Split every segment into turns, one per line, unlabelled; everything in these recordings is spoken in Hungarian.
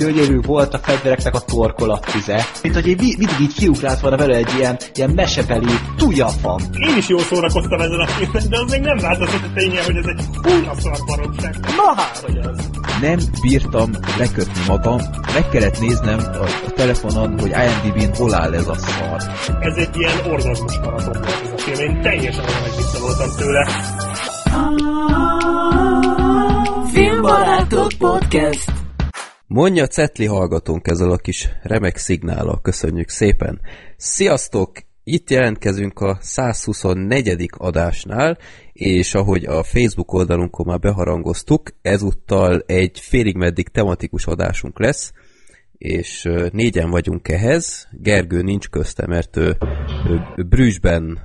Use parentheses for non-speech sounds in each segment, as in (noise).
gyönyörű volt a fegyvereknek a torkolattize. Mint hogy így, mindig így kiugrált volna vele egy ilyen, ilyen mesebeli tujafam.
Én is jól szórakoztam ezen a filmen, de az még nem változott a ténye, hogy ez egy szar baromság.
Na hát, hogy az.
Nem bírtam lekötni magam, meg kellett néznem a, a telefonon, hogy IMDb-n hol áll ez a szar.
Ez egy ilyen orgazmus maraton volt ez a film. Én teljesen olyan vissza voltam tőle.
Filmbarátok Podcast.
Mondja Cetli hallgatónk ezzel a kis remek szignállal, köszönjük szépen. Sziasztok! Itt jelentkezünk a 124. adásnál, és ahogy a Facebook oldalunkon már beharangoztuk, ezúttal egy félig meddig tematikus adásunk lesz, és négyen vagyunk ehhez. Gergő nincs közte, mert ő, ő Brüsszben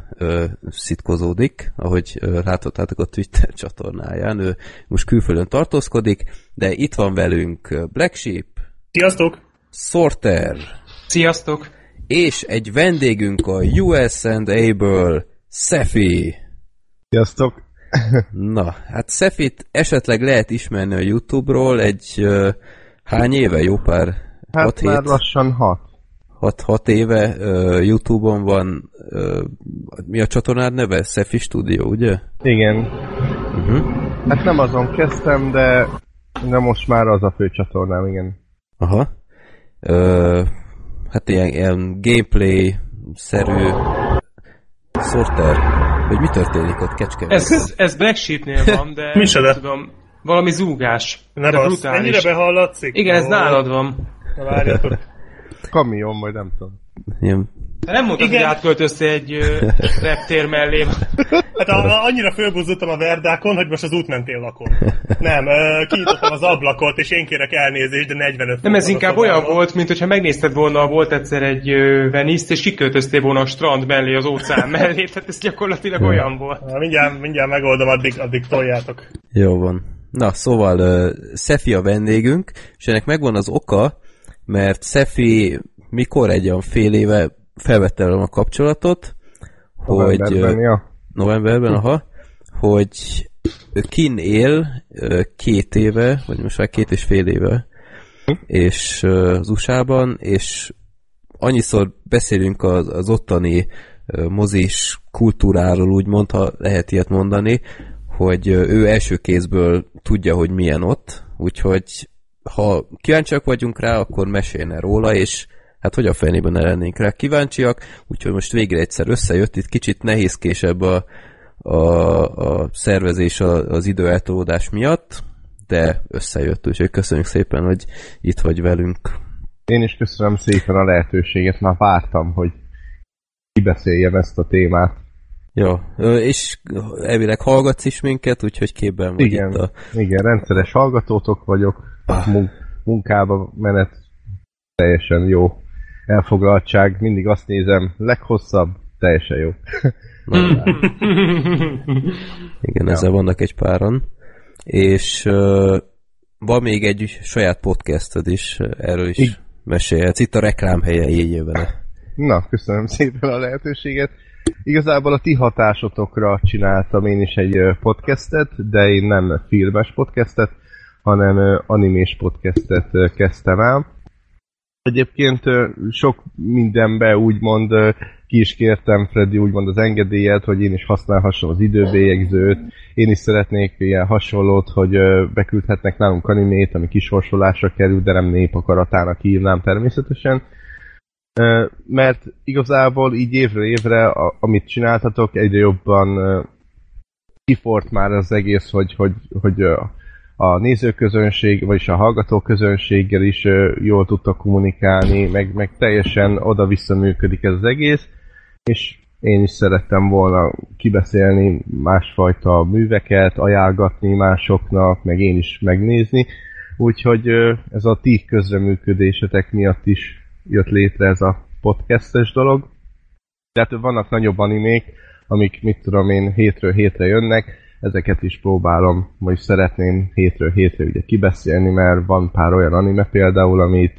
szitkozódik, ahogy láthattátok a Twitter (laughs) csatornáján. Ő most külföldön tartózkodik, de itt van velünk Black Sheep,
Sziasztok!
Sorter,
Sziasztok!
és egy vendégünk a USA-ből, Szefi.
Sziasztok!
Na, hát Szefit esetleg lehet ismerni a Youtube-ról egy hány éve, jó pár?
Hát
Hat
már
hét?
lassan hat.
6 éve uh, Youtube-on van, uh, mi a csatornád neve? Szefi Studio, ugye?
Igen.
Uh-huh.
Hát nem azon kezdtem, de, de most már az a fő csatornám, igen.
Aha. Uh, hát ilyen, ilyen gameplay-szerű sorter. Hogy mi történik ott, kecske?
Ez, ez Black Sheepnél (laughs) van, de nem tudom, valami zúgás.
Nem
de
az.
brutális.
Ennyire behallatszik?
Igen, ez nálad van.
Na várjatok. (laughs)
Kamion, vagy nem tudom.
Ilyen,
nem mondtad,
Igen.
hogy átköltöztél egy ö, (laughs) reptér mellé.
Hát a, a, annyira fölbuzdultam a verdákon, hogy most az útmentén lakom. Nem, ö, kinyitottam az ablakot, és én kérek elnézést, de 45
Nem, ez inkább olyan volt, mint hogyha megnézted volna, volt egyszer egy ö, Venice-t, és kiköltöztél volna a strand mellé, az óceán mellé, (laughs) tehát ez gyakorlatilag olyan volt.
Na, mindjárt, mindjárt megoldom, addig, addig toljátok.
jó van. Na, szóval uh, Szefi a vendégünk, és ennek megvan az oka, mert Szefi mikor egy olyan fél éve felvette velem a kapcsolatot, hogy...
Novemberben,
ö,
ja.
novemberben, aha, hogy kin él két éve, vagy most már két és fél éve, és az USA-ban, és annyiszor beszélünk az, az ottani mozis kultúráról, úgymond, ha lehet ilyet mondani, hogy ő első kézből tudja, hogy milyen ott, úgyhogy ha kíváncsiak vagyunk rá, akkor mesélne róla, és hát hogy a fenében ne lennénk rá kíváncsiak, úgyhogy most végre egyszer összejött, itt kicsit nehézkésebb a, a, a szervezés az időeltolódás miatt, de összejött, úgyhogy köszönjük szépen, hogy itt vagy velünk.
Én is köszönöm szépen a lehetőséget, már vártam, hogy kibeszéljem ezt a témát.
Ja, és elvileg hallgatsz is minket, úgyhogy képben vagy
Igen,
itt a...
igen, rendszeres hallgatótok vagyok, munkába menet teljesen jó elfoglaltság, mindig azt nézem, leghosszabb, teljesen jó. (laughs)
Igen, ezzel vannak egy páran. És ö, van még egy saját podcasted is, erről is
Igen.
mesélhetsz. Itt a reklám helye, vele.
Na, köszönöm szépen a lehetőséget. Igazából a ti hatásotokra csináltam én is egy podcastet, de én nem filmes podcastet, hanem animés podcastet kezdtem el. Egyébként sok mindenbe úgymond ki is kértem Freddy úgymond az engedélyet, hogy én is használhassam az időbélyegzőt. Én is szeretnék ilyen hasonlót, hogy beküldhetnek nálunk animét, ami kisorsolásra kerül, de nem népakaratának hívnám természetesen. Mert igazából így évről évre, amit csináltatok, egyre jobban kifort már az egész, hogy, hogy, hogy a nézőközönség, vagyis a hallgatóközönséggel is jól tudtak kommunikálni, meg, meg teljesen oda-vissza működik ez az egész, és én is szerettem volna kibeszélni másfajta műveket, ajánlgatni másoknak, meg én is megnézni, úgyhogy ez a ti közreműködésetek miatt is jött létre ez a podcastes dolog. Tehát vannak nagyobb animék, amik, mit tudom én, hétről hétre jönnek, ezeket is próbálom, vagy szeretném hétről hétre ugye kibeszélni, mert van pár olyan anime például, amit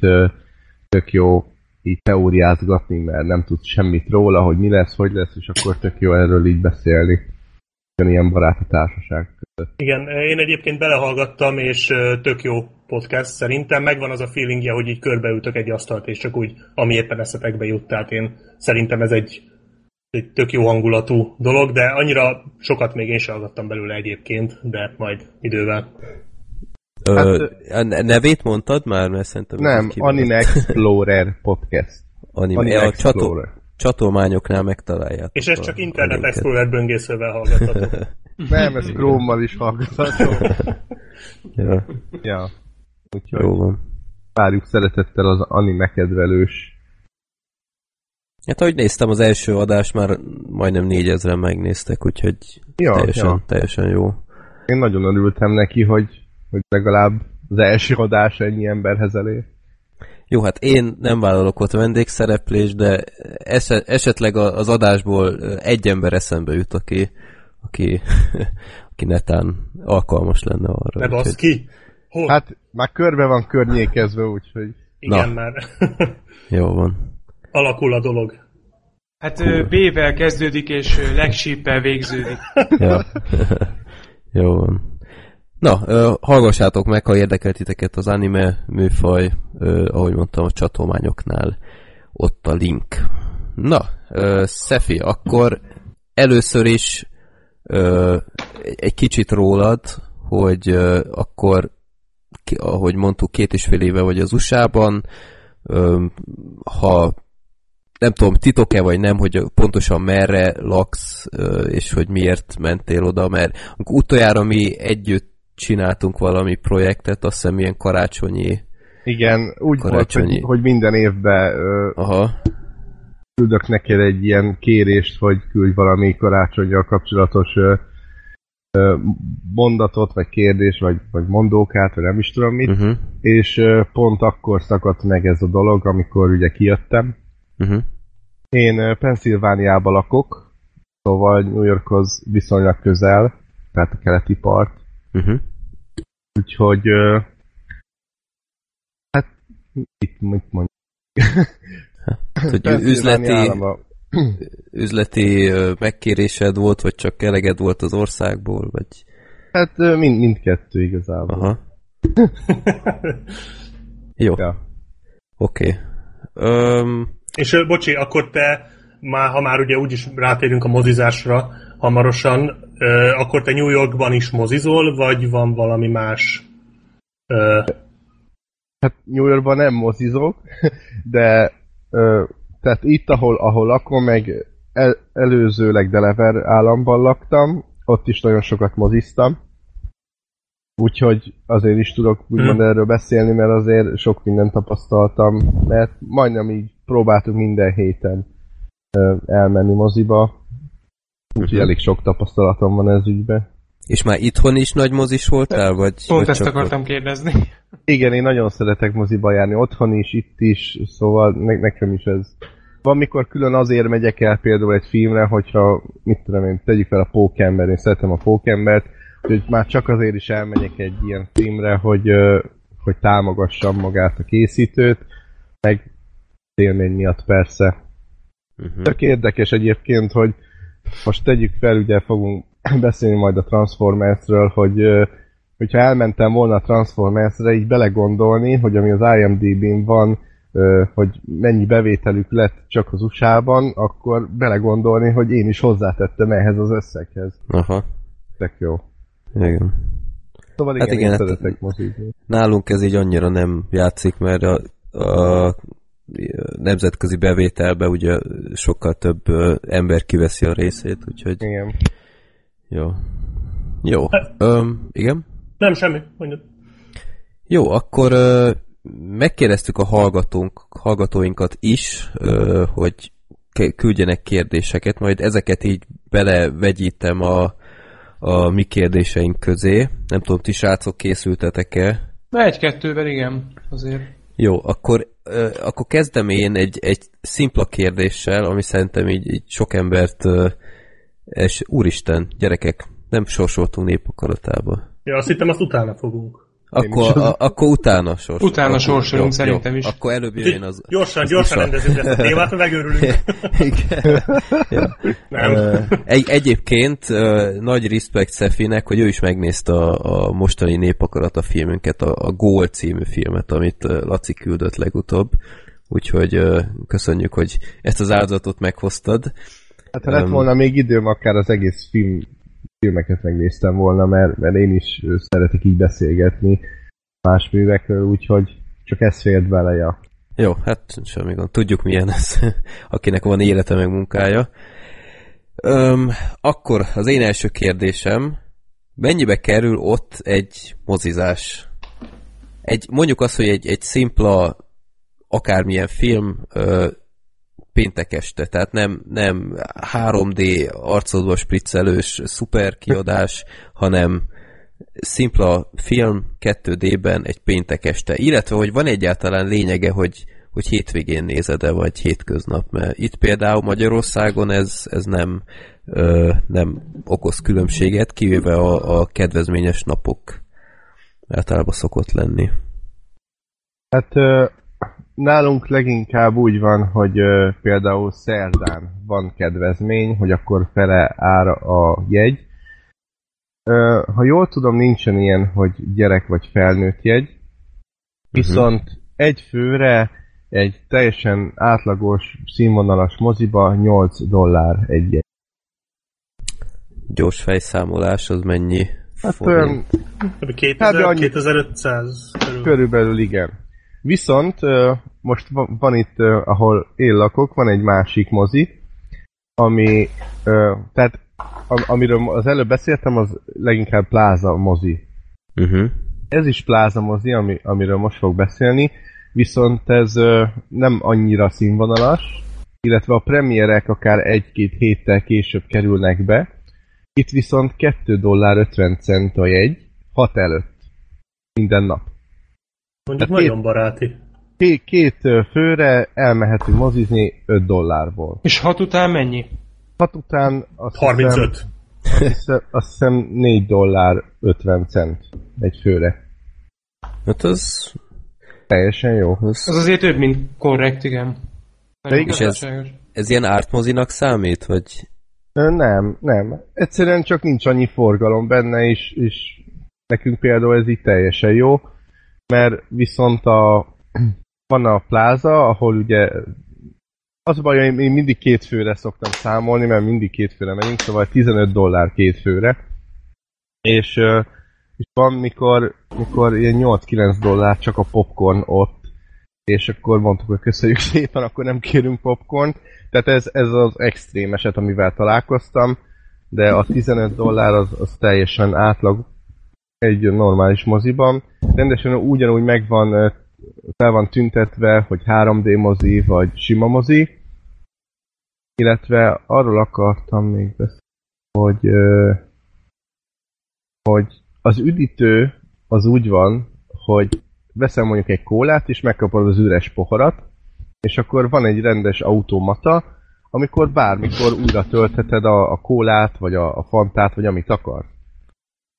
tök jó így teóriázgatni, mert nem tudsz semmit róla, hogy mi lesz, hogy lesz, és akkor tök jó erről így beszélni. Ilyen barát a társaság között.
Igen, én egyébként belehallgattam, és tök jó podcast, szerintem megvan az a feelingje, hogy így körbeültök egy asztalt, és csak úgy, ami éppen eszetekbe jut, tehát én szerintem ez egy, egy tök jó hangulatú dolog, de annyira sokat még én sem hallgattam belőle egyébként, de majd idővel.
Ö, a ne- nevét mondtad már? Mert szerintem
Nem, Anime Explorer podcast.
Anime.
Anime
a csató,
Explorer.
csatolmányoknál megtaláljátok.
És ez
a-
csak
a
Internet. Explorer böngészővel hallgatható. (laughs)
Nem, ez Chrome-mal is hallgatható. (laughs)
Ja,
ja. Úgyhogy
jó van.
várjuk szeretettel az anime kedvelős.
Hát ahogy néztem, az első adást már majdnem négyezren megnéztek, úgyhogy
Ja,
teljesen,
ja.
teljesen jó.
Én nagyon örültem neki, hogy, hogy legalább az első adás ennyi emberhez elér.
Jó, hát én nem vállalok ott vendégszereplést, de eset, esetleg az adásból egy ember eszembe jut, aki, aki, (laughs) aki netán alkalmas lenne arra.
Ne basz
úgyhogy-
ki! Hol?
Hát már körbe van környékezve, úgyhogy
Igen,
na.
már (laughs)
Jó van.
Alakul a dolog.
Hát B-vel kezdődik, és legsíppel végződik. (laughs)
Ja. (laughs) Jó van. Na, hallgassátok meg, ha érdekel titeket az anime műfaj, ahogy mondtam, a csatolmányoknál ott a link. Na, Szefi, akkor először is egy kicsit rólad, hogy akkor, ahogy mondtuk, két és fél éve vagy az USA-ban, ha nem tudom, titok-e vagy nem, hogy pontosan merre laksz, és hogy miért mentél oda, mert utoljára mi együtt csináltunk valami projektet, azt hiszem ilyen karácsonyi,
igen, úgy
Karácsonyi.
volt, hogy, hogy minden évben ö,
aha,
küldök neked egy ilyen kérést, hogy küldj valami karácsonyjal kapcsolatos ö, ö, mondatot, vagy kérdés, vagy, vagy mondókát, vagy nem is tudom mit,
uh-huh,
és ö, pont akkor szakadt meg ez a dolog, amikor ugye kijöttem.
Uh-huh,
Én ö, Pennsylvániában lakok, szóval New Yorkhoz viszonylag közel, tehát a keleti part,
uh-huh.
úgyhogy ö, hát mit, mit mondjuk?
Hát, hogy (laughs) üzleti,
állama. (clears throat)
üzleti ö, megkérésed volt, vagy csak eleged volt az országból, vagy...
Hát mind, mindkettő igazából.
Aha. (laughs) Jó,
Ja.
oké. Öm,
És bocsi, akkor te, már, ha már ugye úgyis rátérünk a mozizásra hamarosan, akkor te New Yorkban is mozizol, vagy van valami más?
Hát New Yorkban nem mozizok, (laughs) de tehát itt, ahol, ahol lakom, meg el, előzőleg Delaware államban laktam, ott is nagyon sokat moziztam. Úgyhogy azért is tudok úgymond
Hmm.
erről beszélni, mert azért sok mindent tapasztaltam, mert majdnem így próbáltuk minden héten elmenni moziba. Úgyhogy
Mhm.
elég sok tapasztalatom van ez ügyben.
és már itthon is nagy mozis voltál, vagy...
Pont
vagy
ezt akartam kérdezni.
Igen, én nagyon szeretek moziba járni, otthon is, itt is, szóval ne- nekem is ez. Van, mikor külön azért megyek el például egy filmre, hogyha, mit tudom én, tegyük fel a pókember, én szeretem a pókembert, hogy már csak azért is elmegyek egy ilyen filmre, hogy, hogy támogassam magát a készítőt, meg élmény miatt persze.
Uh-huh.
Tök érdekes egyébként, hogy most tegyük fel, ugye fogunk (clears throat) beszélni majd a Transformersről, hogy hogyha elmentem volna a Transformersre, így belegondolni, hogy ami az IMDb-n van, hogy mennyi bevételük lett csak az USA-ban, akkor belegondolni, hogy én is hozzátettem ehhez az összeghez.
Aha,
Tök jó.
igen.
Szóval igen,
Hát igen, hát-
szeretek mozizni.
Nálunk ez így annyira nem játszik, mert a, a nemzetközi bevételbe ugye sokkal több ö, ember kiveszi a részét, úgyhogy
Igen.
jó. Jó. Öm, igen?
nem, semmi, mondjad.
Jó, akkor ö, megkérdeztük a hallgatónk, hallgatóinkat is, ö, hogy küldjenek kérdéseket, majd ezeket így belevegyítem a, a mi kérdéseink közé. Nem tudom, ti srácok készültetek-e?
Egy-kettővel igen, azért.
Jó, akkor, ö, akkor kezdem én egy, egy szimpla kérdéssel, ami szerintem így, így sok embert, ö, és úristen, gyerekek, nem sorsoltunk népakaratába.
Ja, azt hittem, azt utána fogunk.
Akkor, a, akkor utána sors.
Utána sorsolunk szerintem is.
Akkor előbb jöjjön az...
Gyorsan,
az
gyorsan
USA.
rendezzük ezt a témát, megőrülünk. (laughs)
Igen. ja.
Nem.
Egy, egyébként nagy respekt Szefinek, hogy ő is megnézte a, a mostani Népakarat a filmünket, a, a Gól című filmet, amit Laci küldött legutóbb. Úgyhogy köszönjük, hogy ezt az áldozatot meghoztad.
Hát ha lett volna még időm, akár az egész film, filmeket megnéztem volna, mert, mert én is szeretek így beszélgetni más művekről, úgyhogy csak ez fért bele, ja.
Jó, hát semmi gond. Tudjuk milyen ez, (laughs) akinek van élete meg munkája. Öm, akkor az én első kérdésem, mennyibe kerül ott egy mozizás? Egy, mondjuk azt, hogy egy, egy szimpla akármilyen film ö, péntek este, tehát nem, nem 3D arcodba spriccelős szuper kiadás, hanem szimpla film 2D-ben egy péntek este. Illetve, hogy van egyáltalán lényege, hogy, hogy hétvégén nézed-e, vagy hétköznap, mert itt például Magyarországon ez, ez nem, ö, nem okoz különbséget, kivéve a, a kedvezményes napok általában szokott lenni.
Hát nálunk leginkább úgy van, hogy ö, például szerdán van kedvezmény, hogy akkor fele ára a jegy. Ö, ha jól tudom, nincsen ilyen, hogy gyerek vagy felnőtt jegy. Viszont egy főre egy teljesen átlagos, színvonalas moziba 8 dollár egy jegy.
Gyors fejszámolás, az mennyi?
Hát
forint?
Kb. 2000,
Hát, annyi-
2500 körül.
Körülbelül igen. Viszont most va- van itt, ahol én lakok, van egy másik mozi, ami, tehát am- amiről az előbb beszéltem, az leginkább pláza mozi.
Uh-huh.
Ez is pláza mozi, ami, amiről most fog beszélni, viszont ez nem annyira színvonalas, illetve a premierek akár egy-két héttel később kerülnek be. Itt viszont 2 dollár 50 cent a jegy, 6 előtt. Minden nap.
Mondjuk
Hát
nagyon baráti.
Két, két főre elmehetünk mozizni 5 dollárból.
És hat után mennyi?
Hat után azt
35.
Hiszem, azt, hiszem, azt hiszem 4 dollár 50 cent egy főre.
Hát az,
Teljesen jó.
az,
Az azért több, mint korrekt, igen. Nagyon
És
ez- ez ilyen ártmozinak számít, vagy
Nem, nem. Egyszerűen csak nincs annyi forgalom benne, és, és nekünk például ez így teljesen jó, mert viszont a, (clears throat) van a pláza, ahol ugye az a baj, hogy én mindig két főre szoktam számolni, mert mindig két főre megyünk, szóval 15 dollár két főre. És, és van, mikor, mikor ilyen 8-9 dollár csak a popcorn ott, és akkor mondtuk, hogy köszönjük (laughs) szépen, akkor nem kérünk popcorn. Tehát ez, ez az extrém eset, amivel találkoztam, de a 15 dollár az, az teljesen átlag egy normális moziban. Rendesen ugyanúgy megvan, fel van tüntetve, hogy 3D mozi, vagy sima mozi, illetve arról akartam még beszélni, hogy, hogy az üdítő az úgy van, hogy veszel mondjuk egy kólát, és megkapod az üres poharat, és akkor van egy rendes automata, amikor bármikor újra töltheted a, a kólát, vagy a, a fantát, vagy amit akar.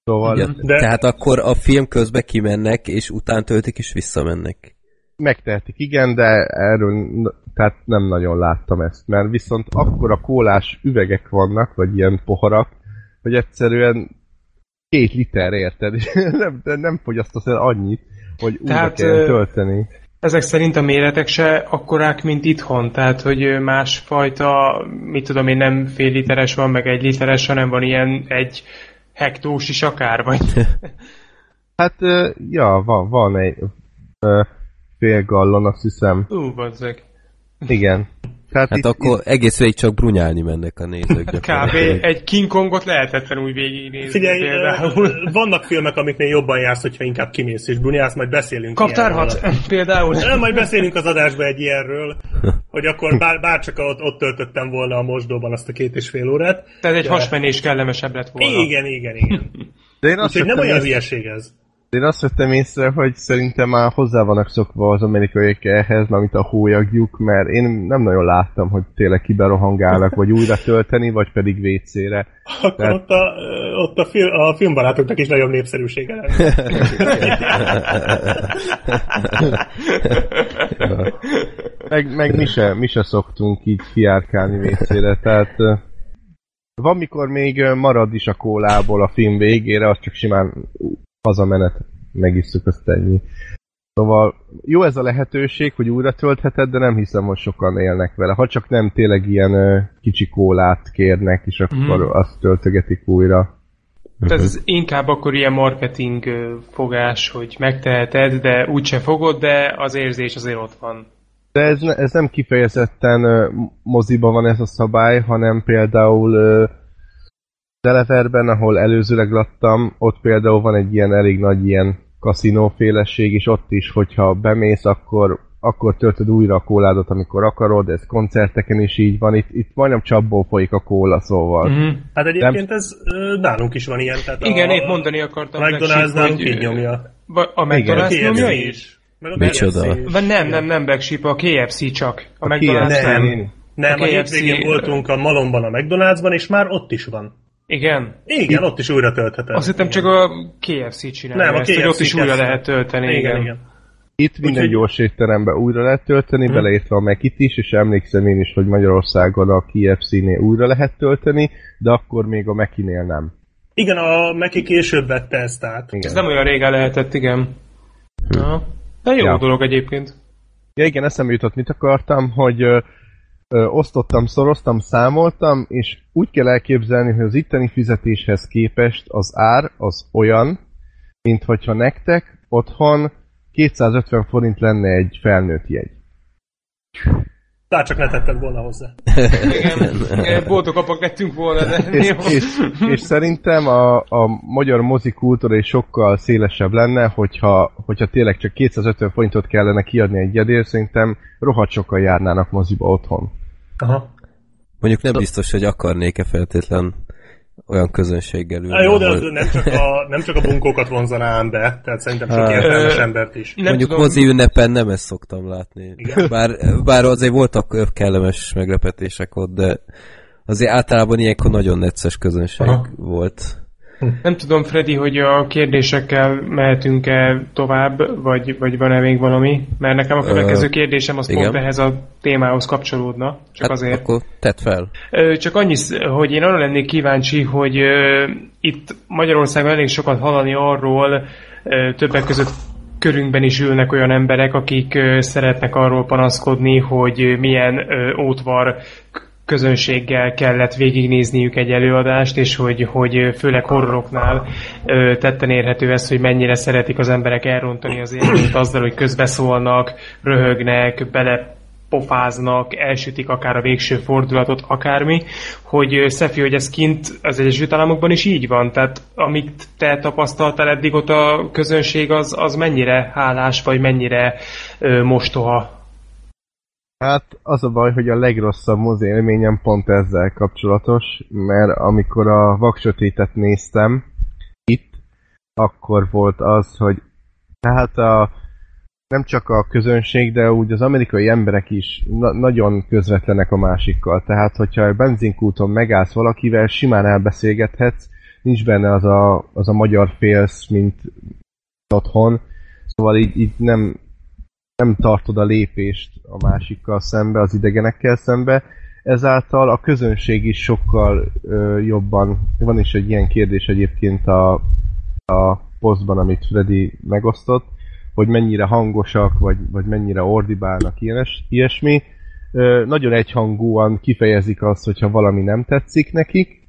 Szóval
igen.
De-
Tehát akkor a film közben kimennek, és után töltik, és visszamennek.
megtehetik, igen, de erről tehát nem nagyon láttam ezt, mert viszont akkor a kólás üvegek vannak, vagy ilyen poharak, hogy egyszerűen két liter érted, és (laughs) nem, de nem fogyasztasz el annyit, hogy újra
Tehát,
kell tölteni.
Ezek szerint a méretek se akkorák, mint itthon, tehát hogy másfajta, mit tudom én, nem fél literes van, meg egy literes, hanem van ilyen egy hektós is akár, vagy (laughs)
Hát, ja, van, van egy fél gallon, azt hiszem.
ú, bazzeg.
Igen. Tehát
Hát
itt,
akkor egész végig csak brunyálni mennek a nézők.
Kb. egy King Kongot lehetetlen úgy végignézni
Figyelj,
például.
vannak filmek, amiknél jobban jársz, hogyha inkább kimész és bunyálsz, majd beszélünk
Kaptárhat például.
Majd beszélünk az adásba egy ilyenről, hogy akkor bár, bárcsak ott, ott töltöttem volna a mosdóban azt a két és fél órát.
Tehát egy
De-
hasmenés kellemesebb lett volna.
Igen, igen, igen.
de én azt
Úgyhogy nem olyan
észre-
hülyeség ez.
Én azt vettem észre, hogy szerintem már hozzá vannak szokva az amerikaiak ehhez, mint a hólyagjuk, mert én nem nagyon láttam, hogy tényleg kiberohangálnak, vagy újra tölteni, vagy pedig WC-re.
Akkor Tehát... ott, a, ott a, film, a filmbarátoknak is nagyobb népszerűsége lenne. (laughs)
meg, meg mi, se, mi se szoktunk így kiárkálni WC-re, tehát van, mikor még marad is a kólából a film végére, az csak simán hazamenet megisszuk, azt ennyi. Szóval jó ez a lehetőség, hogy újra töltheted, de nem hiszem, hogy sokan élnek vele. Ha csak nem tényleg ilyen ö, kicsi kólát kérnek, és akkor mm. azt töltögetik újra.
Tehát ez inkább akkor ilyen marketing fogás, hogy megteheted, de úgyse fogod, de az érzés azért ott van.
De ez, ez nem kifejezetten moziba van ez a szabály, hanem például Deleverben, ahol előzőleg laktam, ott például van egy ilyen elég nagy ilyen kaszinóféleség, és ott is, hogyha bemész, akkor, akkor töltöd újra a kóládot, amikor akarod, ez koncerteken is így van, itt, itt majdnem csapból folyik a kóla, szóval.
Mm-hmm. Hát egyébként Nem... ez nálunk is van ilyen. Tehát
Igen, a, épp mondani akartam.
A McDonald's nálunk így nyomja.
A McDonald's nyomja is?
Meg a Micsoda?
Vagy nem, nem, nem Backship, a KFC csak. A,
a McDonald's
nem. Nem, a, a hétvégén voltunk a Malomban a McDonald'sban, és már ott is van.
Igen?
Igen, ott is újra töltheted.
Azt hittem csak a KFC csinálja Nem, a KFC ezt, ott is újra lehet tölteni. Igen, igen. igen.
Itt minden Úgy, gyors étteremben újra lehet tölteni, hmm. beleértve a Mekit is, és emlékszem én is, hogy Magyarországon a KFC-nél újra lehet tölteni, de akkor még a Mekinél nem.
Igen, a Meki később vette ezt át.
Igen. Ez nem olyan régen lehetett, igen. Na, de jó ja. dolog egyébként.
Ja igen, eszembe jutott, mit akartam, hogy osztottam, szoroztam, számoltam, és úgy kell elképzelni, hogy az itteni fizetéshez képest az ár az olyan, mint hogyha nektek otthon 250 forint lenne egy felnőtt jegy.
Bár csak ne tetted volna hozzá.
Igen, boldog apak lettünk volna, de
és, és, és, szerintem a, a magyar mozikultúra is sokkal szélesebb lenne, hogyha, hogyha tényleg csak 250 forintot kellene kiadni egy jedért, szerintem rohadt sokan járnának moziba otthon.
Aha.
Mondjuk nem biztos, hogy akarnék-e feltétlen olyan közönséggel ülni.
Na jó, de az nem, csak a, nem csak a bunkókat vonzanám be, tehát szerintem sok értelmes embert is.
Nem Mondjuk tudom. mozi ünnepen nem ezt szoktam látni. Igen? Bár, bár azért voltak kellemes meglepetések ott, de azért általában ilyenkor nagyon necces közönség Aha. volt.
Nem tudom, Freddy, hogy a kérdésekkel mehetünk-e tovább, vagy, vagy van-e még valami? Mert nekem a következő kérdésem az igen. pont ehhez a témához kapcsolódna. Csak hát azért.
Akkor tedd fel.
Csak annyi, hogy én arra lennék kíváncsi, hogy itt Magyarországon elég sokat hallani arról, többek között körünkben is ülnek olyan emberek, akik szeretnek arról panaszkodni, hogy milyen ótvar közönséggel kellett végignézniük egy előadást, és hogy, hogy főleg horroroknál ö, tetten érhető ez, hogy mennyire szeretik az emberek elrontani az élményt azzal, hogy közbeszólnak, röhögnek, bele pofáznak, elsütik akár a végső fordulatot, akármi, hogy Szefi, hogy ez kint az Egyesült Államokban is így van, tehát amit te tapasztaltál eddig ott a közönség, az, az mennyire hálás, vagy mennyire ö, mostoha
Hát az a baj, hogy a legrosszabb mozi élményem pont ezzel kapcsolatos, mert amikor a vaksötétet néztem itt, akkor volt az, hogy tehát a, nem csak a közönség, de úgy az amerikai emberek is na- nagyon közvetlenek a másikkal. Tehát, hogyha a benzinkúton megállsz valakivel, simán elbeszélgethetsz, nincs benne az a, az a magyar félsz, mint otthon. Szóval így, így nem, nem tartod a lépést a másikkal szembe, az idegenekkel szembe, ezáltal a közönség is sokkal ö, jobban, van is egy ilyen kérdés egyébként a, a posztban, amit Freddy megosztott, hogy mennyire hangosak, vagy, vagy mennyire ordibálnak ilyenes, ilyesmi. Ö, nagyon egyhangúan kifejezik azt, hogyha valami nem tetszik nekik,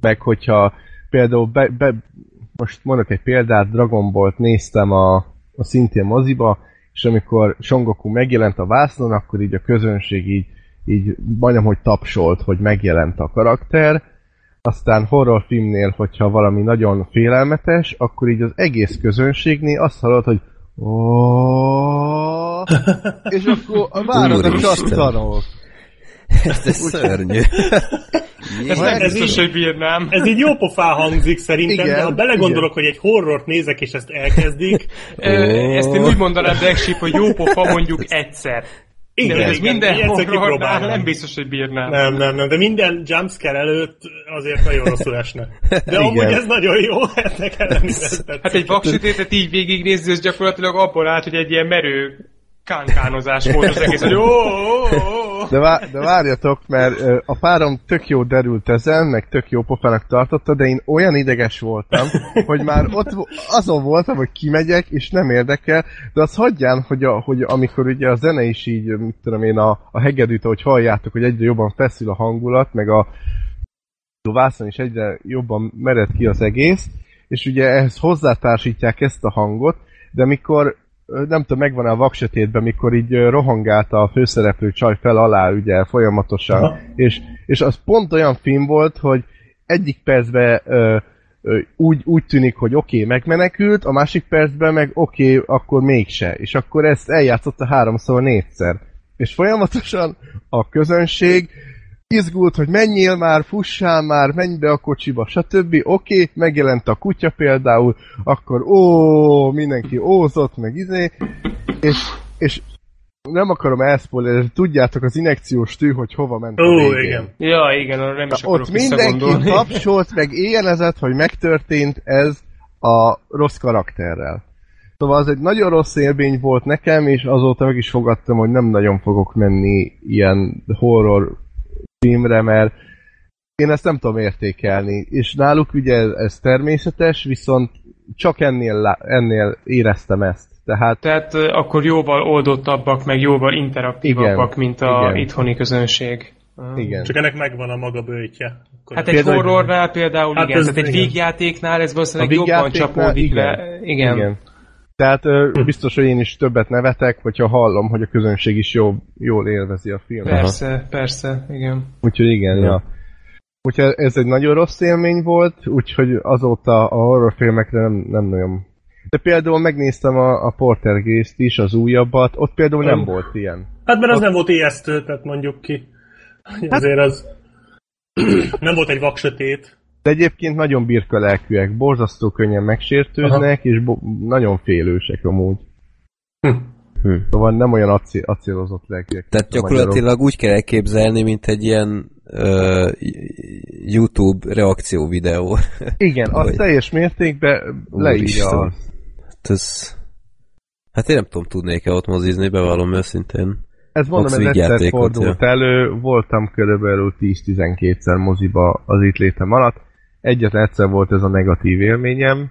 meg hogyha például be, be, most mondok egy példát, Dragon Ball-t néztem a, a szintén moziba, és amikor Songoku megjelent a vásznon, akkor így a közönség így, így majdnem, hogy tapsolt, hogy megjelent a karakter, aztán horrorfilmnél, hogyha valami nagyon félelmetes, akkor így az egész közönségnél azt hallod, hogy és akkor várod a csattanok.
Ez, ez szörnyű. (laughs)
Ez
nem-
biztos, hogy bírnám.
Ez így jó pofán hangzik szerintem,
Igen,
de ha belegondolok, hogy egy horrort nézek, és ezt elkezdik,
Ö, Ezt én úgy mondanám, Black Sheep, hogy jó pofa mondjuk egyszer. De
igen,
hogy ez
igen,
minden horrornál
kipróbálnám.
nem biztos, hogy bírnám.
Nem, nem, nem, de minden jumpscare előtt azért nagyon rosszul esne. De
Igen.
amúgy ez nagyon jó, ennek ellenére.
Hát egy vaksütétet így végignézni, az gyakorlatilag abból állt, hogy egy ilyen merő kánkánozás volt az egész, hogy ó, ó, ó.
De, vá- de várjatok, mert a párom tök jó derült ezen, meg tök jó pofának tartotta, de én olyan ideges voltam, hogy már ott azon voltam, hogy kimegyek, és nem érdekel, de az hagyján, hogy, a, hogy amikor ugye a zene is így, mit tudom én, a, a hegedűt, ahogy halljátok, hogy egyre jobban feszül a hangulat, meg a, vászon is egyre jobban mered ki az egész, és ugye ehhez hozzátársítják ezt a hangot, de amikor ö, nem tudom, megvan a vaksötétben, mikor így rohangált a főszereplő csaj fel alá, ugye folyamatosan,
Aha.
és, és az pont olyan film volt, hogy egyik percben ö, ö, úgy, úgy tűnik, hogy oké, okay, megmenekült, a másik percben meg oké, okay, akkor mégse. És akkor ezt eljátszotta háromszor, négyszer. És folyamatosan a közönség izgult, hogy menjél már, fussál már, menj be a kocsiba, stb. Oké, okay, megjelent a kutya például, akkor ó, mindenki ózott, meg izé, és, és nem akarom elszpoilerezni, tudjátok az injekciós tű, hogy hova ment a
Ó,
végén.
igen.
Ja, igen, arra nem is
Na, ott mindenki tapsolt, meg éjjelezett, hogy megtörtént ez a rossz karakterrel. Szóval az egy nagyon rossz élmény volt nekem, és azóta meg is fogadtam, hogy nem nagyon fogok menni ilyen horror filmre, mert én ezt nem tudom értékelni. És náluk ugye ez, természetes, viszont csak ennél, ennél éreztem ezt. Tehát
Tehát akkor jóval oldottabbak, meg jóval interaktívabbak,
Igen,
mint a
igen.
itthoni közönség. Ah.
igen.
Csak ennek megvan a maga bőtje. Akkor
Hát egy
Például-
horrornál például
Hát
igen,
ez
tehát egy
igen.
vígjátéknál ez valószínűleg jobban csapódik
igen.
le. Igen.
Igen. Tehát ö, biztos, hogy én is többet nevetek, hogyha hallom, hogy a közönség is jó, jól élvezi a filmet.
Persze, persze, igen.
Úgyhogy igen, ja. Úgyhogy ez egy nagyon rossz élmény volt, úgyhogy azóta a horrorfilmekre nem, nem nagyon... De például megnéztem a, a Portergészt is, az újabbat, ott például nem
Ö.
volt ilyen.
Hát mert az nem volt ijesztő, tehát mondjuk ki.
Hát-
Azért az (clears throat) nem volt egy vaksötét.
De egyébként nagyon birka lelkűek, borzasztó könnyen megsértődnek, és bo- nagyon félősek amúgy.
Hm.
Hm.
Szóval nem olyan aci- acélozott lelkűek.
Tehát
a magyarok.
gyakorlatilag úgy kell elképzelni, mint egy ilyen uh, YouTube reakció videó.
Igen, az teljes mértékben leírja azt.
Hát ez... Hát én nem tudom, tudnék-e ott mozizni, bevallom őszintén.
Ez mondom,
Max
ez egyszer fordult elő, voltam körülbelül 10-12-szer moziba az itt létem alatt. Egyetlen egyszer volt ez a negatív élményem,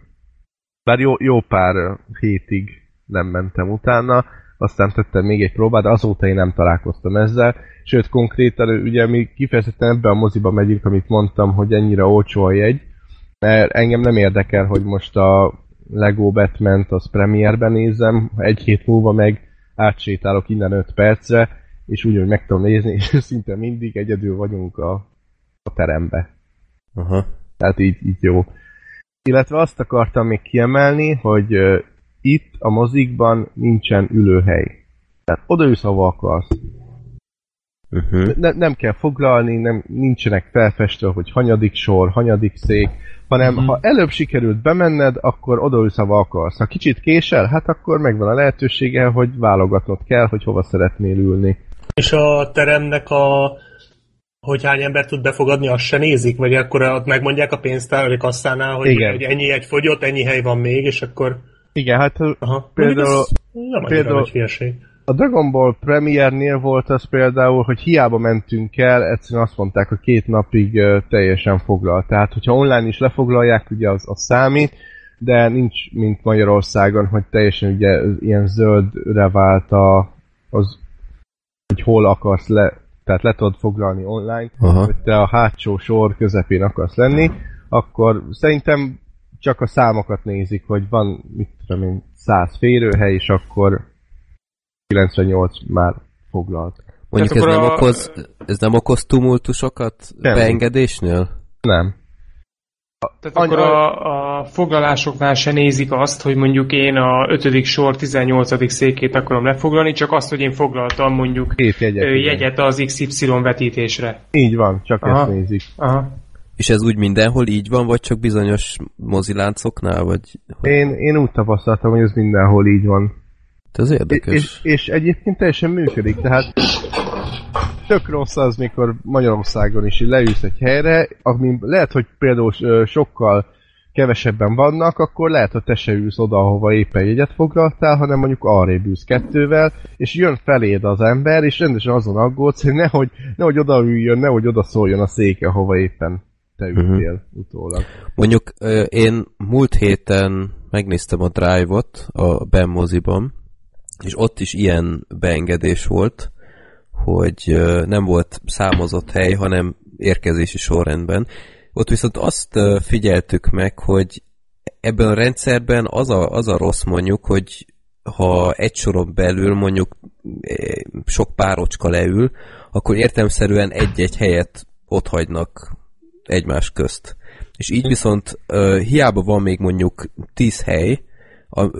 bár jó, jó pár hétig nem mentem utána, aztán tettem még egy próbát, azóta én nem találkoztam ezzel, sőt konkrétan ugye mi kifejezetten ebbe a moziba megyünk, amit mondtam, hogy ennyire olcsó a jegy, mert engem nem érdekel, hogy most a Lego batman az premierben nézem, egy hét múlva meg átsétálok innen 5 percre, és úgy, hogy meg tudom nézni, és szinte mindig egyedül vagyunk a, a terembe.
Aha.
Tehát így, így jó. Illetve azt akartam még kiemelni, hogy uh, itt a mozikban nincsen ülőhely. Tehát odaülsz, hova akarsz.
Uh-huh.
Ne, nem kell foglalni, nem, nincsenek felfestve, hogy hanyadik sor, hanyadik szék, hanem ha előbb sikerült bemenned, akkor odaülsz, hova akarsz. Ha kicsit késel, hát akkor megvan a lehetősége, hogy válogatnod kell, hogy hova szeretnél ülni.
És a teremnek a hogy hány ember tud befogadni, azt se nézik? Vagy akkor ott megmondják a pénztár, vagy kasszánál, hogy,
Igen.
hogy ennyi egy fogyott, ennyi hely van még, és akkor...
Igen, hát
Aha.
Például-
Nem
például-
hülyeség.
A Dragon Ball Premiernél volt az például, hogy hiába mentünk el, egyszerűen azt mondták, hogy két napig teljesen foglal. Tehát, hogyha online is lefoglalják, ugye az, az számít, de nincs, mint Magyarországon, hogy teljesen ugye ilyen zöldre vált a, az, hogy hol akarsz le, tehát le tudod foglalni online,
Aha.
hogy te a hátsó sor közepén akarsz lenni, akkor szerintem csak a számokat nézik, hogy van, mit tudom én, 100 férőhely, és akkor 98 már foglalt.
Mondjuk ez
Tehát
nem,
a-
okoz, ez nem okoz tumultusokat
Nem.
beengedésnél?
Nem.
Tehát akkor a, a foglalásoknál se nézik azt, hogy mondjuk én a 5. sor 18. székét akarom lefoglalni, csak azt, hogy én foglaltam mondjuk
Két jegyet,
ö, jegyet az XY vetítésre.
Így van, csak
Aha.
ezt nézik.
Aha.
És ez úgy mindenhol így van, vagy csak bizonyos moziláncoknál, vagy...
Én, én úgy tapasztaltam, hogy ez mindenhol így van.
Ez érdekes.
És, és egyébként teljesen működik, tehát tök rossz az, mikor Magyarországon is leülsz egy helyre, ami lehet, hogy például sokkal kevesebben vannak, akkor lehet, hogy te se ülsz oda, ahova éppen jegyet foglaltál, hanem mondjuk arrébb ülsz kettővel, és jön feléd az ember, és rendesen azon aggódsz, hogy nehogy, nehogy oda üljön, nehogy oda szóljon a széke, ahova éppen te ültél uh-huh. utólag.
Mondjuk én múlt héten megnéztem a Drive-ot a Ben moziban, és ott is ilyen beengedés volt, hogy nem volt számozott hely, hanem érkezési sorrendben. Ott viszont azt figyeltük meg, hogy ebben a rendszerben az a, az a rossz mondjuk, hogy ha egy soron belül mondjuk sok párocska leül, akkor értelmszerűen egy-egy helyet ott hagynak egymás közt. És így viszont hiába van még mondjuk tíz hely,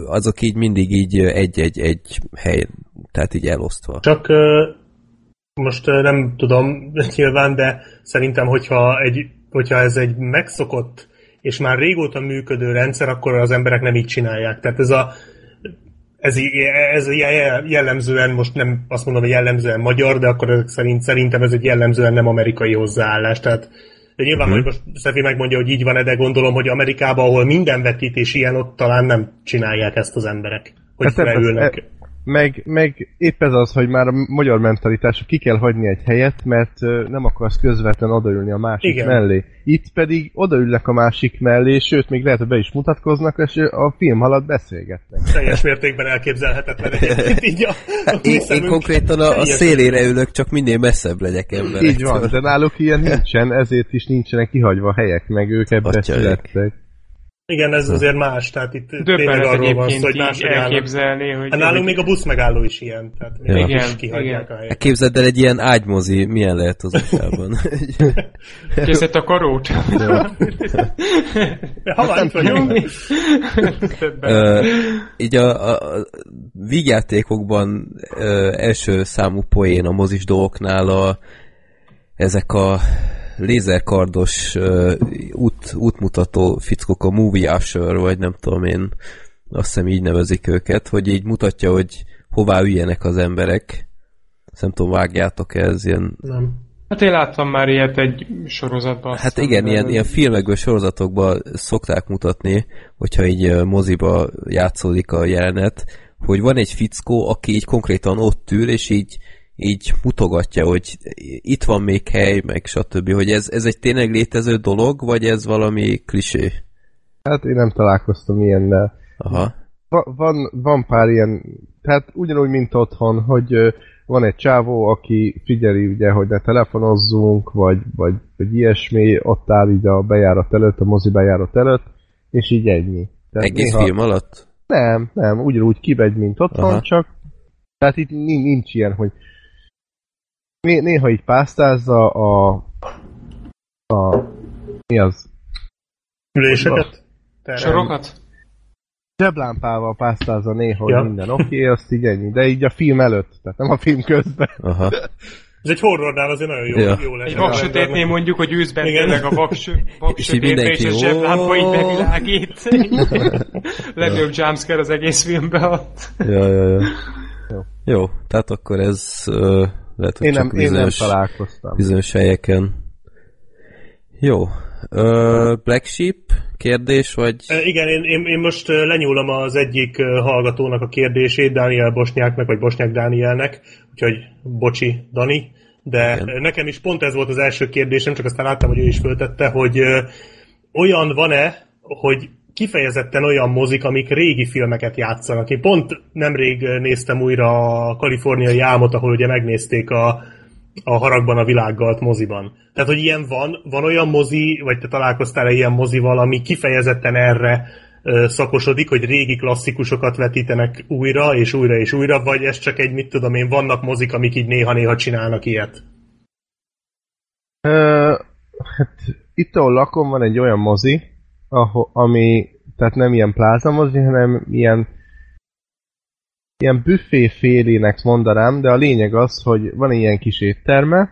azok így mindig így egy-egy-egy hely, tehát így elosztva.
Csak most nem tudom (laughs) nyilván, de szerintem, hogyha, egy, hogyha ez egy megszokott és már régóta működő rendszer, akkor az emberek nem így csinálják. Tehát ez a ez, ez jellemzően, most nem azt mondom, hogy jellemzően magyar, de akkor szerint, szerintem ez egy jellemzően nem amerikai hozzáállás. Tehát de nyilván, hogy most Szefi megmondja, hogy így van de gondolom, hogy Amerikában, ahol minden vetítés ilyen, ott talán nem csinálják ezt az emberek. Hogy
Hát e- Meg, meg épp ez az, hogy már a magyar mentalitás, hogy ki kell hagyni egy helyet, mert nem akarsz közvetlen odaülni a másik
Igen.
mellé. Itt pedig odaülnek a másik mellé, sőt, még lehet, hogy be is mutatkoznak, és a film alatt beszélgetnek.
teljes mértékben elképzelhetetlen egyébként így a, a
Én, én konkrétan a, a szélére ülök, csak minél messzebb legyek emberektől.
Így van, de náluk ilyen nincsen, ezért is nincsenek kihagyva helyek, meg ők ebbe születtek.
Igen, ez azért más, tehát itt tényleg arról van szó, hogy máshogy
elképzelni, hogy...
Hát nálunk még a buszmegálló is ilyen, tehát
Ja.
Igen,
is kihagyják
igen.
a helyet.
Hát Képzeld el egy ilyen ágymozi, milyen lehet az USA-ban. (laughs)
Készített a karót.
Ha már itt vagyunk.
Így a, a, a vígjátékokban ö, első számú poén a mozis dolgoknál a, ezek a lézerkardos ö, út, útmutató fickók, a movie usher, vagy nem tudom én, azt hiszem így nevezik őket, hogy így mutatja, hogy hová üljenek az emberek. Azt nem tudom, vágjátok ez ilyen
Nem.
Hát én láttam már ilyet egy sorozatban.
Hát igen,
de-
ilyen, ilyen filmekből, sorozatokban szokták mutatni, hogyha így moziba játszódik a jelenet, hogy van egy fickó, aki így konkrétan ott ül, és így, így mutogatja, hogy itt van még hely, meg stb. Hogy ez, ez egy tényleg létező dolog, vagy ez valami klisé?
Hát én nem találkoztam ilyennel.
Aha.
Va- van, van pár ilyen, tehát ugyanúgy, mint otthon, hogy van egy csávó, aki figyeli ugye, hogy ne telefonozzunk, vagy, vagy, vagy ilyesmi, ott áll így a bejárat előtt, a mozi bejárat előtt, és így ennyi. Tehát
Egész film alatt?
Nem, nem, ugyanúgy kimegy, mint otthon,
Aha.
csak tehát itt nincs ilyen, hogy né- néha így pásztázza a a mi az?
Üléseket?
Sorokat?
Zseblámpával pásztázza néha,
Ja.
minden oké, okay, azt így ennyi. De így a film előtt, tehát nem a film közben.
Aha.
Ez egy horrornál azért nagyon jó,
Ja.
jó lesz.
Egy vaksötétnél mondjuk, hogy
Igen.
tényleg a vaks, (laughs)
És
vaksötétbe, és
mindenki,
a zseblámpa így bevilágít. (laughs) Legnagyobb jumpscare az egész filmben ott.
Ja, ja, ja.
Jó.
Jó, tehát akkor ez uh, lehet, hogy
Én
csak
nem, én nem
bizonyos,
találkoztam.
bizonyos helyeken. Jó. Uh, Black Sheep kérdés, vagy...
E, Igen, én, én, én most ö, lenyúlom az egyik ö, hallgatónak a kérdését, Dániel Bosnyáknak, vagy Bosnyák Dánielnek, úgyhogy bocsi, Dani, de
Igen.
ö, nekem is pont ez volt az első kérdésem, csak aztán láttam, hogy ő is föltette, hogy ö, olyan van-e, hogy kifejezetten olyan mozik, amik régi filmeket játszanak. Én pont nemrég néztem újra a kaliforniai álmot, ahol ugye megnézték a, a haragban a világgalt moziban. Tehát, hogy ilyen van, van olyan mozi, vagy te találkoztál-e ilyen mozival, ami kifejezetten erre szakosodik, hogy régi klasszikusokat vetítenek újra, és újra, és újra, vagy ez csak egy, mit tudom én, vannak mozik, amik így néha-néha csinálnak ilyet?
Ö, hát itt, ahol lakom, van egy olyan mozi, ahol, ami, tehát nem ilyen plázamozni, hanem ilyen ilyen büfé félének mondanám, de a lényeg az, hogy van ilyen kis étterme,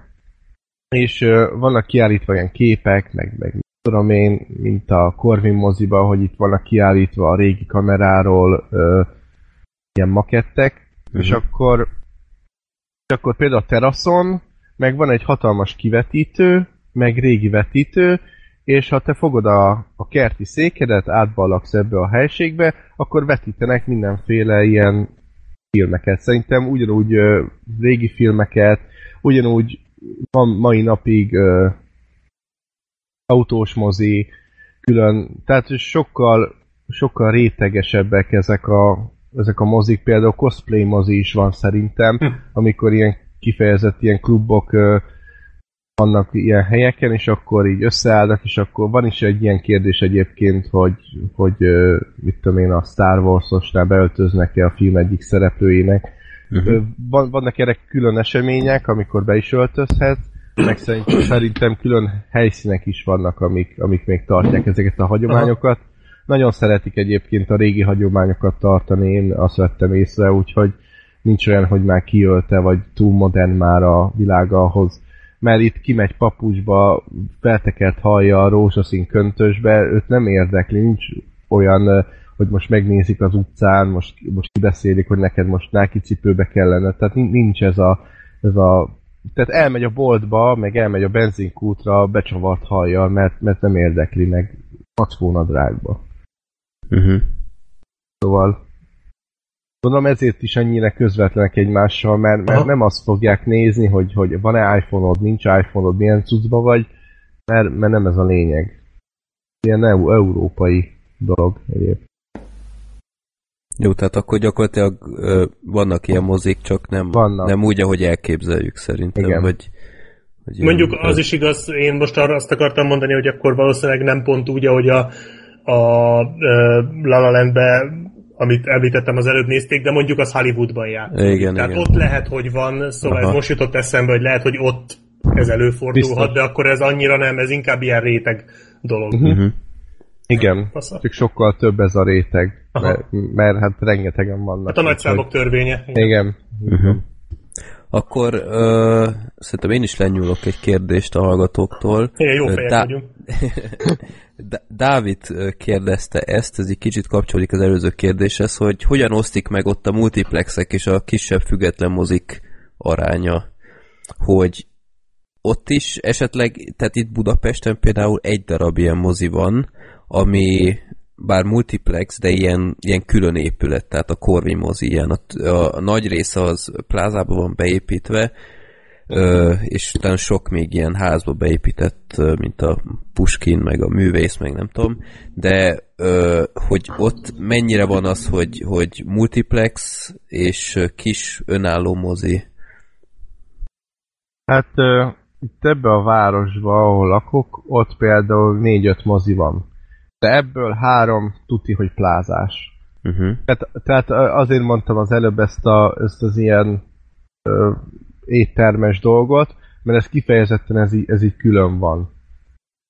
és uh, vannak kiállítva ilyen képek, meg, meg tudom én, mint a Corvin moziba, hogy itt vannak kiállítva a régi kameráról uh, ilyen makettek, uh-huh. és akkor és akkor például a teraszon meg van egy hatalmas kivetítő, meg régi vetítő, és ha te fogod a, a kerti székedet, átballagsz ebbe a helységbe, akkor vetítenek mindenféle ilyen filmeket. Szerintem ugyanúgy ö, régi filmeket, ugyanúgy van mai napig ö, autós mozi, külön, tehát sokkal, sokkal rétegesebbek ezek a, ezek a mozik, például cosplay mozi is van szerintem, hm. amikor ilyen kifejezett ilyen klubok ö, vannak ilyen helyeken, és akkor így összeállnak, és akkor van is egy ilyen kérdés egyébként, hogy, hogy mit tudom én, a Star Wars-osnál beöltöznek-e a film egyik szereplőjének. Uh-huh. Van, vannak erre külön események, amikor be is öltözhet, meg szerintem, szerintem külön helyszínek is vannak, amik, amik még tartják ezeket a hagyományokat. Aha. Nagyon szeretik egyébként a régi hagyományokat tartani, én azt vettem észre, úgyhogy nincs olyan, hogy már kiölte, vagy túl modern már a világa ahhoz, mert itt kimegy papucsba, feltekert hallja a rózsaszín köntösbe, őt nem érdekli, nincs olyan, hogy most megnézik az utcán, most, most kibeszélik, hogy neked most náki cipőbe kellene, tehát nincs ez a, ez a tehát elmegy a boltba, meg elmegy a benzinkútra becsavart hallja, mert, mert nem érdekli meg mackónadrágba. Uh-huh. Szóval Gondolom ezért is annyira közvetlenek egymással, mert, mert nem azt fogják nézni, hogy, hogy van-e iPhone-od, nincs iPhone-od, milyen cuccba vagy, mert, mert nem ez a lényeg. Ilyen eu- európai dolog egyébként.
Jó, tehát akkor gyakorlatilag ö, vannak ilyen mozik, csak nem, vannak. nem úgy, ahogy elképzeljük szerintem, Igen. hogy,
hogy Mondjuk az is igaz, én most arra azt akartam mondani, hogy akkor valószínűleg nem pont úgy, ahogy a, a, a La La Landbe amit említettem az előbb nézték, de mondjuk az Hollywoodban játszik.
Igen,
Tehát
igen.
ott lehet, hogy van, szóval Aha. ez most jutott eszembe, hogy lehet, hogy ott ez előfordulhat, Biztos. de akkor ez annyira nem, ez inkább ilyen réteg dolog. Uh-huh.
Igen, Passza. csak sokkal több ez a réteg, mert, mert hát rengetegen vannak. Hát
a nagyszámok hogy... törvénye.
Igen. igen. Uh-huh.
Akkor ö, szerintem én is lenyúlok egy kérdést a hallgatóktól.
Igen, jó fejek Dá- vagyunk. (laughs)
Dávid kérdezte ezt, ez egy kicsit kapcsolódik az előző kérdéshez, hogy hogyan osztik meg ott a multiplexek és a kisebb független mozik aránya, hogy ott is esetleg, tehát itt Budapesten például egy darab ilyen mozi van, ami bár multiplex, de ilyen, ilyen külön épület, tehát a Corvi mozi ilyen, a, a, a nagy része az plázában van beépítve, ö, és utána sok még ilyen házba beépített, mint a Puskin, meg a művész, meg nem tudom, de ö, hogy ott mennyire van az, hogy, hogy multiplex és kis önálló mozi?
Hát ö, itt ebbe a városba, ahol lakok, ott például négy-öt mozi van. De ebből három tuti, hogy plázás. Uh-huh. Tehát, tehát azért mondtam az előbb ezt, a, ezt az ilyen ö, éttermes dolgot, mert ez kifejezetten ez így, ez így külön van.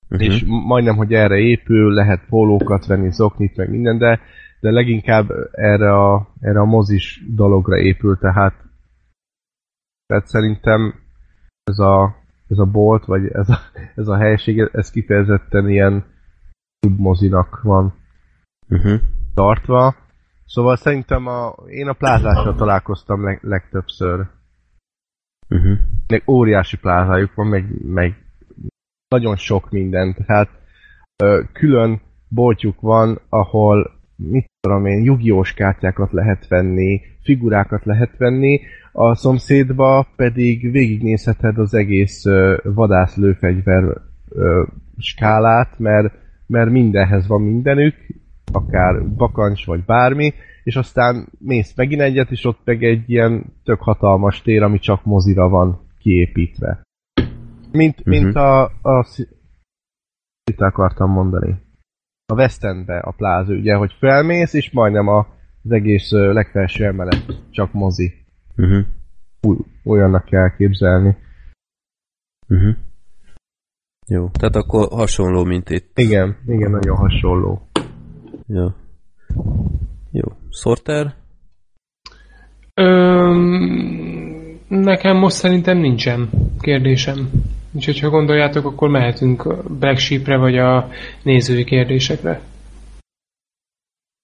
Uh-huh. És majdnem, hogy erre épül, lehet pólókat venni, zoknit, meg minden, de, de leginkább erre a, erre a mozis dologra épül, tehát tehát szerintem ez a, ez a bolt, vagy ez a, ez a helység, ez kifejezetten ilyen mozinak van uh-huh. tartva. Szóval szerintem a, én a plázással találkoztam leg, legtöbbször. Uh-huh. Meg óriási plázájuk van, meg, meg nagyon sok minden. Tehát ö, külön boltjuk van, ahol mit tudom én, jugiós kártyákat lehet venni, figurákat lehet venni, a szomszédba pedig végignézheted az egész ö, vadászlőfegyver ö, skálát, mert, mert mindenhez van mindenük, akár bakancs vagy bármi, és aztán mész megint egyet, és ott meg egy ilyen tök hatalmas tér, ami csak mozira van kiépítve. Mint, uh-huh. mint a, a itt akartam mondani. A West Endbe a pláza, ugye, hogy felmész, és majdnem a, az egész legfelső emelet csak mozi. Uh-huh. Új, olyannak kell képzelni.
Uh-huh. Jó, tehát akkor hasonló, mint itt.
Igen, igen, nagyon hasonló.
Jó. Jó. Sorter?
Öm, nekem most szerintem nincsen kérdésem. Úgyhogy ha gondoljátok, akkor mehetünk Black Sheepre vagy a nézői kérdésekre.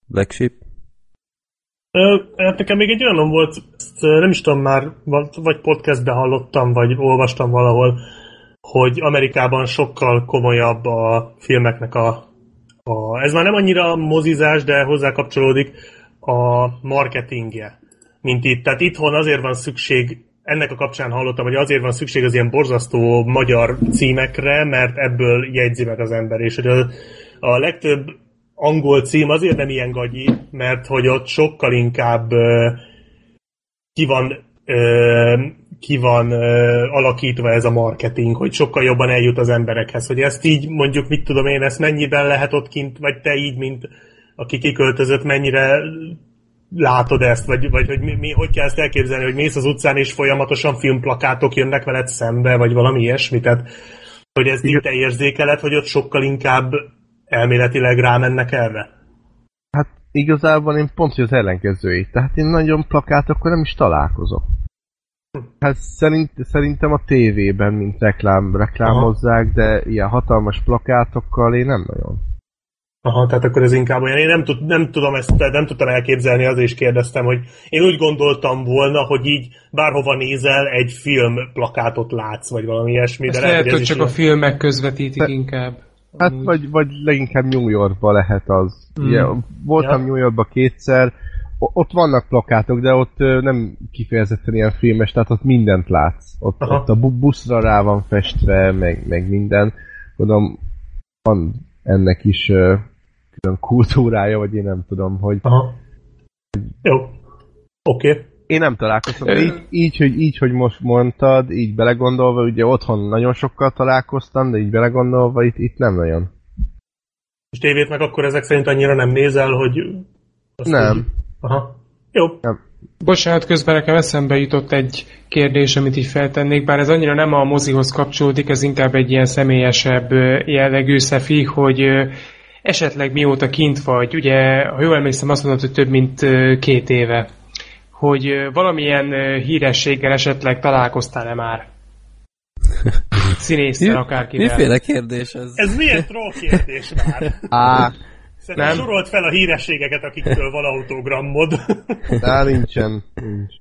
Black Sheep?
Ö, hát nekem még egy olyan volt, ezt nem is tudom már, va- vagy podcastben hallottam, vagy olvastam valahol, hogy Amerikában sokkal komolyabb a filmeknek a, a ez már nem annyira mozizás, de hozzá kapcsolódik a marketingje, mint itt. Tehát itthon azért van szükség, ennek a kapcsán hallottam, hogy azért van szükség az ilyen borzasztó magyar címekre, mert ebből jegyzi meg az ember, és hogy a, a legtöbb angol cím azért nem ilyen gagyi, mert hogy ott sokkal inkább ki van ö, ki van ö, alakítva ez a marketing, hogy sokkal jobban eljut az emberekhez, hogy ezt így mondjuk, mit tudom én, ezt mennyiben lehet ott kint, vagy te így, mint aki kiköltözött, mennyire látod ezt, vagy, vagy hogy mi, mi, hogy kell ezt elképzelni, hogy mész az utcán és folyamatosan filmplakátok jönnek veled szembe, vagy valami ilyesmi, tehát hogy ez így te érzékeled, hogy ott sokkal inkább elméletileg rámennek erre?
Hát igazából én pont hogy az ellenkezői. Tehát én nagyon plakátokkal nem is találkozok. Hát szerint, szerintem a tévében, mint reklám, reklámozzák, de ilyen hatalmas plakátokkal én nem nagyon.
Aha, tehát akkor ez inkább olyan. Én nem, tud, nem tudom ezt, nem tudtam elképzelni, azért is kérdeztem, hogy én úgy gondoltam volna, hogy így bárhova nézel, egy film plakátot látsz, vagy valami ilyesmi. De
lehet,
hogy
hogy
ez
csak
is
a filmek közvetítik
De-
inkább.
Hát vagy, vagy leginkább New Yorkba lehet az.
Mm.
Ugye, voltam
Ja.
New Yorkba kétszer, ott vannak plakátok, de ott nem kifejezetten ilyen filmes, tehát ott mindent látsz. Ott,
Aha.
ott a bu- buszra rá van festve, meg, meg minden. Tudom, van ennek is külön kultúrája, vagy én nem tudom, hogy
Aha. Jó. Oké. Okay.
én nem találkoztam. Így, így, hogy, így, hogy most mondtad, így belegondolva, ugye otthon nagyon sokkal találkoztam, de így belegondolva itt, itt nem nagyon.
És tévét meg akkor ezek szerint annyira nem nézel, hogy... azt
Nem.
Így... Aha. Jó.
Bocsánat, közben nekem eszembe jutott egy kérdés, amit így feltennék, bár ez annyira nem a mozihoz kapcsolódik, ez inkább egy ilyen személyesebb jellegű szefi, hogy esetleg mióta kint vagy, ugye, ha jól emlékszem, azt mondod, hogy több mint két éve, hogy valamilyen hírességgel esetleg találkoztál-e már? (laughs) Színésszel, akárkivel.
Miféle kérdés ez?
Ez milyen troll kérdés már? (laughs)
Á,
Szerintem
Nem.
sorolt fel a hírességeket, akiktől van autogrammod. (laughs)
Á, nincsen. Nincs.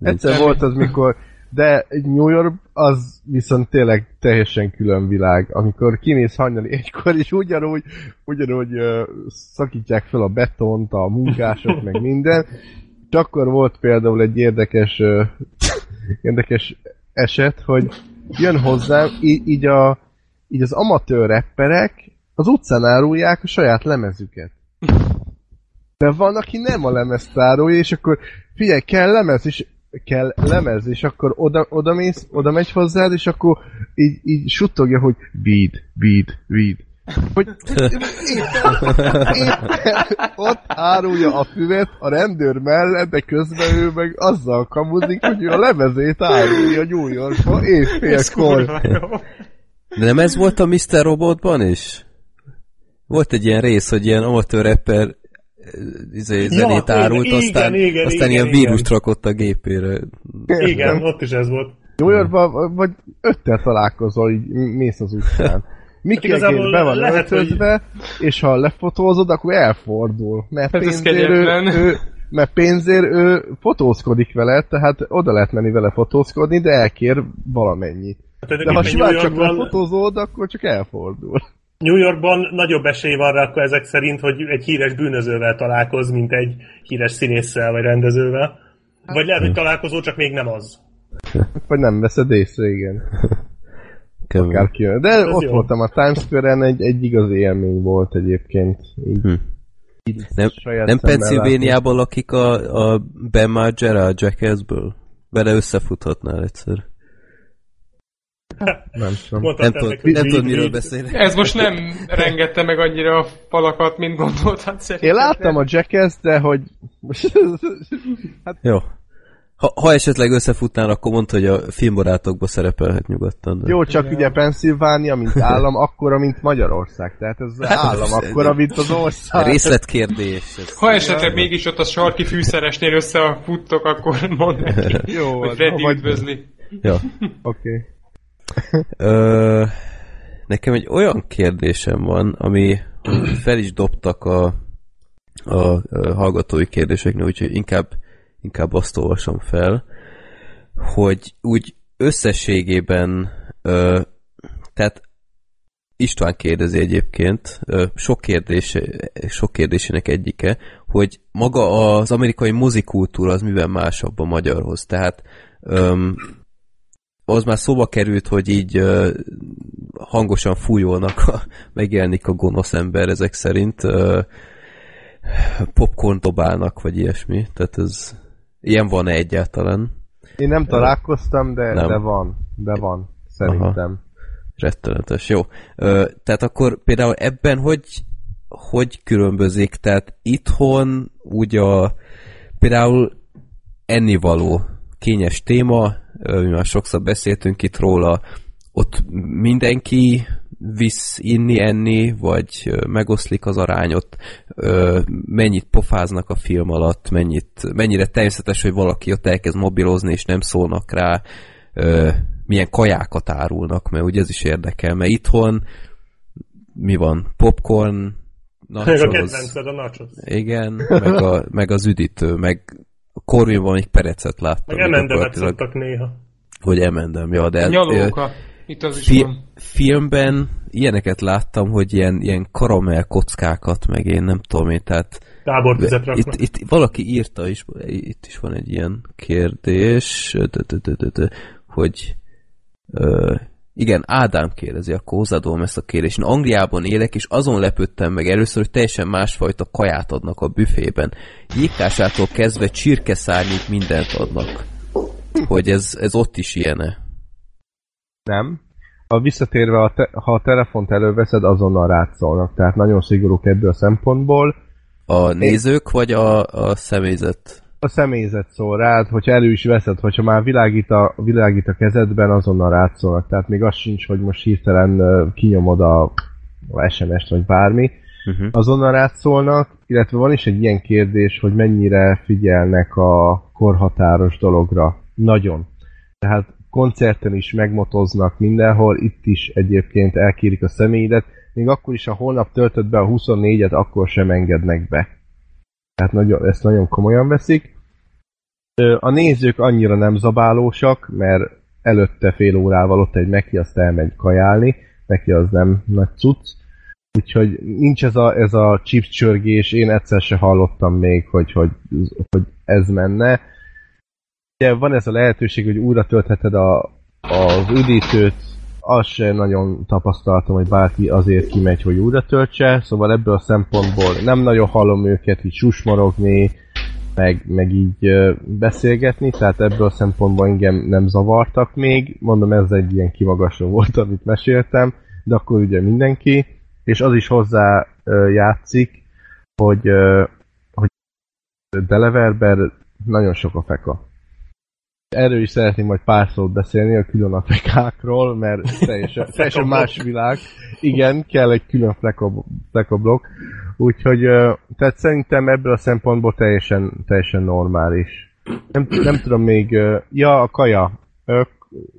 Egyszer
Nincs.
volt az, mikor... De New York az viszont tényleg teljesen külön világ. Amikor kimész hajnali egykor, és ugyanúgy, ugyanúgy uh, szakítják fel a betont, a munkások, meg minden. És akkor volt például egy érdekes, uh, érdekes eset, hogy jön hozzám, így, így, a, így az amatőr rapperek az utcán árulják a saját lemezüket. De van, aki nem a lemezt árulja, és akkor figyelj, kell lemez, és kell lemez, és akkor oda, oda, mész, oda megy hozzád, és akkor így, így suttogja, hogy weed, weed, weed. Hogy éppen, éppen ott árulja a füvet a rendőr mellett, de közben ő meg azzal kamuzik, hogy ő a lemezét árulja a New Yorkba évfélkor.
De nem ez volt a Mr. Robotban is? Volt egy ilyen rész, hogy ilyen amatőr rapper izé, zenét
tényleg,
árult,
igen,
aztán,
igen,
aztán
igen,
ilyen
igen.
vírust rakott a gépére.
Igen, ott is ez volt.
New Yorkban vagy öttel találkozol, így mész az utcán. Mickey
Hát igazából
be van
lehet,
öltözve, és ha lefotózod, akkor elfordul. Mert
Hát
pénzért ő, mert pénzért ő fotózkodik vele, tehát oda lehet menni vele fotózkodni, de elkér valamennyit.
Hát,
De ha simán csak lefotózod, akkor csak elfordul.
New Yorkban nagyobb esély van rá akkor ezek szerint, hogy egy híres bűnözővel találkoz, mint egy híres színésszel vagy rendezővel. Vagy lehet, hogy találkozó, csak még nem az. (laughs)
Vagy nem veszed észre, igen.
Kemény.
Akár kijön. De
Ez
ott
jó.
voltam a Times Square-en, egy, egy igazi élmény volt egyébként. Így,
Hm.
így
Nem, nem
szemmel
Pennsylvaniában lakik a, a Ben Margera a Jackassből? Vele összefuthatnál egyszer.
Nem tudom.
Mondtad
Nem
hogy
nem tudod
így-
miről beszélni.
Ez most nem rengette meg annyira a falakat, mint gondoltad szerintem.
Én láttam a Jackass, de hogy... (laughs)
Jó. Ha, ha esetleg összefutnál, akkor mondd, hogy a filmbarátokba szerepelhet nyugodtan. De...
Jó, csak ugye Pennsylvania, mint állam, akkora, mint Magyarország. Tehát ez
Hát,
állam akkora, mint az ország.
Részletkérdés. Ez...
Ha esetleg mégis ott a sarki fűszeresnél összefuttok, akkor mondd neki,
Jó,
hogy Freddy
vagy-
üdvözli.
Ja.
Oké.
Ö, nekem egy olyan kérdésem van, ami fel is dobtak a, a, a hallgatói kérdéseknél, úgyhogy inkább, inkább azt olvasom fel, hogy úgy összességében, ö, tehát István kérdezi egyébként, ö, sok, kérdés, sok kérdésének egyike, hogy maga az amerikai mozikultúra az miben másabb a magyarhoz. Tehát az már szóba került, hogy így ö, hangosan fújolnak, a, (laughs) megjelenik a gonosz ember ezek szerint, ö, popcorn dobálnak, vagy ilyesmi. Tehát ez ilyen van-e egyáltalán?
Én nem találkoztam, de,
Nem.
de van. De van. Szerintem.
Rettenetes, jó. Ö, tehát akkor például ebben hogy, hogy különbözik? Tehát itthon úgy a például ennivaló kényes téma, már sokszor beszéltünk itt róla, ott mindenki visz inni, enni, vagy megoszlik az arányot, mennyit pofáznak a film alatt, mennyit, mennyire természetes, hogy valaki ott elkezd mobilozni, és nem szólnak rá, milyen kajákat árulnak, mert ugye ez is érdekel, mert itthon mi van? Popcorn,
Meg a
nachos,
kedvenced a nachos.
igen, meg, a, meg az üdítő, meg a Corvinban még perecet láttam.
Meg emendemet szoktak néha.
Hogy emendem, ja, de...
Nyalóka. Itt az is
fi-
van.
filmben ilyeneket láttam, hogy ilyen, ilyen karamell kockákat, meg én nem tudom én, tehát
Tábortüzet
itt, itt valaki írta is, itt is van egy ilyen kérdés, hogy igen, Ádám kérdezi, akkor hozzáadom ezt a kérdést. Én Angliában élek, és azon lepődtem meg először, hogy teljesen másfajta kaját adnak a büfében. Jégkásától kezdve csirkeszárnyig mindent adnak. Hogy ez, ez ott is ilyene.
Nem. A visszatérve, a te, ha a telefont előveszed, azonnal rád szólnak. Tehát nagyon szigorúk ebből a szempontból.
A nézők, vagy a, a személyzet?
A személyzet szól rád, hogyha elő is veszed, hogyha már világít a, világít a kezedben, azonnal rád szólnak. Tehát még az sincs, hogy most hirtelen kinyomod a, a SMS-t, vagy bármi.
Uh-huh.
azonnal rád szólnak, illetve van is egy ilyen kérdés, hogy mennyire figyelnek a korhatáros dologra. Nagyon. Tehát koncerten is megmotoznak mindenhol, itt is egyébként elkérik a személyedet, még akkor is, ha holnap töltöd be a 24-et, akkor sem engednek be. Tehát nagyon, ezt nagyon komolyan veszik. A nézők annyira nem zabálósak, mert előtte fél órával ott egy meki, azt elmegy kajálni, neki az nem nagy cucc. Úgyhogy nincs ez a, ez a chips csörgés, én egyszer se hallottam még, hogy, hogy, hogy ez menne. Ugye van ez a lehetőség, hogy újra töltheted a, az üdítőt, azt sem nagyon tapasztaltam, hogy bárki azért kimegy, hogy újra töltse, szóval ebből a szempontból nem nagyon hallom őket így susmorogni, meg, meg így ö, beszélgetni, tehát ebből a szempontból engem nem zavartak még. Mondom, ez egy ilyen kimagasló volt, amit meséltem, de akkor ugye mindenki, és az is hozzá ö, játszik, hogy, ö, hogy Delaverben nagyon sok a feka. Erről is szeretném majd pár szót beszélni, a külön a fekákról, mert teljesen, (laughs) teljesen más világ. Igen, kell egy külön blokk. Úgyhogy, tehát szerintem ebből a szempontból teljesen, teljesen normális. Nem, nem tudom még, ja, a kaja.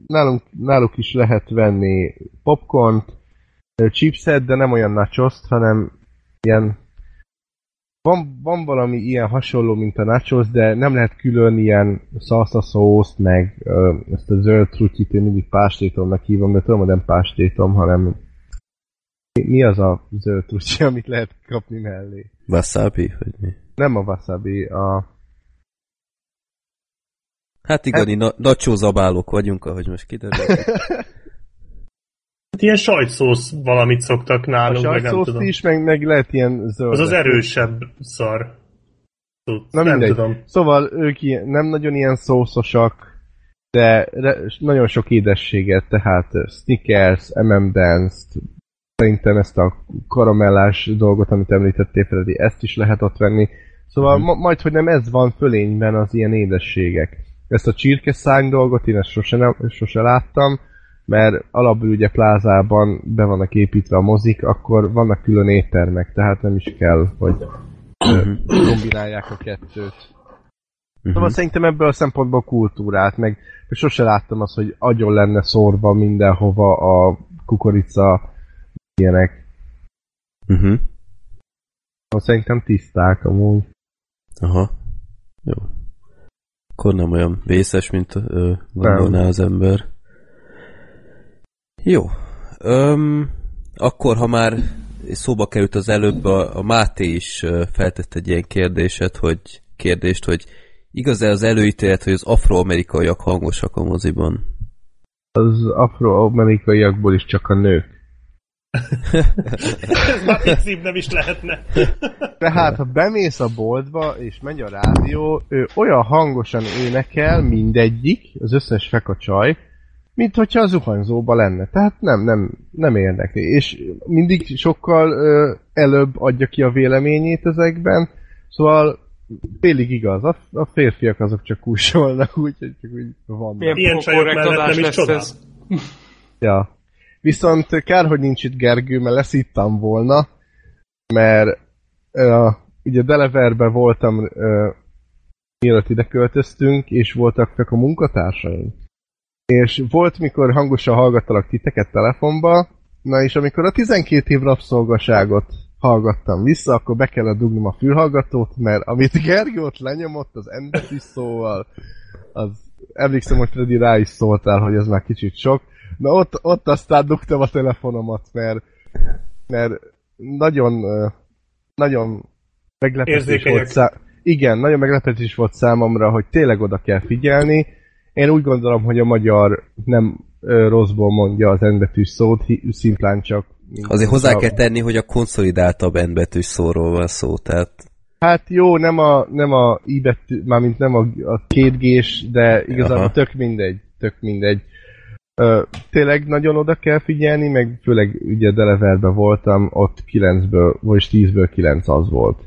Nálunk, náluk is lehet venni popcornt, chipset, de nem olyan nachoszt, hanem ilyen van, van valami ilyen hasonló, mint a nachos, de nem lehet külön ilyen salsa szószt, meg ö, ezt a zöld trutyit én mindig pástétomnak hívom, mert tudom, hogy nem pástétom, hanem mi, az a zöld trutyi, (laughs) amit lehet kapni mellé?
Wasabi, vagy mi?
Nem a wasabi, a...
Hát igazi, na, nacho zabálók vagyunk, ahogy most kiderül. (laughs)
Hát ilyen sajtszósz valamit szoktak nálunk, meg nem tudom.
is, meg, meg lehet ilyen zöld.
Az az erősebb szar. Tud,
Na
nem
mindegy.
tudom.
Szóval ők ilyen, nem nagyon ilyen szószosak, de re, nagyon sok édességet, tehát Snickers, M&M's, szerintem ezt a karamellás dolgot, amit említettél, Freddy, ezt is lehet ott venni. Szóval
Mhm.
ma, majd, hogy nem ez van fölényben az ilyen édességek. ezt a csirkeszárny dolgot én ezt sose, nem, sose láttam, mert alapból ugye plázában be vannak építve a mozik, akkor vannak külön éttermek, tehát nem is kell, hogy ö, kombinálják a kettőt. Szóval
Uh-huh.
szerintem ebből a szempontból kultúrát, meg sose láttam azt, hogy agyon lenne szórva mindenhova a kukorica ilyenek.
Uh-huh.
Szóval Szerintem tiszták amúgy.
Aha. Jó. Akkor nem olyan vészes, mint ö, gondolná az ember. Jó. Öm, akkor, ha már szóba került az előbb, a, a Máté is feltett egy ilyen kérdéset, hogy kérdést, hogy igaz-e az előítélet, hogy az afroamerikaiak hangosak a moziban?
Az afroamerikaiakból is csak a nők.
Ez (laughs) már egy nem is lehetne. (laughs)
Tehát, ha bemész a boltba, és megy a rádió, ő olyan hangosan énekel mindegyik, az összes feka csaj, mint hogyha a zuhanyzóba lenne. Tehát nem, nem, nem érdekli. És mindig sokkal ö, előbb adja ki a véleményét ezekben, szóval félig igaz. A, a férfiak azok csak kúsolnak, (laughs) úgyhogy csak úgy vannak.
Milyen
Ilyen csajok mellett nem is
lesz
csodál.
ez.
Ja. Viszont kár, hogy nincs itt Gergő, mert leszittam volna, mert uh, ugye Deleverbe voltam, uh, mielőtt ide költöztünk, és voltak csak a munkatársaink. És volt, mikor hangosan hallgattalak titeket telefonba, na és amikor a 12 év rabszolgaságot hallgattam vissza, akkor be kellett dugnom a fülhallgatót, mert amit Gergő ott lenyomott az endetű szóval, az emlékszem, hogy Freddy rá is szóltál, hogy ez már kicsit sok. Na ott, ott aztán dugtam a telefonomat, mert, mert nagyon, nagyon meglepetés volt szá- Igen, nagyon meglepetés volt számomra, hogy tényleg oda kell figyelni. Én úgy gondolom, hogy a magyar nem rosszból mondja az endetű szót, szimplán csak...
Azért hozzá
a-
kell tenni, hogy a konszolidáltabb N-betűs szóról van szó, tehát
Hát jó, nem a, nem a i betű, mármint nem a, a kétgés, de igazából
Aha.
tök mindegy, tök mindegy. Ö, tényleg nagyon oda kell figyelni, meg főleg ugye Deleverben voltam, ott 9-ből, vagy 10-ből 9 az volt.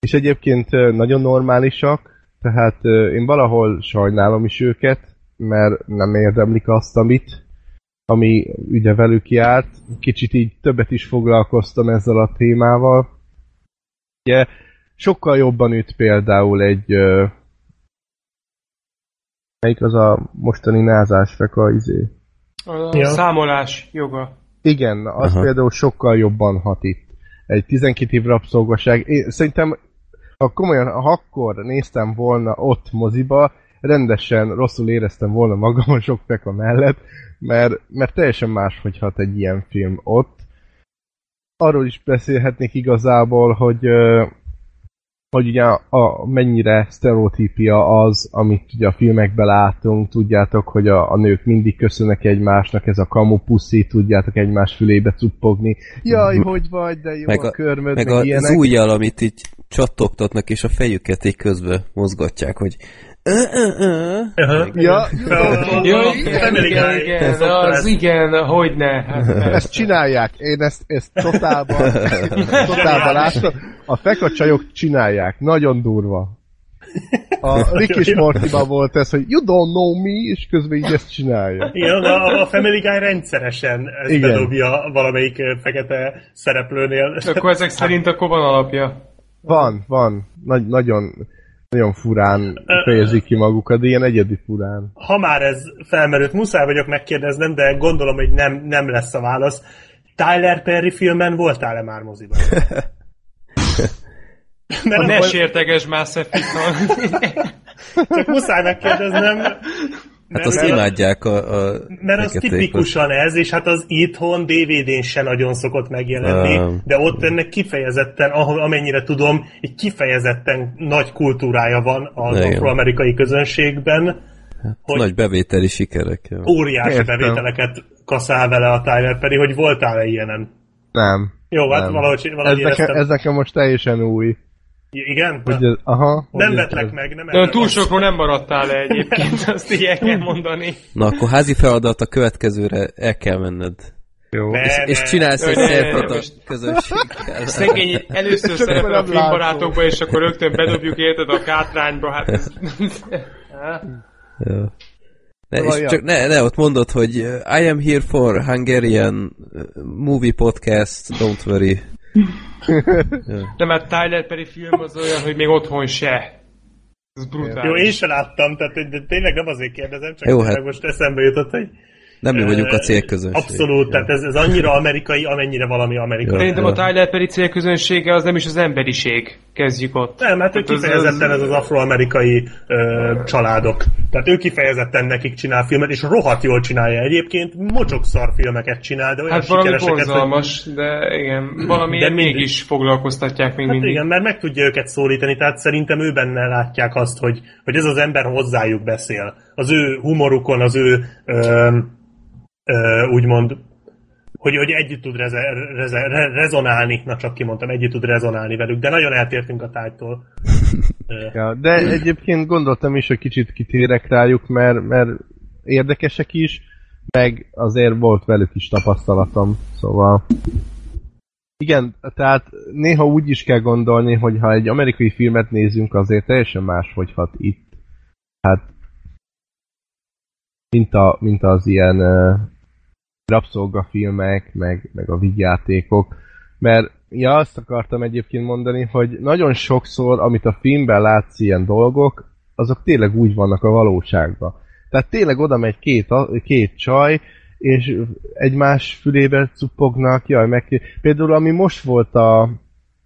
És egyébként nagyon normálisak, tehát én valahol sajnálom is őket, mert nem érdemlik azt, amit, ami ugye velük járt. Kicsit így többet is foglalkoztam ezzel a témával. Ugye sokkal jobban üt például egy melyik az a mostani názás feka izé.
A
Ja.
számolás joga.
Igen, az.
Aha.
például sokkal jobban hat itt. Egy 12 év rabszolgaság. Én szerintem, ha komolyan, ha akkor néztem volna ott moziba, rendesen rosszul éreztem volna magam a sok feka mellett, mert, mert teljesen más, hogy hat egy ilyen film ott. Arról is beszélhetnék igazából, hogy hogy ugye a, a, mennyire sztereotípia az, amit ugye a filmekben látunk, tudjátok, hogy a, a nők mindig köszönnek egymásnak, ez a kamu puszi, tudjátok egymás fülébe cuppogni. Jaj, hogy vagy, de jó
Meg
a,
a-
körmöd,
meg
meg,
a,
ilyenek.
az ujjal, amit így csattogtatnak, és a fejüket így közbe mozgatják, hogy.
Ja,
igen, az igen, hogyne. Hát,
ezt csinálják. Én ezt, ezt totálban, totálban (laughs) láttam. A fekacsajok csinálják. Nagyon durva. A (laughs) Rick és Mortyban volt ez, hogy you don't know me, és közben így ezt csinálja.
Igen, a, a Family Guy rendszeresen ezt
Igen.
bedobja valamelyik fekete szereplőnél.
Akkor ezek szerint akkor van alapja.
Van, van. Nagy, nagyon, nagyon furán fejezik ki magukat, ilyen egyedi furán.
Ha már ez felmerült, muszáj vagyok megkérdeznem, de gondolom, hogy nem, nem lesz a válasz. Tyler Perry filmen voltál-e már moziban? (laughs) Mert
Ne
akkor
sérteges már Szefittal. (laughs)
csak muszáj megkérdeznem,
Hát azt imádják a, a
Mert az tipikusan ez, és hát az itthon DVD-n se nagyon szokott megjelenni,
Um.
de ott ennek kifejezetten, ahol, amennyire tudom, egy kifejezetten nagy kultúrája van az afroamerikai közönségben, hogy
Nagy bevételi sikerek. Jó.
óriási
Értem.
bevételeket kaszál vele a Tyler Perry, hogy voltál-e ilyenen?
Nem.
Jó, hát
nem.
valahogy, valahogy
ez, nekem, ez nekem most teljesen új.
Igen?
Hogy ez, aha.
nem vetlek
ez-
meg, nem
De túl sokról nem maradtál le egyébként, (laughs) azt így el kell mondani.
Na, akkor házi feladat a következőre el kell menned.
Jó.
Ne,
És,
ne.
és csinálsz egy
Ne,
szelfit a
most-
közönséggel.
Szegény először szerepel a filmbarátokba, és akkor rögtön bedobjuk érted a kátrányba, hát ez...
Ja. Ne, és csak ne, ne, ott mondod, hogy uh, I am here for Hungarian uh, movie podcast, don't worry.
De már Tyler Perry film az olyan, hogy még otthon se. Ez brutális.
Jó, én se láttam, tehát de tényleg nem azért kérdezem, csak
Jó, hát-
most eszembe jutott, hogy
Nem mi vagyunk a célközönség.
Abszolút, tehát ez, ez annyira amerikai, amennyire valami amerikai.
Szerintem a Tyler Perry célközönsége az nem is az emberiség. Kezdjük ott.
Nem, hát ő
az-
kifejezetten ez az afroamerikai ö, családok. Tehát ő kifejezetten nekik csinál filmet, és rohadt jól csinálja egyébként. Mocsok szar filmeket csinál, de olyan
Hát valami
sikereseket, hogy...
borzalmas, de igen, valami
De mindig-
mégis foglalkoztatják még
Hát
mindig.
igen, mert meg tudja őket szólítani, tehát szerintem ő benne látják azt, hogy, hogy ez az ember hozzájuk beszél. Az ő humorukon, az ő ö, úgymond, hogy, hogy együtt tud reze, reze, re, rezonálni, na csak kimondtam, együtt tud rezonálni velük, de nagyon eltértünk a tájtól.
Ja, de egyébként gondoltam is, hogy kicsit kitérek rájuk, mert, mert érdekesek is, meg azért volt velük is tapasztalatom, szóval... Igen, tehát néha úgy is kell gondolni, hogy ha egy amerikai filmet nézünk, azért teljesen más hat itt. Hát mint, a, mint az ilyen rabszolgafilmek, meg, meg a vigyátékok, mert ja, azt akartam egyébként mondani, hogy nagyon sokszor, amit a filmben látsz ilyen dolgok, azok tényleg úgy vannak a valóságban. Tehát tényleg oda megy két, két csaj, és egymás fülébe cuppognak, jaj, meg... Például ami most volt a,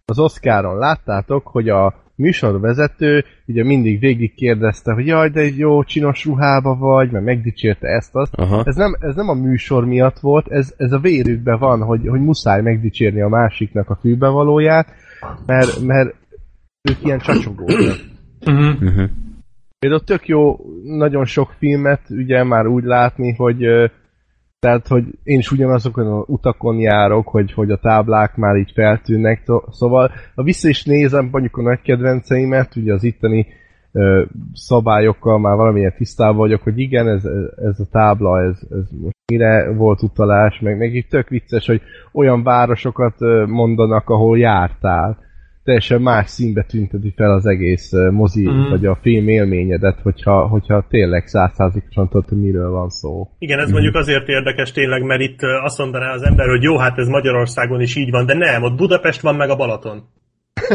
az Oscaron, láttátok, hogy a műsorvezető ugye mindig végig kérdezte, hogy jaj, de egy jó csinos ruhába vagy, mert megdicsérte ezt, azt.
Aha.
Ez nem, ez nem a műsor miatt volt, ez, ez a vérükben van, hogy, hogy muszáj megdicsérni a másiknak a fülbevalóját, mert, mert ők ilyen csacsogók.
Uh-huh.
Uh-huh.
Például tök jó nagyon sok filmet ugye már úgy látni, hogy tehát, hogy én is ugyanazokon a utakon járok, hogy, hogy a táblák már így feltűnnek, szóval ha vissza is nézem mondjuk a nagy kedvenceimet, ugye az itteni ö, szabályokkal már valamilyen tisztában vagyok, hogy igen, ez, ez a tábla, ez, ez most mire volt utalás, meg, meg így tök vicces, hogy olyan városokat mondanak, ahol jártál. Teljesen más színbe tünteti fel az egész mozi, mm. vagy a film élményedet, hogyha, hogyha tényleg százszázalékosan tudod, hogy miről van szó.
Igen, ez mondjuk azért érdekes tényleg, mert itt azt mondaná az ember, hogy jó, hát ez Magyarországon is így van, de nem, ott Budapest van meg a Balaton.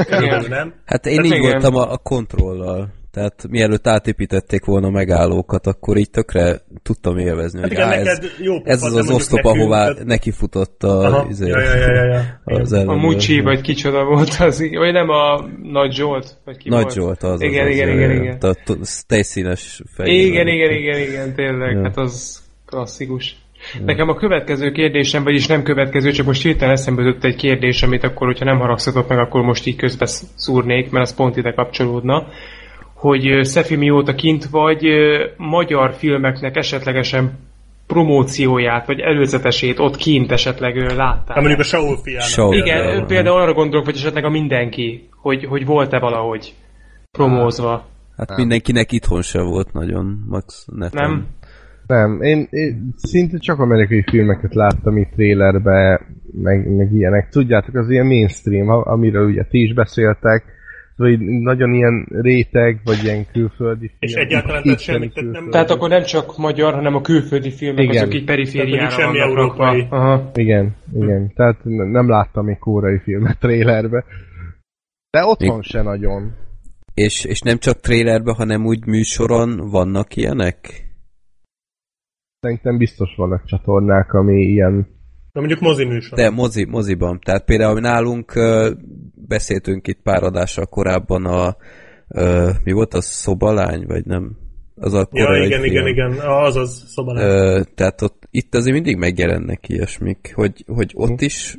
Körülbelül, nem?
Hát én
Hát
így
igen.
voltam a, a kontrollal. Tehát mielőtt átépítették volna a megállókat, akkor így tökre tudtam élvezni,
Hát
hogy
igen,
á, ez,
jó
ez az az oszlop,
nekünk,
ahová
tehát-
neki futott a,
Aha,
izé,
ja, ja, ja, ja, ja.
az
A. Mucsi, vagy kicsoda volt az, vagy nem a Nagy Zsolt, vagy ki
Nagy
volt?
Zsolt az.
Igen,
az,
igen,
az,
igen, igen.
A t- tejszínes fej.
Igen, igen, igen, igen, tényleg,
Ja.
hát az klasszikus. Nekem a következő kérdésem, vagyis nem következő, csak most hirtelen eszembe jutott egy kérdés, amit akkor, hogyha nem haragszatok meg, akkor most így közbe szúrnék, mert az pont ide kapcsolódna, hogy Szefi mióta kint vagy, magyar filmeknek esetlegesen promócióját, vagy előzetesét ott kint esetleg láttál.
Hát mondjuk a Saul fiának.
Saul.
Igen,
Például.
például arra gondolok, hogy esetleg a mindenki, hogy, hogy volt-e valahogy promózva.
Hát mindenkinek itthon se volt nagyon, max neten.
Nem?
Nem, én, én szinte csak amerikai filmeket láttam itt trailerbe, meg, meg ilyenek. Tudjátok, az ilyen mainstream, a- amiről ugye ti is beszéltek, így nagyon ilyen réteg, vagy ilyen külföldi film.
És egyáltalán tehát semmit, tehát nem-.
Tehát akkor nem csak magyar, hanem a külföldi filmek,
Igen.
azok így perifériára
Tehát semmi
rakva.
európai.
Aha.
Igen, igen. Tehát nem láttam még kórai filmet trailerbe. De otthon
Még-
se nagyon.
És, és nem csak trailerben, hanem úgy műsoron vannak ilyenek?
Szerintem biztos vannak csatornák, ami ilyen...
De mondjuk mozi műsor.
De mozi, moziban. Tehát például nálunk beszéltünk itt pár adással korábban a mi volt az szobalány, vagy nem? Az a
Ja, igen,
film.
igen, igen. Ah, Azaz, szobalány.
Ö, tehát ott, itt azért mindig megjelennek ilyesmik, hogy, hogy ott is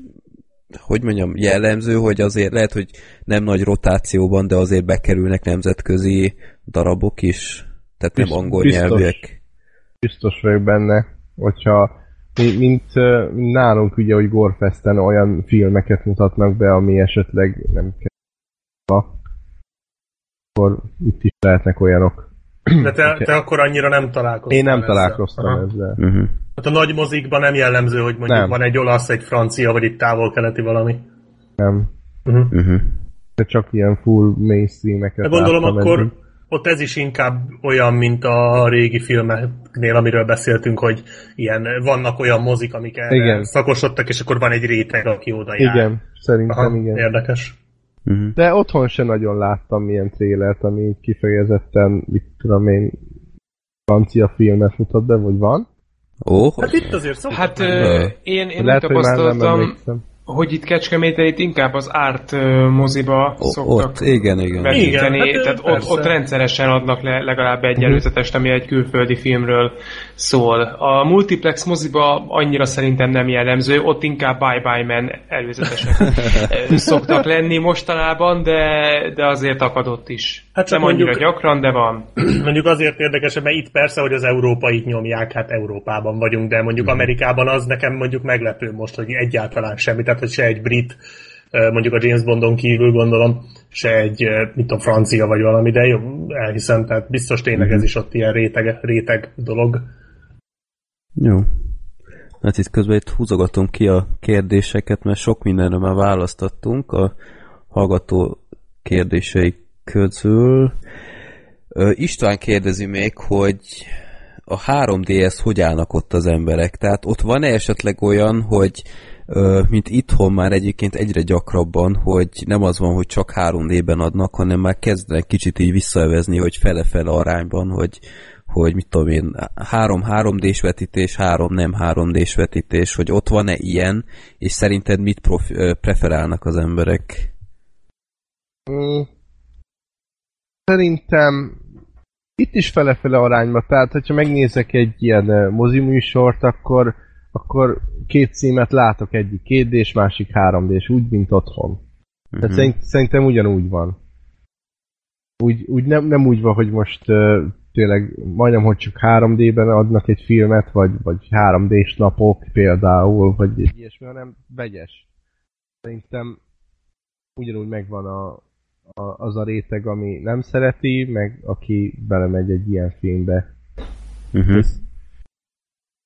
hogy mondjam, jellemző, hogy azért lehet, hogy nem nagy rotációban, de azért bekerülnek nemzetközi darabok is. Tehát nem
Bizt-
angol
biztos.
nyelvűek.
biztos vagyok benne, hogyha mint nálunk ugye, hogy Gorefesten olyan filmeket mutatnak be, ami esetleg nem kell akkor itt is lehetnek olyanok.
De te, te akkor annyira nem találkoztál
Én nem
ezzel.
találkoztam
Aha.
ezzel.
Uh-huh.
Hát a nagy mozikban nem jellemző, hogy mondjuk
Nem.
van egy olasz, egy francia, vagy egy távol-keleti valami.
Nem.
Uh-huh.
Uh-huh.
De csak ilyen full mainstreameket
De gondolom akkor,
eddig.
Ott ez is inkább olyan, mint a régi filmeknél, amiről beszéltünk, hogy ilyen, vannak olyan mozik, amik erre
Igen.
szakosodtak, és akkor van egy réteg, aki oda jár.
Igen, szerintem
Aha,
igen.
Érdekes.
Uh-huh.
De otthon sem nagyon láttam ilyen trélert, ami kifejezetten, mit tudom én, francia filmet mutat be, vagy van?
Ó,
Hát itt azért szokott
Hát ö, én, én úgy
Lehet, nem
tapasztaltam. Hogy itt Kecskeméten itt inkább az árt moziba
o-
szoktak
ott, igen, igen.
vetíteni,
Igen, hát,
tehát ott,
persze.
ott rendszeresen adnak le legalább egy
Mhm.
előzetest, ami egy külföldi filmről szól. A multiplex moziba annyira szerintem nem jellemző, ott inkább Bye Bye Man előzetesek (laughs) szoktak lenni mostanában, de, de azért akadott is.
Hát csak
nem annyira
mondjuk-
gyakran, de van. (clears throat)
Mondjuk azért érdekesebb, mert itt persze, hogy az európait nyomják, hát Európában vagyunk, de mondjuk Amerikában az nekem mondjuk meglepő most, hogy egyáltalán semmi, tehát hogy se egy brit, mondjuk a James Bondon kívül gondolom, se egy, mit tudom, francia vagy valami, de jó, elhiszem, tehát biztos tényleg ez is ott ilyen réteg, réteg dolog.
Jó. Hát itt közben itt húzogatom ki a kérdéseket, mert sok mindenre már választottunk a hallgató kérdései közül. István kérdezi még, hogy a 3DS hogy állnak ott az emberek? Tehát ott van-e esetleg olyan, hogy mint itthon már egyébként egyre gyakrabban, hogy nem az van, hogy csak 3D-ben adnak, hanem már kezdenek kicsit így visszaevezni, hogy fele-fele arányban, hogy, hogy mit tudom én, három 3D-s vetítés, három nem 3D-s vetítés, hogy ott van-e ilyen, és szerinted mit profi- preferálnak az emberek?
Szerintem itt is fele-fele arányba, tehát hogyha megnézek egy ilyen moziműsort, akkor, akkor két címet látok, egyik 2D-s, másik 3D-s, úgy, mint otthon. Uh-huh. Tehát szerint, szerintem ugyanúgy van. Úgy, úgy nem, nem úgy van, hogy most uh, tényleg majdnem, hogy csak 3D-ben adnak egy filmet, vagy, vagy 3D-s napok például, vagy ilyesmi, hanem vegyes. Szerintem ugyanúgy megvan a, a, az a réteg, ami nem szereti, meg aki belemegy egy ilyen filmbe.
Uh-huh.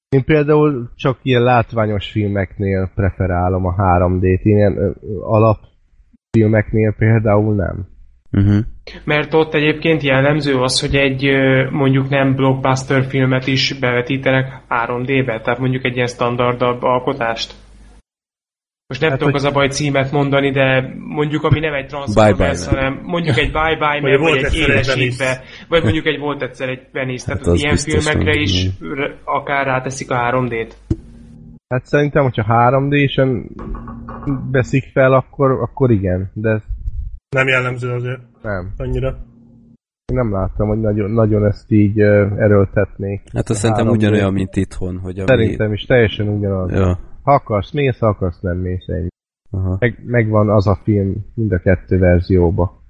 Én például csak ilyen látványos filmeknél preferálom a 3D-t, ilyen alapfilmeknél például nem.
Uh-huh.
Mert ott egyébként jellemző az, hogy egy mondjuk nem blockbuster filmet is bevetítenek 3D-be, tehát mondjuk egy ilyen standardabb alkotást. Most nem
Hát,
tudok
hogy-
az a baj címet mondani, de mondjuk ami nem egy Transformers, hanem mondjuk egy Bye Bye Man, vagy egy élesítve, vagy mondjuk egy volt egyszer egy Venice, tehát
Hát az
ilyen filmekre
nem,
is r- akár ráteszik a 3D-t.
Hát szerintem, hogyha 3D-sen veszik fel, akkor, akkor igen, de
Nem jellemző azért
nem.
annyira.
Én nem láttam, hogy nagyon, nagyon ezt így ö, erőltetnék.
Hát azt
A
szerintem
3D.
ugyanolyan, mint itthon, hogy ami...
Szerintem is teljesen ugyanaz.
Ja.
Ha akarsz, mész, ha akarsz, nem mész. Ennyi.
Aha.
Meg, megvan az a film mind a kettő verzióba.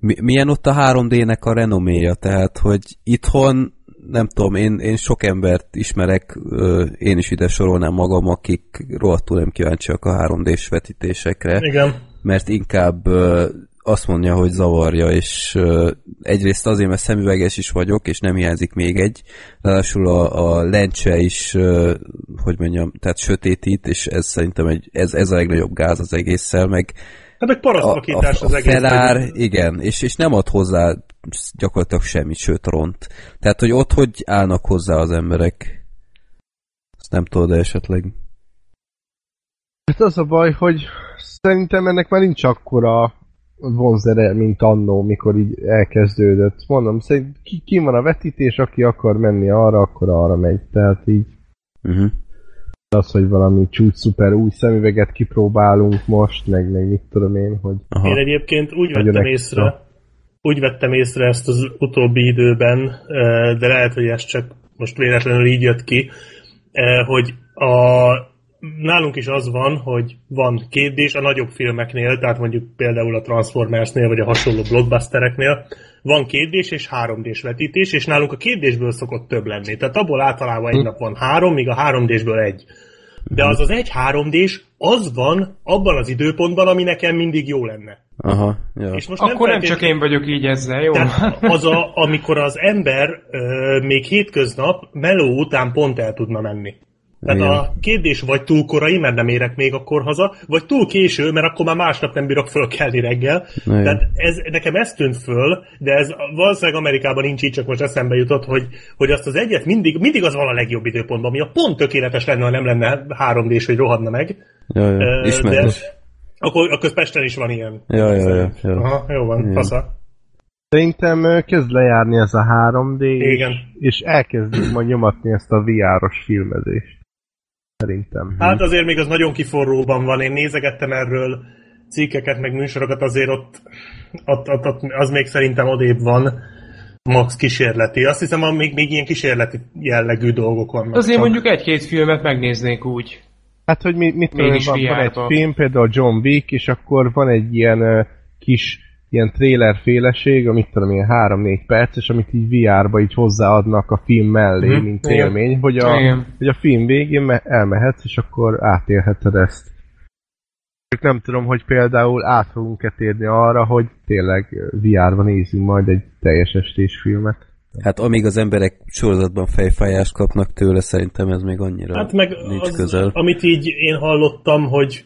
Mi, milyen ott a 3D-nek a renoméja? Tehát, hogy itthon, nem tudom, én, én sok embert ismerek, ö, én is ide sorolnám magam, akik rohadtul nem kíváncsiak a 3D-s vetítésekre,
Igen.
mert inkább ö, azt mondja, hogy zavarja, és egyrészt azért, mert szemüveges is vagyok, és nem hiányzik még egy, ráadásul a, a lencse is, hogy mondjam, tehát sötétít, és ez szerintem egy, ez, ez a legnagyobb gáz az egésszel, meg
Hát meg parasztvakítás az egész.
felár,
hogy-
igen, és, és nem ad hozzá gyakorlatilag semmit, sőt ront. Tehát, hogy ott hogy állnak hozzá az emberek? Azt nem tudod -e esetleg.
Hát az a baj, hogy szerintem ennek már nincs akkora vonzere, mint annó, mikor így elkezdődött. Mondom, szerint ki, ki van a vetítés, aki akar menni arra, akkor arra megy. Tehát így
Uh-huh.
az, hogy valami csúcs szuper új szemüveget kipróbálunk most, meg, meg mit tudom én, hogy
Aha.
Én egyébként úgy vettem
extra.
észre, úgy vettem észre ezt az utóbbi időben, eh, de lehet, hogy ez csak most véletlenül így jött ki, eh, hogy a, nálunk is az van, hogy van kétdés a nagyobb filmeknél, tehát mondjuk például a Transformersnél, vagy a hasonló blockbustereknél, van kétdés és háromdés vetítés, és nálunk a kétdésből szokott több lenni. Tehát abból általában egy nap van három, míg a háromdésből egy. De az az egy 3D-s, az van abban az időpontban, ami nekem mindig jó lenne.
Aha, ja.
És most
Akkor nem
feltét-
csak én vagyok így ezzel, jó?
Tehát az a, amikor az ember ö, még hétköznap meló után pont el tudna menni. Tehát
Igen.
a kérdés vagy túl korai, mert nem érek még akkor haza, vagy túl késő, mert akkor már másnap nem bírok fölkelni reggel.
Igen.
Tehát ez, nekem ez tűnt föl, de ez valószínűleg Amerikában nincs így, csak most eszembe jutott, hogy, hogy azt az egyet mindig, mindig az van a legjobb időpontban, ami a pont tökéletes lenne, ha nem lenne 3D-s, hogy rohadna meg.
Ja, ja.
Ö,
Ismerős.
De, akkor, akkor Pesten is van ilyen.
Ja, ja, ja, ja.
Aha, jó van,
Igen.
fasza.
Szerintem kezd lejárni ez a 3D,
Igen.
és elkezdjük majd nyomatni ezt a VR-os filmezést. Szerintem.
Hát azért még az nagyon kiforróban van. Én nézegettem erről cikkeket, meg műsorokat, azért ott, ott, ott, ott az még szerintem odébb van. Max kísérleti. Azt hiszem, még, még ilyen kísérleti jellegű dolgok vannak.
Azért
csak.
mondjuk egy-két filmet megnéznék úgy.
Hát, hogy mi, mit tudom, van, van egy film, például John Wick, és akkor van egy ilyen ö, kis ilyen trailer féleség, amit tudom, ilyen 3-4 perc, és amit így VR-ba így hozzáadnak a film mellé,
Mhm,
mint
igen.
élmény, hogy a,
Igen.
hogy a film végén me- elmehetsz, és akkor átélheted ezt. Csak nem tudom, hogy például át fogunk-e térni arra, hogy tényleg ö, VR-ba nézzünk majd egy teljes estés filmet.
Hát amíg az emberek sorozatban fejfájást kapnak tőle, szerintem ez még annyira
Hát meg
nincs
az,
közel.
amit így én hallottam, hogy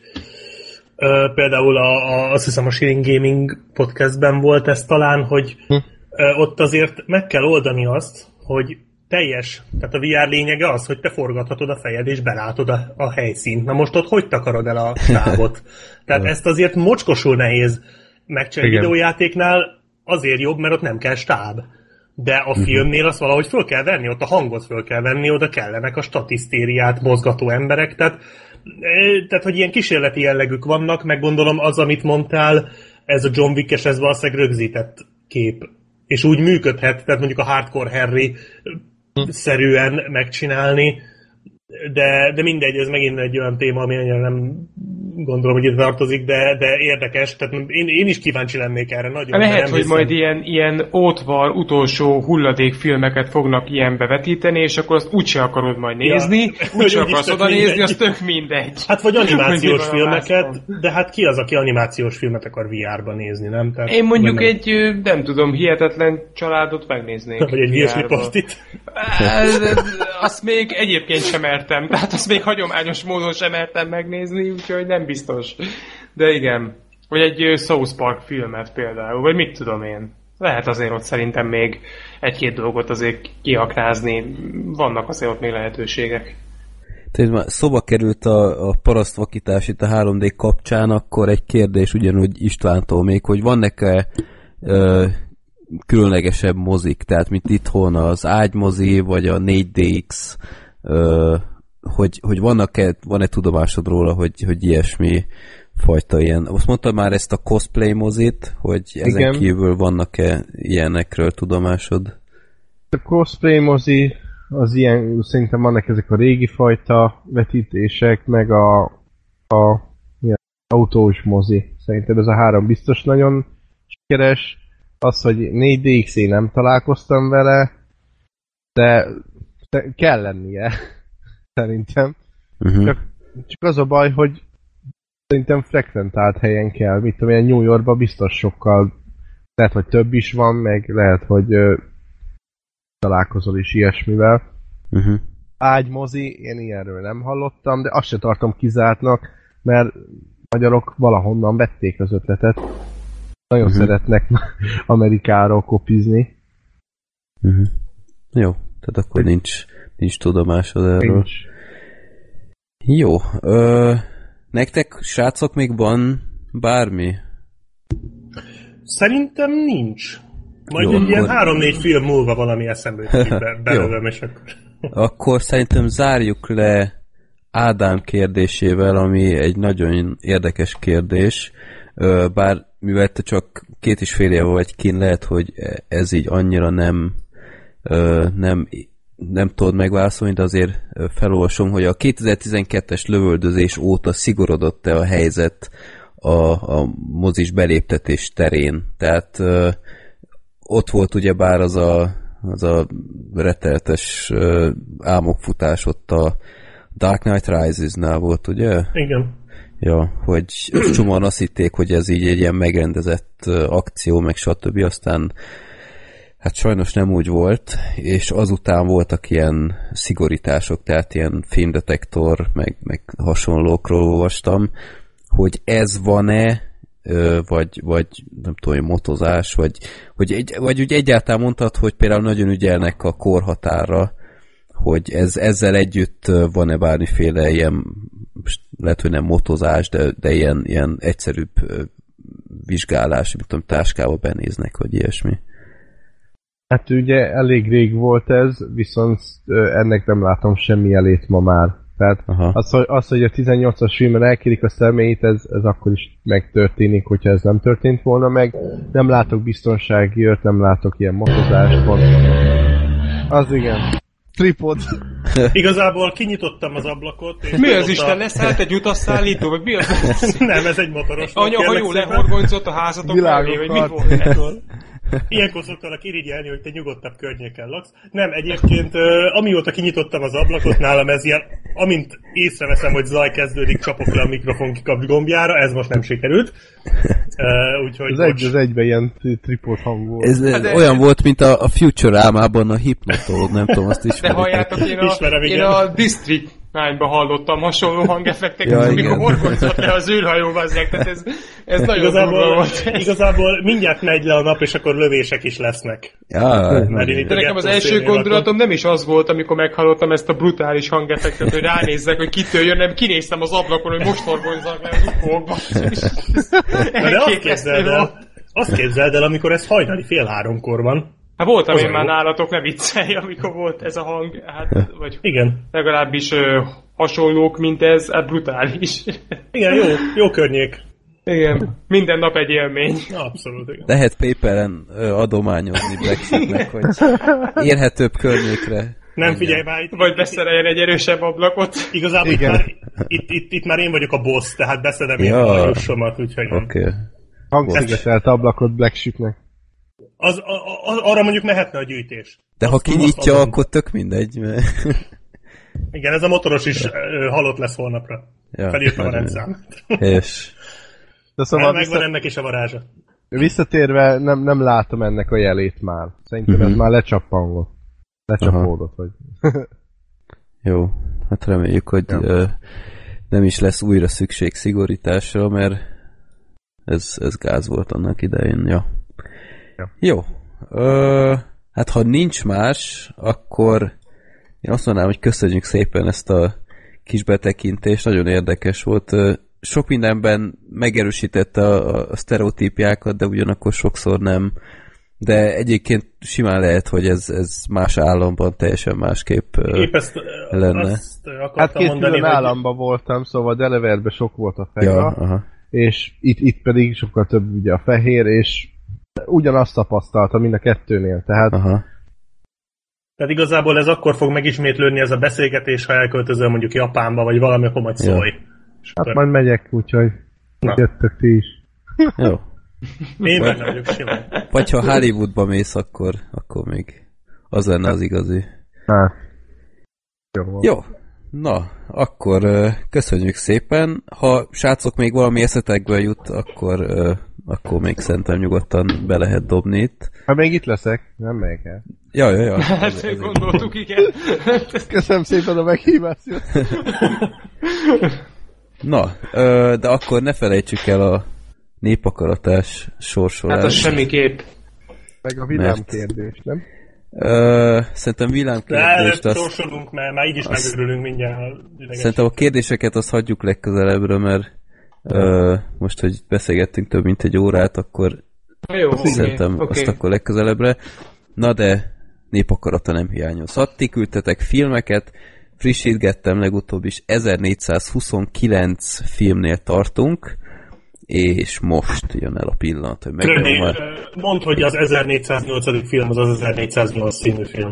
például a, a, azt hiszem a Sharing Gaming podcastben volt ez talán, hogy
Hm.
ott azért meg kell oldani azt, hogy teljes, tehát a VR lényege az, hogy te forgathatod a fejed és belátod a, a helyszínt. Na most ott hogy takarod el a (laughs) távot? Tehát ezt azért mocskosul nehéz megcsinálni videójátéknál, azért jobb, mert ott nem kell stáb. De a filmnél azt valahogy föl kell venni, ott a hangot föl kell venni, oda kellenek a statisztériát mozgató emberek, tehát, eh, tehát hogy ilyen kísérleti jellegük vannak, meg gondolom az, amit mondtál, ez a John Wick-es, ez valószínűleg rögzített kép. És úgy működhet, tehát mondjuk a Hardcore Harry szerűen megcsinálni, de, de mindegy, ez megint egy olyan téma, ami annyira nem gondolom, hogy ide tartozik, de, de érdekes, tehát én, én is kíváncsi lennék erre nagyon.
Lehet, hogy
hiszem.
majd ilyen, ilyen ótvar, utolsó hulladék filmeket fognak ilyenbe vetíteni, és akkor azt úgyse akarod majd
Ja.
nézni,
Hogy (laughs)
úgyse akarsz oda nézni,
mindegy.
az tök mindegy.
Hát vagy animációs filmeket, de hát ki az, aki animációs filmet akar VR-ban nézni, nem? Tehát,
Én mondjuk
nem.
egy, nem tudom, hihetetlen családot megnéznék.
Vagy egy pasztit.
Ez- Azt még egyébként sem mertem. Tehát azt még hagyományos módon sem mertem megnézni, úgyhogy nem biztos. De igen. Vagy egy South Park filmet például, vagy mit tudom én. Lehet azért ott szerintem még egy-két dolgot azért kiaknázni. Vannak azért ott még lehetőségek.
Tehát már szóba került a, a parasztvakítás itt a 3D kapcsán, akkor egy kérdés ugyanúgy Istvántól még, hogy vannak-e ö, különlegesebb mozik, tehát mint itthon az ágymozi, vagy a 4DX, ö, hogy, hogy vannak-e, van-e tudomásod róla, hogy, hogy ilyesmi fajta ilyen. Azt mondta már ezt a cosplay mozit, hogy ezen
Igen.
kívül vannak-e ilyenekről tudomásod?
A cosplay mozi, az ilyen, szerintem vannak ezek a régi fajta vetítések, meg a, a ilyen, autós mozi. Szerintem ez a három biztos nagyon sikeres. Az, hogy 4DX én nem találkoztam vele, de de kell lennie, szerintem.
Uh-huh.
Csak, csak az a baj, hogy szerintem frekventált helyen kell. Mit tudom, ilyen New Yorkban biztos sokkal lehet, hogy több is van, meg lehet, hogy ö, találkozol is ilyesmivel.
Uh-huh.
Ágymozi, én ilyenről nem hallottam, de azt se tartom kizártnak, mert magyarok valahonnan vették az ötletet. Nagyon
Mhm.
uh-huh. szeretnek (laughs) Amerikáról kopizni.
Uh-huh. Jó, tehát akkor nincs, nincs tudomásod erről.
Nincs.
Jó. Ö, nektek, srácok, még van bármi?
Szerintem nincs. Majd
Jó,
egy ilyen három-négy film múlva valami eszembe (laughs) be, belőlem, és akkor...
Akkor szerintem zárjuk le Ádám kérdésével, ami egy nagyon érdekes kérdés, bár mivel te csak két és fél éve vagy kint, lehet, hogy ez így annyira nem, nem, nem tudod megválaszolni, de azért felolvasom, hogy a 2012-es lövöldözés óta szigorodott-e a helyzet a, a mozis beléptetés terén. Tehát ö, ott volt ugyebár az a, az a retteltes ö, álmokfutás ott a Dark Knight Rises-nál volt, ugye?
Igen.
Ja, hogy (clears throat) csomóan azt hitték, hogy ez így egy ilyen megrendezett akció, meg stb. Aztán Hát sajnos nem úgy volt, és azután voltak ilyen szigorítások, tehát ilyen filmdetektor, meg, meg hasonlókról olvastam, hogy ez van-e, vagy, vagy nem tudom, motozás, vagy, hogy egy, vagy úgy egyáltalán mondtad, hogy például nagyon ügyelnek a korhatára, hogy ez, ezzel együtt van-e bármiféle ilyen, lehet, hogy nem motozás, de, de ilyen, ilyen egyszerűbb vizsgálás, mit tudom, táskába benéznek, vagy ilyesmi.
Hát ugye elég rég volt ez, viszont ennek nem látom semmi elét ma már. Tehát
Aha.
az, hogy, az, hogy a 18-as filmben elkérik a személyét, ez, ez akkor is megtörténik, hogyha ez nem történt volna meg. Nem látok biztonsági őrt, nem látok ilyen motozást. Van. Az igen. Tripod. (laughs)
Igazából kinyitottam az ablakot. És
Mi az Isten?
a-
Leszállt egy utasszállító, vagy mi az?
Nem, ez egy motoros.
Anya
kérlek
hajó
szépen.
lehorgonzott a házatok mellé, vagy mi volt (laughs) ez?
Ilyenkor szoktalak irigyelni, hogy te nyugodtabb környéken laksz. Nem, egyébként amióta kinyitottam az ablakot, nálam ez ilyen, amint észreveszem, hogy zaj kezdődik, csapok le a mikrofon kikapcs gombjára, ez most nem sikerült. Úgyhogy
Az egy, az egyben ilyen tri- tripod hang volt.
Ez
Hát de-
olyan volt, mint a, a Future-ámában a hipnotó, nem tudom, azt
De
ismeritek.
halljátok, én a,
Ismerem,
én a District 9 hallottam hasonló hangeffekteket,
Ja,
amikor
igen.
horgonzott le az űrhajó bazzeg, tehát ez, ez nagyon
Igazából,
volt.
igazából mindjárt megy le a nap, és akkor lövések is lesznek.
Ja,
Mert én itt
De
a
nekem az első gondolatom nem is az volt, amikor meghallottam ezt a brutális hangeffektet, hogy ránézzek, hogy kitől jön, nem kinéztem az ablakon, hogy most horgonyzak le az ufókba.
De azt képzeld el, azt képzeld el, amikor ez hajnali fél háromkor van.
Hát voltam
Az
én már
jó.
nálatok, ne viccelj, amikor volt ez a hang, hát, vagy
Igen.
legalábbis ö, hasonlók, mint ez, hát brutális.
Igen, jó, jó környék.
Igen, minden nap egy élmény.
Abszolút, igen.
lehet paperen ö, adományozni Blacksheepnek, hogy érhetőbb környékre.
Nem figyelj már, itt,
Vagy beszereljen egy erősebb ablakot.
Igazából itt
Igen.
már, itt, itt, itt már én vagyok a boss, tehát beszedem én
Ja.
a jussomat, úgyhogy.
Oké. Okay.
Hangszigetelt ablakot Black Sheepnek.
Az, a, a, arra mondjuk mehetne a gyűjtés.
De ha
Azt-
kinyitja,
azt
akkor tök mindegy, mert... (laughs)
Igen, ez a motoros is halott lesz holnapra.
Ja,
Felírtam a rendszámot.
És
De
Szóval megvan
vissza,
ennek is a varázsa.
visszatérve nem, nem látom ennek a jelét már. Szerintem
Mhm.
ez már lecsappangott. Lecsapódott, vagy. (laughs)
jó, hát reméljük, hogy
Ja.
ö, nem is lesz újra szükség szigorításra, mert ez, ez gáz volt annak idején, ja.
Ja.
Jó. Ö, hát ha nincs más, akkor én azt mondanám, hogy köszönjük szépen ezt a kis betekintést, nagyon érdekes volt. Sok mindenben megerősítette a, a sztereotípiákat, de ugyanakkor sokszor nem. De egyébként simán lehet, hogy ez, ez más államban teljesen másképp
Épp ezt,
lenne.
azt
Hát két
mondani,
külön
hogy
államban voltam, szóval Delaverbe sok volt a
ja,
fehér,
aha.
és itt, itt pedig sokkal több ugye a fehér, és ugyanazt tapasztaltam mind a kettőnél, tehát
aha.
Tehát igazából ez akkor fog megismétlődni ez a beszélgetés, ha elköltözöl mondjuk Japánba, vagy valami, akkor majd
Ja.
szólj. És
hát
akkor
majd megyek, úgyhogy
Na.
jöttök ti is.
Jó.
Én benne vagyok simán.
Vagy ha Hollywoodba mész, akkor, akkor még az lenne az igazi.
Hát. Jó.
Jó. Na, akkor köszönjük szépen. Ha srácok még valami eszetekből jut, akkor, akkor még szerintem nyugodtan be lehet dobni itt.
Ha még itt leszek, nem megyek el.
Ja, ja, ja. (laughs)
Hát gondoltuk, igen. (laughs)
Köszönöm szépen a meghívást. (laughs)
Na, de akkor ne felejtsük el a népakaratás sorsolást.
Hát az semmiképp.
Meg a villámkérdés, nem?
Ö, szerintem
De
villámkérdést azt...
sorsolunk, mert már így is
azt-
megörülünk mindjárt. ha.
Szerintem a kérdéseket azt hagyjuk legközelebbre, mert ö, most, hogy beszélgettünk több mint egy órát, akkor
Jó,
szerintem
oké.
azt akkor legközelebbre. Na de népakarata nem hiányozhat. Ti küldtetek filmeket, frissítgettem legutóbb is, 1429 filmnél tartunk, és most jön el a pillanat, hogy megmondom már.
mondd, hogy az 1408. film az az 1408 című film.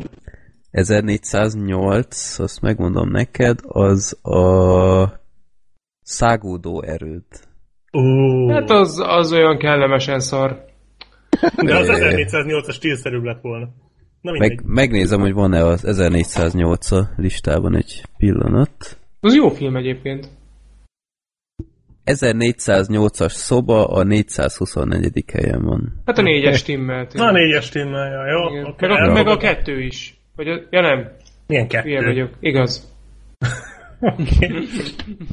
1408, azt megmondom neked, az a szágódó erőd.
Uh,
Hát az, az olyan kellemesen szar.
de az
Jaj.
1408-as stílszerűbb lett volna. Na mindegy.
Meg, megnézem, hogy van-e az 1408 a listában egy pillanat.
Az jó film egyébként.
1408-as szoba a 424. helyen van.
Hát a négyes timmel.
Na, négyes timmel, ja, jó.
Igen.
oké,
Meg, a, meg a kettő is. Vagy a, ja nem,
Milyen kettő?
ilyen vagyok. Igaz.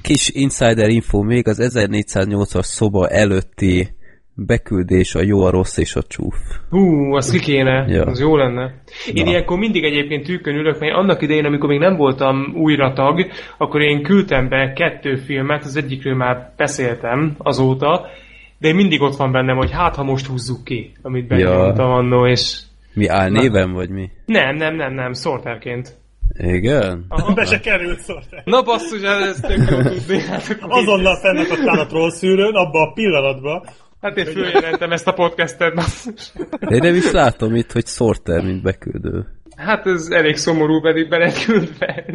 Kis insider info még, az 1408-as szoba előtti beküldés a jó, a rossz és a csúf.
Hú, az ki kéne,
Ja.
az jó lenne. Én
Na.
ilyenkor mindig egyébként tűkön ülök, mert annak idején, amikor még nem voltam újra tag, akkor én küldtem be kettő filmet, az egyikről már beszéltem azóta, de mindig ott van bennem, hogy hát ha most húzzuk ki, amit benyomtam ja. annó, és
Mi álnéven, vagy mi?
nem, nem, nem, nem, szorterként.
Igen?
Be se került szort.
Na basszus, ez tök jó tudni. Hát,
Azonnal fennakadtál a troll szűrőn, abba a pillanatban.
hát én följelentem ezt a podcastet, basszus.
De én nem is látom itt, hogy Sorter, mint beküldő.
Hát ez elég szomorú, pedig be lett küldve.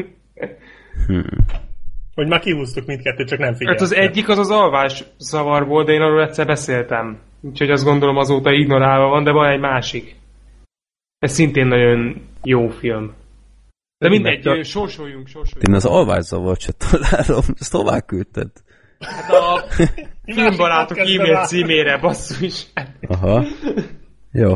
Hogy már kihúztuk mindkettőt, csak nem
Hát
figyeltem.
az egyik az az alvás zavar volt, de én arról egyszer beszéltem. Úgyhogy azt gondolom azóta ignorálva van, de van egy másik. Ez szintén nagyon jó film. De mindegy, ö, sorsoljunk, sorsoljunk.
Én az alvászavart se találom, (laughs) ezt hová küldted?
Hát a (laughs) filmbarátok e-mail címére, basszus.
Aha. Jó.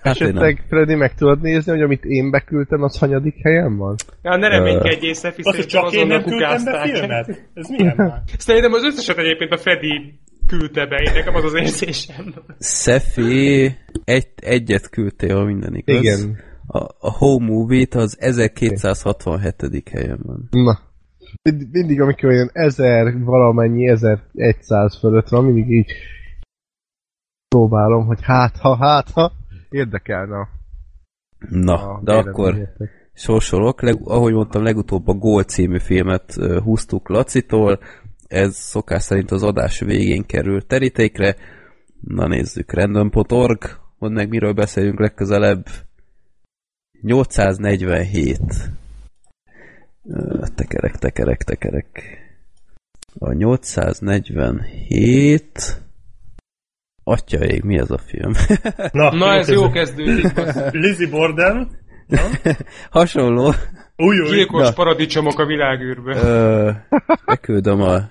Hát.
Esetleg, Freddy, meg tudod nézni, hogy amit én beküldtem, az hanyadik helyen van?
Ja, ne reménykedj észre,
Azt, hogy
hiszen
csak én
azonnal
nem küldtem be
kukázták.
filmet? Ez milyen (laughs) már?
Szerintem az összeset egyébként a Freddy küldte be, én nekem az az érzésem.
Szefi egy, egyet küldtél, ha minden igaz.
Igen.
A, a Home Movie-t az 1267. helyen van.
Na. Mind- Mindig, amikor ilyen 1000 valamennyi, 1100 fölött van, mindig így próbálom, hogy hát ha, hát ha, érdekelne a,
Na,
a
de akkor sorsolok. Leg, ahogy mondtam, legutóbb a Gól című filmet húztuk Lacitól. Ez szokás szerint az adás végén kerül terítékre. Na nézzük, random.org. Mondd meg, miről beszélünk legközelebb. 847. Ö, Tekerek, tekerek, tekerek. A 847... Atyaég, mi ez a film?
Na, ez jó kezdődik. basszus. (laughs)
Lizzie Borden. (laughs)
Hasonló.
Új, új.
Gyilkos
Na.
paradicsomok a világűrbe.
Ö, beküldöm a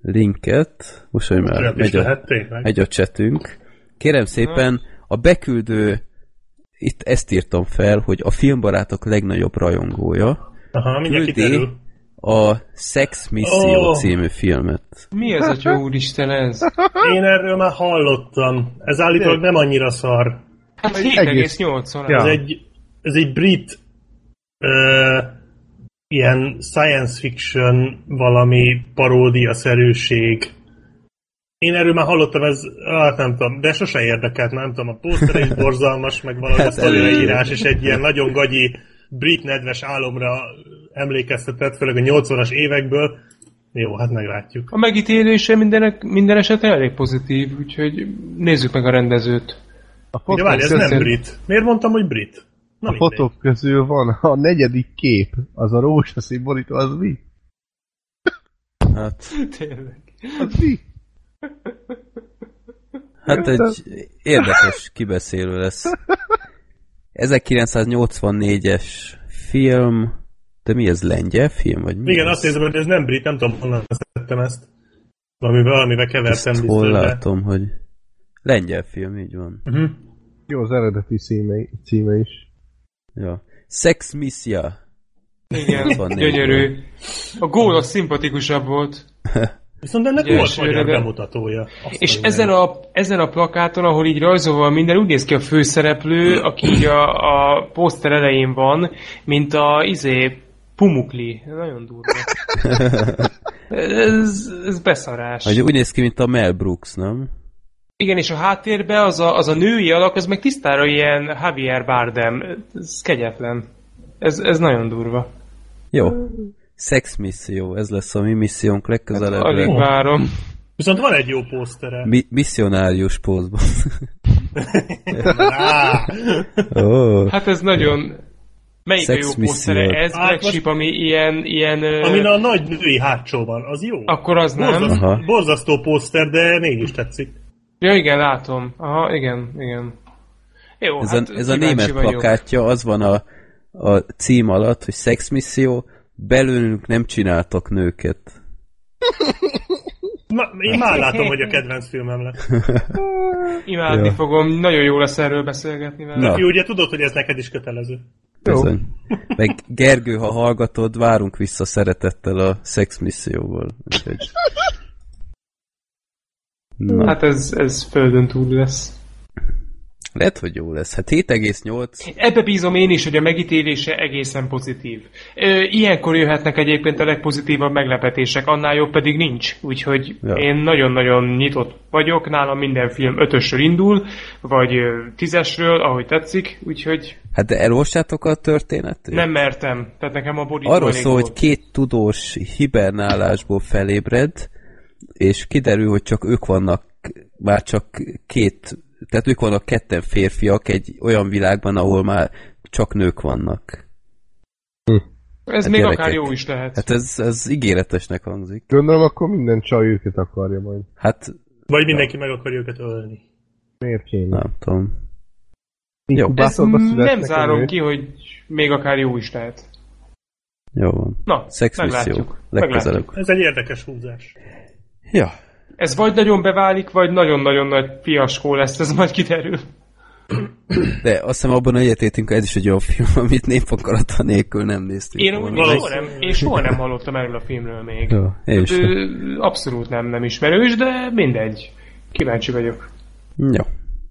linket, most, hogy már megy a, megy a csetünk. Kérem szépen, a beküldő, itt ezt írtam fel, hogy a filmbarátok legnagyobb rajongója,
Aha,
küldi a Sex Mission
Ó.
című filmet.
Mi ez, atya úristen ez?
Én erről már hallottam. Ez állítólag nem annyira szar.
Hát
Egész.
7,8
Ja.
Ez egy, ez egy brit ö, ilyen science fiction valami paródia-szerűség. Én erről már hallottam, ez, hát nem tudom, de sose érdekelt, nem tudom, a pószter is borzalmas, meg valahogy
Hát
a leírás, és egy ilyen nagyon gagyi brit nedves álomra emlékeztetett, főleg a 80-as évekből. Jó, hát meglátjuk.
A megítélése minden, minden esetre elég pozitív, úgyhogy nézzük meg a rendezőt.
A
De várj, ez nem brit. Miért mondtam, hogy brit? Na
a
mindegy.
fotók közül van a negyedik kép, az a rózsaszín borító, az mi?
Hát,
Tényleg.
Az mi?
Hát egy érdekes kibeszélő lesz. 1984-es film, de mi ez, lengyel film? Vagy mi
Igen,
ez?
azt nézem, hogy ez nem brit, nem tudom, honnan szedtem ezt. Valamivel, valamivel kevertem
Ezt hol látom, hogy lengyel film, így van.
Uh-huh.
Jó, az eredeti címe, címe is.
Ja. Sex Missia.
Igen,
84-ből.
gyönyörű. A gól az szimpatikusabb volt. (laughs)
Viszont ennek
Ugye,
volt
és
magyar
de-
bemutatója. Azt
És ezen a, ezen a plakáton, ahol így rajzolva minden, úgy néz ki a főszereplő, aki így a, a poszter elején van, mint a izé Pumukli. Ez Nagyon durva. (laughs) Ez, ez beszarás.
Hogy úgy néz ki, mint a Mel Brooks, nem?
Igen, és a háttérben az a, az a női alak, az meg tisztára ilyen Javier Bardem. Ez kegyetlen. Ez, ez nagyon durva.
Jó. Sex misszió, ez lesz a mi missziónk
Alig
legközelebbre.
várom.
Viszont van egy jó posztere.
Mi- misszionárius pózban. Oh. (laughs)
Hát ez nagyon... Melyik a
Sex
jó
misszió.
posztere? Ez
Hát
Black
most-
Sheep, ami ilyen... ilyen ö,
amin a nagy női hátsó van, az jó.
Akkor az nem.
Borzasztó,
Aha.
borzasztó poszter, de mégis tetszik.
Ja, igen, látom. Aha, igen, igen. Jó,
Ez,
hát
a, ez a német plakátja, az van a, a cím alatt, hogy Sex misszió, belőlünk nem csináltak nőket.
Ma, én már látom, hogy a kedvenc filmem lesz. (laughs)
Imádni
Jó.
fogom, nagyon jó lesz erről beszélgetni vele.
Na.
Jó, ugye tudod, hogy ez neked is kötelező.
Bizony. Meg Gergő, ha hallgatod, várunk vissza szeretettel a. Úgyhogy... (laughs) Na,
Hát ez, ez földön túl lesz.
Lehet, hogy jó lesz. Hát 7,8.
Ebbe bízom én is, hogy a megítélése egészen pozitív. Ilyenkor jöhetnek egyébként a legpozitívabb meglepetések, annál jobb pedig nincs. Úgyhogy
Ja.
én nagyon-nagyon nyitott vagyok, nálam minden film ötösről indul, vagy tízesről, ahogy tetszik, úgyhogy
Hát de elolvastátok a történetet?
nem mertem. Tehát nekem a borító
Arról szól, hogy két tudós hibernálásból felébred, és kiderül, hogy csak ők vannak, már csak két, tehát ők vannak ketten férfiak egy olyan világban, ahol már csak nők vannak.
Ez
Hát
még
gyerekek.
akár jó is lehet.
Hát ez, ez ígéretesnek hangzik.
Gondolom, akkor minden csaj őket akarja majd.
Hát
Vagy mindenki meg akarja őket ölni.
Miért kéne?
nem tudom.
Születnek
nem zárom ki, hogy még akár jó is lehet.
Jó van.
Na,
Szexmisszió.
meglátjuk.
Legközelebb.
meglátjuk.
Ez egy érdekes húzás.
Ja.
Ez vagy nagyon beválik, vagy nagyon-nagyon nagy fiaskó lesz, ez majd kiderül.
De azt hiszem abban egyetétünk, hogy ez is egy olyan film, amit népakarata nélkül nem néztünk
Én
volna.
soha nem, én soha nem hallottam erről a filmről még.
Jó, én is.
Ö, abszolút nem, nem ismerős, de mindegy. Kíváncsi vagyok.
Jó.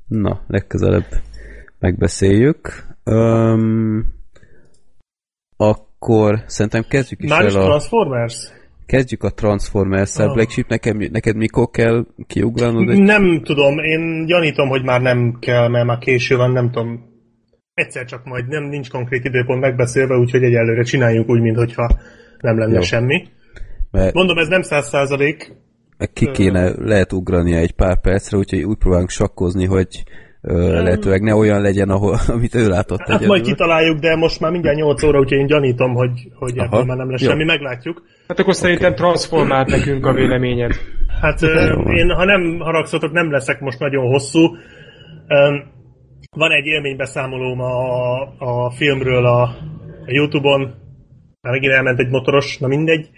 Na, legközelebb megbeszéljük. Um, akkor szerintem kezdjük is
Már is
el a,
Transformers?
Kezdjük a Transformers-szel.
Ah.
Black Sheep, nekem, neked mikor kell kiugranod? Egy...
Nem tudom, én gyanítom, hogy már nem kell, mert már késő van, nem tudom. Egyszer csak majd, nem nincs konkrét időpont megbeszélve, úgyhogy egyelőre csináljuk úgy, mintha nem lenne
Jó.
semmi.
Mert
Mondom, ez nem száz százalék,
ki kéne, lehet ugrania egy pár percre, úgyhogy úgy próbálunk sakkozni, hogy lehetőleg ne olyan legyen, ahol, (laughs) amit ő látott
Hát majd
egyedül.
kitaláljuk, de most már mindjárt 8 óra, úgyhogy én gyanítom, hogy, hogy
Aha.
ebből már nem lesz
Jó.
semmi, meglátjuk.
Hát akkor szerintem transformált nekünk a véleményed.
Hát
Jó
én, ha nem haragszotok, nem leszek most nagyon hosszú. Van egy élménybeszámolóm a, a filmről a, a Youtube-on. Már megint elment egy motoros, na mindegy.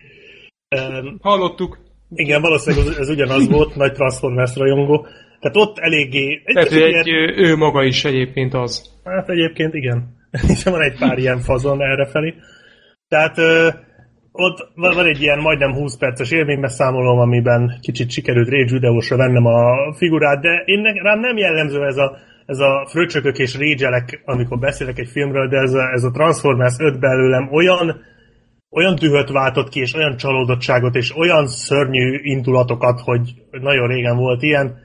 Hallottuk.
Igen, valószínűleg ez, ez ugyanaz volt, nagy Transformers rajongó. Tehát ott eléggé... Egy
Tehát, egy,
ilyen-
ö, ő maga is egyébként az.
Hát egyébként igen. (laughs) És van egy pár ilyen fazon errefelé. Tehát ö, ott van, egy ilyen majdnem 20 perces élménybeszámolóm, amiben kicsit sikerült Rage videósra vennem a figurát, de én ne, rám nem jellemző ez a, ez a fröcsökök és régyelek, amikor beszélek egy filmről, de ez a, ez a Transformers 5 belőlem olyan olyan dühöt váltott ki, és olyan csalódottságot, és olyan szörnyű indulatokat, hogy nagyon régen volt ilyen.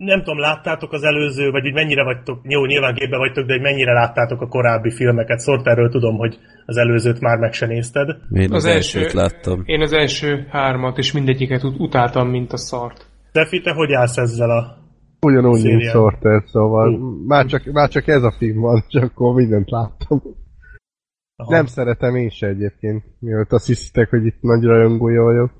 Nem tudom, láttátok az előző, vagy hogy mennyire vagytok, jó, nyilván képbe vagytok, de hogy mennyire láttátok a korábbi filmeket. Szólt erről tudom, hogy az előzőt már meg se nézted.
Én az,
Az
elsőt
első-
láttam.
Én az első hármat, és mindegyiket ut- utáltam, mint a szart.
Defi, te hogy állsz ezzel a...
Ugyanúgy, mint. Sorter, szóval már csak, már csak ez a film van, (laughs) és akkor mindent láttam.
Aha.
Nem szeretem én se egyébként, mielőtt azt hiszitek, hogy itt nagy rajongója vagyok.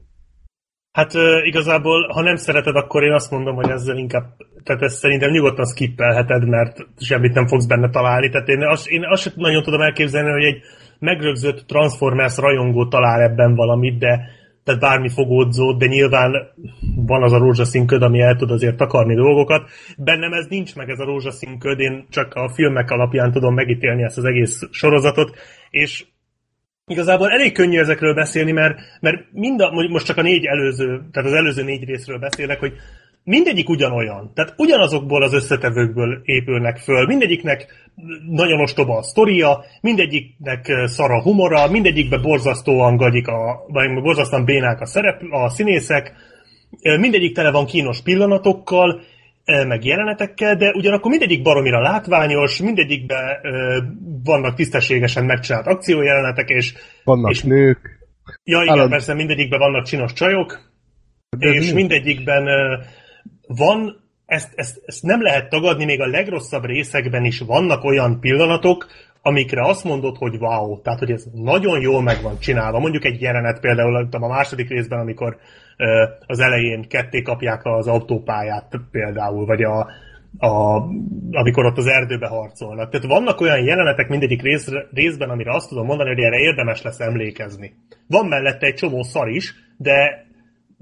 Hát igazából, ha nem szereted, akkor én azt mondom, hogy ezzel inkább, tehát ezt szerintem nyugodtan skippelheted, mert semmit nem fogsz benne találni. Tehát én azt, én azt sem nagyon tudom elképzelni, hogy egy megrögzött Transformers rajongó talál ebben valamit, de tehát bármi fogódzót, de nyilván van az a rózsaszín köd, ami el tud azért takarni dolgokat. Bennem ez nincs meg ez a rózsaszín köd, én csak a filmek alapján tudom megítélni ezt az egész sorozatot, és Igazából elég könnyű ezekről beszélni, mert, mert mind a, most csak a négy előző, tehát az előző négy részről beszélek, hogy mindegyik ugyanolyan. Tehát ugyanazokból az összetevőkből épülnek föl. Mindegyiknek nagyon ostoba a sztoria, mindegyiknek eh, szar a humora, mindegyikbe borzasztóan gagyi a, vagy borzasztóan bénák a, szerep, a színészek, eh, mindegyik tele van kínos pillanatokkal, meg jelenetekkel, de ugyanakkor mindegyik baromira látványos, mindegyikben ö, vannak tisztességesen megcsinált akciójelenetek, és
Vannak
És-
nők.
ja igen,
Állam-
persze mindegyikben vannak csinos csajok,
De
és
mi?
mindegyikben ö, van, ezt, ezt, ezt nem lehet tagadni, még a legrosszabb részekben is vannak olyan pillanatok, amikre azt mondod, hogy wow, tehát hogy ez nagyon jól meg van csinálva. Mondjuk egy jelenet például a második részben, amikor az elején ketté kapják az autópályát például, vagy a, a, amikor ott az erdőbe harcolnak. Tehát vannak olyan jelenetek mindegyik rész, részben, amire azt tudom mondani, hogy erre érdemes lesz emlékezni. Van mellette egy csomó szar is, de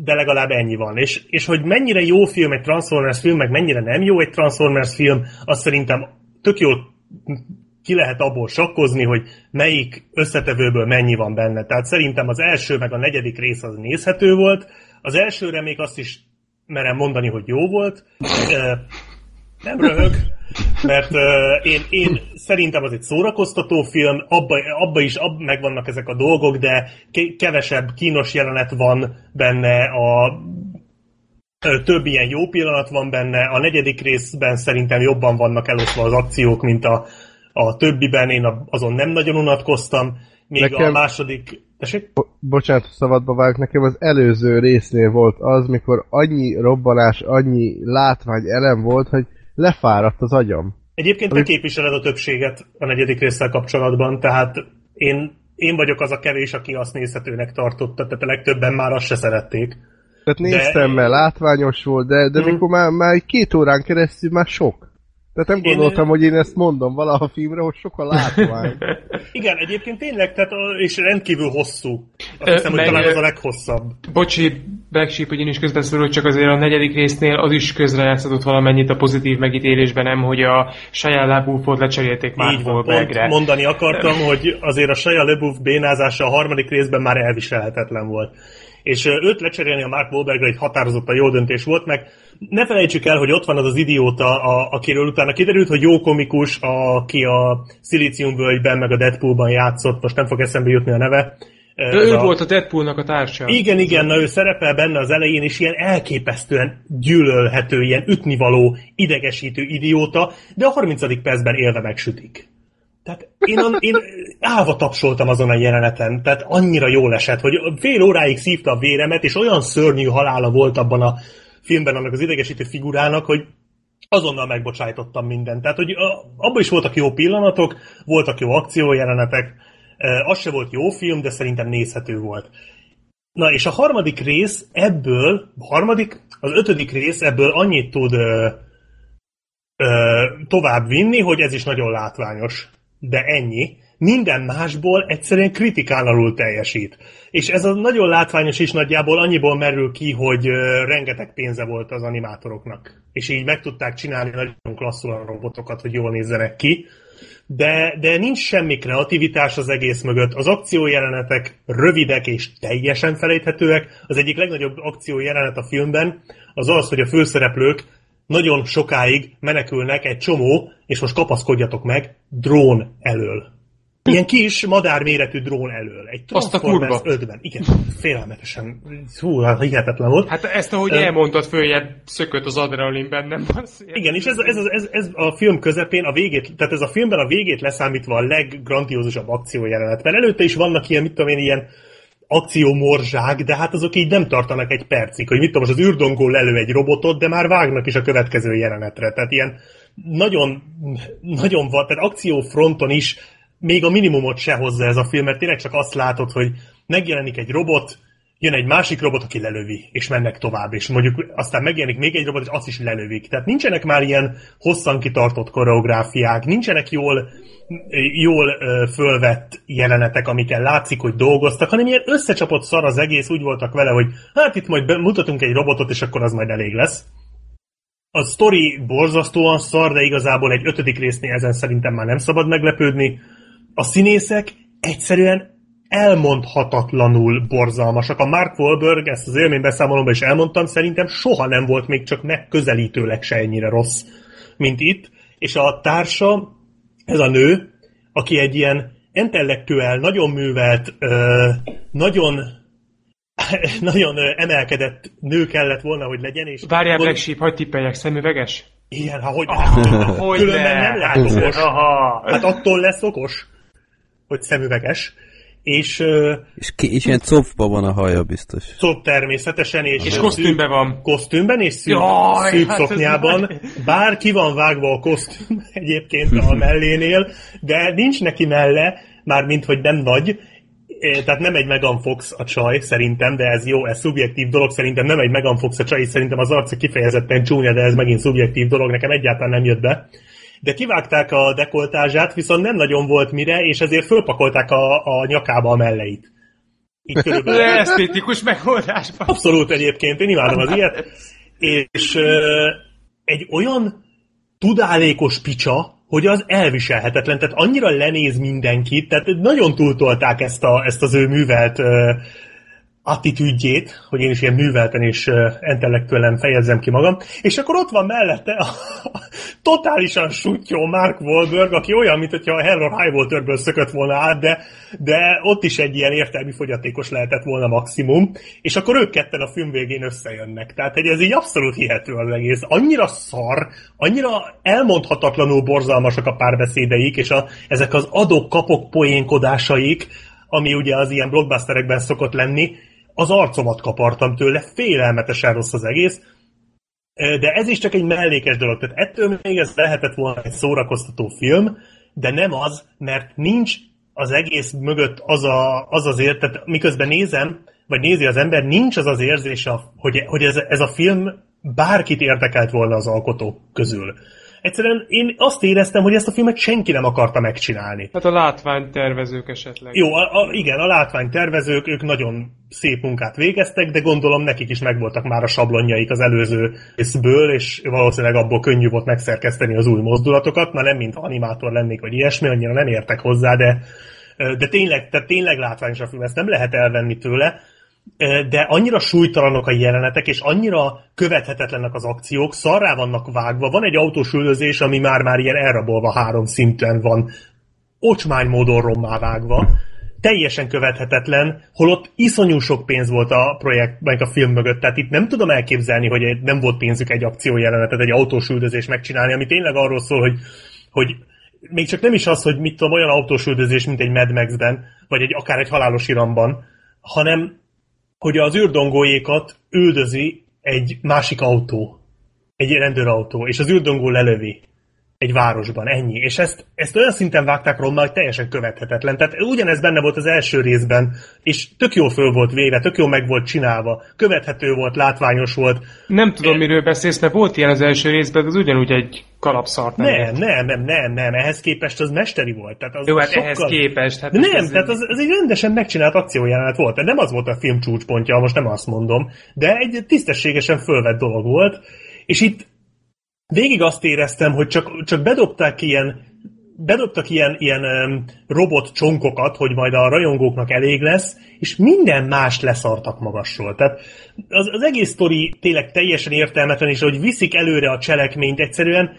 de legalább ennyi van. És, és hogy mennyire jó film egy Transformers film, meg mennyire nem jó egy Transformers film, azt szerintem tök jól ki lehet abból sakkozni, hogy melyik összetevőből mennyi van benne. Tehát szerintem az első meg a negyedik rész az nézhető volt. Az elsőre még azt is merem mondani, hogy jó volt. Nem röhög, mert én, én szerintem az egy szórakoztató film, abba, abba is ab, megvannak ezek a dolgok, de kevesebb kínos jelenet van benne, a több ilyen jó pillanat van benne, a negyedik részben szerintem jobban vannak elosztva az akciók, mint a, a többiben, én azon nem nagyon unatkoztam, még nekem, a második... Tessék?
Bo- bocsánat, szabadba vágok, nekem az előző résznél volt az, mikor annyi robbanás, annyi látvány elem volt, hogy lefáradt az agyam.
Egyébként te képviseled a többséget a negyedik résszel kapcsolatban, tehát én, én vagyok az a kevés, aki azt nézhetőnek tartotta, tehát a legtöbben már azt se szerették.
Tehát néztem, de... mert látványos volt, de, de mm. mikor már, már két órán keresztül már sok. Tehát nem gondoltam, én... hogy én ezt mondom valaha a filmre, hogy sok a látvány. (laughs)
Igen, egyébként tényleg, tehát, és rendkívül hosszú. Azt hiszem, hogy talán az a leghosszabb.
Bocsi, Black Sheep, hogy én is közbeszólok, csak azért a negyedik résznél az is közrejátszott valamennyit a pozitív megítélésben, nem, hogy a Shia LaBeoufot lecserélték már Wahlbergre.
mondani akartam, hogy azért a Shia LaBeouf bénázása a harmadik részben már elviselhetetlen volt. És őt lecserélni a Mark Wahlbergre egy határozottan jó döntés volt, meg ne felejtsük el, hogy ott van az az idióta, a, akiről utána kiderült, hogy jó komikus, aki a Völgyben, meg a Deadpoolban játszott, most nem fog eszembe jutni a neve.
De ő a... volt a Deadpoolnak a társa.
Igen, igen, na ő szerepel benne az elején, és ilyen elképesztően gyűlölhető, ilyen ütnivaló, idegesítő idióta, de a 30. percben élve megsütik. Tehát én, én állva tapsoltam azon a jeleneten, tehát annyira jól esett, hogy fél óráig szívta a véremet, és olyan szörnyű halála volt abban a filmben annak az idegesítő figurának, hogy azonnal megbocsájtottam mindent. Tehát, hogy abban is voltak jó pillanatok, voltak jó akciójelenetek, az se volt jó film, de szerintem nézhető volt. Na, és a harmadik rész ebből, a harmadik, az ötödik rész ebből annyit tud ö, ö, tovább vinni, hogy ez is nagyon látványos. De ennyi minden másból egyszerűen kritikán alul teljesít. És ez a nagyon látványos is nagyjából annyiból merül ki, hogy rengeteg pénze volt az animátoroknak. És így meg tudták csinálni nagyon klasszul robotokat, hogy jól nézzenek ki. De, de nincs semmi kreativitás az egész mögött. Az akciójelenetek rövidek és teljesen felejthetőek. Az egyik legnagyobb akciójelenet a filmben az az, hogy a főszereplők nagyon sokáig menekülnek egy csomó, és most kapaszkodjatok meg, drón elől Ilyen kis madár méretű drón elől. Egy
Azt a kurva.
5-ben. Igen, félelmetesen. Hú, hát hihetetlen volt.
Hát ezt, ahogy uh, elmondtad, följebb szökött az adrenalin bennem. (laughs)
Igen, és ez, ez, ez, ez, a film közepén a végét, tehát ez a filmben a végét leszámítva a leggrandiózusabb. Mert előtte is vannak ilyen, mit tudom én, ilyen akciómorzsák, de hát azok így nem tartanak egy percig, hogy mit tudom, most az űrdongó lelő egy robotot, de már vágnak is a következő jelenetre. Tehát ilyen nagyon, nagyon van, tehát akciófronton is még a minimumot se hozza ez a film, mert tényleg csak azt látod, hogy megjelenik egy robot, jön egy másik robot, aki lelövi, és mennek tovább, és mondjuk aztán megjelenik még egy robot, és azt is lelövik. Tehát nincsenek már ilyen hosszan kitartott koreográfiák, nincsenek jól, jól fölvett jelenetek, amiken látszik, hogy dolgoztak, hanem ilyen összecsapott szar az egész, úgy voltak vele, hogy hát itt majd mutatunk egy robotot, és akkor az majd elég lesz. A story borzasztóan szar, de igazából egy ötödik résznél ezen szerintem már nem szabad meglepődni a színészek egyszerűen elmondhatatlanul borzalmasak. A Mark Wahlberg, ezt az élménybeszámolomban is elmondtam, szerintem soha nem volt még csak megközelítőleg se ennyire rossz, mint itt. És a társa, ez a nő, aki egy ilyen intellektuel, nagyon művelt, nagyon (laughs) nagyon emelkedett nő kellett volna, hogy legyen. És
Várjál, Black Sheep, hagyd tippeljek, szemüveges?
Igen, ha hogy, ah, hogy különben nem lehet okos. Hát attól lesz okos hogy szemüveges, és...
És, ki, és ilyen copba van a haja biztos.
Cop természetesen, és,
és kosztümben van.
Kosztümben és szűk, Jaj, szűk hát szoknyában. Bár ki van vágva a kosztüm (laughs) egyébként a mellénél, de nincs neki melle, már mint hogy nem nagy, tehát nem egy Megan Fox a csaj, szerintem, de ez jó, ez szubjektív dolog, szerintem nem egy Megan Fox a csaj, szerintem az arca kifejezetten csúnya, de ez megint szubjektív dolog, nekem egyáltalán nem jött be de kivágták a dekoltázsát, viszont nem nagyon volt mire, és ezért fölpakolták a, a nyakába a melleit. Így körülbelül. (laughs)
Esztétikus megoldásban.
Abszolút egyébként, én imádom az ilyet. És ö, egy olyan tudálékos picsa, hogy az elviselhetetlen, tehát annyira lenéz mindenkit, tehát nagyon túltolták ezt, a, ezt az ő művelt ö, attitűdjét, hogy én is ilyen művelten és uh, intellektuellen fejezzem ki magam, és akkor ott van mellette a, totálisan sutyó Mark Wahlberg, aki olyan, mint hogyha a Hell or High Waterből szökött volna át, de, de ott is egy ilyen értelmi fogyatékos lehetett volna maximum, és akkor ők ketten a film végén összejönnek. Tehát hogy ez így abszolút hihető az egész. Annyira szar, annyira elmondhatatlanul borzalmasak a párbeszédeik, és a, ezek az adok-kapok poénkodásaik, ami ugye az ilyen blockbusterekben szokott lenni, az arcomat kapartam tőle, félelmetesen rossz az egész, de ez is csak egy mellékes dolog. Tehát ettől még ez lehetett volna egy szórakoztató film, de nem az, mert nincs az egész mögött az a, az, az ért, tehát miközben nézem, vagy nézi az ember, nincs az az érzés, hogy, hogy ez, ez a film bárkit érdekelt volna az alkotók közül. Egyszerűen én azt éreztem, hogy ezt a filmet senki nem akarta megcsinálni.
Hát a látványtervezők esetleg.
Jó, a, a, igen, a látványtervezők, ők nagyon szép munkát végeztek, de gondolom nekik is megvoltak már a sablonjaik az előző részből, és valószínűleg abból könnyű volt megszerkeszteni az új mozdulatokat, már nem mint animátor lennék, vagy ilyesmi, annyira nem értek hozzá, de, de tényleg, tehát tényleg látványos a film, ezt nem lehet elvenni tőle, de annyira súlytalanok a jelenetek, és annyira követhetetlenek az akciók, szarrá vannak vágva. Van egy autós üldözés, ami már-már ilyen elrabolva három szinten van, ocsmány módon rommá vágva, teljesen követhetetlen, holott iszonyú sok pénz volt a projekt, meg a film mögött, tehát itt nem tudom elképzelni, hogy nem volt pénzük egy akciójelenetet, egy autós üldözés megcsinálni, ami tényleg arról szól, hogy, hogy még csak nem is az, hogy mit tudom, olyan autós üldözés, mint egy Mad Max-ben, vagy egy, akár egy halálos iramban, hanem hogy az űrdongóékat üldözi egy másik autó, egy rendőrautó, és az űrdongó lelövi egy városban, ennyi. És ezt, ezt olyan szinten vágták rommá, hogy teljesen követhetetlen. Tehát ugyanez benne volt az első részben, és tök jó föl volt véve, tök jó meg volt csinálva, követhető volt, látványos volt.
Nem tudom, e... miről beszélsz, mert volt ilyen az első részben, az ugyanúgy egy kalapszart.
Nem, nem, nem, nem, nem, nem, ehhez képest az mesteri volt. Tehát az
jó, hát
sokkal...
ehhez képest. Hát
nem, ez tehát az, az, egy rendesen megcsinált akciójelenet volt. Tehát nem az volt a film csúcspontja, most nem azt mondom, de egy tisztességesen fölvett dolog volt, és itt végig azt éreztem, hogy csak, csak bedobták ilyen bedobtak ilyen, ilyen um, robot csonkokat, hogy majd a rajongóknak elég lesz, és minden más leszartak magasról. Tehát az, az egész sztori tényleg teljesen értelmetlen, és hogy viszik előre a cselekményt, egyszerűen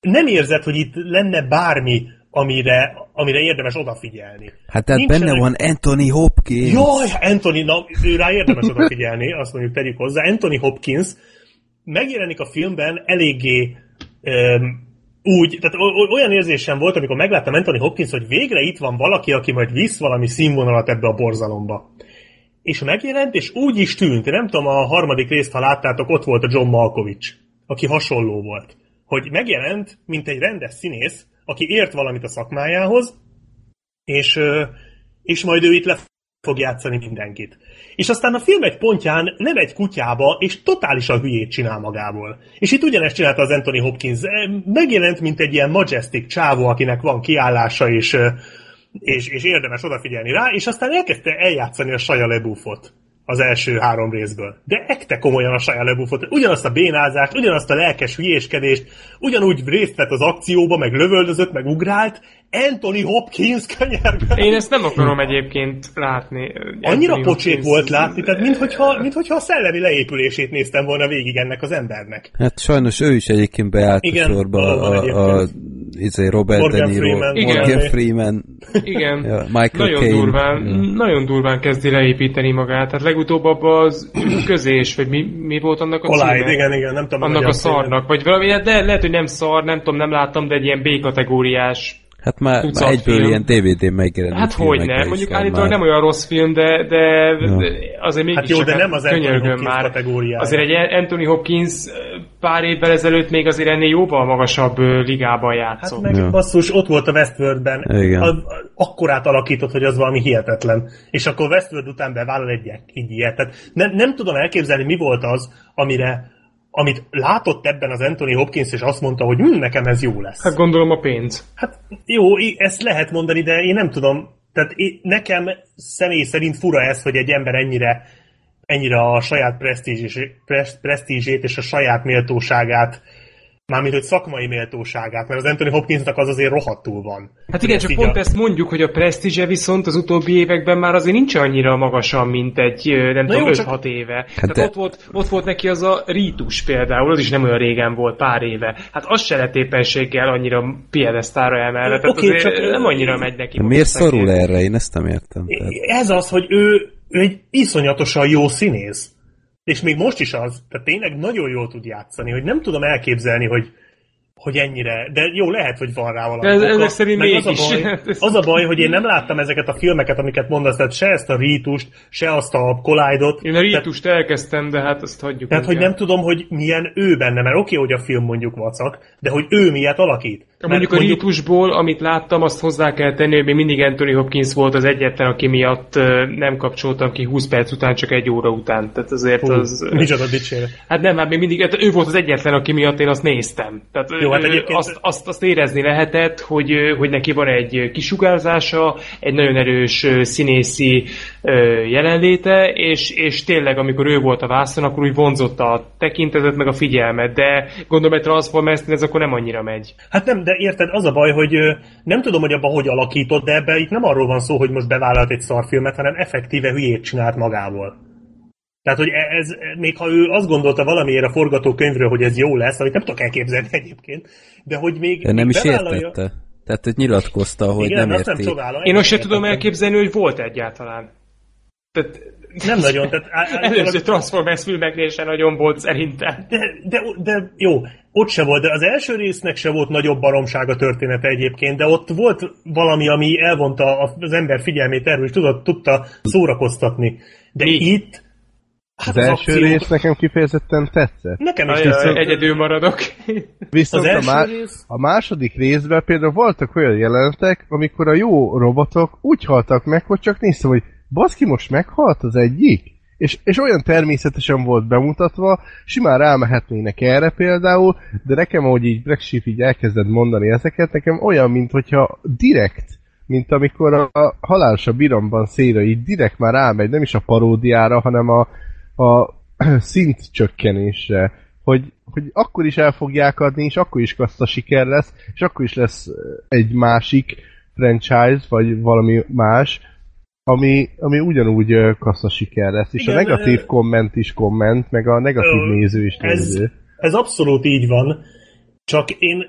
nem érzed, hogy itt lenne bármi, amire, amire érdemes odafigyelni.
Hát tehát Nincsenek... benne van Anthony Hopkins.
Jaj, Anthony, na, ő rá érdemes odafigyelni, azt mondjuk tegyük hozzá. Anthony Hopkins, megjelenik a filmben eléggé um, úgy, tehát olyan érzésem volt, amikor megláttam Anthony Hopkins, hogy végre itt van valaki, aki majd visz valami színvonalat ebbe a borzalomba. És megjelent, és úgy is tűnt, nem tudom, a harmadik részt, ha láttátok, ott volt a John Malkovich, aki hasonló volt. Hogy megjelent, mint egy rendes színész, aki ért valamit a szakmájához, és, és majd ő itt le fog játszani mindenkit. És aztán a film egy pontján nem egy kutyába, és totálisan hülyét csinál magából. És itt ugyanezt csinálta az Anthony Hopkins. Megjelent, mint egy ilyen majestic csávó, akinek van kiállása, és, és, és érdemes odafigyelni rá, és aztán elkezdte eljátszani a Saja Lebufot az első három részből. De ekte komolyan a saját lebufot. Ugyanazt a bénázást, ugyanazt a lelkes hülyéskedést, ugyanúgy részt vett az akcióba, meg lövöldözött, meg ugrált. Anthony Hopkins könyörgő.
Én ezt nem akarom egyébként látni.
Annyira Anthony pocsék Hopkins... volt látni, tehát minthogyha, minthogyha a szellemi leépülését néztem volna végig ennek az embernek.
Hát sajnos ő is egyébként beállt Igen, a sorba a, a, a izé Robert Morgan De Niro,
Freeman,
Igen. Morgan Freeman,
Igen.
ja, Michael
nagyon
Caine.
durván, mm. nagyon durván kezdi leépíteni magát. Tehát legutóbb abban az (clears throat) közés, vagy mi, mi volt annak a
Collide, címe? igen, igen, nem tudom.
Annak a szarnak, vagy valami, de lehet, hogy nem szar, nem tudom, nem láttam, de egy ilyen B-kategóriás
Hát már, már egyből film. ilyen DVD megjelenő
Hát hogy ne, mondjuk állítólag nem olyan rossz film, de, de ja. azért mégis
hát jó, de nem az Anthony Hopkins már.
kategóriája. Azért egy Anthony Hopkins pár évvel ezelőtt még azért ennél jóval magasabb ligában játszott.
Hát meg ja. basszus, ott volt a Westworldben.
Igen. A,
akkorát alakított, hogy az valami hihetetlen. És akkor Westworld után bevállal egy, egy ilyet. Tehát nem, nem tudom elképzelni, mi volt az, amire amit látott ebben az Anthony Hopkins, és azt mondta, hogy hm, nekem ez jó lesz.
Hát gondolom a pénz.
Hát jó, ezt lehet mondani, de én nem tudom, Tehát én, nekem személy szerint fura ez, hogy egy ember ennyire, ennyire a saját presztízsét és a saját méltóságát Mármint, hogy szakmai méltóságát, mert az Anthony Hopkinsnak az azért rohadtul van.
Hát igen, csak pont a... ezt mondjuk, hogy a presztízse viszont az utóbbi években már azért nincs annyira magasan, mint egy, nem Na tudom, 5-6 csak... éve. Hát Tehát de... ott, volt, ott volt neki az a rítus például, az is nem olyan régen volt, pár éve. Hát az se lett éppenséggel annyira piedesztára emelve, tehát okay, azért csak... nem annyira megy neki.
Miért szorul erre? Én ezt nem értem.
Tehát. Ez az, hogy ő, ő egy iszonyatosan jó színész. És még most is az, tehát tényleg nagyon jól tud játszani, hogy nem tudom elképzelni, hogy, hogy ennyire, de jó, lehet, hogy van rá valami.
De ezek szerint mégis.
Az a, baj, (laughs) az a baj, hogy én nem láttam ezeket a filmeket, amiket mondasz, tehát se ezt a rítust, se azt a Collide-ot.
Én a rítust tehát, elkezdtem, de hát azt hagyjuk.
Tehát, hogy nem tudom, hogy milyen ő benne, mert oké, okay, hogy a film mondjuk vacak, de hogy ő miért alakít.
Mondjuk a mondjuk... rítusból, amit láttam, azt hozzá kell tenni, hogy még mindig Anthony Hopkins volt az egyetlen, aki miatt nem kapcsoltam ki 20 perc után, csak egy óra után. Tehát azért Hú, az...
Micsoda dicséret.
Hát nem, hát még mindig, hát ő volt az egyetlen, aki miatt én azt néztem. Tehát Jó, hát egyébként... azt, azt, azt, érezni lehetett, hogy, hogy neki van egy kisugárzása, egy nagyon erős színészi jelenléte, és, és tényleg, amikor ő volt a vászon, akkor úgy vonzott a tekintetet, meg a figyelmet, de gondolom, hogy Transformers ez akkor nem annyira megy.
Hát nem, de érted, az a baj, hogy nem tudom, hogy abban hogy alakított, de ebbe itt nem arról van szó, hogy most bevállalt egy szarfilmet, hanem effektíve hülyét csinált magából. Tehát, hogy e- ez, még ha ő azt gondolta valamiért a forgatókönyvről, hogy ez jó lesz, amit nem tudok elképzelni egyébként, de hogy még...
De nem is értette. Tehát, hogy nyilatkozta, hogy Igen, nem érti. Nem
csodálom, Én azt sem tudom elképzelni, hogy volt egyáltalán.
Tehát, nem nagyon. Tehát (laughs)
Előző Transformers filmeknél sem nagyon volt szerintem.
De, de, de jó, ott se volt, de az első résznek se volt nagyobb baromság a története egyébként, de ott volt valami, ami elvonta az ember figyelmét erről, és tudta, tudta szórakoztatni. De Mi? itt
Hát az, az első akció... rész nekem kifejezetten tetszett.
Nekem is tetszett.
Egyedül maradok.
Viszont az a, má- rész... a második részben például voltak olyan jelenetek, amikor a jó robotok úgy haltak meg, hogy csak néztem, hogy baszki, most meghalt az egyik? És, és olyan természetesen volt bemutatva, simán rámehetnének erre például, de nekem, ahogy így Black Sheep így elkezded mondani ezeket, nekem olyan, mint hogyha direkt mint amikor a halálos a biromban széra így direkt már rámegy, nem is a paródiára, hanem a, a (clears throat) szint csökkenésre, hogy, hogy akkor is el fogják adni, és akkor is kassza siker lesz, és akkor is lesz egy másik franchise, vagy valami más, ami, ami ugyanúgy kassza siker lesz, és Igen, a negatív komment is komment, meg a negatív ö, néző is néző.
Ez, ez abszolút így van, csak én,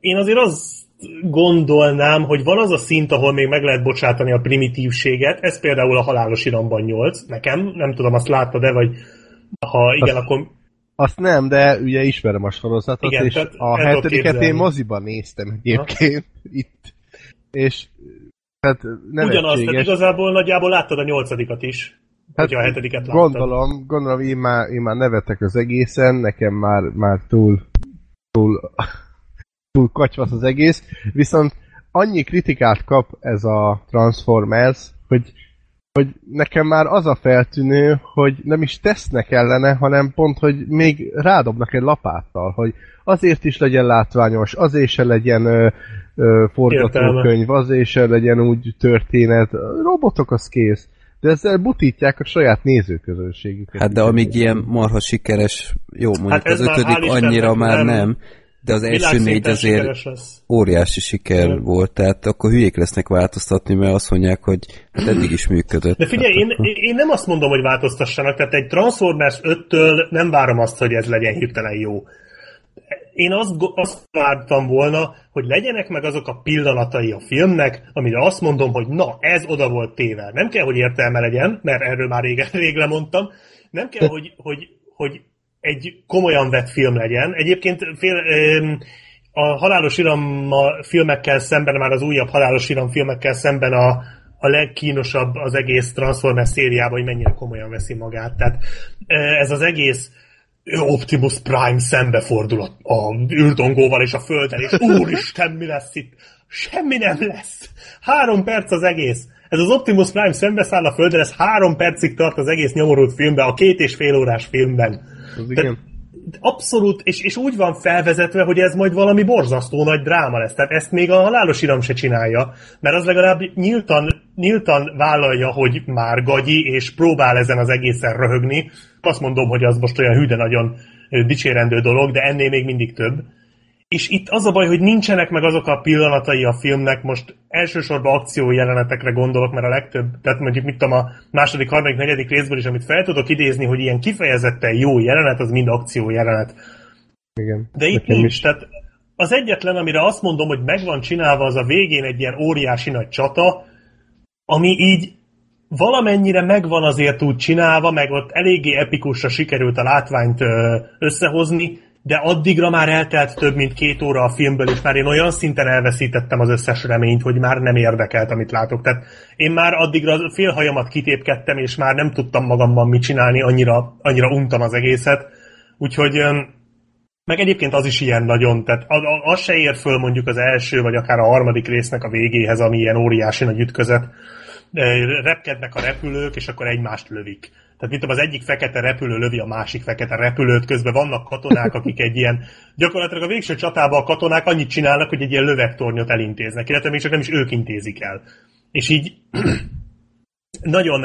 én azért az gondolnám, hogy van az a szint, ahol még meg lehet bocsátani a primitívséget, ez például a halálos iramban 8, nekem, nem tudom, azt láttad-e, vagy ha igen, azt, akkor...
Azt nem, de ugye ismerem a sorozatot, igen, és a hetediket én moziban néztem egyébként, ha? itt, és
tehát Ugyanaz, tehát igazából nagyjából láttad a nyolcadikat is. Hát a hetediket láttad.
Gondolom, gondolom én már, én már nevetek az egészen, nekem már, már túl, túl túl kacsvasz az egész, viszont annyi kritikát kap ez a Transformers, hogy, hogy nekem már az a feltűnő, hogy nem is tesznek ellene, hanem pont, hogy még rádobnak egy lapáttal, hogy azért is legyen látványos, azért se legyen ö, forgatókönyv, azért se legyen úgy történet, robotok az kész. De ezzel butítják a saját nézőközönségüket.
Hát de amíg ilyen marha sikeres, jó, mondjuk hát az ötödik annyira már nem, nem de az első négy azért óriási siker ja. volt, tehát akkor hülyék lesznek változtatni, mert azt mondják, hogy hát eddig is működött.
De figyelj, hát, én, én nem azt mondom, hogy változtassanak, tehát egy Transformers 5-től nem várom azt, hogy ez legyen hirtelen jó. Én azt, azt vártam volna, hogy legyenek meg azok a pillanatai a filmnek, amire azt mondom, hogy na, ez oda volt téve. Nem kell, hogy értelme legyen, mert erről már régen, (laughs) rég lemondtam. Nem kell, hogy, hogy, hogy egy komolyan vett film legyen. Egyébként fél, a Halálos Iram filmekkel szemben, már az újabb Halálos Iram filmekkel szemben a, a legkínosabb az egész Transformers szériában, hogy mennyire komolyan veszi magát. Tehát ez az egész Optimus Prime szembefordul a, a űrdongóval és a Földel, és úristen, mi lesz itt? Semmi nem lesz. Három perc az egész. Ez az Optimus Prime szembeszáll a Földre, ez három percig tart az egész nyomorult filmben, a két és fél órás filmben. Az igen. abszolút, és, és úgy van felvezetve, hogy ez majd valami borzasztó nagy dráma lesz. Tehát ezt még a halálos iram se csinálja, mert az legalább nyíltan nyíltan vállalja, hogy már gagyi, és próbál ezen az egészen röhögni, azt mondom, hogy az most olyan hűde nagyon dicsérendő dolog, de ennél még mindig több. És itt az a baj, hogy nincsenek meg azok a pillanatai a filmnek, most elsősorban akció jelenetekre gondolok, mert a legtöbb, tehát mondjuk mit tudom, a második, harmadik, negyedik részből is, amit fel tudok idézni, hogy ilyen kifejezetten jó jelenet, az mind akció jelenet.
Igen.
De itt nincs,
is.
tehát az egyetlen, amire azt mondom, hogy meg van csinálva, az a végén egy ilyen óriási nagy csata, ami így valamennyire megvan azért úgy csinálva, meg ott eléggé epikusra sikerült a látványt összehozni, de addigra már eltelt több mint két óra a filmből, és már én olyan szinten elveszítettem az összes reményt, hogy már nem érdekelt, amit látok. Tehát én már addigra a félhajamat kitépkedtem, és már nem tudtam magamban mit csinálni, annyira, annyira untam az egészet. Úgyhogy meg egyébként az is ilyen nagyon, tehát az, az se ér föl mondjuk az első, vagy akár a harmadik résznek a végéhez, ami ilyen óriási nagy ütközet. Repkednek a repülők, és akkor egymást lövik. Tehát mint tudom, az egyik fekete repülő lövi a másik fekete repülőt, közben vannak katonák, akik egy ilyen, gyakorlatilag a végső csatában a katonák annyit csinálnak, hogy egy ilyen lövegtornyot elintéznek, illetve még csak nem is ők intézik el. És így (clears throat) nagyon,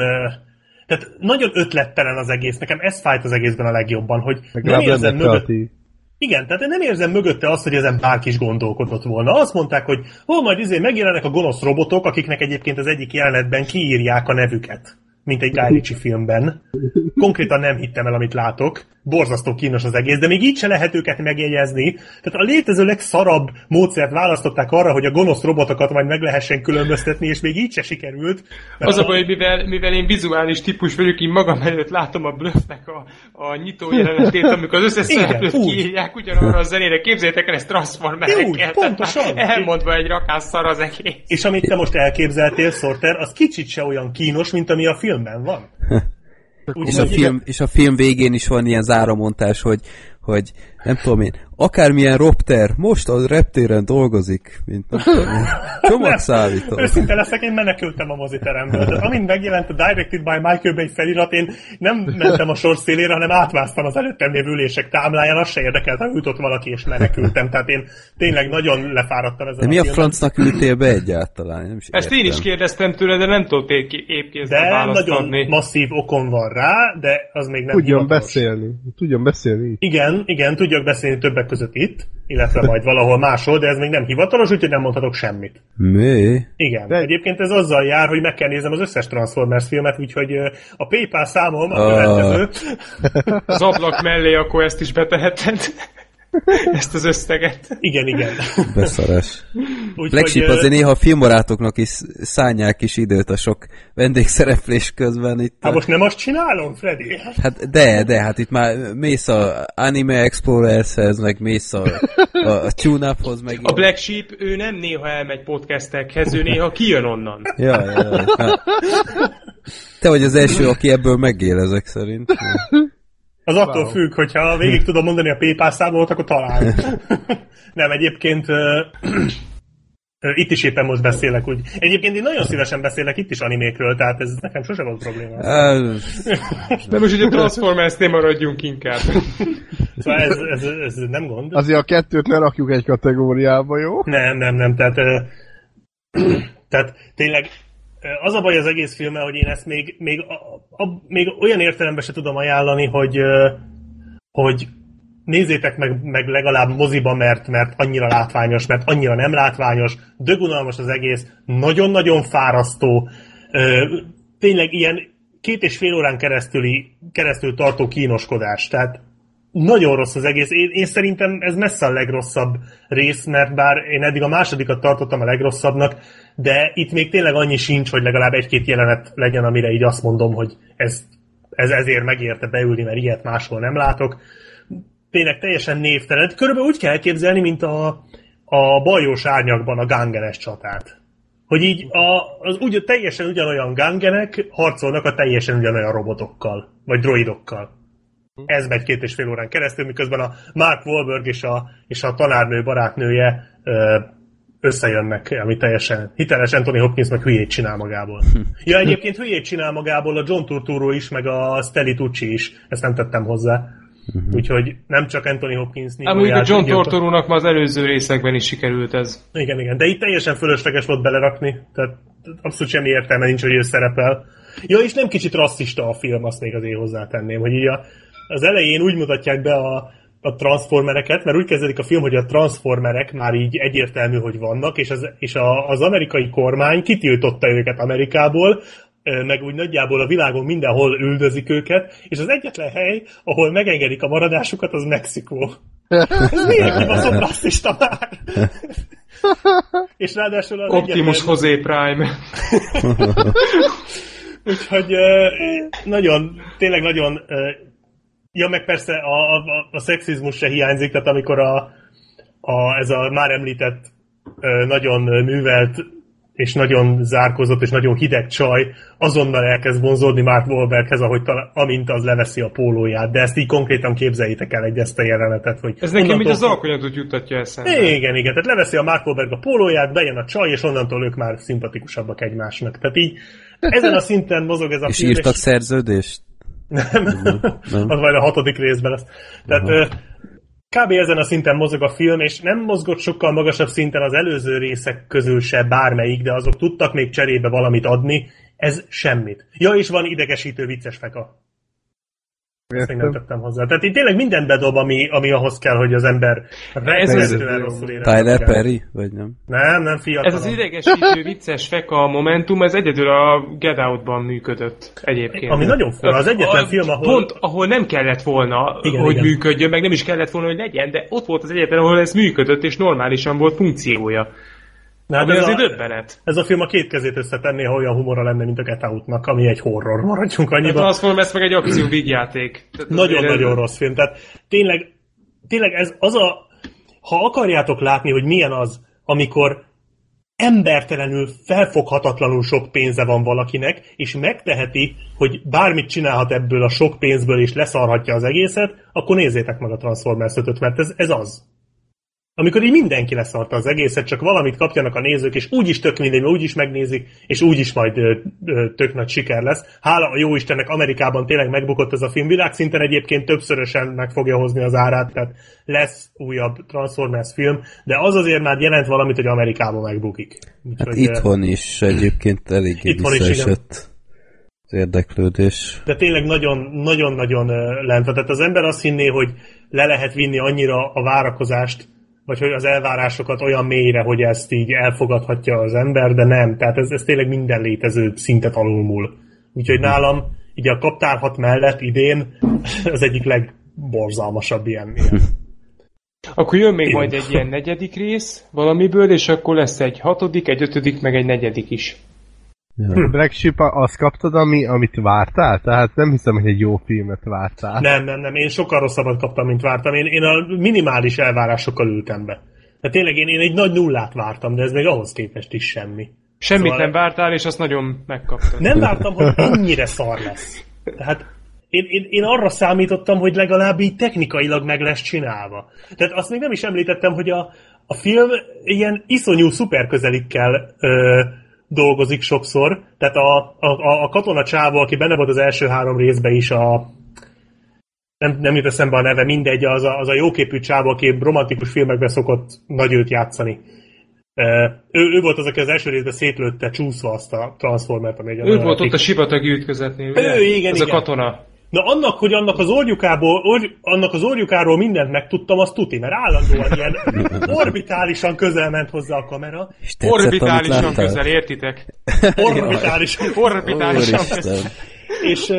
tehát nagyon ötlettelen az egész, nekem ez fájt az egészben a legjobban, hogy nem
Legalább
érzem mögött. Igen, tehát én nem érzem mögötte azt, hogy ezen bárki is gondolkodott volna. Azt mondták, hogy hol majd izé megjelennek a gonosz robotok, akiknek egyébként az egyik jelenetben kiírják a nevüket, mint egy Guy Ritchie filmben. Konkrétan nem hittem el, amit látok. Borzasztó kínos az egész, de még így se lehet őket megjegyezni. Tehát a létező legszarabb módszert választották arra, hogy a gonosz robotokat majd meg lehessen különböztetni, és még így se sikerült.
Az a baj, hogy mivel, mivel én vizuális típus vagyok, én magam előtt látom a bluffnek a, a nyitó jelenetét, amikor az összes szereplőt kiírják ugyanarra a zenére. Képzeljétek el, ezt transformerek
Úgy, pontosan.
Elmondva egy rakás szar az egész.
És amit te most elképzeltél, Sorter, az kicsit se olyan kínos, mint ami a filmben van. (laughs)
És a, film, és a film végén is van ilyen záromontás, hogy, hogy nem tudom én, akármilyen ropter, most a reptéren dolgozik, mint nem tudom én, csomagszállító.
Őszinte leszek, én menekültem a moziteremből. De amint megjelent a Directed by Michael Bay felirat, én nem mentem a sor szélére, hanem átmásztam az előttem lévő ülések támláján, az se érdekelt, ha jutott valaki, és menekültem. Tehát én tényleg nagyon lefáradtam ezen
De mi a
filmen.
francnak ültél be egyáltalán? Nem is
Ezt én is kérdeztem tőle, de nem tudott épp,
De nagyon masszív okon van rá, de az még nem
Tudjon
hivatalos.
beszélni. Tudjon beszélni.
Igen, igen, tudjak beszélni többek között itt, illetve majd valahol máshol, de ez még nem hivatalos, úgyhogy nem mondhatok semmit.
Mi?
Igen.
De-.
Egyébként ez azzal jár, hogy meg kell néznem az összes Transformers filmet, úgyhogy a PayPal számom a
Ah.
következő.
Az ablak mellé akkor ezt is beteheted. (laughs) ezt az összeget.
Igen, igen.
Beszarás. Black Sheep
ö,
azért néha a filmbarátoknak is szállják is időt a sok vendégszereplés közben itt.
Hát most nem azt csinálom, Freddy?
Hát de, de, hát itt már mész a Anime Explorershez, meg mész a, a, a tune-uphoz, meg...
A Black Sheep, ő nem néha elmegy podcastekhez, ő néha kijön onnan.
Ja, ja, ja. ja. Te vagy az első, aki ebből megél ezek szerint.
Az attól függ, hogyha végig tudom mondani a PayPal számomat, akkor talán. (laughs) nem, egyébként itt is éppen most beszélek úgy. Egyébként én nagyon szívesen beszélek itt is animékről, tehát ez nekem sose volt probléma.
De most ugye Transformers-nél maradjunk inkább. (laughs)
Szóval ez, ez, ez nem gond.
Azért a kettőt ne rakjuk egy kategóriába, jó?
Nem, nem, nem, tehát, (clears throat) tehát tényleg az a baj az egész filmmel, hogy én ezt még, még, a, a, még olyan értelemben se tudom ajánlani, hogy, hogy nézzétek meg, meg legalább moziba, mert, mert annyira látványos, mert annyira nem látványos, dögunalmas az egész, nagyon-nagyon fárasztó, tényleg ilyen két és fél órán keresztüli, keresztül tartó kínoskodás, tehát nagyon rossz az egész. Én, én szerintem ez messze a legrosszabb rész, mert bár én eddig a másodikat tartottam a legrosszabbnak, de itt még tényleg annyi sincs, hogy legalább egy-két jelenet legyen, amire így azt mondom, hogy ez, ez ezért megérte beülni, mert ilyet máshol nem látok. Tényleg teljesen névtelen. Körülbelül úgy kell elképzelni, mint a, a bajós árnyakban a gangenes csatát. Hogy így a, az úgy, teljesen ugyanolyan gangenek harcolnak a teljesen ugyanolyan robotokkal, vagy droidokkal. Ez megy két és fél órán keresztül, miközben a Mark Wahlberg és a, és a tanárnő barátnője összejönnek, ami teljesen hiteles Anthony Hopkins meg hülyét csinál magából. Ja, egyébként hülyét csinál magából a John Turturro is, meg a Stelly Tucci is. Ezt nem tettem hozzá. Úgyhogy nem csak Anthony Hopkins.
Amúgy a John Tortorónak ma az előző részekben is sikerült ez.
Igen, igen, de itt teljesen fölösleges volt belerakni. Tehát abszolút semmi értelme nincs, hogy ő szerepel. Ja, és nem kicsit rasszista a film, azt még azért hozzátenném, hogy így a, az elején úgy mutatják be a, a transformereket, mert úgy kezdődik a film, hogy a transformerek már így egyértelmű, hogy vannak, és az, és a, az amerikai kormány kitiltotta őket Amerikából, meg úgy nagyjából a világon mindenhol üldözik őket, és az egyetlen hely, ahol megengedik a maradásukat, az Mexikó. (laughs) Ez miért kibaszott rasszista már? és ráadásul az
Optimus
egyetlen-
José Prime. (laughs)
Úgyhogy nagyon, tényleg nagyon, ja meg persze a, a, a szexizmus se hiányzik, tehát amikor a, a, ez a már említett nagyon művelt és nagyon zárkozott és nagyon hideg csaj azonnal elkezd vonzódni Mark Wahlberghez, ahogy tala, amint az leveszi a pólóját, de ezt így konkrétan képzeljétek el egy ezt a jelenetet, hogy
Ez nekem így az alkonyatot jutatja eszembe.
igen, igen, tehát leveszi a Mark Wahlberg a pólóját, bejön a csaj, és onnantól ők már szimpatikusabbak egymásnak. Tehát így ezen a szinten mozog ez a
És
film.
írtak szerződést?
Nem,
Nem.
az majd a hatodik részben lesz. Tehát ö, kb. ezen a szinten mozog a film, és nem mozgott sokkal magasabb szinten az előző részek közül se bármelyik, de azok tudtak még cserébe valamit adni, ez semmit. Ja, és van idegesítő vicces feka. Ezt még nem tettem hozzá. Tehát itt tényleg mindent bedob, ami, ami ahhoz kell, hogy az ember rettenetően rosszul érezze
Tyler
magát.
Perry? Vagy nem?
Nem, nem fiatal.
Ez az idegesítő vicces feka momentum, ez egyedül a Get Out-ban működött egyébként.
Ami nagyon fura, az egyetlen
A-
film, ahol...
Pont, ahol nem kellett volna,
Igen,
hogy
igen.
működjön, meg nem is kellett volna, hogy legyen, de ott volt az egyetlen, ahol ez működött, és normálisan volt funkciója.
Hát
Ami
ez,
azért
a,
döbbenet.
ez a film a két kezét összetenné, ha olyan humora lenne, mint a Get Out-nak, ami egy horror. Maradjunk
A
annyiban.
Transformers meg egy akció vígjáték. Tehát
Nagyon-nagyon
ez-
rossz film. Tehát tényleg, tényleg ez az a... Ha akarjátok látni, hogy milyen az, amikor embertelenül, felfoghatatlanul sok pénze van valakinek, és megteheti, hogy bármit csinálhat ebből a sok pénzből, és leszarhatja az egészet, akkor nézzétek meg a Transformers 5 mert ez, ez az. Amikor így mindenki leszarta az egészet, csak valamit kapjanak a nézők, és úgyis tök mindegy, mert úgyis megnézik, és úgyis majd ö, ö, tök nagy siker lesz. Hála a jó Istennek Amerikában tényleg megbukott ez a film. Világszinten egyébként többszörösen meg fogja hozni az árát, tehát lesz újabb Transformers film, de az azért már jelent valamit, hogy Amerikában megbukik. Úgyhogy,
Hát itthon is egyébként eléggé
Itthon is,
visszaesett az érdeklődés.
de tényleg nagyon- nagyon-nagyon ö, lent. Tehát az ember azt hinné, hogy le lehet vinni annyira a várakozást, vagy hogy az elvárásokat olyan mélyre, hogy ezt így elfogadhatja az ember, de nem. Tehát ez, ez tényleg minden létező szintet alulmúl. Úgyhogy nálam így a kaptárhat mellett idén (laughs) az egyik legborzalmasabb ilyen. ilyen. (laughs)
Akkor jön még
Igen.
majd egy ilyen negyedik rész valamiből, és akkor lesz egy hatodik, egy ötödik, meg egy negyedik is.
Ja. (laughs)
Black Sheep, azt kaptad, ami, amit vártál? Tehát nem hiszem, hogy egy jó filmet vártál.
Nem, nem, nem. Én sokkal rosszabbat kaptam, mint vártam. Én, én a minimális elvárásokkal ültem be. Tehát tényleg én, én egy nagy nullát vártam, de ez még ahhoz képest is semmi.
Semmit
Szóval-
nem vártál, és azt nagyon megkaptad.
Nem vártam, hogy ennyire szar lesz. Tehát én, én, én arra számítottam, hogy legalább így technikailag meg lesz csinálva. Tehát azt még nem is említettem, hogy a, a film ilyen iszonyú szuperközelikkel ö, dolgozik sokszor. Tehát a, a, a katona csávó, aki benne volt az első három részben is, a nem, nem jut eszembe a neve, mindegy, az a, az a jóképű csávó, aki romantikus filmekben szokott nagy őt játszani. Ő, ő volt az, aki az első részben szétlőtte csúszva azt a Transformert, ami
Ő volt ott a sivatagi ütközetnél, ugye?
Ő, igen,
Ez
igen.
a katona.
Na annak, hogy annak az orjukából, orj, annak az orjukáról mindent megtudtam, az tuti, mert állandóan ilyen (laughs) orbitálisan közel ment hozzá a kamera.
És tetszett,
Orbitálisan közel, értitek?
Orbitálisan.
Orbitálisan közel.
És,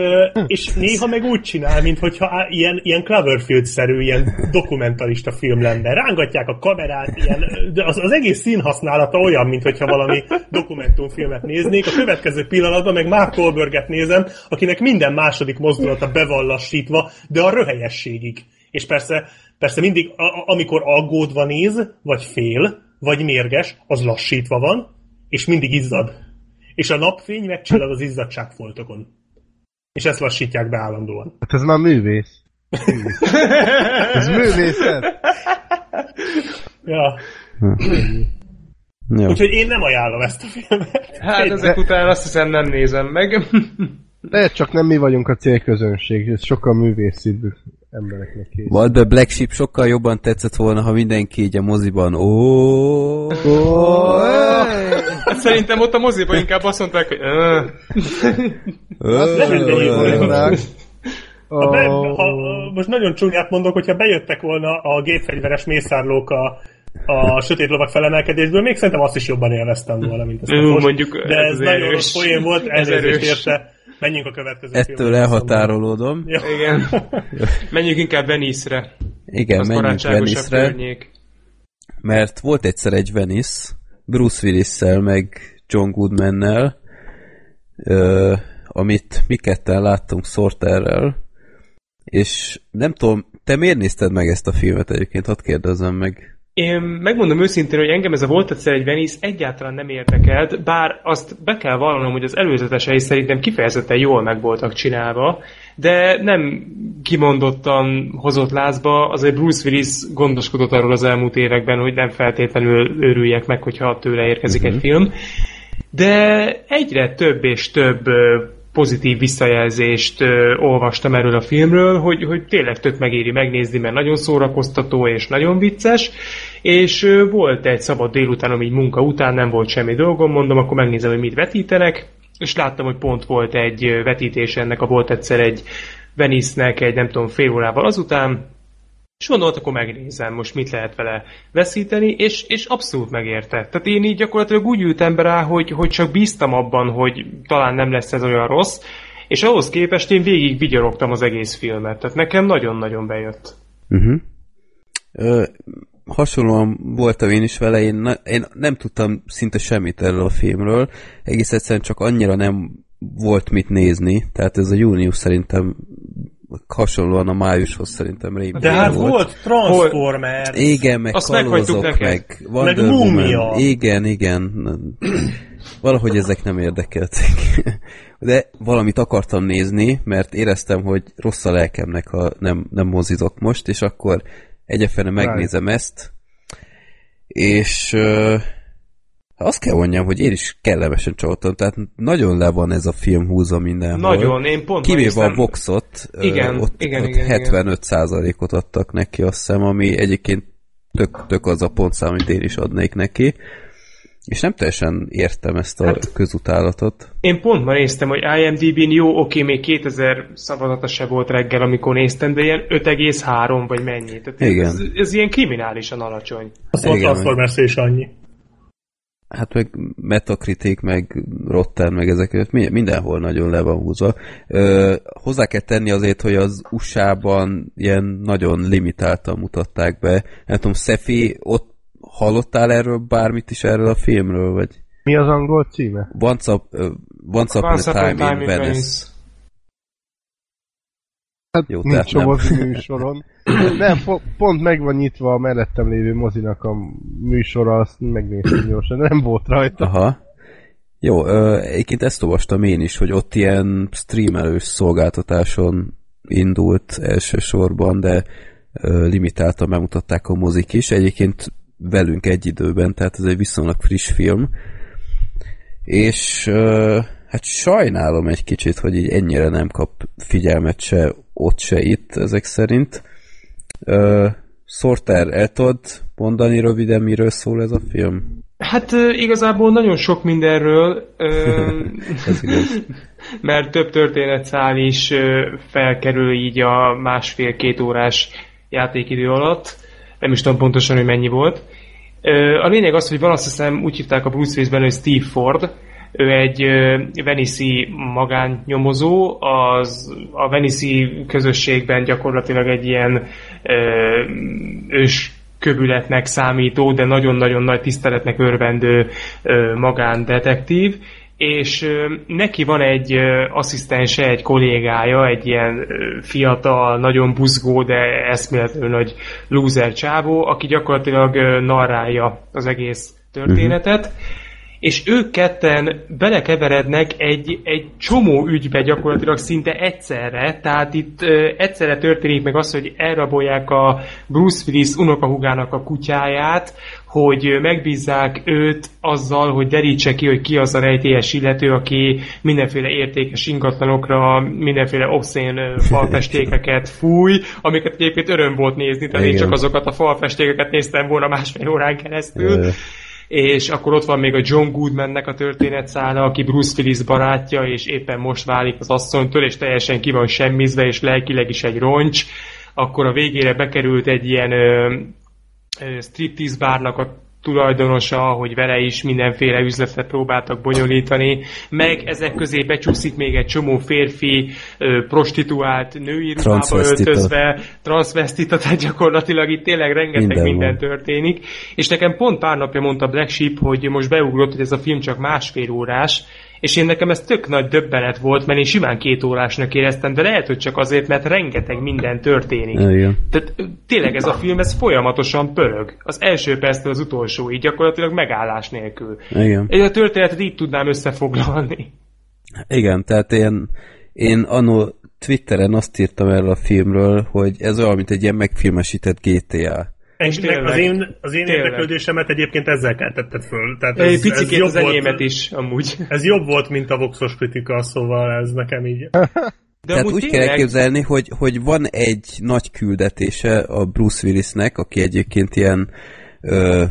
és néha meg úgy csinál, mintha ilyen, ilyen Cloverfield-szerű, ilyen dokumentarista film lenne. Rángatják a kamerát, ilyen, de az, az egész színhasználata olyan, mintha valami dokumentumfilmet néznék. A következő pillanatban meg Mark Wahlberget nézem, akinek minden második mozdulata be van lassítva, de a röhelyességig. És persze, persze mindig, a, amikor aggódva néz, vagy fél, vagy mérges, az lassítva van, és mindig izzad. És a napfény megcsillag az izzadságfoltokon. És ezt lassítják be állandóan.
Hát ez már művész. (laughs) ez művészet.
Ja.
Jó.
Úgyhogy én nem ajánlom ezt a filmet.
Hát
Én-
ezek után azt hiszem nem nézem meg.
De csak nem mi vagyunk a célközönség, ez sokkal művészibb embereknek kész.
Volt be Black Sheep sokkal jobban tetszett volna, ha mindenki így a moziban ó,
Hát szerintem ott a moziban inkább azt mondták, hogy "Ö,
Ha be, ha, most nagyon csúnyát mondok, hogyha bejöttek volna a gépfegyveres mészárlók a, a sötét lovak felemelkedésből, még szerintem azt is jobban élveztem volna, mint ezt a
Ú,
most.
mondjuk
De ez
ez
nagyon
erős.
rossz poén volt,
Ez
elnézést
erős.
érte. Menjünk a következő
Ettől
filmre.
elhatárolódom.
Ja.
Igen. (laughs) Menjünk inkább Venice-re.
Igen,
Az
menjünk Venice-re, mert volt egyszer egy Venice, Bruce Willis-szel, meg John Goodman-nel, ö, amit mi ketten láttunk Sorterrel, és nem tudom, te miért nézted meg ezt a filmet egyébként? Hadd kérdezzem meg.
Én megmondom őszintén, hogy engem ez a volt egyszer egy Venice egyáltalán nem érdekelt, bár azt be kell vallanom, hogy az előzetesei szerintem kifejezetten jól meg voltak csinálva, de nem kimondottan hozott lázba, azért Bruce Willis gondoskodott arról az elmúlt években, hogy nem feltétlenül őrüljek meg, hogyha tőle érkezik uh-huh. egy film. De egyre több és több pozitív visszajelzést ö, olvastam erről a filmről, hogy, hogy tényleg tök megéri megnézni, mert nagyon szórakoztató és nagyon vicces, és ö, volt egy szabad délutánom így munka után, nem volt semmi dolgom, mondom, akkor megnézem, hogy mit vetítenek, és láttam, hogy pont volt egy vetítés ennek, a volt egyszer egy Venice-nek egy nem tudom fél órával azután, és gondolt, akkor megnézem, most mit lehet vele veszíteni, és, és abszolút megérte. Tehát én így gyakorlatilag úgy ültem rá, hogy, hogy csak bíztam abban, hogy talán nem lesz ez olyan rossz, és ahhoz képest én végig vigyorogtam az egész filmet. Tehát nekem nagyon-nagyon bejött.
Uh-huh. Ö, hasonlóan voltam én is vele, én, ne, én nem tudtam szinte semmit erről a filmről, egész egyszerűen csak annyira nem volt mit nézni, tehát ez a június szerintem hasonlóan a májushoz szerintem rémlik
De hát volt Transformer.
Igen, meg
Azt
kalózok, meg Wonder
Meg
Woman.
Múmia.
Igen, igen. Valahogy ezek nem érdekeltek. (laughs) De valamit akartam nézni, mert éreztem, hogy rossz a lelkemnek, ha nem, nem mozizok most, és akkor egyefene megnézem ezt, és ö, azt kell mondjam, hogy én is kellemesen csalódtam, tehát nagyon le van ez a film húzva mindenhol.
Nagyon, én pont
Kivéve a ö,
Igen,
ott,
igen,
ott
igen, igen.
75%-ot adtak neki, azt hiszem, ami egyébként tök, tök az a pontszám, amit én is adnék neki. És nem teljesen értem ezt a
Hát-
közutálatot.
Én pont ma néztem, hogy IMDb-n jó, oké, még 2000 szavazata se volt reggel, amikor néztem, de ilyen 5,3 vagy mennyi. Tehát
Igen.
Ez, ez ilyen kriminálisan alacsony.
Igen,
Transformers és annyi.
Hát meg Metacritic, meg Rotten, meg ezek mi- mindenhol nagyon le van húzva. Ö, hozzá kell tenni azért, hogy az USA-ban ilyen nagyon limitáltan mutatták be. Nem tudom, Szefi, ott hallottál erről bármit is erről a filmről, vagy
Mi az angol címe?
Once, up, uh, Once Upon
Once
a
Upon
Time, in Venice.
Hát
Jó,
nincs a
nem.
mozi műsoron. Nem, po- pont meg van nyitva a mellettem lévő mozinak a műsora, azt megnéztem gyorsan, nem volt rajta.
Aha. Jó, egyébként ezt olvastam én is, hogy ott ilyen streamelős szolgáltatáson indult elsősorban, de limitáltan bemutatták a mozik is. Egyébként velünk egy időben, tehát ez egy viszonylag friss film. És hát sajnálom egy kicsit, hogy így ennyire nem kap figyelmet se ott, se itt, ezek szerint. Ö, Sorter, el tudod mondani röviden, miről szól ez a film?
Hát igazából nagyon sok mindenről, ö, (laughs)
Ez igaz. (laughs)
mert több történetszál is felkerül így a másfél-két órás játékidő alatt. Nem is tudom pontosan, hogy mennyi volt. A lényeg az, hogy van azt hiszem, úgy hívták a Bruce Willis-ben, hogy Steve Ford, ő egy Venice magánnyomozó, az a Venice közösségben gyakorlatilag egy ilyen ö, ős kövületnek számító, de nagyon-nagyon nagy tiszteletnek örvendő ö, magándetektív, és neki van egy asszisztense, egy kollégája, egy ilyen fiatal, nagyon buzgó, de eszméletlenül nagy loser csávó, aki gyakorlatilag narrálja az egész történetet, és ők ketten belekeverednek egy, egy csomó ügybe gyakorlatilag szinte egyszerre, tehát itt ö, egyszerre történik meg az, hogy elrabolják a Bruce Willis unokahugának a kutyáját, hogy megbízzák őt azzal, hogy derítse ki, hogy ki az a rejtélyes illető, aki mindenféle értékes ingatlanokra, mindenféle obszén (laughs) falfestékeket fúj, amiket egyébként öröm volt nézni, tehát én
Igen.
csak azokat a falfestékeket néztem volna másfél órán keresztül.
Ö,
és akkor ott van még a John Goodmannek a történetszála, aki Bruce Willis barátja, és éppen most válik az asszonytól, és teljesen ki van semmizve, és lelkileg is egy roncs. Akkor a végére bekerült egy ilyen ö, striptease bárnak a tulajdonosa, hogy vele is mindenféle üzletet próbáltak bonyolítani, meg ezek közé becsúszik még egy csomó férfi prostituált női ruhába öltözve, transvestita, tehát gyakorlatilag itt tényleg rengeteg
Minden
minden, történik. És nekem pont pár napja mondta Black Sheep, hogy most beugrott, hogy ez a film csak másfél órás, és én nekem ez tök nagy döbbenet volt, mert én simán két órásnak éreztem, de lehet, hogy csak azért, mert rengeteg minden történik.
Igen.
Tehát tényleg ez a film, ez folyamatosan pörög. Az első perctől az utolsóig, gyakorlatilag megállás nélkül.
Igen.
Én a történetet így tudnám összefoglalni.
Igen, tehát én, én annó Twitteren azt írtam erről a filmről, hogy ez olyan, mint egy ilyen megfilmesített GTA.
Tényleg,
az én, az én
tényleg.
érdeklődésemet egyébként ezzel keltetted föl. Tehát
Egy
ez, ez,
picikét
jobb
az enyémet
volt,
is, amúgy.
ez jobb volt, mint a Voxos kritika, szóval ez nekem így. (laughs)
De
Tehát úgy kell
tényleg-
elképzelni, hogy, hogy van egy nagy küldetése a Bruce Willisnek, aki egyébként ilyen, ö,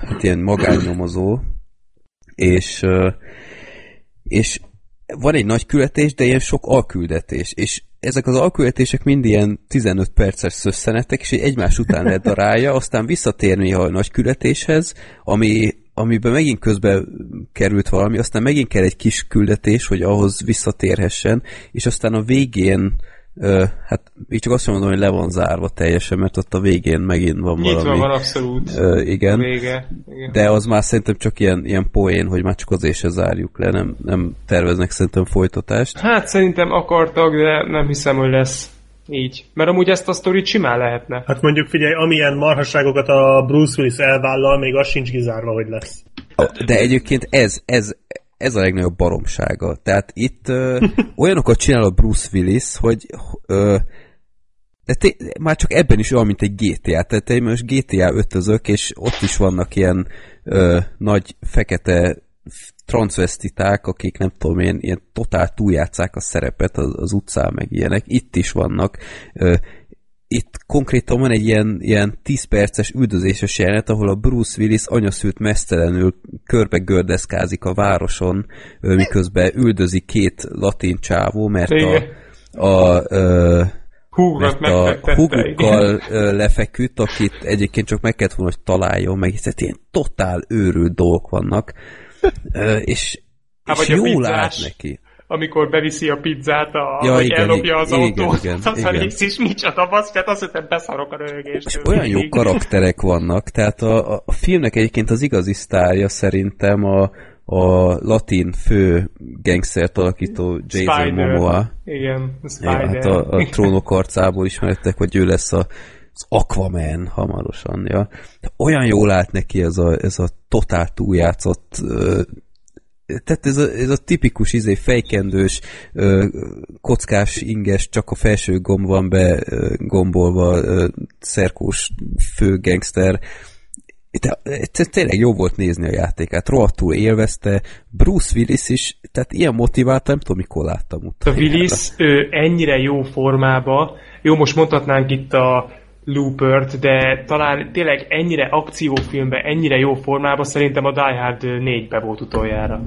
hát ilyen magánnyomozó, és, ö, és van egy nagy küldetés, de ilyen sok alküldetés, és ezek az alküldetések mind ilyen 15 perces szösszenetek, és egy egymás után ledarálja, aztán visszatér néha a nagy küldetéshez, ami, amiben megint közbe került valami, aztán megint kell egy kis küldetés, hogy ahhoz visszatérhessen, és aztán a végén Ö, hát így csak azt sem mondom, hogy le van zárva teljesen, mert ott a végén megint van
Nyitva
valami.
van abszolút.
Ö, igen.
Vége. Igen.
De az már szerintem csak ilyen, ilyen poén, hogy már csak azért se zárjuk le, nem, nem terveznek szerintem folytatást.
Hát szerintem akartak, de nem hiszem, hogy lesz így. Mert amúgy ezt a sztorit simán lehetne.
Hát mondjuk figyelj, amilyen marhasságokat a Bruce Willis elvállal, még az sincs kizárva, hogy lesz.
De egyébként ez, ez, ez a legnagyobb baromsága. Tehát itt ö, (laughs) olyanokat csinál a Bruce Willis, hogy ö, de té- már csak ebben is olyan, mint egy GTA. Tehát én most GTA ötözök, és ott is vannak ilyen ö, nagy fekete transvestiták, akik nem tudom én, ilyen totál túljátszák a szerepet az, az utcán, meg ilyenek. Itt is vannak. Ö, itt konkrétan van egy ilyen, ilyen 10 perces üldözéses jelenet, ahol a Bruce Willis anyaszült mesztelenül körbe gördeszkázik a városon, miközben üldözi két latin csávó, mert a, a mert a hugukkal ö, lefeküdt, akit egyébként csak meg kellett volna, hogy találjon meg, hiszen ilyen totál őrült dolgok vannak, és,
Há,
és
a
jól állt neki.
Amikor beviszi a pizzát, a,
Ja, igen,
ellopja az
igen,
autót,
igen, (laughs)
az a
igen.
rész is micsoda basz, tehát azt hiszem beszarok a röhögést.
És olyan jó karakterek vannak, tehát a, a, a filmnek egyébként az igazi sztárja szerintem a, a latin fő gangstert alakító Jason
Spider.
Momoa.
Igen, a
Ja,
Spider.
hát a, a trónok arcából ismerettek, hogy ő lesz a, az Aquaman hamarosan, ja. Olyan jól állt neki ez a, ez a totál túljátszott tehát ez a, ez a tipikus izé, fejkendős, ö, kockás, inges, csak a felső gomb van be ö, gombolva, ö, szerkós fő gangster. De, de tényleg jó volt nézni a játékát, rohadtul élvezte, Bruce Willis is, tehát ilyen motivált, nem tudom, mikor láttam
A
utána.
Willis ő ennyire jó formába, jó, most mondhatnánk itt a Loopert, de talán tényleg ennyire akciófilmbe, ennyire jó formába szerintem a Die Hard 4-be volt utoljára.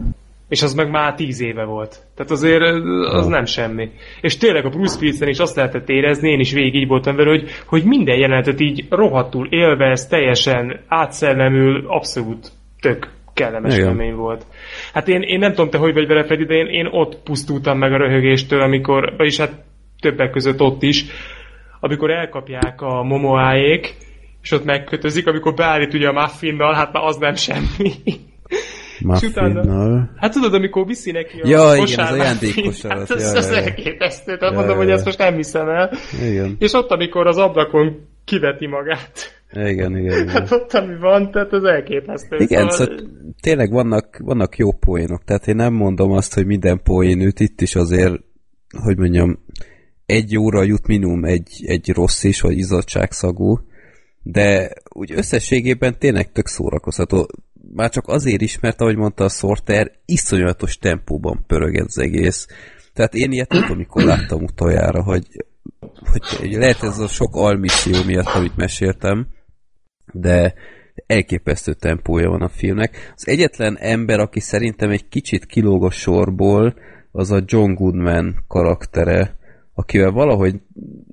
És az meg már tíz éve volt. Tehát azért az nem semmi. És tényleg a Bruce Willis-en is azt lehetett érezni, én is végig így voltam vele, hogy, hogy minden jelenetet így rohadtul élvez, teljesen átszellemül, abszolút tök kellemes
Igen.
élmény volt. Hát én, én nem tudom, te hogy vagy vele, Freddy, de én, én ott pusztultam meg a röhögéstől, amikor, vagyis hát többek között ott is, amikor elkapják a momoáék, és ott megkötözik, amikor beállít ugye a muffinnal, hát már az nem semmi.
Muffinnal.
Hát tudod, amikor viszi neki a
Ja, igen,
kosár
az
muffin,
ajándékkosár,
Hát
az,
ez, ez elképesztő, tehát
Ja,
mondom,
ja,
hogy ezt most nem hiszem el.
Igen.
És ott, amikor az ablakon kiveti magát,
Igen, igen, igen.
Hát ott, ami van, tehát az elképesztő.
Igen, szóval tényleg vannak, vannak jó poénok, tehát én nem mondom azt, hogy minden poén üt, itt is azért, hogy mondjam, egy óra jut minimum egy, egy rossz is, vagy izzadságszagú, de úgy összességében tényleg tök szórakozható. Már csak azért is, mert ahogy mondta a Sorter, iszonyatos tempóban pörög ez egész. Tehát én ilyet nem tudom, mikor láttam utoljára, hogy, hogy lehet ez a sok almisszió miatt, amit meséltem, de elképesztő tempója van a filmnek. Az egyetlen ember, aki szerintem egy kicsit kilóg a sorból, az a John Goodman karaktere, akivel valahogy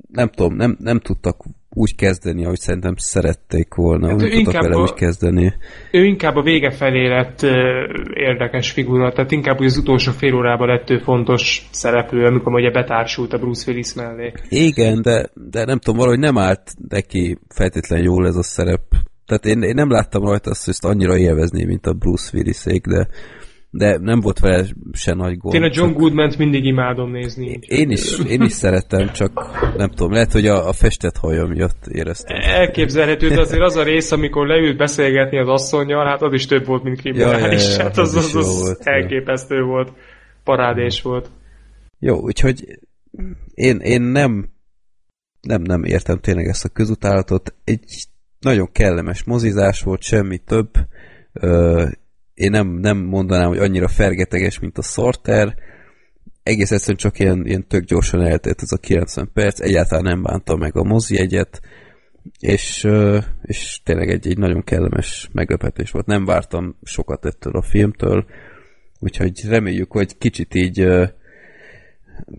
nem tudom, nem, nem tudtak úgy kezdeni, ahogy szerintem szerették volna. Hát úgy tudtak vele a, úgy kezdeni.
Ő inkább a vége felé lett érdekes figura, tehát inkább úgy az utolsó fél órában lett ő fontos szereplő, amikor ugye betársult a Bruce Willis mellé.
Igen, de, de nem tudom, valahogy nem állt neki feltétlenül jól ez a szerep. Tehát én, én nem láttam rajta azt, hogy ezt annyira élvezni, mint a Bruce Willisék, de de nem volt vele se nagy gond.
Én a John goodman mindig imádom nézni.
Én is, én is szeretem, csak nem tudom, lehet, hogy a, a festett haja miatt éreztem.
Elképzelhető, de azért az a rész, amikor leült beszélgetni az asszonyjal, hát az is több volt, mint kriminális. Ja, ja, ja, hát az, az, az, az volt, elképesztő ja. volt. Parádés volt.
Jó, úgyhogy én, én nem nem, nem értem tényleg ezt a közutálatot. Egy nagyon kellemes mozizás volt, semmi több én nem, nem mondanám, hogy annyira fergeteges, mint a Sorter, egész egyszerűen csak ilyen, ilyen tök gyorsan eltelt ez a 90 perc, egyáltalán nem bánta meg a mozi egyet, és, és tényleg egy, egy nagyon kellemes meglepetés volt. Nem vártam sokat ettől a filmtől, úgyhogy reméljük, hogy kicsit így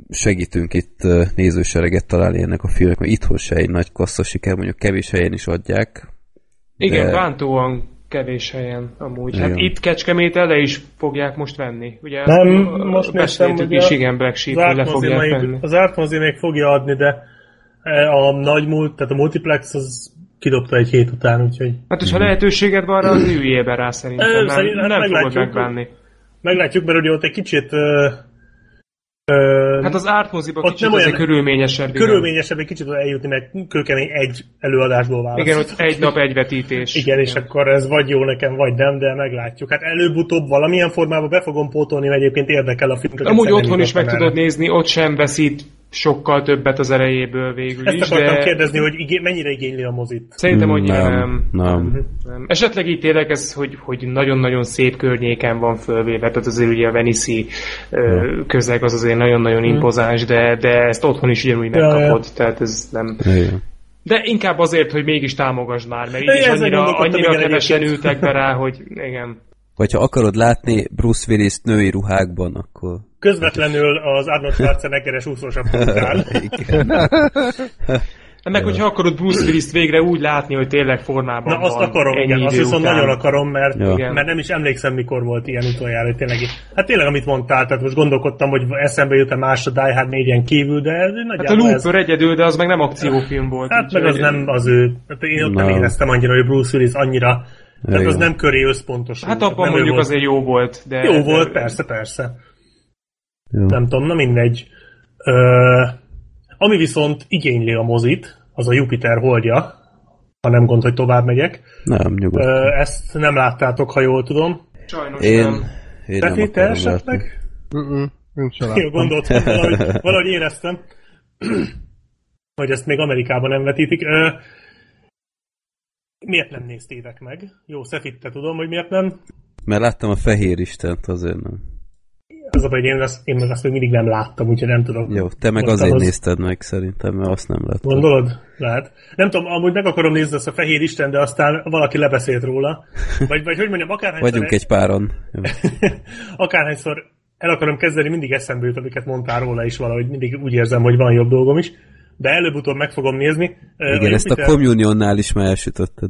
segítünk itt nézősereget találni ennek a filmnek, mert itthon se egy nagy kassza siker, mondjuk kevés helyen is adják.
Igen, de... bántóan kevés helyen amúgy. Hát itt Kecskemét ele is fogják most venni. Ugye
nem, most néztem, hogy
is, igen, Black Sheep le fogják
még,
venni.
Az Artmozi még fogja adni, de e, a nagy múlt, tehát a multiplex az kidobta egy hét után, úgyhogy...
Hát és ha lehetőséged van az üljébe rá szerintem, nem, nem, nem fogod megvenni.
Meglátjuk, mert ugye ott egy kicsit
Hát az ártmoziban kicsit nem olyan körülményesebb.
Körülményesebb egy kicsit eljutni, mert kőkemény egy előadásból választ.
Igen, ott egy nap egy vetítés.
Igen, igen, és akkor ez vagy jó nekem, vagy nem, de meglátjuk. Hát előbb-utóbb valamilyen formában be fogom pótolni, mert egyébként érdekel a film.
Amúgy otthon is meg tudod nézni, ott sem veszít sokkal többet az erejéből végül
Ezt
is.
Ezt akartam de... kérdezni, hogy igé- mennyire igényli a mozit.
Szerintem annyira nem.
Nem. nem.
nem. Esetleg így tényleg ez, hogy, hogy nagyon-nagyon szép környéken van fölvéve, tehát azért ugye a Venice közeg az azért nagyon-nagyon hmm. impozáns, de, de ezt otthon is ugyanúgy megkapod, ja, ja. tehát ez nem... Ja. De inkább azért, hogy mégis támogasd már, mert így is annyira, annyira kevesen ültek be rá, hogy igen.
Vagy ha akarod látni Bruce Willis női ruhákban, akkor...
Közvetlenül az Arnold Schwarzeneggeres úszósapka után. (laughs)
Meg, hogyha akarod Bruce willis végre úgy látni, hogy tényleg formában
Na, azt
van
akarom, igen, azt viszont után. nagyon akarom, mert, ja. mert nem is emlékszem, mikor volt ilyen utoljára, hogy tényleg, hát tényleg, amit mondtál, tehát most gondolkodtam, hogy eszembe jut a más a Die Hard 4 kívül, de ez
Hát a Looper ez... egyedül, de az meg nem akciófilm volt.
Hát meg az nem az ő, hát én ott no. nem éreztem annyira, hogy Bruce Willis annyira tehát az nem köré összpontos.
Hát abban mondjuk azért jó volt. De,
jó volt, persze, persze. Jó. Nem tudom, na mindegy. Ö, ami viszont igényli a mozit, az a Jupiter holdja, ha nem gond, hogy tovább megyek.
Nem, nyugodtan.
Ezt nem láttátok, ha jól tudom.
Sajnos én, nem.
Én Te nem
te esetleg?
Mm-mm,
Jó, gondoltam, valahogy, valahogy éreztem, (clears throat) hogy ezt még Amerikában nem vetítik. Ö, miért nem néztétek meg? Jó, Szefit, te tudom, hogy miért nem.
Mert láttam a Fehér Istent, azért nem.
Az a baj, hogy én, azt, én meg azt még mindig nem láttam, úgyhogy nem tudom.
Jó, te meg azért ahhoz... nézted meg szerintem, mert azt nem láttam.
Gondolod? Lehet. Nem tudom, amúgy meg akarom nézni azt a Fehér Isten, de aztán valaki lebeszélt róla. (laughs) Vagy, vagy hogy mondjam, akárhányszor...
Vagyunk egy páron. (laughs)
akárhányszor el akarom kezdeni, mindig eszembe jut, amiket mondtál róla is valahogy. Mindig úgy érzem, hogy van jobb dolgom is de előbb-utóbb meg fogom nézni.
Igen, a ezt a Communionnál is már elsütötted.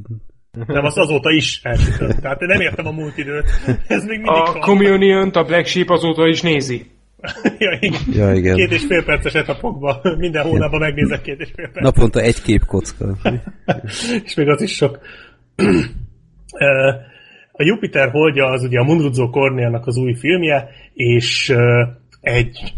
Nem, az azóta is elsütött. Tehát nem értem a múlt időt. Ez még mindig
A van. communion a Black Sheep azóta is nézi.
ja, igen.
ja, igen.
Két és fél perces etapokban. Minden hónapban megnézek két és fél perc.
Naponta egy kép kocka.
és még az is sok. a Jupiter holdja az ugye a Munrudzo Kornéának az új filmje, és egy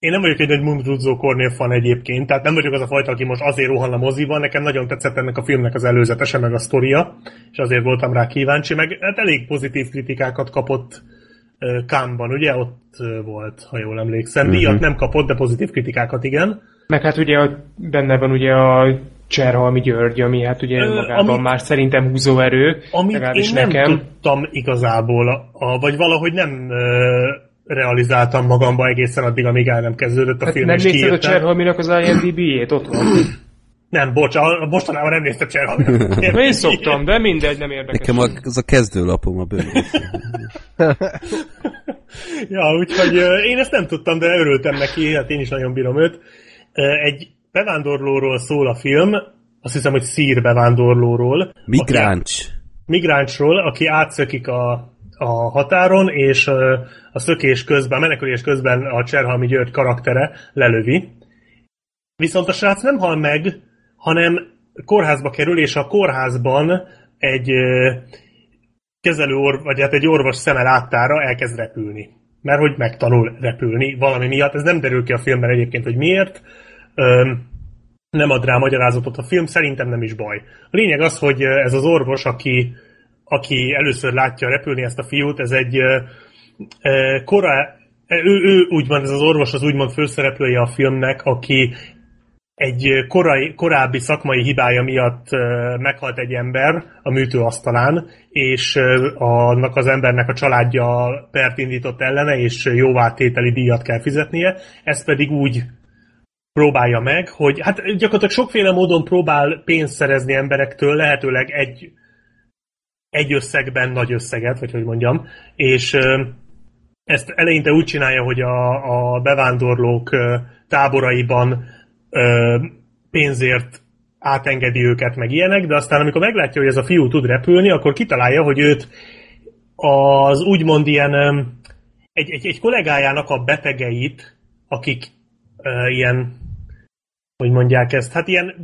én nem vagyok egy nagy Mundruzzo Cornél fan egyébként, tehát nem vagyok az a fajta, aki most azért rohan a moziban, nekem nagyon tetszett ennek a filmnek az előzetese, meg a sztoria, és azért voltam rá kíváncsi, meg hát elég pozitív kritikákat kapott Kámban, ugye? Ott volt, ha jól emlékszem. Uh-huh. Díjat nem kapott, de pozitív kritikákat igen.
Meg hát ugye benne van ugye a Cserhalmi György, ami hát ugye Ö, magában amit, már szerintem húzóerő.
Amit én nem nekem. tudtam igazából, a, a, vagy valahogy nem realizáltam magamba egészen addig, amíg el nem kezdődött a hát film,
nem nézted a Cserhalminak az IMDb-jét? Ott van.
Nem, bocs, a, mostanában nem néztem Cserhalminak.
Én szoktam, de mindegy, nem érdekes.
Nekem a, az a kezdőlapom a bővítés. (laughs)
ja, úgyhogy én ezt nem tudtam, de örültem neki, hát én is nagyon bírom őt. Egy bevándorlóról szól a film, azt hiszem, hogy szír bevándorlóról.
Migráncs.
Aki, migráncsról, aki átszökik a a határon, és a szökés közben, a menekülés közben a Cserhalmi György karaktere lelövi. Viszont a srác nem hal meg, hanem kórházba kerül, és a kórházban egy kezelő orv, vagy hát egy orvos szeme láttára elkezd repülni. Mert hogy megtanul repülni valami miatt. Ez nem derül ki a filmben egyébként, hogy miért. nem ad rá magyarázatot a film, szerintem nem is baj. A lényeg az, hogy ez az orvos, aki aki először látja repülni ezt a fiút, ez egy korá, ő, ő úgymond, ez az orvos az úgymond főszereplője a filmnek, aki egy korai, korábbi szakmai hibája miatt meghalt egy ember a műtőasztalán, és annak az embernek a családja pert indított ellene, és jóvátételi díjat kell fizetnie. Ezt pedig úgy próbálja meg, hogy hát gyakorlatilag sokféle módon próbál pénzt szerezni emberektől, lehetőleg egy egy összegben nagy összeget, vagy hogy mondjam, és ezt eleinte úgy csinálja, hogy a, a bevándorlók táboraiban pénzért átengedi őket, meg ilyenek, de aztán amikor meglátja, hogy ez a fiú tud repülni, akkor kitalálja, hogy őt az úgymond ilyen egy, egy, egy kollégájának a betegeit, akik ilyen hogy mondják ezt, hát ilyen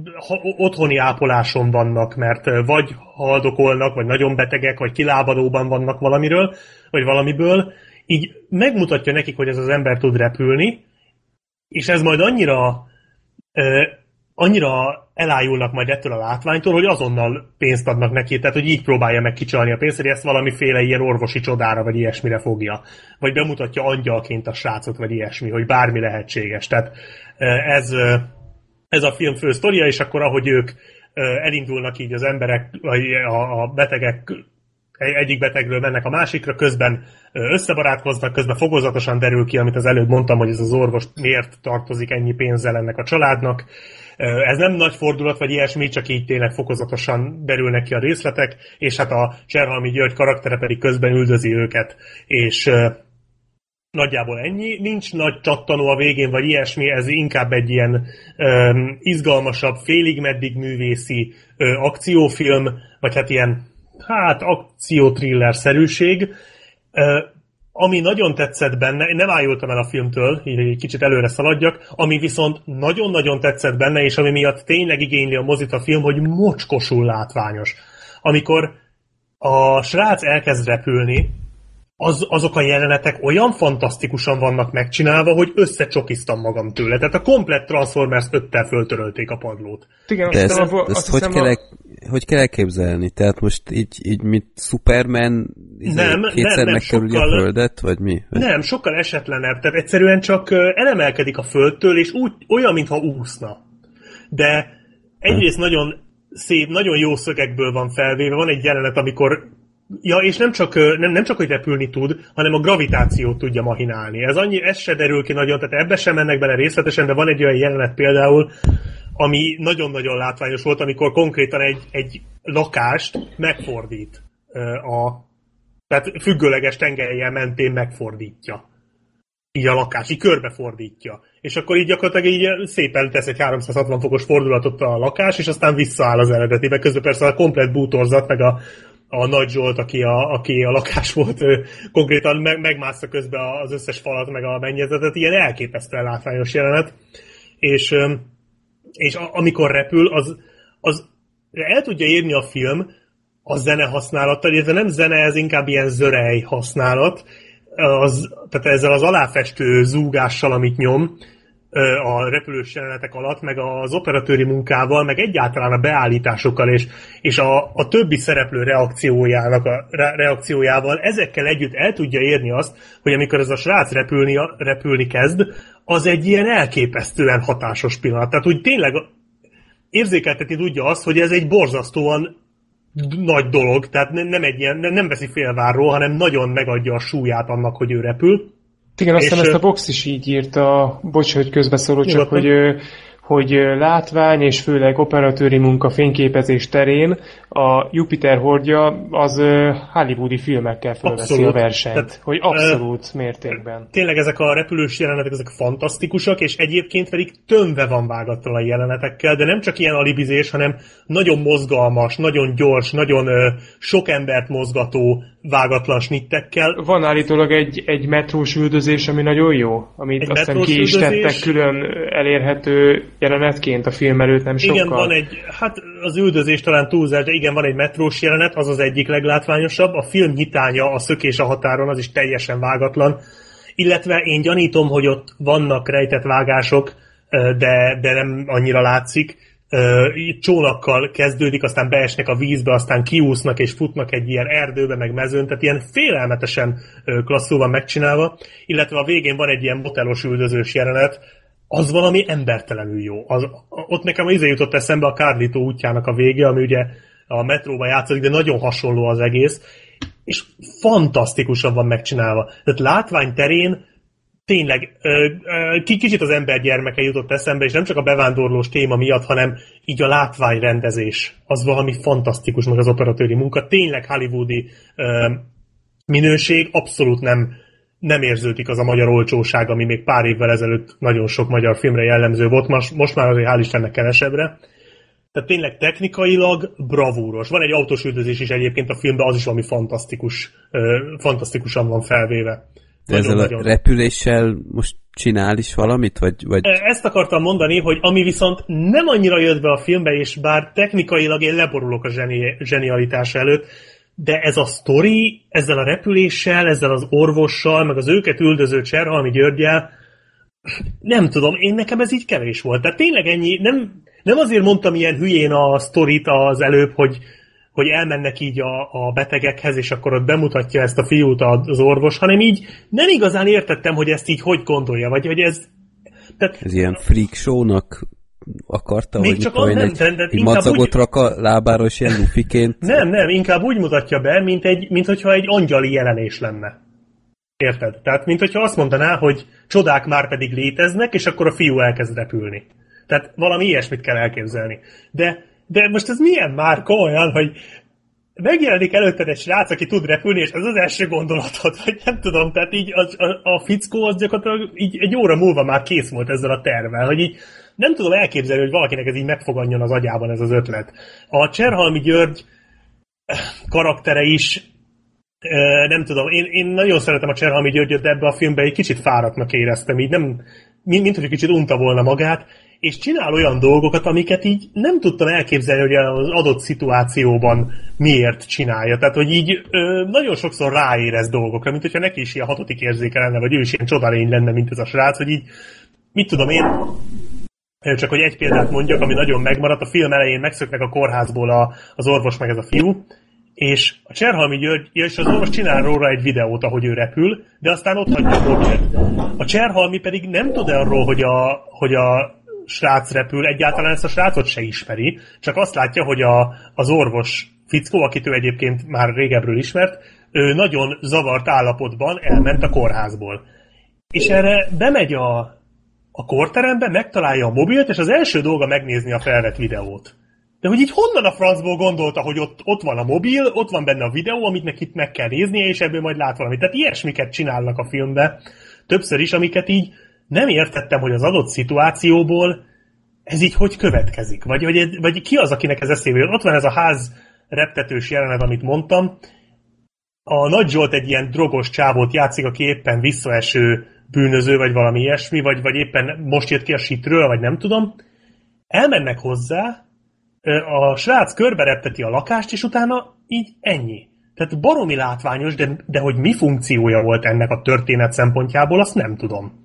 otthoni ápoláson vannak, mert vagy haldokolnak, vagy nagyon betegek, vagy kilábalóban vannak valamiről, vagy valamiből, így megmutatja nekik, hogy ez az ember tud repülni, és ez majd annyira annyira elájulnak majd ettől a látványtól, hogy azonnal pénzt adnak neki, tehát hogy így próbálja meg kicsalni a pénzt, hogy ezt valamiféle ilyen orvosi csodára, vagy ilyesmire fogja. Vagy bemutatja angyalként a srácot, vagy ilyesmi, hogy bármi lehetséges. Tehát ez, ez a film fő sztoria, és akkor ahogy ők elindulnak így az emberek, vagy a betegek egyik betegről mennek a másikra, közben összebarátkoznak, közben fogozatosan derül ki, amit az előbb mondtam, hogy ez az orvos miért tartozik ennyi pénzzel ennek a családnak. Ez nem nagy fordulat, vagy ilyesmi, csak így tényleg fokozatosan derülnek ki a részletek, és hát a Cserhalmi György karaktere pedig közben üldözi őket, és Nagyjából ennyi. Nincs nagy csattanó a végén, vagy ilyesmi, ez inkább egy ilyen um, izgalmasabb, félig meddig művészi uh, akciófilm, vagy hát ilyen, hát akció-thriller-szerűség. Uh, ami nagyon tetszett benne, én nem ájultam el a filmtől, így egy kicsit előre szaladjak, ami viszont nagyon-nagyon tetszett benne, és ami miatt tényleg igényli a mozit a film, hogy mocskosul látványos. Amikor a srác elkezd repülni, az, azok a jelenetek olyan fantasztikusan vannak megcsinálva, hogy összecsokiztam magam tőle. Tehát a komplet Transformers 5-tel föltörölték a padlót.
Igen, De ezt, a, ezt hogy, kell, a... hogy kell elképzelni? Tehát most így, így mint Superman izé, nem, kétszer nem, nem, megkerüli sokkal, a földet, vagy mi?
Nem, sokkal esetlenebb. Tehát egyszerűen csak elemelkedik a földtől, és úgy, olyan, mintha úszna. De egyrészt nagyon szép, nagyon jó szögekből van felvéve. Van egy jelenet, amikor Ja, és nem csak, nem, nem csak, hogy repülni tud, hanem a gravitációt tudja mahinálni. Ez, annyi, ez se derül ki nagyon, tehát ebbe sem mennek bele részletesen, de van egy olyan jelenet például, ami nagyon-nagyon látványos volt, amikor konkrétan egy, egy lakást megfordít a tehát függőleges tengelyel mentén megfordítja. Így a lakás, így körbefordítja. És akkor így gyakorlatilag így szépen tesz egy 360 fokos fordulatot a lakás, és aztán visszaáll az eredetibe. Közben persze a komplet bútorzat, meg a a Nagy Zsolt, aki a, aki a lakás volt, ő konkrétan meg, megmászta közben az összes falat, meg a mennyezetet, ilyen elképesztően látványos jelenet. És, és amikor repül, az, az el tudja írni a film a zene használattal, illetve nem zene, ez inkább ilyen zörej használat, az, tehát ezzel az aláfestő zúgással, amit nyom, a repülős jelenetek alatt, meg az operatőri munkával, meg egyáltalán a beállításokkal és, és a, a többi szereplő reakciójának a, re, reakciójával ezekkel együtt el tudja érni azt, hogy amikor ez a srác repülni, repülni kezd, az egy ilyen elképesztően hatásos pillanat. Tehát úgy tényleg érzékelteti tudja azt, hogy ez egy borzasztóan nagy dolog, tehát nem, egy ilyen, nem veszi félvárról, hanem nagyon megadja a súlyát annak, hogy ő repül.
Igen, azt hiszem ezt a Box is így írta, bocs, hogy közbeszóló, csak hogy hogy látvány és főleg operatőri munka fényképezés terén a Jupiter hordja az hollywoodi filmekkel fölveszi abszolút. a versenyt. Tehát, hogy abszolút uh, mértékben.
Tényleg ezek a repülős jelenetek, ezek fantasztikusak, és egyébként pedig tömve van vágattal a jelenetekkel, de nem csak ilyen alibizés, hanem nagyon mozgalmas, nagyon gyors, nagyon uh, sok embert mozgató vágatlan snittekkel.
Van állítólag egy, egy metrós üldözés, ami nagyon jó, amit egy aztán ki is tettek külön elérhető jelenetként a film előtt nem sokkal.
Igen, van egy, hát az üldözés talán túlzás, de igen, van egy metrós jelenet, az az egyik leglátványosabb. A film nyitánya, a szökés a határon, az is teljesen vágatlan. Illetve én gyanítom, hogy ott vannak rejtett vágások, de, de nem annyira látszik csónakkal kezdődik, aztán beesnek a vízbe, aztán kiúsznak és futnak egy ilyen erdőbe, meg mezőn, tehát ilyen félelmetesen klasszul van megcsinálva, illetve a végén van egy ilyen motelos üldözős jelenet, az valami embertelenül jó. Az, ott nekem izé jutott eszembe a Carlito útjának a vége, ami ugye a metróban játszik, de nagyon hasonló az egész, és fantasztikusan van megcsinálva. Tehát látvány terén tényleg kicsit az ember gyermeke jutott eszembe, és nem csak a bevándorlós téma miatt, hanem így a látványrendezés. Az valami fantasztikus, meg az operatőri munka. Tényleg hollywoodi minőség, abszolút nem, nem érződik az a magyar olcsóság, ami még pár évvel ezelőtt nagyon sok magyar filmre jellemző volt, most, most már azért hál' Istennek kevesebbre. Tehát tényleg technikailag bravúros. Van egy autós üldözés is egyébként a filmben, az is valami fantasztikus, fantasztikusan van felvéve.
De ezzel a repüléssel most csinál is valamit? Vagy, vagy...
Ezt akartam mondani, hogy ami viszont nem annyira jött be a filmbe, és bár technikailag én leborulok a zseni- zsenialitás előtt, de ez a sztori, ezzel a repüléssel, ezzel az orvossal, meg az őket üldöző Cserhalmi Györgyel, nem tudom, én nekem ez így kevés volt. Tehát tényleg ennyi, nem, nem azért mondtam ilyen hülyén a sztorit az előbb, hogy, hogy elmennek így a, a betegekhez, és akkor ott bemutatja ezt a fiút az orvos, hanem így nem igazán értettem, hogy ezt így hogy gondolja, vagy hogy ez...
Tehát, ez ilyen freak show-nak akarta, Még hogy csak nem, egy, de, de egy macagot úgy... rak a lábára, és ilyen lufiként.
Nem, nem, inkább úgy mutatja be, mint, egy, mint hogyha egy angyali jelenés lenne. Érted? Tehát, mint hogyha azt mondaná, hogy csodák már pedig léteznek, és akkor a fiú elkezd repülni. Tehát valami ilyesmit kell elképzelni. De de most ez milyen már komolyan, hogy megjelenik előtted egy srác, aki tud repülni, és ez az első gondolatod, (laughs) vagy nem tudom, tehát így a, a, a fickó az gyakorlatilag így egy óra múlva már kész volt ezzel a tervvel, hogy így nem tudom elképzelni, hogy valakinek ez így megfogadjon az agyában ez az ötlet. A Cserhalmi György karaktere is nem tudom, én, én nagyon szeretem a Cserhalmi Györgyöt, de ebbe a filmbe egy kicsit fáradtnak éreztem, így nem, mint, mint hogy kicsit unta volna magát, és csinál olyan dolgokat, amiket így nem tudtam elképzelni, hogy az adott szituációban miért csinálja. Tehát, hogy így ö, nagyon sokszor ráérez dolgokra, mint hogyha neki is ilyen hatodik érzéke lenne, vagy ő is ilyen csodalény lenne, mint ez a srác, hogy így, mit tudom én, csak hogy egy példát mondjak, ami nagyon megmaradt, a film elején megszöknek a kórházból a, az orvos meg ez a fiú, és a Cserhalmi György, és az orvos csinál róla egy videót, ahogy ő repül, de aztán ott hagyja a mobilt. A Cserhalmi pedig nem tud arról, hogy a, hogy a srác repül, egyáltalán ezt a srácot se ismeri, csak azt látja, hogy a, az orvos fickó, akit ő egyébként már régebről ismert, ő nagyon zavart állapotban elment a kórházból. És erre bemegy a, a korterembe, megtalálja a mobilt, és az első dolga megnézni a felvett videót. De hogy így honnan a francból gondolta, hogy ott, ott van a mobil, ott van benne a videó, amit neki meg kell néznie, és ebből majd lát valamit. Tehát ilyesmiket csinálnak a filmbe, többször is, amiket így nem értettem, hogy az adott szituációból ez így hogy következik. Vagy, vagy, vagy ki az, akinek ez eszébe jön. Ott van ez a ház reptetős jelenet, amit mondtam. A Nagy Zsolt egy ilyen drogos csávót játszik, aki éppen visszaeső bűnöző, vagy valami ilyesmi, vagy, vagy éppen most jött ki a sitről, vagy nem tudom. Elmennek hozzá, a srác körbe repteti a lakást, és utána így ennyi. tehát baromi látványos, de, de hogy mi funkciója volt ennek a történet szempontjából, azt nem tudom.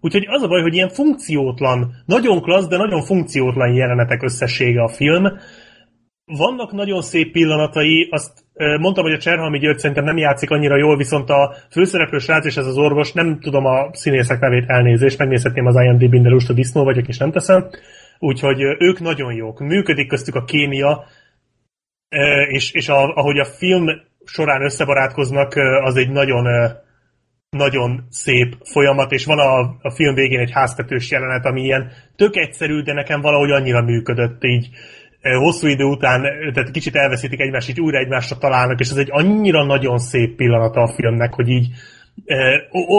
Úgyhogy az a baj, hogy ilyen funkciótlan, nagyon klassz, de nagyon funkciótlan jelenetek összessége a film. Vannak nagyon szép pillanatai, azt mondtam, hogy a Cserhalmi György szerintem nem játszik annyira jól, viszont a főszereplő srác és ez az orvos, nem tudom a színészek nevét elnézést, megnézhetném az IMDb-n, de lusta disznó vagyok, és nem teszem. Úgyhogy ők nagyon jók. Működik köztük a kémia, és, és a, ahogy a film során összebarátkoznak, az egy nagyon nagyon szép folyamat, és van a, a film végén egy háztetős jelenet, ami ilyen tök egyszerű, de nekem valahogy annyira működött így hosszú idő után, tehát kicsit elveszítik egymást, így újra egymásra találnak, és ez egy annyira nagyon szép pillanata a filmnek, hogy így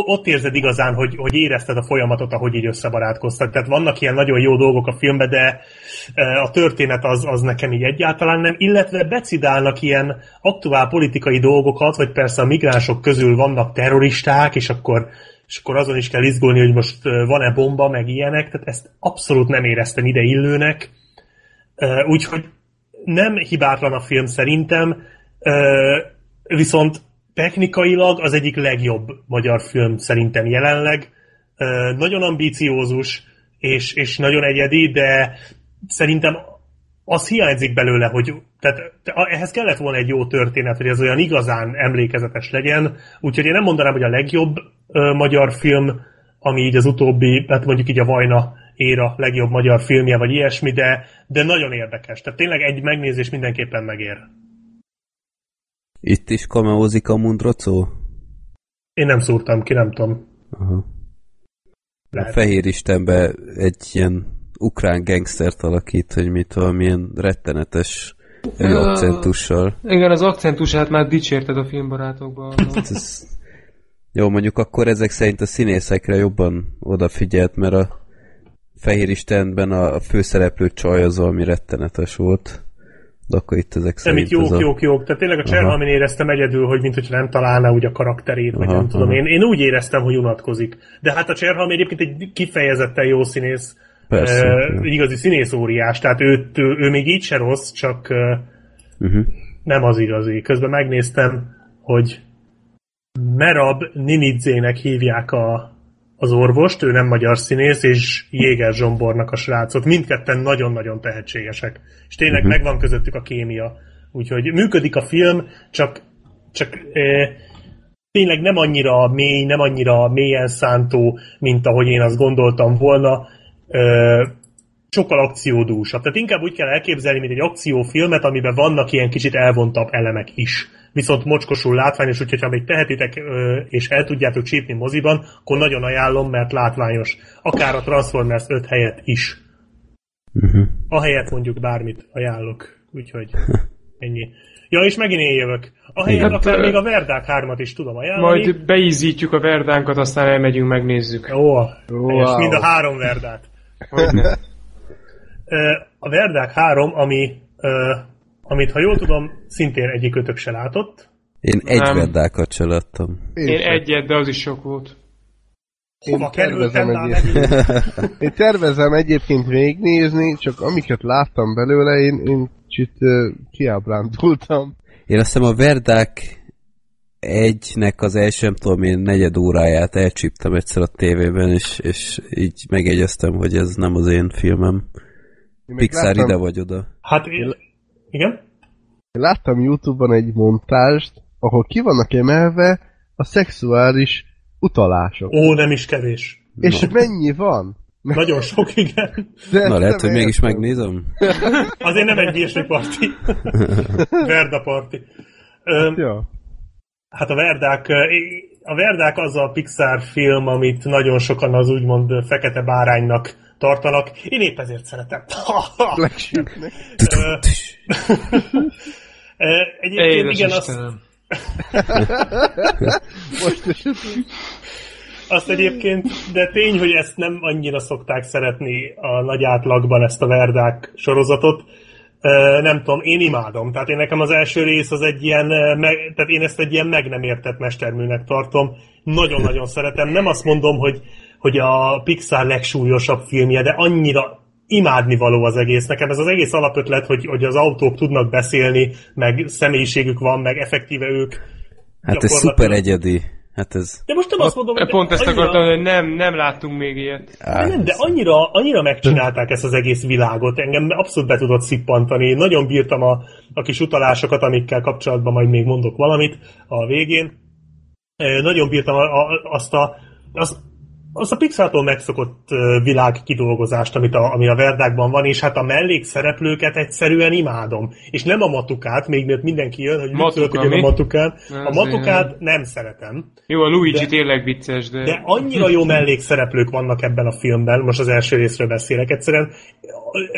ott érzed igazán, hogy, hogy érezted a folyamatot, ahogy így összebarátkoztak. Tehát vannak ilyen nagyon jó dolgok a filmben, de a történet az, az nekem így egyáltalán nem, illetve becidálnak ilyen aktuál politikai dolgokat, vagy persze a migránsok közül vannak terroristák, és akkor és akkor azon is kell izgulni, hogy most van-e bomba, meg ilyenek, tehát ezt abszolút nem éreztem ide illőnek. Úgyhogy nem hibátlan a film szerintem, viszont technikailag az egyik legjobb magyar film szerintem jelenleg. Nagyon ambíciózus, és, és nagyon egyedi, de szerintem az hiányzik belőle, hogy tehát ehhez kellett volna egy jó történet, hogy ez olyan igazán emlékezetes legyen, úgyhogy én nem mondanám, hogy a legjobb ö, magyar film, ami így az utóbbi, hát mondjuk így a Vajna éra legjobb magyar filmje, vagy ilyesmi, de, de nagyon érdekes. Tehát tényleg egy megnézés mindenképpen megér.
Itt is kameózik a Mundrocó?
Én nem szúrtam ki, nem tudom.
Aha. A Fehér Istenbe egy ilyen ukrán gangstert alakít, hogy mit valamilyen rettenetes ő akcentussal.
Igen, az akcentusát már dicsérted a filmbarátokban.
Hát ez... Jó, mondjuk akkor ezek szerint a színészekre jobban odafigyelt, mert a Fehér Istenben a főszereplő csaj az valami rettenetes volt. De akkor itt ezek
Nem,
szerint
itt jók,
a...
jók, jók. Tehát tényleg a Cserhalmin éreztem egyedül, hogy mint hogyha nem találná úgy a karakterét, vagy
Aha,
nem tudom.
aha.
Én, én úgy éreztem, hogy unatkozik. De hát a Cserhalmi egyébként egy kifejezetten jó színész,
Persze,
uh,
ja.
igazi színész óriás, tehát őt, ő, ő még így se rossz, csak uh,
Uh-huh.
nem az igazi. Közben megnéztem, hogy Merab Ninidzének hívják a, az orvost, ő nem magyar színész, és Jéger Zsombornak a srácot. Mindketten nagyon-nagyon tehetségesek. És tényleg
Mhm.
megvan közöttük a kémia. Úgyhogy működik a film, csak, csak eh, tényleg nem annyira mély, nem annyira mélyen szántó, mint ahogy én azt gondoltam volna. Ö, sokkal akciódúsabb. Tehát inkább úgy kell elképzelni, mint egy akciófilmet, amiben vannak ilyen kicsit elvontabb elemek is. Viszont mocskosul látványos, úgyhogy ha még tehetitek és el tudjátok csípni moziban, akkor nagyon ajánlom, mert látványos. Akár a Transformers 5 helyett is.
Uh-huh.
Ahelyett mondjuk bármit ajánlok. Úgyhogy ennyi. Ja, és megint én jövök. Ahelyett
Hát,
akár még a Verdák 3-at is tudom ajánlani.
Majd beízítjük a verdánkat, aztán elmegyünk, megnézzük.
Ó, wow.
Wow.
mind a három Verdát. A Verdák 3, ami, amit ha jól tudom, szintén egyikőtök se látott.
Én egy
Nem.
verdákat se láttam.
Én
sem.
egyet, de az is sok volt.
Hova kerültem
tervezem egyébként. (laughs) Én tervezem egyébként végignézni, csak amiket láttam belőle, én, én kicsit uh, kiábrándultam.
Én azt hiszem a Verdák egynek az első, nem tudom én, negyed óráját elcsíptem egyszer a tévében, és, és így megjegyeztem, hogy ez nem az én filmem.
Én
Pixar
láttam,
ide vagy oda.
Hát, én- igen?
Én láttam Youtube-on egy montást, ahol ki vannak emelve a szexuális utalások.
Ó, nem is kevés.
És mennyi van?
Nagyon sok, igen.
De
Na lehet, hogy mégis megnézem.
Azért nem egy ilyesmi parti. (laughs) Verda parti. Ö,
Ja.
Hát a Verdák, a Verdák az a Pixar film, amit nagyon sokan az úgymond fekete báránynak tartanak. Én épp ezért szeretem. (laughs) (laughs) Egyébként igen, azt. (laughs)
Most is
azt egyébként, de tény, hogy ezt nem annyira szokták szeretni a nagy átlagban ezt a Verdák sorozatot. Nem tudom, én imádom. Tehát én nekem az első rész az egy ilyen, meg, tehát én ezt egy ilyen meg nem értett mesterműnek tartom. Nagyon-nagyon szeretem. Nem azt mondom, hogy, hogy a Pixar legsúlyosabb filmje, de annyira imádni való az egész. Nekem ez az egész alapötlet, hogy, hogy az autók tudnak beszélni, meg személyiségük van, meg effektíve ők
Hát ez szuper egyedi. Hát ez...
De most nem azt mondom, hogy
Pont ezt
annyira-
akartam, hogy nem, nem láttunk még ilyet.
Á,
nem, de annyira, annyira megcsinálták ezt az egész világot, engem abszolút be tudott szippantani. Nagyon bírtam a, a kis utalásokat, amikkel kapcsolatban majd még mondok valamit a végén. Nagyon bírtam a, a, azt a, azt, azt a Pixar-tól megszokott világ kidolgozást, amit a, ami a Verdákban van, és hát a mellékszereplőket egyszerűen imádom. És nem a matukát, még miért mindenki jön, hogy mit
Matuka,
tudok, hogy jön
mi?
a matukát.
Nem,
A matukát nem szeretem.
Jó, a Luigi
De-
tényleg vicces, de...
De annyira jó mellékszereplők vannak ebben a filmben, most az első részről beszélek egyszerűen.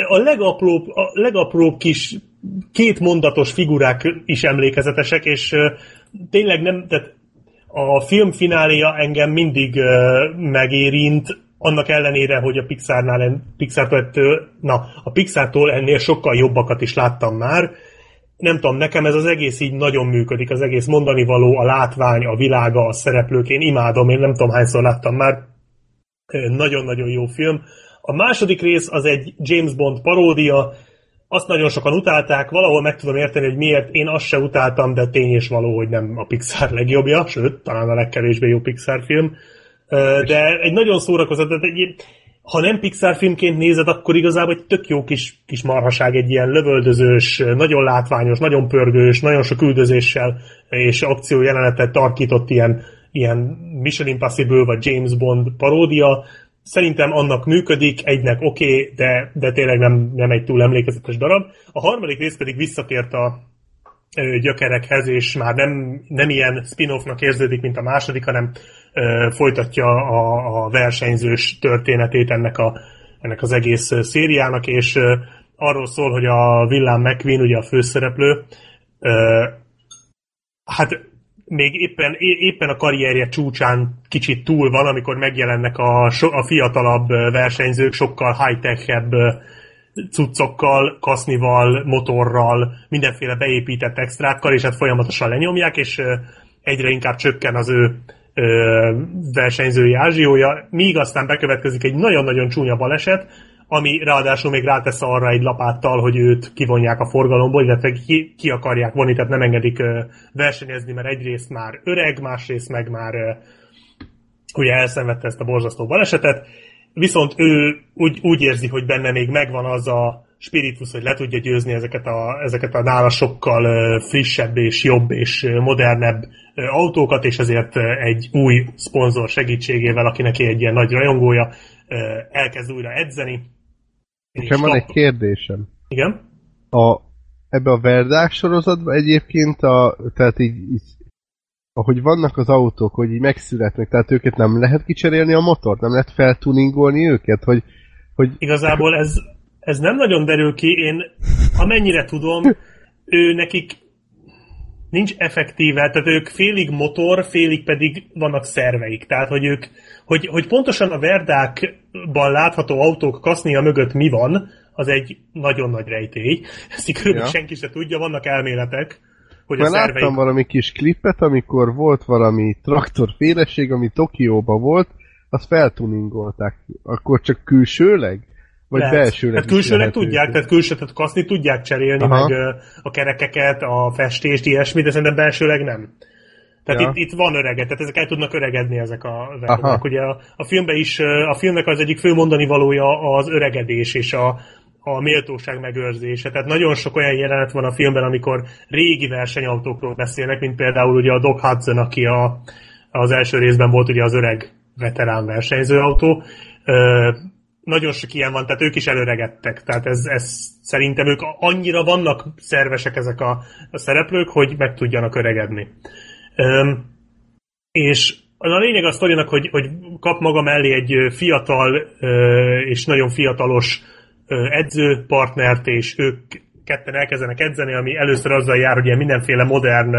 A, a, legapróbb, a legapróbb kis két mondatos figurák is emlékezetesek, és tényleg nem, tehát a film fináléja engem mindig megérint, annak ellenére, hogy a Pixarnál, en- Pixartól, ettől- na, a Pixartól ennél sokkal jobbakat is láttam már, nem tudom, nekem ez az egész így nagyon működik, az egész mondani való, a látvány, a világa, a szereplők, én imádom, én nem tudom hányszor láttam már, nagyon-nagyon jó film. A második rész az egy James Bond paródia, azt nagyon sokan utálták, valahol meg tudom érteni, hogy miért, én azt se utáltam, de tény és való, hogy nem a Pixar legjobbja, sőt, talán a legkevésbé jó Pixar film. De egy nagyon szórakozat, tehát egy, ha nem Pixar filmként nézed, akkor igazából egy tök jó kis, kis marhaság, egy ilyen lövöldözős, nagyon látványos, nagyon pörgős, nagyon sok üldözéssel és akció jelenetet tarkított ilyen, ilyen Mission Impossible vagy James Bond paródia. Szerintem annak működik, egynek oké, okay, de, de tényleg nem, nem egy túl emlékezetes darab. A harmadik rész pedig visszatért a, ö, gyökerekhez, és már nem, nem ilyen spin-offnak érződik, mint a második, hanem ö, folytatja a, a versenyzős történetét ennek, a, ennek az egész szériának, és ö, arról szól, hogy a Villán McQueen, ugye a főszereplő, ö, hát még éppen, éppen a karrierje csúcsán kicsit túl van, amikor megjelennek a, a fiatalabb versenyzők, sokkal high-tech-ebb cuccokkal, kasznival, motorral, mindenféle beépített extrákkal, és hát folyamatosan lenyomják, és egyre inkább csökken az ő versenyzői ázsiója, míg aztán bekövetkezik egy nagyon-nagyon csúnya baleset, ami ráadásul még rátesz arra egy lapáttal, hogy őt kivonják a forgalomból, illetve ki, ki akarják vonni, tehát nem engedik ö, versenyezni, mert egyrészt már öreg, másrészt meg már ö, ugye elszenvedte ezt a borzasztó balesetet, viszont ő úgy, úgy érzi, hogy benne még megvan az a spiritus, hogy le tudja győzni ezeket a, ezeket a nála sokkal frissebb és jobb és modernebb autókat, és ezért egy új szponzor segítségével, aki neki egy ilyen nagy rajongója, elkezd újra edzeni.
Nekem van egy kérdésem.
Igen?
A, ebbe a Verdák sorozatban egyébként, a, tehát így, így, ahogy vannak az autók, hogy így megszületnek, tehát őket nem lehet kicserélni a motort, nem lehet feltuningolni őket, hogy, hogy
Igazából ez, ez nem nagyon derül ki, én amennyire tudom, (laughs) ő nekik nincs effektíve, tehát ők félig motor, félig pedig vannak szerveik. Tehát, hogy ők, hogy, hogy pontosan a verdákban látható autók kasznia mögött mi van, az egy nagyon nagy rejtély. Ezt így körülbelül
Ja.
senki se tudja, vannak elméletek, hogy a
Már
szerveik...
láttam valami kis klippet, amikor volt valami traktorféleség, ami Tokióban volt, azt feltuningolták. Akkor csak külsőleg? Vagy
Lehet.
belsőleg
Tehát külsőleg
lehet
tudják,
őket?
tehát külső, tehát kaszni tudják cserélni,
Aha.
meg a kerekeket, a festést, ilyesmit, de szerintem belsőleg nem. Tehát
Ja.
itt, itt van öreget, tehát ezek el tudnak öregedni ezek a verdák. Ugye a, a filmben is, a filmnek az egyik fő mondani valója az öregedés és a, a méltóság megőrzése. Tehát nagyon sok olyan jelenet van a filmben, amikor régi versenyautókról beszélnek, mint például ugye a Doc Hudson, aki a, az első részben volt ugye az öreg veterán versenyzőautó. Nagyon sok ilyen van, tehát ők is előregettek. Tehát ez, ez szerintem ők annyira vannak szervesek ezek a, a szereplők, hogy meg tudjanak öregedni. Öm, és az a lényeg a sztorinak, hogy, hogy kap maga mellé egy fiatal és nagyon fiatalos edzőpartnert, és ők ketten elkezdenek edzeni, ami először azzal jár, hogy ilyen mindenféle modern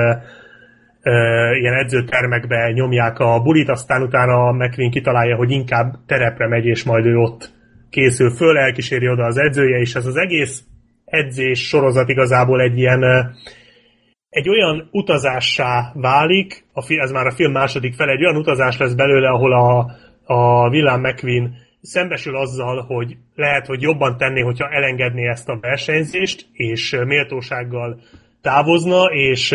ilyen edzőtermekbe nyomják a bulit, aztán utána McQueen kitalálja, hogy inkább terepre megy, és majd ő ott készül föl, elkíséri oda az edzője, és ez az egész edzés sorozat igazából egy ilyen egy olyan utazássá válik, a fi, ez már a film második fele, egy olyan utazás lesz belőle, ahol a, a Willem McQueen szembesül azzal, hogy lehet, hogy jobban tenné, hogyha elengedné ezt a versenyzést, és méltósággal távozna, és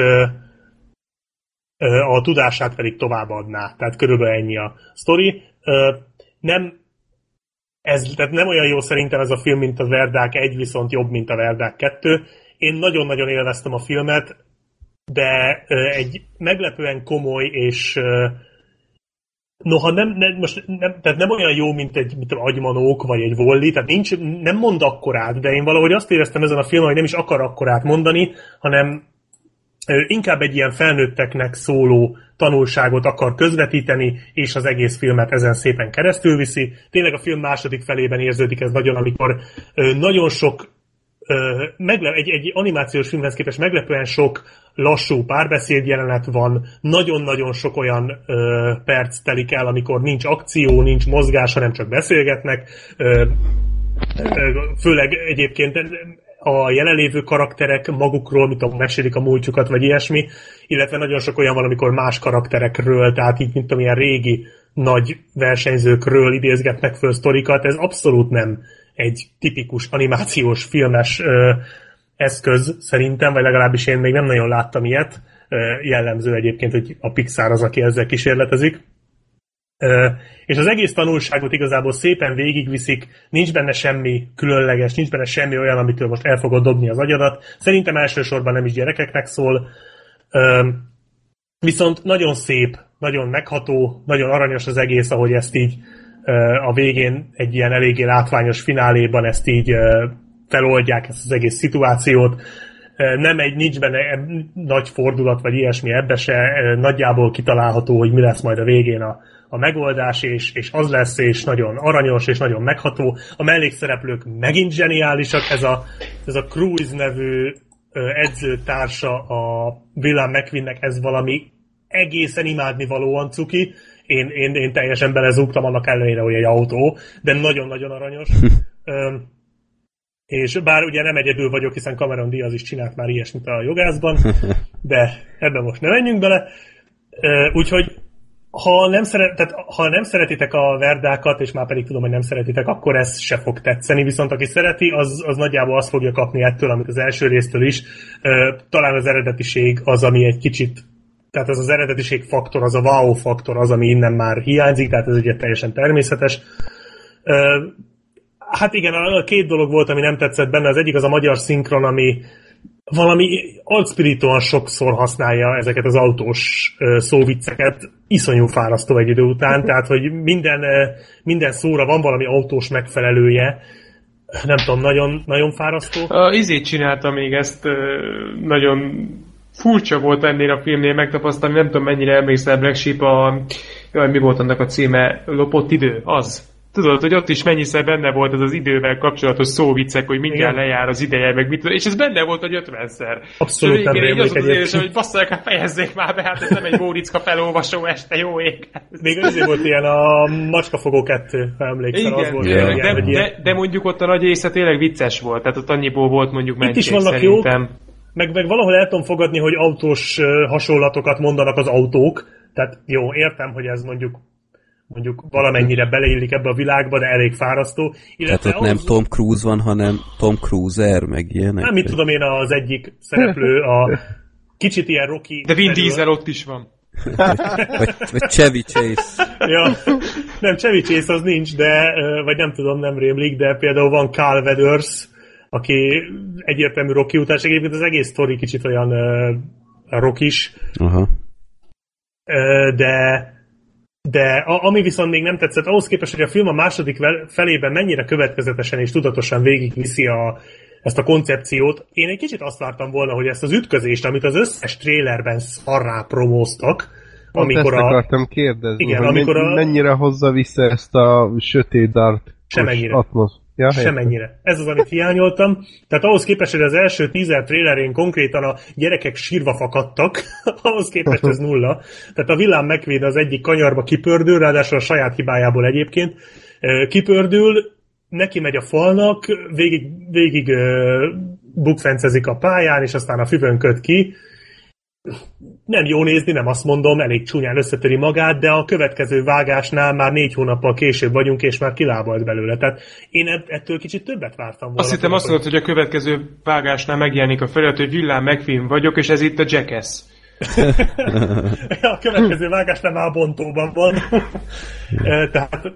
a tudását pedig továbbadná. Tehát körülbelül ennyi a sztori. Nem ez, tehát nem olyan jó szerintem ez a film, mint a Verdák 1, viszont jobb, mint a Verdák 2. Én nagyon-nagyon élveztem a filmet, de egy meglepően komoly és Noha nem, nem, most nem, tehát nem olyan jó, mint egy mint agymanók, vagy egy volli, tehát nincs, nem mond akkorát, de én valahogy azt éreztem ezen a filmen, hogy nem is akar akkorát mondani, hanem inkább egy ilyen felnőtteknek szóló tanulságot akar közvetíteni, és az egész filmet ezen szépen keresztül viszi. Tényleg a film második felében érződik ez nagyon, amikor nagyon sok meglep, egy, egy animációs filmhez képest meglepően sok lassú párbeszéd jelenet van, nagyon-nagyon sok olyan ö, perc telik el, amikor nincs akció, nincs mozgás, hanem csak beszélgetnek. Ö, főleg egyébként a jelenlévő karakterek magukról, mint a mesélik a múltjukat, vagy ilyesmi, illetve nagyon sok olyan van, amikor más karakterekről, tehát így, mint amilyen régi nagy versenyzőkről idézgetnek föl sztorikat, ez abszolút nem egy tipikus animációs filmes ö, eszköz szerintem, vagy legalábbis én még nem nagyon láttam ilyet. Ö, jellemző egyébként, hogy a Pixar az, aki ezzel kísérletezik. És az egész tanulságot igazából szépen végigviszik, nincs benne semmi különleges, nincs benne semmi olyan, amitől most el fogod dobni az agyadat. Szerintem elsősorban nem is gyerekeknek szól. Viszont nagyon szép, nagyon megható, nagyon aranyos az egész, ahogy ezt így a végén egy ilyen eléggé látványos fináléban ezt így feloldják ezt az egész szituációt. Nem egy, nincs benne nagy fordulat, vagy ilyesmi ebbe se, nagyjából kitalálható, hogy mi lesz majd a végén a, a megoldás, és, és az lesz, és nagyon aranyos, és nagyon megható. A mellékszereplők megint zseniálisak, ez a, ez a Cruise nevű edzőtársa a Willem McQueennek, ez valami egészen imádni valóan cuki, én, én, én teljesen belezúgtam annak ellenére, hogy egy autó, de nagyon-nagyon aranyos. (laughs) És bár ugye nem egyedül vagyok, hiszen Cameron Diaz is csinált már ilyesmit a jogászban, (laughs) de ebben most ne menjünk bele. Úgyhogy ha nem, szeret, tehát, ha nem szeretitek a verdákat, és már pedig tudom, hogy nem szeretitek, akkor ez se fog tetszeni, viszont aki szereti, az, az nagyjából azt fogja kapni ettől, amit az első résztől is. Talán az eredetiség az, ami egy kicsit tehát ez az eredetiség faktor, az a wow faktor az, ami innen már hiányzik, tehát ez ugye teljesen természetes. Hát igen, a két dolog volt, ami nem tetszett benne. Az egyik az a magyar szinkron, ami valami alcspirituan sokszor használja ezeket az autós szóvicceket, iszonyú fárasztó egy idő után, (laughs) tehát hogy minden, minden szóra van valami autós megfelelője, nem tudom, nagyon, nagyon fárasztó.
A izét csinálta még ezt nagyon furcsa volt ennél a filmnél megtapasztalni, nem tudom mennyire emlékszel Black Sheep a... Jaj, mi volt annak a címe? Lopott idő? Az. Tudod, hogy ott is mennyiszer benne volt ez az idővel kapcsolatos szóvicek, hogy mindjárt Igen. lejár az ideje, meg mit és ez benne volt, hogy ötvenszer.
Abszolút nem rémlik az
az hogy basszolják, hát fejezzék már be, hát ez nem egy Móriczka felolvasó este, jó ég.
Még azért volt ilyen a Macskafogó 2, ha emlékszel,
Igen,
az volt.
Igen, de, de, de, de, mondjuk ott a nagy része tényleg vicces volt, tehát ott annyiból volt mondjuk mentség
Itt is vannak
szerintem.
Jók, meg, meg valahol el tudom fogadni, hogy autós hasonlatokat mondanak az autók, tehát jó, értem, hogy ez mondjuk mondjuk valamennyire beleillik ebbe a világba, de elég fárasztó.
Tehát ott nem Tom Cruise van, hanem Tom Cruiser, meg ilyenek.
Nem, mit tudom én, az egyik szereplő, a kicsit ilyen Rocky...
De Vin Diesel ott is van. (laughs)
vagy, vagy Chevy Chase.
ja, nem, Chevy Chase az nincs, de, vagy nem tudom, nem rémlik, de például van Carl Weathers, aki egyértelmű Rocky utás, egyébként az egész sztori kicsit olyan uh, rockis,
Aha.
Uh, de de a, ami viszont még nem tetszett, ahhoz képest, hogy a film a második felében mennyire következetesen és tudatosan végigviszi a, ezt a koncepciót, én egy kicsit azt vártam volna, hogy ezt az ütközést, amit az összes trélerben szarrá promóztak,
amikor ezt a... akartam kérdezni, igen, amikor a... mennyire hozza vissza ezt a sötét dart atmosz.
Ja, Semennyire. Ez az, amit hiányoltam. Tehát ahhoz képest, hogy az első tízer trélerén konkrétan a gyerekek sírva fakadtak, (laughs) ahhoz képest ez (laughs) nulla. Tehát a villám megvéd az egyik kanyarba kipördül, ráadásul a saját hibájából egyébként, kipördül, neki megy a falnak, végig, végig bukfencezik a pályán, és aztán a füvön köt ki, nem jó nézni, nem azt mondom, elég csúnyán összetöri magát, de a következő vágásnál már négy hónappal később vagyunk, és már kilábalt belőle. Tehát én ettől kicsit többet vártam volna.
Azt hittem azt mondod, hogy a következő vágásnál megjelenik a felirat, hogy villám megfilm vagyok, és ez itt a Jackass. (laughs)
a következő vágásnál már bontóban van. Tehát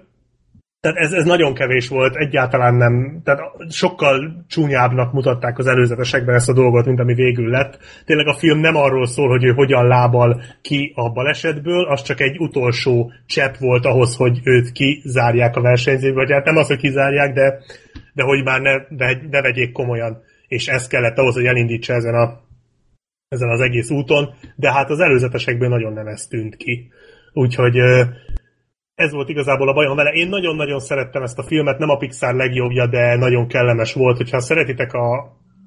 tehát ez, ez nagyon kevés volt, egyáltalán nem, tehát sokkal csúnyábbnak mutatták az előzetesekben ezt a dolgot, mint ami végül lett. Tényleg a film nem arról szól, hogy ő hogyan lábal ki a balesetből, az csak egy utolsó csepp volt ahhoz, hogy őt kizárják a versenyzőből, vagy hát nem az, hogy kizárják, de, de hogy már ne, ne, vegyék komolyan. És ez kellett ahhoz, hogy elindítsa ezen, a, ezen az egész úton, de hát az előzetesekből nagyon nem ez tűnt ki. Úgyhogy ez volt igazából a bajom vele. Én nagyon-nagyon szerettem ezt a filmet, nem a Pixar legjobbja, de nagyon kellemes volt. Hogyha szeretitek a,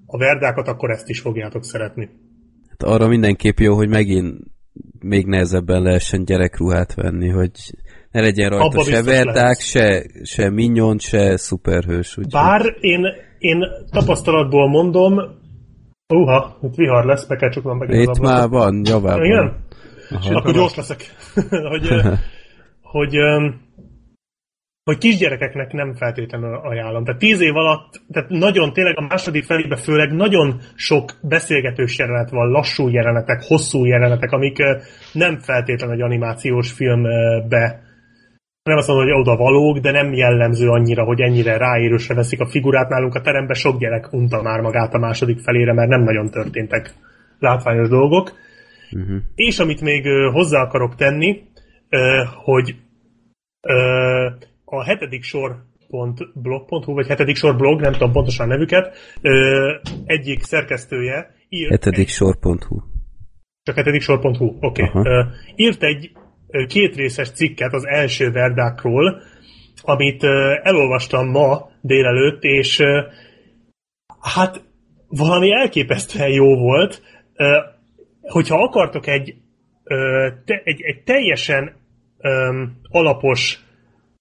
a verdákat, akkor ezt is fogjátok szeretni.
Hát arra mindenképp jó, hogy megint még nehezebben lehessen gyerekruhát venni, hogy ne legyen rajta Abba se verdák, se, se minyon, se szuperhős.
Úgy Bár én, én tapasztalatból mondom, uha, itt vihar lesz, be kell csuknom meg
Itt már van, javában.
Igen? Aha. Akkor gyors leszek. (laughs) hogy, (laughs) hogy hogy kisgyerekeknek nem feltétlenül ajánlom. Tehát tíz év alatt, tehát nagyon tényleg a második felébe főleg nagyon sok beszélgetős jelenet van, lassú jelenetek, hosszú jelenetek, amik nem feltétlenül egy animációs filmbe nem azt mondom, hogy oda valók, de nem jellemző annyira, hogy ennyire ráérősre veszik a figurát. Nálunk a teremben sok gyerek unta már magát a második felére, mert nem nagyon történtek látványos dolgok. Uh-huh. És amit még hozzá akarok tenni, hogy a hetedik sor blog.hu, vagy hetedik sor blog, nem tudom pontosan a nevüket, egyik szerkesztője
írt hetedik sor.hu
csak hetedik sor.hu, oké. Okay. Írt egy kétrészes cikket az első verdákról, amit elolvastam ma délelőtt, és hát valami elképesztően jó volt. Hogyha akartok egy, egy, egy teljesen öm, alapos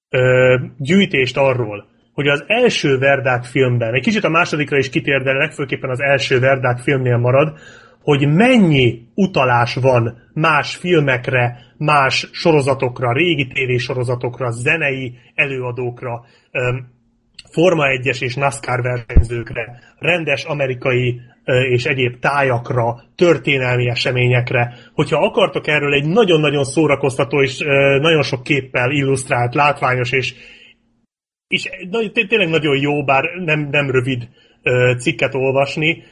ö, gyűjtést arról, hogy az első Verdák filmben, egy kicsit a másodikra is kitér, de legfőképpen az első Verdák filmnél marad, hogy mennyi utalás van más filmekre, más sorozatokra, régi tévésorozatokra, zenei előadókra, Forma 1-es és NASCAR versenyzőkre, rendes amerikai és egyéb tájakra, történelmi eseményekre. Hogyha akartok erről egy nagyon-nagyon szórakoztató és nagyon sok képpel illusztrált, látványos és, és tényleg nagyon jó, bár nem, nem rövid cikket olvasni,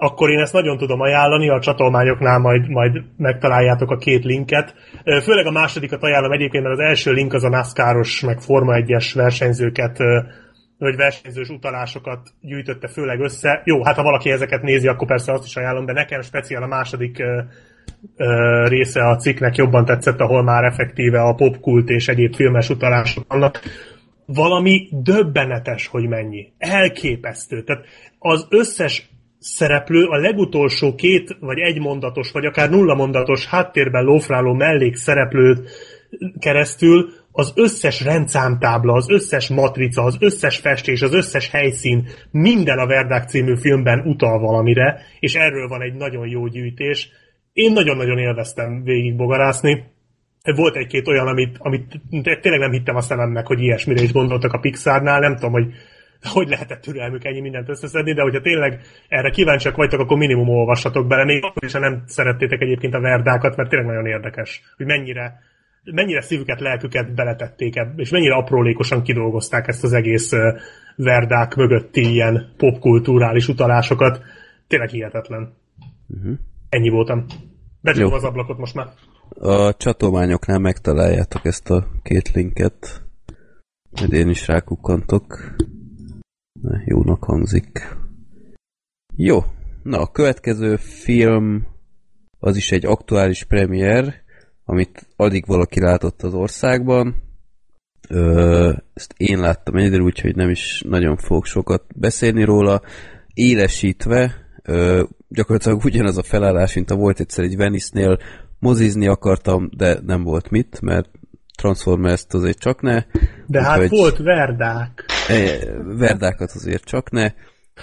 akkor én ezt nagyon tudom ajánlani, a csatolmányoknál majd, majd megtaláljátok a két linket. Főleg a másodikat ajánlom egyébként, mert az első link az a NASCAR-os, meg Forma 1-es versenyzőket vagy versenyzős utalásokat gyűjtötte főleg össze. Jó, hát ha valaki ezeket nézi, akkor persze azt is ajánlom, de nekem speciál a második ö, ö, része a cikknek jobban tetszett, ahol már effektíve a popkult és egyéb filmes utalások vannak. Valami döbbenetes, hogy mennyi. Elképesztő. Tehát az összes szereplő a legutolsó két vagy egy mondatos, vagy akár nulla mondatos háttérben lófráló mellék szereplőt keresztül az összes rendszámtábla, az összes matrica, az összes festés, az összes helyszín, minden a Verdák című filmben utal valamire, és erről van egy nagyon jó gyűjtés. Én nagyon-nagyon élveztem végig bogarászni. Volt egy-két olyan, amit, amit tényleg nem hittem a szememnek, hogy ilyesmire is gondoltak a Pixarnál, nem tudom, hogy hogy lehetett türelmük ennyi mindent összeszedni, de hogyha tényleg erre kíváncsiak vagytok, akkor minimum olvassatok bele, még akkor is, ha nem szerettétek egyébként a verdákat, mert tényleg nagyon érdekes, hogy mennyire mennyire szívüket, lelküket beletették ebbe, és mennyire aprólékosan kidolgozták ezt az egész verdák mögötti ilyen popkulturális utalásokat. Tényleg hihetetlen. Uh-huh. Ennyi voltam. Becsukom az ablakot most már.
A csatolmányoknál megtaláljátok ezt a két linket. Majd én is rákukkantok. Jónak hangzik. Jó. Na, a következő film az is egy aktuális premier, amit addig valaki látott az országban. Ö, ezt én láttam egyedül, úgyhogy nem is nagyon fogok sokat beszélni róla. Élesítve, ö, gyakorlatilag ugyanaz a felállás, mint a volt egyszer egy Venice-nél, mozizni akartam, de nem volt mit, mert Transformers-t azért csak ne.
De hát volt Verdák.
E, verdákat azért csak ne.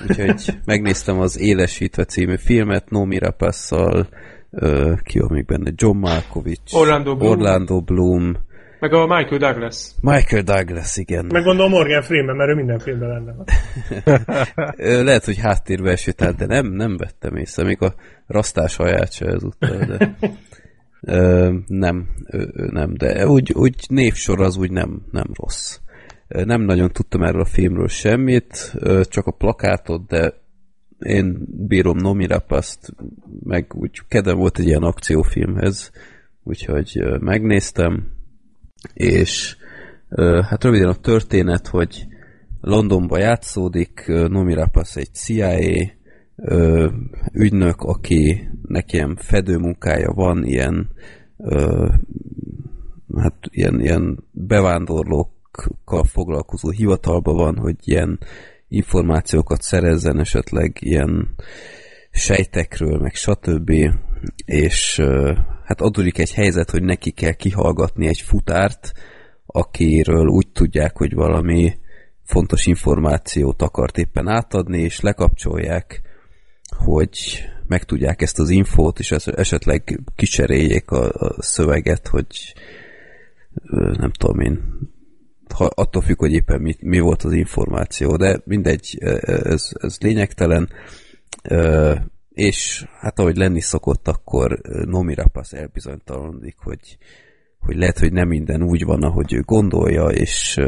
Úgyhogy megnéztem az Élesítve című filmet, Nomi Rapasszal, Ö, ki van még benne? John Malkovich,
Orlando Bloom.
Orlando Bloom,
Meg a Michael Douglas.
Michael Douglas, igen.
Meg gondolom Morgan Freeman, mert ő minden filmben lenne.
Ö, Lehet, hogy háttérbe esett de nem, nem vettem észre, még a rasztás haját se ezúttal, de ö, nem, ő nem, de úgy, úgy névsor az úgy nem, nem rossz. Ö, Nem nagyon tudtam erről a filmről semmit, ö, csak a plakátot, de én bírom Nomi Rapast, meg úgy kedvem volt egy ilyen akciófilmhez, úgyhogy megnéztem, és hát röviden a történet, hogy Londonba játszódik, Nomi Rapace egy CIA ügynök, akinek ilyen fedőmunkája van, ilyen hát ilyen, ilyen bevándorlókkal foglalkozó hivatalban van, hogy ilyen információkat szerezzen esetleg ilyen sejtekről, meg stb. És hát adódik egy helyzet, hogy neki kell kihallgatni egy futárt, akiről úgy tudják, hogy valami fontos információt akart éppen átadni, és lekapcsolják, hogy megtudják ezt az infót, és es- esetleg kicseréljék a, a szöveget, hogy nem tudom én, ha, attól függ, hogy éppen mi, mi volt az információ, de mindegy, ö, ez, ez lényegtelen. Ö, és hát ahogy lenni szokott, akkor Nomi Rapace elbizonytalanodik, hogy, hogy lehet, hogy nem minden úgy van, ahogy ő gondolja, és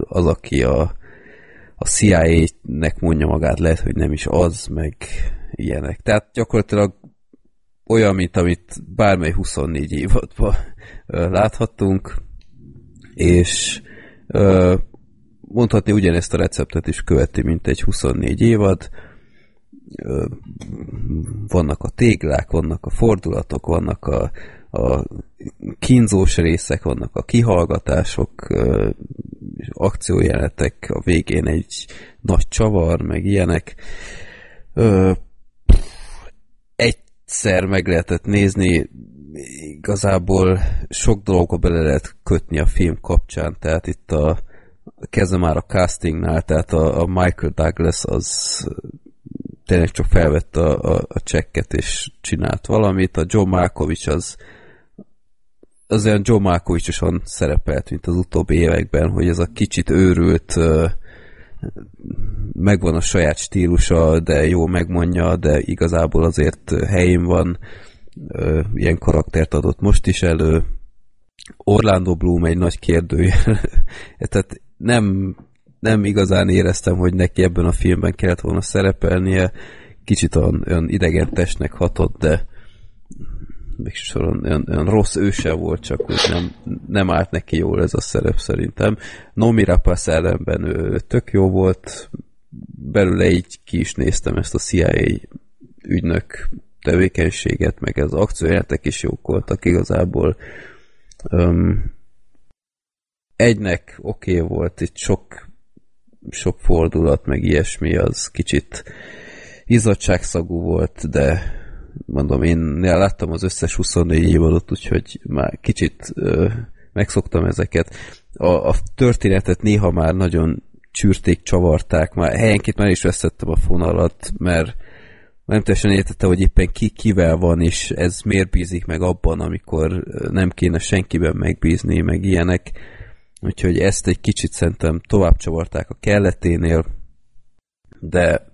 az, aki a, a CIA-nek mondja magát, lehet, hogy nem is az, meg ilyenek. Tehát gyakorlatilag olyan, mint amit bármely 24 évadban láthattunk, és mondhatni ugyanezt a receptet is követi, mint egy 24 évad. Vannak a téglák, vannak a fordulatok, vannak a, a kínzós részek, vannak a kihallgatások, ö, akciójelenetek, a végén egy nagy csavar, meg ilyenek. Egyszer meg lehetett nézni, igazából sok dologba bele lehet kötni a film kapcsán, tehát itt a kezdem már a castingnál, tehát a, a Michael Douglas az tényleg csak felvette a, a, a csekket és csinált valamit, a John Malkovich az az olyan John Malkovich-osan szerepelt, mint az utóbbi években, hogy ez a kicsit őrült megvan a saját stílusa, de jó megmondja, de igazából azért helyén van, ö, ilyen karaktert adott most is elő. Orlando Bloom egy nagy kérdőjel. (laughs) Tehát nem, nem igazán éreztem, hogy neki ebben a filmben kellett volna szerepelnie. Kicsit olyan, olyan idegen testnek hatott, de végsősoron olyan, olyan rossz őse volt, csak hogy nem, nem állt neki jól ez a szerep szerintem. Nomi Rapace ellenben ő tök jó volt, belőle így ki is néztem ezt a CIA ügynök tevékenységet, meg az akciójátek is jók voltak igazából. Um, egynek oké okay volt, itt sok, sok fordulat, meg ilyesmi, az kicsit izzadságszagú volt, de mondom, én láttam az összes 24 évadot, úgyhogy már kicsit ö, megszoktam ezeket. A, a történetet néha már nagyon csürték, csavarták, már helyenként már is veszettem a fonalat, mert nem teljesen értette, hogy éppen ki kivel van, és ez miért bízik meg abban, amikor nem kéne senkiben megbízni, meg ilyenek. Úgyhogy ezt egy kicsit szerintem tovább csavarták a kelleténél, de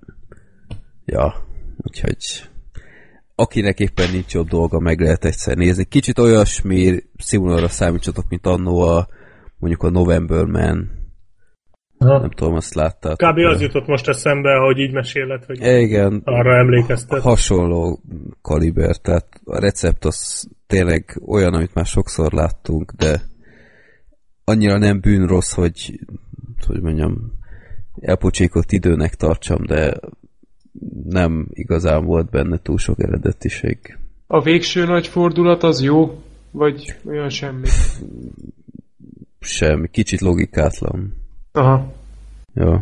ja, úgyhogy akinek éppen nincs jobb dolga, meg lehet egyszer nézni. Kicsit olyasmi színvonalra számítsatok, mint annó a mondjuk a November Man.
Ha.
Nem tudom, azt láttad.
Kb. az jutott most eszembe, hogy így meséled, hogy
Igen,
arra emlékeztet.
hasonló kaliber, tehát a recept az tényleg olyan, amit már sokszor láttunk, de annyira nem bűn rossz, hogy hogy mondjam, elpocsékott időnek tartsam, de nem igazán volt benne túl sok eredetiség.
A végső nagy fordulat az jó? Vagy olyan semmi?
Semmi, kicsit logikátlan.
Aha,
Jó.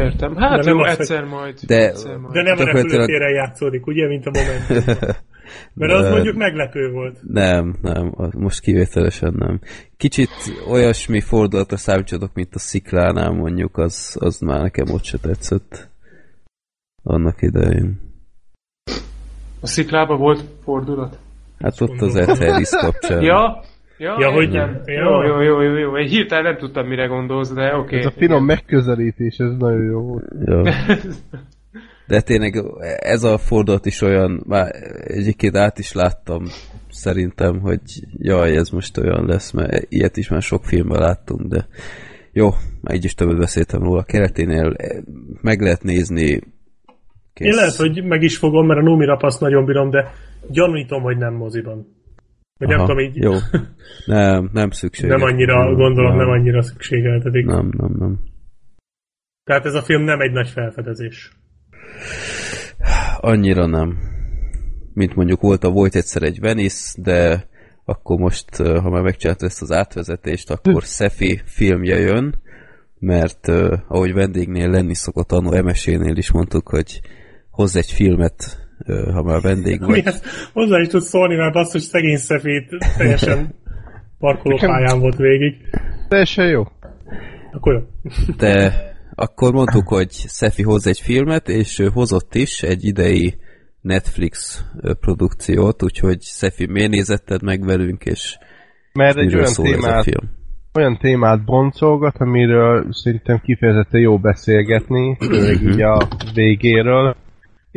értem. Hát
De nem
jó,
az, hogy-
egyszer majd.
De-
egyszer majd.
De nem a repülőtéren játszódik, ugye, mint a moment. (laughs) Mert az mondjuk meglepő volt.
Nem, nem, az most kivételesen nem. Kicsit olyasmi fordulatra számítsatok, mint a sziklánál mondjuk, az, az már nekem ott se tetszett. Annak idején.
A sziklába volt fordulat?
Hát ott az Ed Harris kapcsán.
Ja, ja,
Ja, hogy- ja.
Jó, jó, jó, jó, jó. Egy hirtelen nem tudtam, mire gondolsz, de oké.
Ez a finom megközelítés, ez nagyon jó volt.
Ja. (laughs) De tényleg ez a fordulat is olyan, már egyébként át is láttam szerintem, hogy jaj, ez most olyan lesz, mert ilyet is már sok filmben láttunk, de jó, már így is többet beszéltem róla. Kereténél eh, meg lehet nézni. Kész.
Én lehet, hogy meg is fogom, mert a Numi Rapaszt nagyon bírom, de gyanítom, hogy nem moziban. Vagy nem
Aha,
tudom így.
Jó. Nem, nem szükség.
Nem annyira, gondolom, nem annyira szükségeltetik.
Nem, nem, nem.
Tehát ez a film nem egy nagy felfedezés.
Annyira nem. Mint mondjuk volt a Volt egyszer egy Venice, de akkor most, ha már megcsinált ezt az átvezetést, akkor Szefi filmje jön, mert ahogy vendégnél lenni szokott, annó MSZ-nél is mondtuk, hogy hozz egy filmet, ha már vendég vagy.
Mihez hozzá is tudsz szólni, mert azt, hogy szegény szefét teljesen parkolópályán volt végig.
Teljesen jó.
Akkor jó.
De akkor mondtuk, hogy Szefi hoz egy filmet, és ő hozott is egy idei Netflix produkciót, úgyhogy Szefi, miért nézetted meg velünk, és
Mert egy olyan témát,
film?
olyan témát boncolgat, amiről szerintem kifejezetten jó beszélgetni, főleg így a végéről.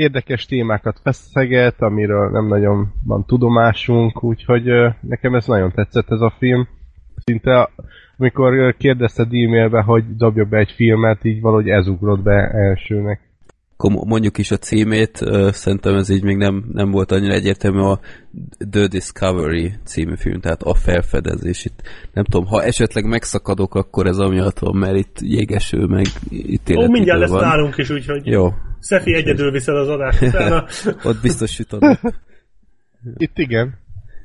Érdekes témákat feszeget, amiről nem nagyon van tudomásunk, úgyhogy nekem ez nagyon tetszett ez a film. Szinte amikor kérdezted e-mailbe, hogy dobja be egy filmet, így valahogy ez ugrott be elsőnek.
Akkor mo- mondjuk is a címét, szerintem ez így még nem, nem volt annyira egyértelmű a The Discovery című film, tehát a felfedezés. Itt, nem tudom, ha esetleg megszakadok, akkor ez amiatt van, mert itt jégeső, meg itt
Ó, mindjárt lesz nálunk is, úgyhogy
Jó,
Szefi egyedül viszed az adást (laughs) utána.
ott biztos süt a nap.
Itt igen,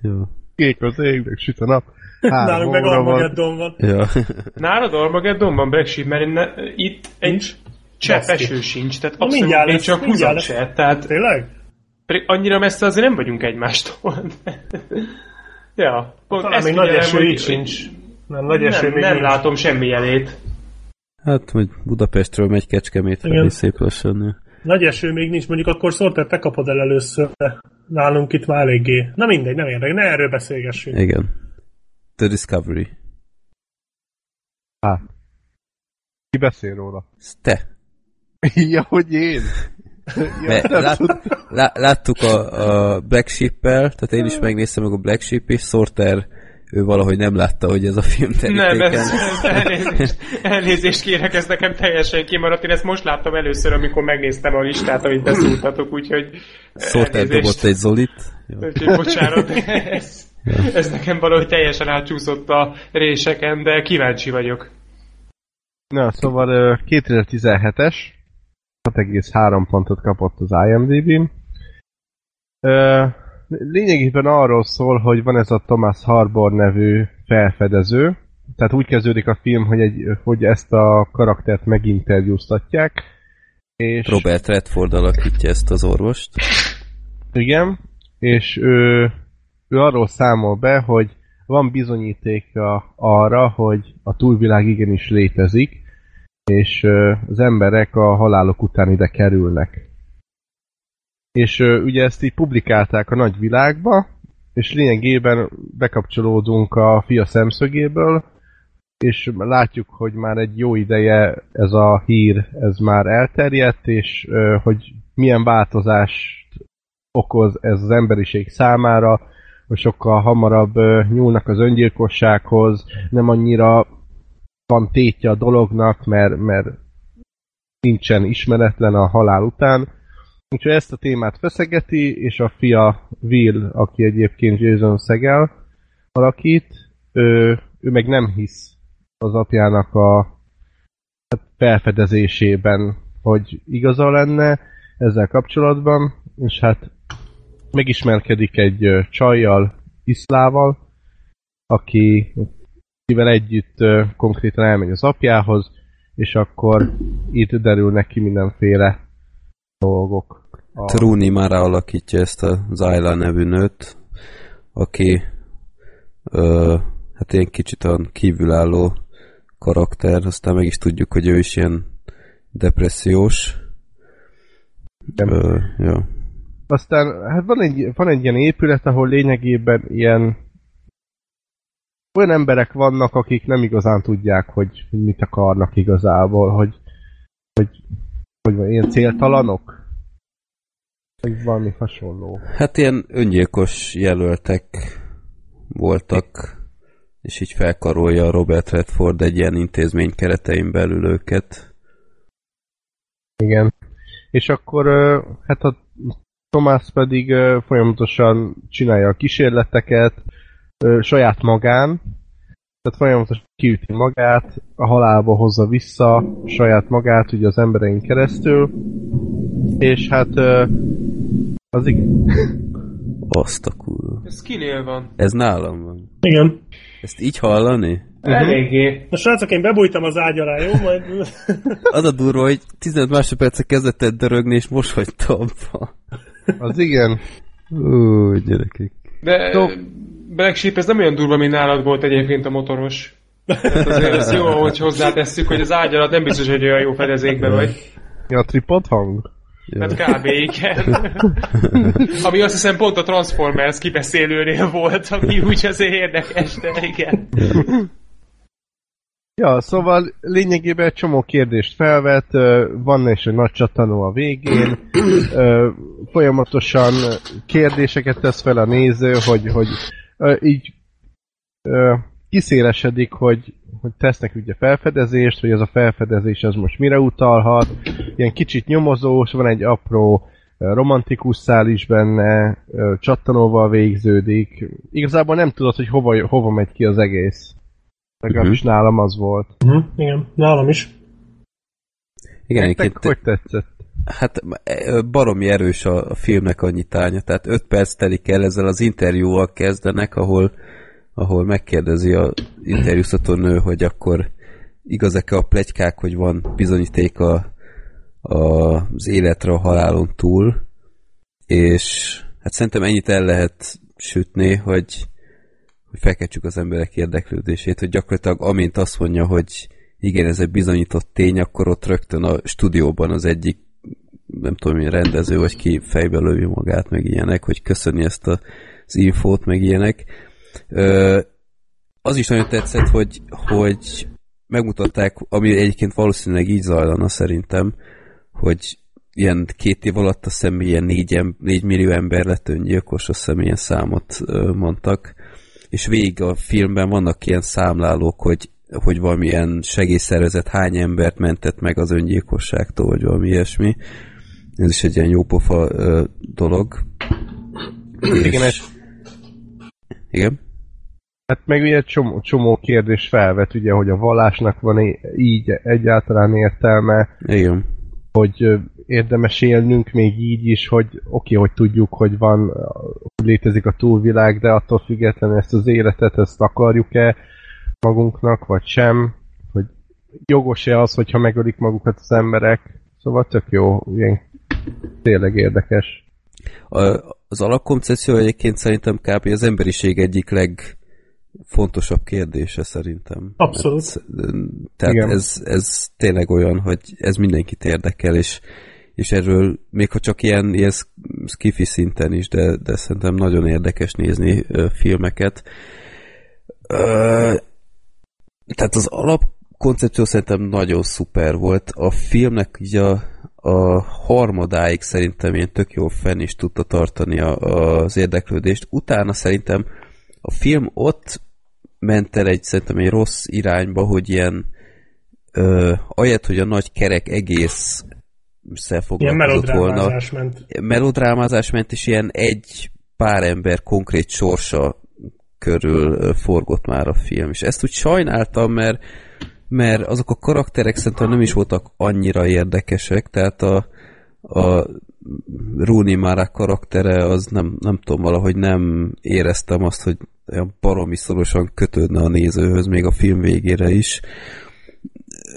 Jó.
kék az égnek, süt a nap. (laughs) Három
Nálunk meg
óra van.
Armageddon van.
Ja.
Nálad Armageddonban Black Sheep, mert ne, itt egy
Nincs?
Csepp eső sincs, tehát abszolút
mindjárt
még
lesz,
csak húzat se, tehát
Tényleg?
pedig annyira messze azért nem vagyunk egymástól. (laughs) ja, pont
Talán még nagy eső így sincs. Nem, nagy eső
Nem,
még
nem látom semmi jelét.
Hát, hogy Budapestről megy Kecskemét felé szép lassan.
Nagy eső még nincs, mondjuk akkor Sorter, te kapod el először, de nálunk itt már eléggé. Na mindegy, nem érdekel, ne erről beszélgessünk.
Igen. The Discovery.
Hát. Ki beszél róla?
Te. (laughs)
ja, hogy én?
Mert lát, lá, láttuk a, a Black Sheep-el, tehát én is megnéztem meg a Black Sheep is, Sorter ő valahogy nem látta, hogy ez a film
Nem,
terítéken.
ez, ez elnézést, elnézést kérek, ez nekem teljesen kimaradt. Én ezt most láttam először, amikor megnéztem a listát, amit beszúrtatok, úgyhogy
Sorter dobott egy Zolit. Jó.
Úgyhogy bocsánat, ez, ez nekem valahogy teljesen átcsúszott a réseken, de kíváncsi vagyok.
Na, szóval ö, 2017-es, 6,3 pontot kapott az IMDb-n. Lényegében arról szól, hogy van ez a Thomas Harbour nevű felfedező, tehát úgy kezdődik a film, hogy, egy, hogy ezt a karaktert meginterjúztatják, és
Robert Redford alakítja ezt az orvost.
Igen, és ő, ő arról számol be, hogy van bizonyítéka arra, hogy a túlvilág igenis létezik, és az emberek a halálok után ide kerülnek. És ugye ezt így publikálták a nagyvilágba, és lényegében bekapcsolódunk a fia szemszögéből, és látjuk, hogy már egy jó ideje ez a hír, ez már elterjedt, és hogy milyen változást okoz ez az emberiség számára, hogy sokkal hamarabb nyúlnak az öngyilkossághoz, nem annyira van tétje a dolognak, mert, mert nincsen ismeretlen a halál után. Úgyhogy ezt a témát feszegeti, és a fia Will, aki egyébként Jason Segel alakít, ő, ő meg nem hisz az apjának a felfedezésében, hogy igaza lenne ezzel kapcsolatban, és hát megismerkedik egy csajjal, Iszlával, aki akivel együtt konkrétan elmegy az apjához, és akkor itt derülnek ki mindenféle dolgok. A,
Truni Mara alakítja ezt a Zyla nevű nőt, aki ö, hát ilyen kicsit olyan kívülálló karakter, aztán meg is tudjuk, hogy ő is ilyen depressziós.
Nem.
Ö, ja.
Aztán hát van egy, van egy ilyen épület, ahol lényegében ilyen olyan emberek vannak, akik nem igazán tudják, hogy, mit akarnak igazából, hogy, hogy, hogy van, ilyen céltalanok? Vagy valami hasonló.
Hát ilyen öngyilkos jelöltek voltak, és így felkarolja Robert Redford egy ilyen intézmény keretein belül őket.
Igen. És akkor hát a Tomás pedig folyamatosan csinálja a kísérleteket ö, saját magán, tehát folyamatosan kiüti magát, a halálba hozza vissza saját magát ugye az emberein keresztül, és hát ö, az igen.
Azt a kurva.
Ez kinél van?
Ez nálam van.
Igen.
Ezt így hallani?
Eléggé.
Na srácok, én bebújtam az ágy alá, jó? Majd...
Az a durva, hogy 15 másodperce kezdett el dörögni, és most hagyta abba.
Az igen.
Ó, gyerekek.
De
Jó.
Black Sheep, ez nem olyan durva, mint nálad volt egyébként a motoros. Tehát azért ez jó, hogy hozzátesszük, hogy az ágy alatt nem biztos, hogy olyan jó fedezékben vagy.
Ja, tripod hang?
Hát kb. igen. (laughs) Ami azt hiszem pont a Transformers kibeszélőnél volt, ami úgy azért érdekes, de igen.
Ja, szóval lényegében egy csomó kérdést felvet, van is egy nagy csatanó a végén, folyamatosan kérdéseket tesz fel a néző, hogy, hogy így kiszélesedik, hogy, hogy tesznek ugye felfedezést, hogy ez a felfedezés az most mire utalhat, ilyen kicsit nyomozós, van egy apró romantikus szál is benne, csattanóval végződik. Igazából nem tudod, hogy hova, hova megy ki az egész. Legalábbis uh-huh. nálam az volt.
Uh-huh, igen, nálam is.
Igen,
Nektek
egyébként
hogy tetszett?
Hát baromi erős a, a filmnek a nyitánya, tehát 5 perc telik el ezzel az interjúval kezdenek, ahol, ahol megkérdezi a interjúztató nő, hogy akkor igazak-e a plegykák, hogy van bizonyíték a, a, az életre a halálon túl, és hát szerintem ennyit el lehet sütni, hogy, hogy felkeltsük az emberek érdeklődését, hogy gyakorlatilag amint azt mondja, hogy igen, ez egy bizonyított tény, akkor ott rögtön a stúdióban az egyik nem tudom, milyen rendező, vagy ki fejbe lövi magát, meg ilyenek, hogy köszöni ezt a, az infót, meg ilyenek. Ö, az is nagyon tetszett, hogy, hogy megmutatták, ami egyébként valószínűleg így zajlana szerintem, hogy ilyen két év alatt azt hiszem ilyen négy, négy millió ember lett öngyilkos, azt hiszem ilyen számot mondtak, és végig a filmben vannak ilyen számlálók, hogy hogy valamilyen segélyszervezet hány embert mentett meg az öngyilkosságtól, vagy valami ilyesmi. Ez is egy ilyen jópofa ö, dolog.
Igen, ez,
Igen?
hát meg ugye csomó, csomó kérdés felvet, ugye, hogy a vallásnak van így egyáltalán értelme,
Igen.
hogy érdemes élnünk még így is, hogy oké, okay, hogy tudjuk, hogy van, hogy létezik a túlvilág, de attól függetlenül ezt az életet, ezt akarjuk-e magunknak, vagy sem, hogy jogos-e az, hogyha megölik magukat az emberek, szóval tök jó, ilyen tényleg érdekes.
A, az alapkoncepció egyébként szerintem kb. az emberiség egyik legfontosabb kérdése szerintem.
Abszolút.
Hát, tehát
Igen.
ez, ez tényleg olyan, hogy ez mindenkit érdekel, és, és erről még ha csak ilyen, ilyen skifi szinten is, de, de szerintem nagyon érdekes nézni ö, filmeket. Ö, tehát az alapkoncepció szerintem nagyon szuper volt. A filmnek így a, a harmadáig szerintem ilyen tök jó fenn is tudta tartani a, az érdeklődést. Utána szerintem a film ott ment el egy szerintem egy rossz irányba, hogy ilyen ö, ahelyett, hogy a nagy kerek egész
Ilyen
foglalkozott volna.
ment.
Melodrámázás ment, és ilyen egy pár ember konkrét sorsa körül forgott már a film. És ezt úgy sajnáltam, mert, mert azok a karakterek szerintem nem is voltak annyira érdekesek, tehát a, a Rooney Mara karaktere, az nem, nem tudom, valahogy nem éreztem azt, hogy olyan baromi szorosan kötődne a nézőhöz, még a film végére is.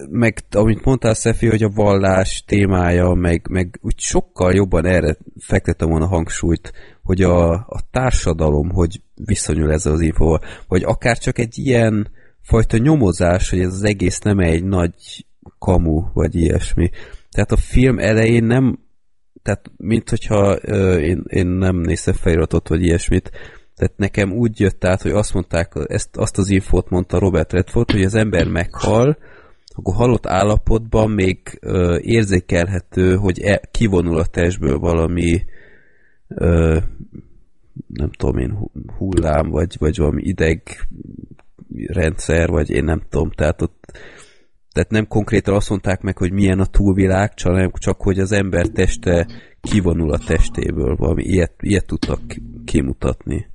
Meg, amit mondtál, Szefi, hogy a vallás témája, meg, meg úgy sokkal jobban erre fektettem volna hangsúlyt, hogy a, a társadalom, hogy viszonyul ezzel az infóval, vagy akár csak egy ilyen fajta nyomozás, hogy ez az egész nem egy nagy kamu, vagy ilyesmi. Tehát a film elején nem tehát mint hogyha ö, én, én nem néztem feliratot, vagy ilyesmit, tehát nekem úgy jött át, hogy azt mondták, ezt, azt az infót mondta Robert Redford, hogy az ember meghal, akkor halott állapotban még ö, érzékelhető, hogy e, kivonul a testből valami ö, nem tudom én, hu- hullám, vagy, vagy valami ideg rendszer, vagy én nem tudom, tehát ott tehát nem konkrétan azt mondták meg, hogy milyen a túlvilág, csak, csak hogy az ember teste kivonul a testéből, valami ilyet, ilyet tudtak kimutatni.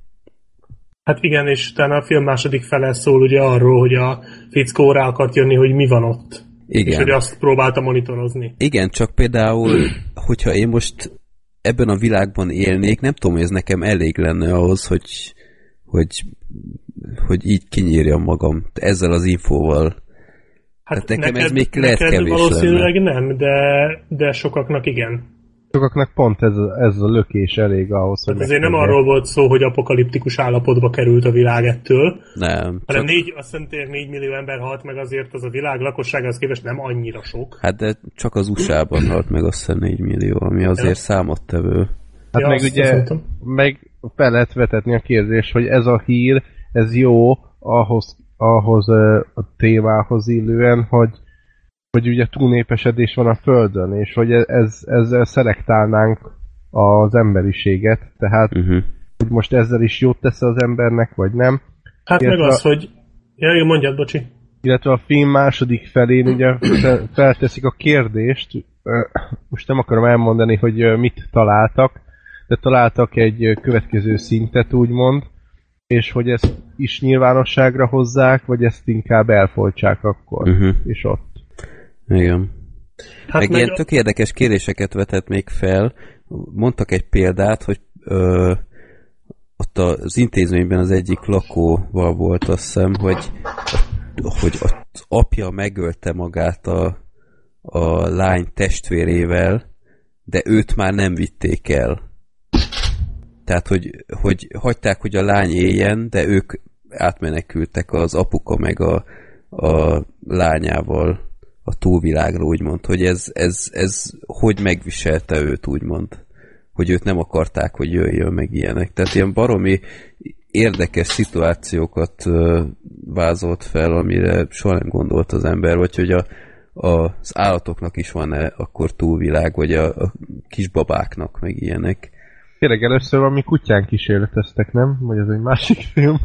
Hát igen, és utána a film második fele szól ugye arról, hogy a fickó rá akart jönni, hogy mi van ott.
Igen.
És hogy azt próbálta monitorozni.
Igen, csak például, hogyha én most ebben a világban élnék, nem tudom, hogy ez nekem elég lenne ahhoz, hogy, hogy, hogy így kinyírjam magam ezzel az infóval. Hát nekem ez még lehet
neked
kevés
valószínűleg
lenne.
nem, de, de sokaknak igen.
Sokaknak pont ez, a- ez a lökés elég ahhoz, hogy...
Tehát ezért nem arról volt szó, hogy apokaliptikus állapotba került a világ ettől,
Nem,
hanem
csak,
négy, azt hiszem tényleg 4 millió ember halt meg, azért az a világ lakosságához képest nem annyira sok.
hát de csak az USA-ban halt meg azt hiszem 4 millió, ami azért
Ja.
számottevő.
Hát
Ja,
meg ugye, meg fel lehet vetetni a kérdést, hogy ez a hír, ez jó ahhoz, ahhoz a témához illően, hogy hogy ugye túlnépesedés van a Földön, és hogy e- ez, ezzel szelektálnánk az emberiséget, tehát
Uh-huh.
hogy most ezzel is jót tesz az embernek, vagy nem.
Hát meg
Illetve-
az, hogy... Ja, igen, mondjad, bocsi.
illetve a film második felén ugye fe- felteszik a kérdést, most nem akarom elmondani, hogy mit találtak, de találtak egy következő szintet úgymond, és hogy ezt is nyilvánosságra hozzák, vagy ezt inkább elfoltsák akkor,
Uh-huh.
és ott.
Igen.
Hát
meg, ilyen tök érdekes kéréseket vetett még fel. Mondtak egy példát, hogy ö, ott az intézményben az egyik lakóval volt azt hiszem, hogy, hogy az apja megölte magát a, a lány testvérével, de őt már nem vitték el. Tehát, hogy, hogy hagyták, hogy a lány éljen, de ők átmenekültek az apuka meg a, a lányával a túlvilágra, úgymond, hogy ez, ez, ez hogy megviselte őt, úgymond. Hogy őt nem akarták, hogy jöjjön meg ilyenek. Tehát ilyen baromi érdekes szituációkat vázolt fel, amire soha nem gondolt az ember, vagy hogy a, az állatoknak is van-e akkor túlvilág, vagy a, a kisbabáknak, meg ilyenek.
Tényleg először valami kutyán kísérleteztek, nem? Vagy ez egy másik film?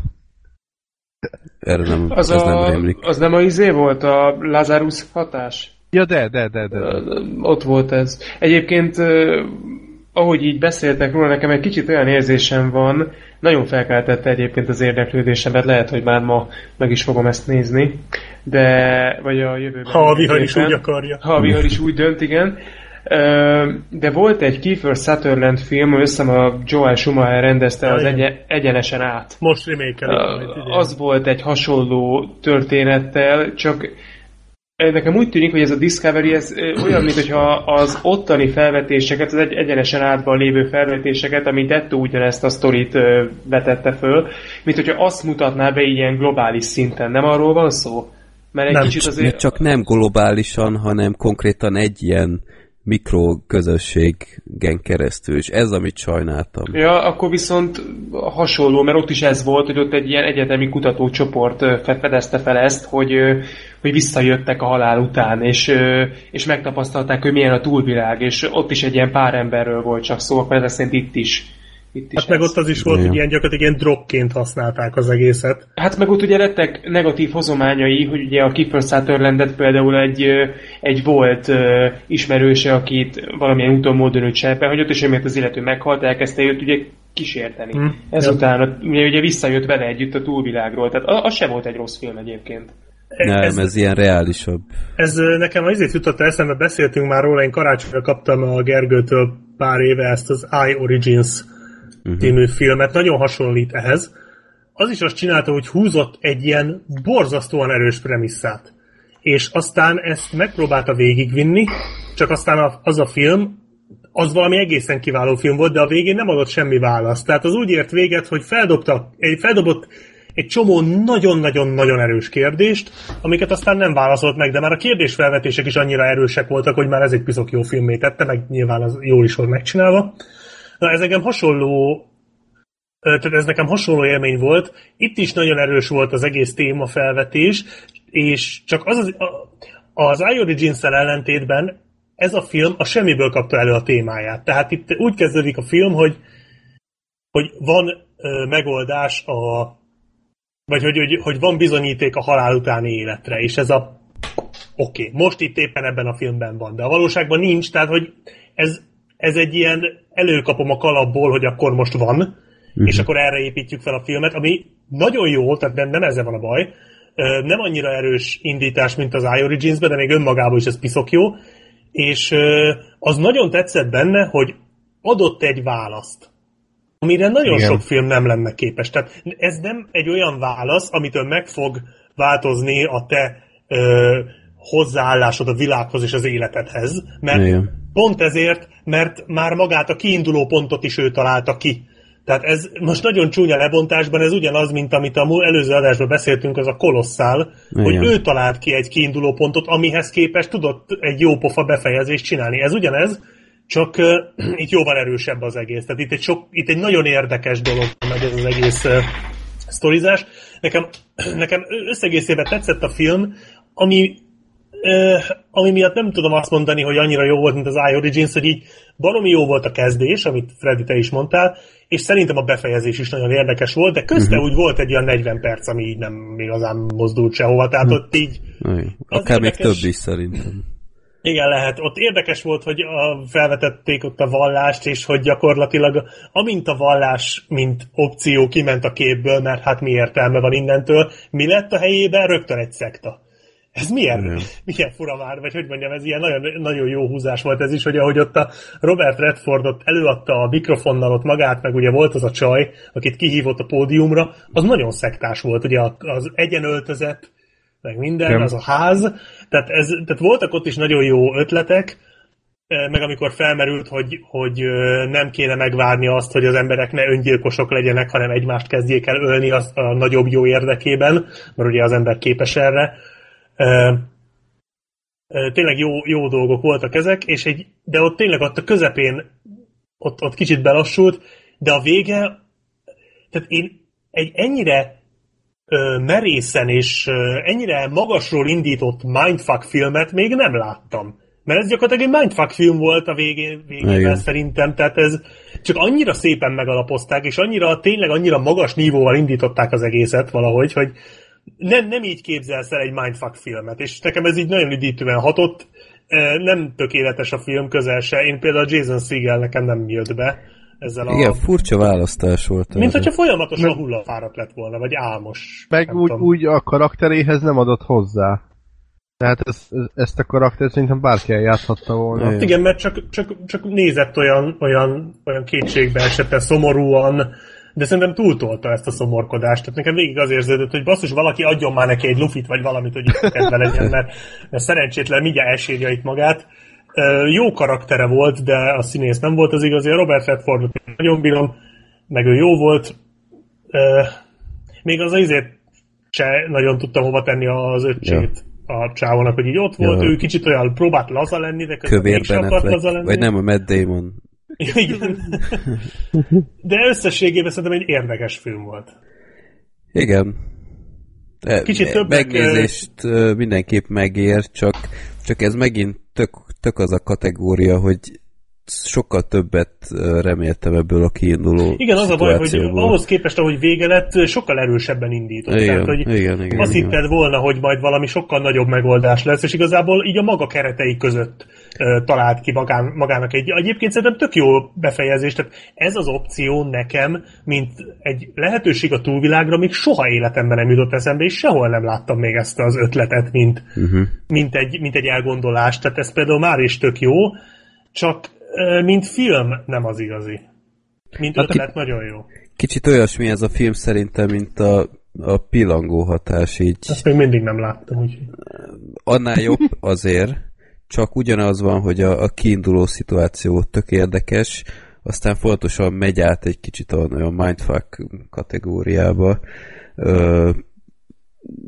Erre nem,
Az,
ez
a,
nem rémlik.
az nem a izé volt, a Lazarus hatás?
Ja, de, de, de, de.
Ott volt ez. Egyébként, ahogy így beszéltek róla, nekem egy kicsit olyan érzésem van, nagyon felkeltette egyébként az érdeklődésemet, lehet, hogy már ma meg is fogom ezt nézni, de, vagy a jövőben.
Ha a vihar is úgy akarja.
Ha a vihar is úgy dönt, igen. De volt egy Kiefer Sutherland film, hiszem a Joel Schumacher rendezte,
Ja,
az egye, egyenesen át.
Most remake
Az volt egy hasonló történettel, csak nekem úgy tűnik, hogy ez a Discovery ez olyan, mint hogyha az ottani felvetéseket, az egy egyenesen átban lévő felvetéseket, amit Detto ugyanezt a sztorit vetette föl, mint hogyha azt mutatná be ilyen globális szinten. Nem arról van szó? Mert egy
Nem,
kicsit azért...
csak nem globálisan, hanem konkrétan egy ilyen mikroközösségen keresztül, és ez, amit sajnáltam.
Ja, akkor viszont hasonló, mert ott is ez volt, hogy ott egy ilyen egyetemi kutatócsoport fedezte fel ezt, hogy, hogy visszajöttek a halál után, és, és megtapasztalták, hogy milyen a túlvilág, és ott is egy ilyen pár emberről volt csak szó, akkor ez szerint itt is. Itt is
Hát meg ott az is volt,
Igen.
hogy ilyen gyakorlatilag ilyen dropként használták az egészet.
Hát meg ott ugye lettek negatív hozományai, hogy ugye a Kiefer Sutherlandet például egy, egy volt ö, ismerőse, akit valamilyen úton módon őt hogy ott is emiatt az illető meghalt, elkezdte őt ugye kísérteni.
Hm.
Ezután a- ugye, ugye visszajött vele együtt a túlvilágról, tehát az sem volt egy rossz film egyébként.
Nem, ez, ez ilyen reálisabb.
Ez nekem azért jutott eszembe, beszéltünk már róla, én karácsonyra kaptam a Gergőtől pár éve ezt az I Origins uh-huh. filmet, nagyon hasonlít ehhez. Az is azt csinálta, hogy húzott egy ilyen borzasztóan erős premisszát. És aztán ezt megpróbálta végigvinni, csak aztán az a film, az valami egészen kiváló film volt, de a végén nem adott semmi választ. Tehát az úgy ért véget, hogy feldobta, egy, feldobott egy csomó nagyon-nagyon-nagyon erős kérdést, amiket aztán nem válaszolt meg, de már a kérdésfelvetések is annyira erősek voltak, hogy már ez egy piszok jó filmé tette, meg nyilván az jól is volt megcsinálva. Na, ez nekem hasonló tehát ez nekem hasonló élmény volt. Itt is nagyon erős volt az egész témafelvetés, és csak az az, az iorigins ellentétben ez a film a semmiből kapta elő a témáját. Tehát itt úgy kezdődik a film, hogy, hogy van ö, megoldás a vagy hogy, hogy, hogy van bizonyíték a halál utáni életre, és ez a oké, okay, most itt éppen ebben a filmben van, de a valóságban nincs, tehát hogy ez, ez egy ilyen előkapom a kalapból, hogy akkor most van, uh-huh. és akkor erre építjük fel a filmet, ami nagyon jó, tehát nem, nem ezzel van a baj, nem annyira erős indítás, mint az iOrigins-ben, de még önmagában is ez piszok jó, és az nagyon tetszett benne, hogy adott egy választ, amire nagyon Igen. sok film nem lenne képes. Tehát ez nem egy olyan válasz, amitől meg fog változni a te ö, hozzáállásod a világhoz és az életedhez, mert Igen. pont ezért, mert már magát a kiinduló pontot is ő találta ki. Tehát ez most nagyon csúnya lebontásban, ez ugyanaz, mint amit a előző adásban beszéltünk, az a kolosszál, hogy ő talált ki egy kiinduló pontot, amihez képest tudott egy jó pofa befejezést csinálni. Ez ugyanez, csak uh, (clears throat) itt jóval erősebb az egész. Tehát itt egy, sok, itt egy nagyon érdekes dolog megy ez az egész uh, sztorizás. Nekem, (clears throat) nekem összegészében tetszett a film, ami ami miatt nem tudom azt mondani, hogy annyira jó volt, mint az iOrigins, hogy így baromi jó volt a kezdés, amit Freddy te is mondtál, és szerintem a befejezés is nagyon érdekes volt, de közte uh-huh. úgy volt egy olyan 40 perc, ami így nem igazán mozdult sehova, tehát uh-huh. ott így...
Akár érdekes... még több is szerintem.
Igen, lehet. Ott érdekes volt, hogy a, felvetették ott a vallást, és hogy gyakorlatilag amint a vallás, mint opció kiment a képből, mert hát mi értelme van innentől, mi lett a helyében? Rögtön egy szekta. Ez milyen, Igen. milyen fura már, vagy hogy mondjam, ez ilyen nagyon, nagyon jó húzás volt ez is, hogy ahogy ott a Robert Redfordot előadta a mikrofonnal ott magát, meg ugye volt az a csaj, akit kihívott a pódiumra, az nagyon szektás volt, ugye az egyenöltözet, meg minden, Igen. az a ház, tehát, ez, tehát voltak ott is nagyon jó ötletek, meg amikor felmerült, hogy, hogy nem kéne megvárni azt, hogy az emberek ne öngyilkosok legyenek, hanem egymást kezdjék el ölni az, a nagyobb jó érdekében, mert ugye az ember képes erre, tényleg jó, jó dolgok voltak ezek, és egy, de ott tényleg ott a közepén ott, ott kicsit belassult, de a vége, tehát én egy ennyire ö, merészen és ö, ennyire magasról indított mindfuck filmet még nem láttam. Mert ez gyakorlatilag egy mindfuck film volt a végén, végében szerintem, tehát ez csak annyira szépen megalapozták, és annyira, tényleg annyira magas nívóval indították az egészet valahogy, hogy, nem, nem így képzelsz el egy mindfuck filmet, és nekem ez így nagyon üdítően hatott, nem tökéletes a film közel se. Én például Jason Segel nekem nem jött be ezzel a...
Igen, furcsa választás volt.
Mint hogyha folyamatosan meg... hullafáradt lett volna, vagy álmos.
Meg úgy, úgy a karakteréhez nem adott hozzá. Tehát ez, ezt a karaktert szerintem bárki eljátszhatta volna.
Igen, igen mert csak, csak, csak nézett olyan, olyan, olyan kétségbe esette, szomorúan, de szerintem túltolta ezt a szomorkodást. Tehát nekem végig az érződött, hogy basszus, valaki adjon már neki egy lufit, vagy valamit, hogy itt kedve legyen, mert, mert szerencsétlen mindjárt elsírja itt magát. Jó karaktere volt, de a színész nem volt az igazi. Robert Redfordot nagyon bírom, meg ő jó volt. Még az azért se nagyon tudtam hova tenni az öccsét. Ja a csávónak, hogy így ott volt, ja. ő kicsit olyan próbált laza lenni, de közben
mégsem akart laza lenni. Vagy nem, a Matt Damon.
Igen. De összességében szerintem egy érdekes film volt.
Igen. De Kicsit több megnézést mindenképp megér, csak, csak ez megint tök, tök az a kategória, hogy sokkal többet reméltem ebből a kiinduló
Igen, az a baj, hogy ahhoz képest, ahogy vége lett, sokkal erősebben indított. Igen, Tehát, hogy igen, igen, azt igen. hitted volna, hogy majd valami sokkal nagyobb megoldás lesz, és igazából így a maga keretei között uh, talált ki magán, magának egy egyébként szerintem tök jó befejezés. Tehát ez az opció nekem, mint egy lehetőség a túlvilágra, még soha életemben nem jutott eszembe, és sehol nem láttam még ezt az ötletet, mint, uh-huh. mint, egy, mint egy elgondolást. Tehát ez például már is tök jó, csak mint film nem az igazi. Mint hát ötlet ki, nagyon jó.
Kicsit olyasmi ez a film szerintem, mint a, a pillangó hatás így.
Ezt még mindig nem láttam, úgyhogy.
Annál jobb azért, csak ugyanaz van, hogy a, a kiinduló szituáció tök érdekes, a aztán fontosan megy át egy kicsit olyan, olyan mindfuck kategóriába. Ö,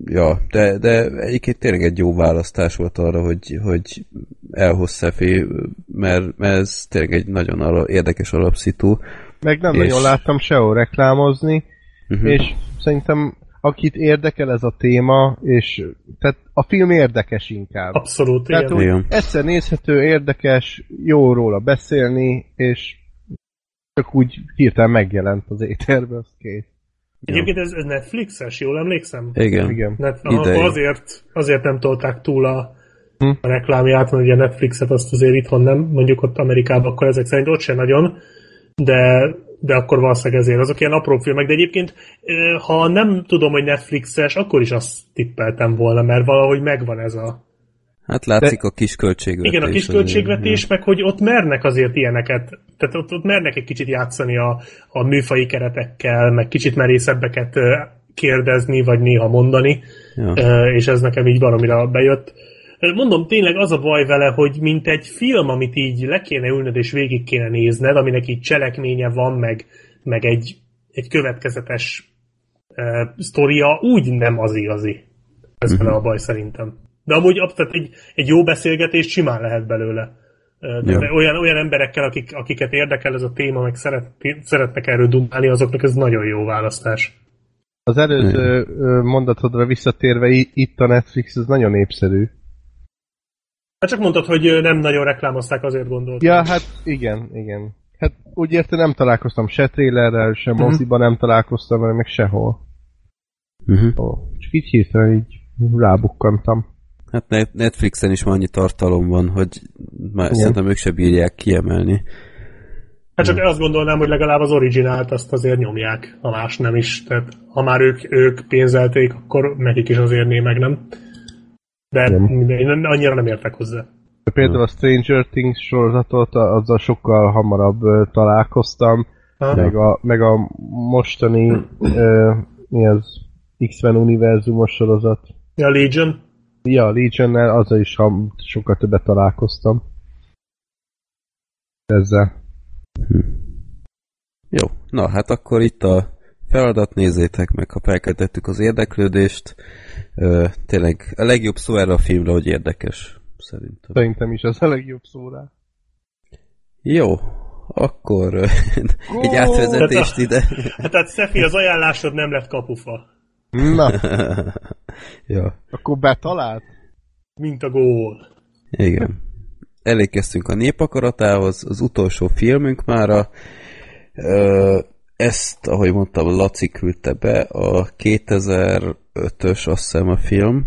ja, de, de egyébként tényleg egy jó választás volt arra, hogy, hogy elhoz Szefi, mert, mert ez tényleg egy nagyon ala, érdekes alapszitu.
Meg nem
És-
nagyon láttam sehol reklámozni,
Uh-huh.
és szerintem akit érdekel ez a téma, és tehát a film érdekes inkább.
Abszolút,
Tehát
igen.
Igen.
egyszer nézhető, érdekes, jó róla beszélni, és csak úgy hirtelen megjelent az éterbe, az kész.
Egyébként ez, ez Netflixes, jól emlékszem?
Igen.
Igen.
Net, azért, azért nem tolták túl a,
Hm.
a reklámját, mert ugye Netflixet azt azért itthon nem, mondjuk ott Amerikában, akkor ezek szerint ott se nagyon, de, de akkor valószínűleg ezért. Azok ilyen apró filmek, de egyébként ha nem tudom, hogy Netflixes, akkor is azt tippeltem volna, mert valahogy megvan ez a...
Hát látszik a kis költségvetés.
Igen, a kis költségvetés, meg hogy ott mernek azért ilyeneket, tehát ott, ott mernek egy kicsit játszani a, a műfai keretekkel, meg kicsit merészebbeket kérdezni, vagy néha mondani,
Ja.
És ez nekem így valamire bejött. Mondom, tényleg az a baj vele, hogy mint egy film, amit így le kéne ülnöd és végig kéne nézned, aminek így cselekménye van, meg, meg egy, egy következetes uh, sztoria, úgy nem az igazi. Ez vele a baj szerintem. De amúgy tehát egy, egy jó beszélgetés simán lehet belőle. De,
Ja.
olyan, olyan emberekkel, akik, akiket érdekel ez a téma, meg szeret, szeretnek erről dumálni, azoknak ez nagyon jó választás.
Az előző ö, mondatodra visszatérve, itt a Netflix, ez nagyon népszerű.
Hát csak mondtad, hogy nem nagyon reklámozták, azért gondoltam.
Ja, hát igen, igen. Hát úgy érte nem találkoztam se trailerrel, se moziban nem találkoztam vele, meg sehol.
Uh-huh.
Ó, csak így hirtelen így rábukkantam.
Hát Net- Netflixen is már annyi tartalom van, hogy már
Igen.
szerintem ők se bírják kiemelni.
Hát csak azt gondolnám, hogy legalább az originált azt azért nyomják, ha más nem is. Tehát ha már ők, ők pénzelték, akkor nekik is azért né meg, nem? De
Nem.
én annyira nem értek hozzá.
Például a Stranger Things sorozatot, a- azzal sokkal hamarabb találkoztam, meg a, meg a mostani, ö, mi az, X-Men univerzumos sorozat.
A Legion?
Ja, Legion-nel azzal is ham, sokkal többet találkoztam. Ezzel.
Jó, na hát akkor itt a feladat nézzétek meg, ha felkeltettük az érdeklődést. Ö, tényleg a legjobb szó erre a filmre, hogy érdekes, szerintem.
Szerintem is az a legjobb szó rá.
Jó, akkor (laughs) egy átvezetést ide. (laughs)
Hát tehát Szefi, az ajánlásod nem lett kapufa.
Na, (laughs)
ja,
akkor betalált?
Mint a gól.
igen. Elérkeztünk a népakaratához, az utolsó filmünk mára. Ezt, ahogy mondtam, Laci küldte be, a 2005-ös azt hiszem a film,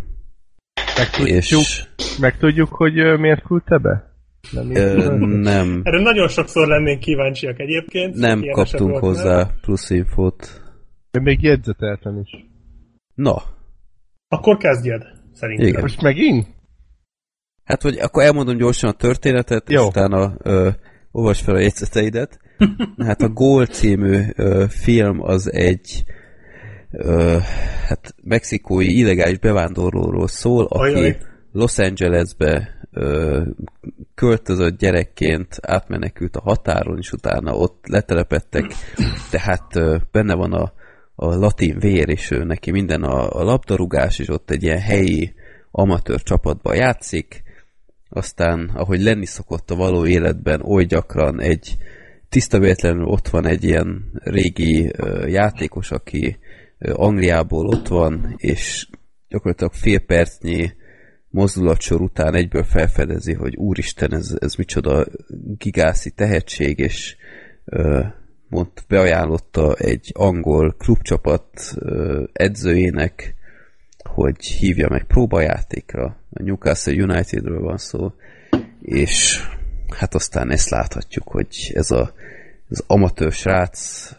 Megtudjuk,
és
megtudjuk hogy miért küldte be? Nem,
ö, nem,
Erre nagyon sokszor lennénk kíváncsiak egyébként.
nem kaptunk hozzá
már.
plusz infót.
De még jegyzeteltem is.
Na,
Akkor kezdjed, szerintem.
Igen.
Most megint?
hát hogy akkor elmondom gyorsan a történetet,
Jó.
és utána ö, olvasd fel a jegyzeteidet. (laughs) Hát a Gól című ö, film az egy ö, hát mexikói illegális bevándorlóról szól, aki
Ajaj.
Los Angelesbe ö, költözött gyerekként, átmenekült a határon, és utána ott letelepettek, (laughs) tehát ö, benne van a, a latin vér, és ő neki minden a, a labdarúgás, és ott egy ilyen helyi amatőr csapatban játszik, aztán, ahogy lenni szokott a való életben, oly gyakran egy tiszta véletlenül ott van egy ilyen régi ö, játékos, aki ö, Angliából ott van, és gyakorlatilag fél percnyi mozdulatsor után egyből felfedezi, hogy úristen, ez, ez micsoda gigászi tehetség, és ö, mond, beajánlotta egy angol klubcsapat edzőjének, hogy hívja meg próbajátékra. A Newcastle Unitedről van szó, és hát aztán ezt láthatjuk, hogy ez a az amatőr srác,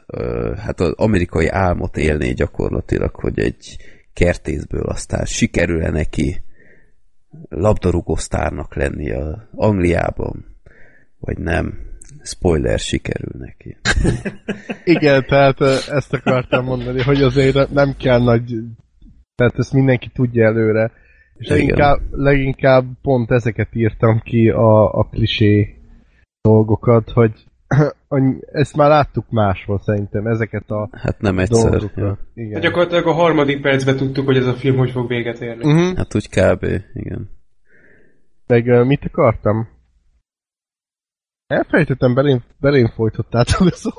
hát az amerikai álmot élné gyakorlatilag, hogy egy kertészből aztán sikerül-e neki labdarúgó sztárnak lenni a Angliában, vagy nem. Spoiler, sikerül neki. (laughs)
Igen, tehát ezt akartam mondani, hogy azért nem kell nagy... Tehát ezt mindenki tudja előre. És
Igen.
leginkább, leginkább pont ezeket írtam ki a, a klisé dolgokat, (clears throat) hogy ezt már láttuk máshol szerintem, ezeket a
Hát nem egyszer.
dolgokat.
Ja.
Igen.
Hát gyakorlatilag a harmadik percben tudtuk, hogy ez a film hogy fog véget érni.
Uh-huh.
Hát úgy kb. Igen.
Meg mit akartam? Elfelejtettem, belém, belém folytottátok a szó.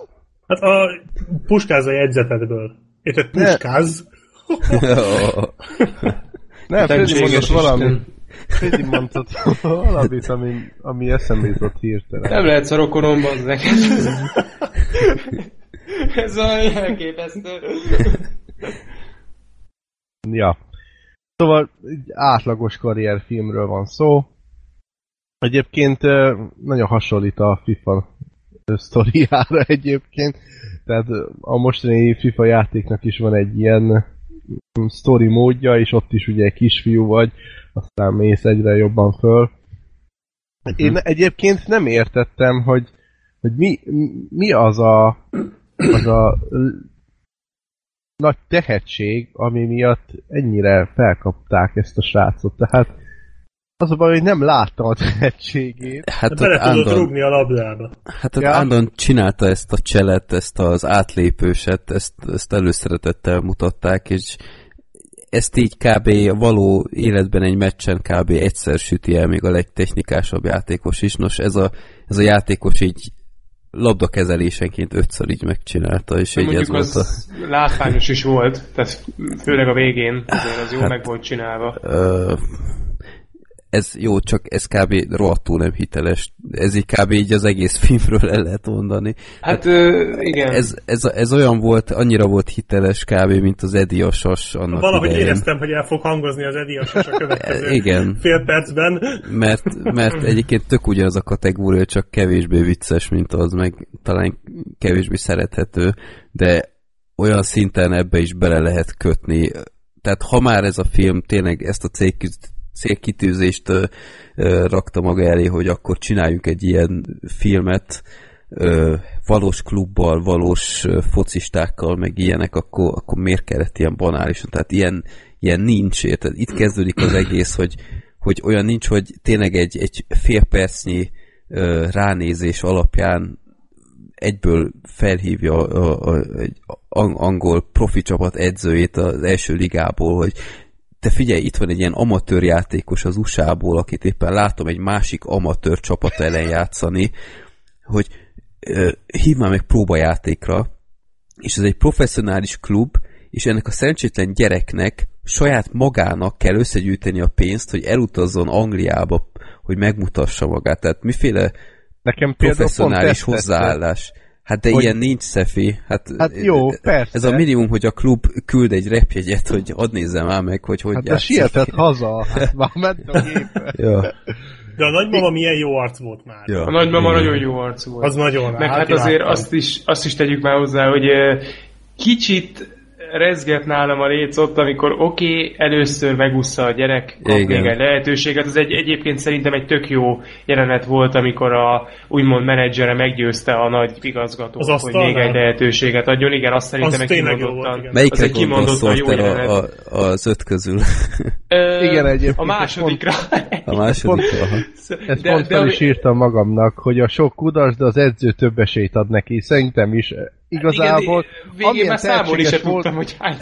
Hát a puskáz a jegyzetedből. Érted?
Ne.
Puskáz? (laughs)
Nem, Freddy mondott valami. Freddy mondott valamit, ami, ami eszembe jutott hirtelen.
Nem lehet szarokonom, bazzeg. (laughs) Ez olyan elképesztő.
Ja. Szóval egy átlagos karrierfilmről van szó. Egyébként nagyon hasonlít a FIFA sztoriára (laughs) egyébként. Tehát a mostani FIFA játéknak is van egy ilyen mm, story módja, és ott is ugye egy kisfiú vagy, aztán mész egyre jobban föl. Én egyébként nem értettem, hogy, hogy mi, mi az a, az a nagy tehetség, ami miatt ennyire felkapták ezt a srácot. Tehát az a baj, hogy nem láttam a tehetségét.
Hát ott
Bele tudod
Andon,
rúgni a labdába.
hát
Ja.
Andon csinálta ezt a cselet, ezt az átlépőset, ezt, ezt előszeretettel mutatták, és ezt így kb. a való életben egy meccsen kb. egyszer süti el még a legtechnikásabb játékos is. Nos, ez a, ez a játékos így labdakezelésenként ötször így megcsinálta, és
De
így ez volt a...
látványos is volt, tehát főleg a végén azért az jó meg volt csinálva.
Ö, ez jó, csak ez kb. rohadtul nem hiteles. Ez így kb. így az egész (laughs) filmről el lehet mondani.
Hát ö, igen.
Ez, ez, ez olyan volt, annyira volt hiteles kb. mint az Eddie a sas annak
Valahogy
idején.
éreztem, hogy el fog hangozni az Eddie a sas a következő (laughs)
Igen.
fél percben.
Mert, mert egyébként tök ugyanaz a kategória, csak kevésbé vicces, mint az, meg talán kevésbé szerethető, de olyan szinten ebbe is bele lehet kötni. Tehát ha már ez a film tényleg ezt a célküz- célkitűzést rakta maga elé, hogy akkor csináljunk egy ilyen filmet, valós klubbal, valós ö, focistákkal, meg ilyenek, akkor, akkor miért kellett ilyen banálisan? Tehát ilyen, ilyen nincs, érted? Itt kezdődik az egész, hogy, hogy olyan nincs, hogy tényleg egy, egy fél percnyi ránézés alapján egyből felhívja egy ang- angol profi csapat edzőjét az első ligából, hogy te figyelj, itt van egy ilyen amatőr játékos az USA-ból, akit éppen látom egy másik amatőr csapat ellen játszani, hogy ö, hív már meg próbajátékra, és ez egy professzionális klub, és ennek a szerencsétlen gyereknek saját magának kell összegyűjteni a pénzt, hogy elutazzon Angliába, hogy megmutassa magát. Tehát miféle
Nekem
professzionális
ezt tetszett.
Hát de
Hogy-
ilyen nincs, Szefi. Hát,
Hát jó, persze.
Ez a minimum, hogy a klub küld egy repjegyet, hogy add nézzem már meg, hogy hogy
Hát de sietett haza, hát már ment a. (laughs)
Ja.
De a nagymama milyen jó arc volt már.
Ja.
A nagymama
Igen.
nagyon jó arcú volt.
Az nagyon
Meg hát azért azt is, azt is tegyük már hozzá, hogy kicsit rezget nálam a léc ott, amikor oké, okay, először megúszza a gyerek, kap
Igen.
még egy lehetőséget. Ez egy, egyébként szerintem egy tök jó jelenet volt, amikor a úgymond menedzsere meggyőzte a nagy igazgatót,
Az
hogy még egy lehetőséget adjon. Igen, azt szerintem
Az
egy kimondottan.
volt, igen.
az
Melyikre
egy kimondottan jó jelenet.
a, a, az öt közül?
Ö,
Igen, egyébként
A másodikra.
A második? Aha.
Ezt de, pont fel is írtam magamnak, hogy a sok kudarc, de az edző több esélyt ad neki. Szerintem is igazából...
Igen, végén
amilyen
már számolni se
tehetséges volt-
tudtam, hogy hány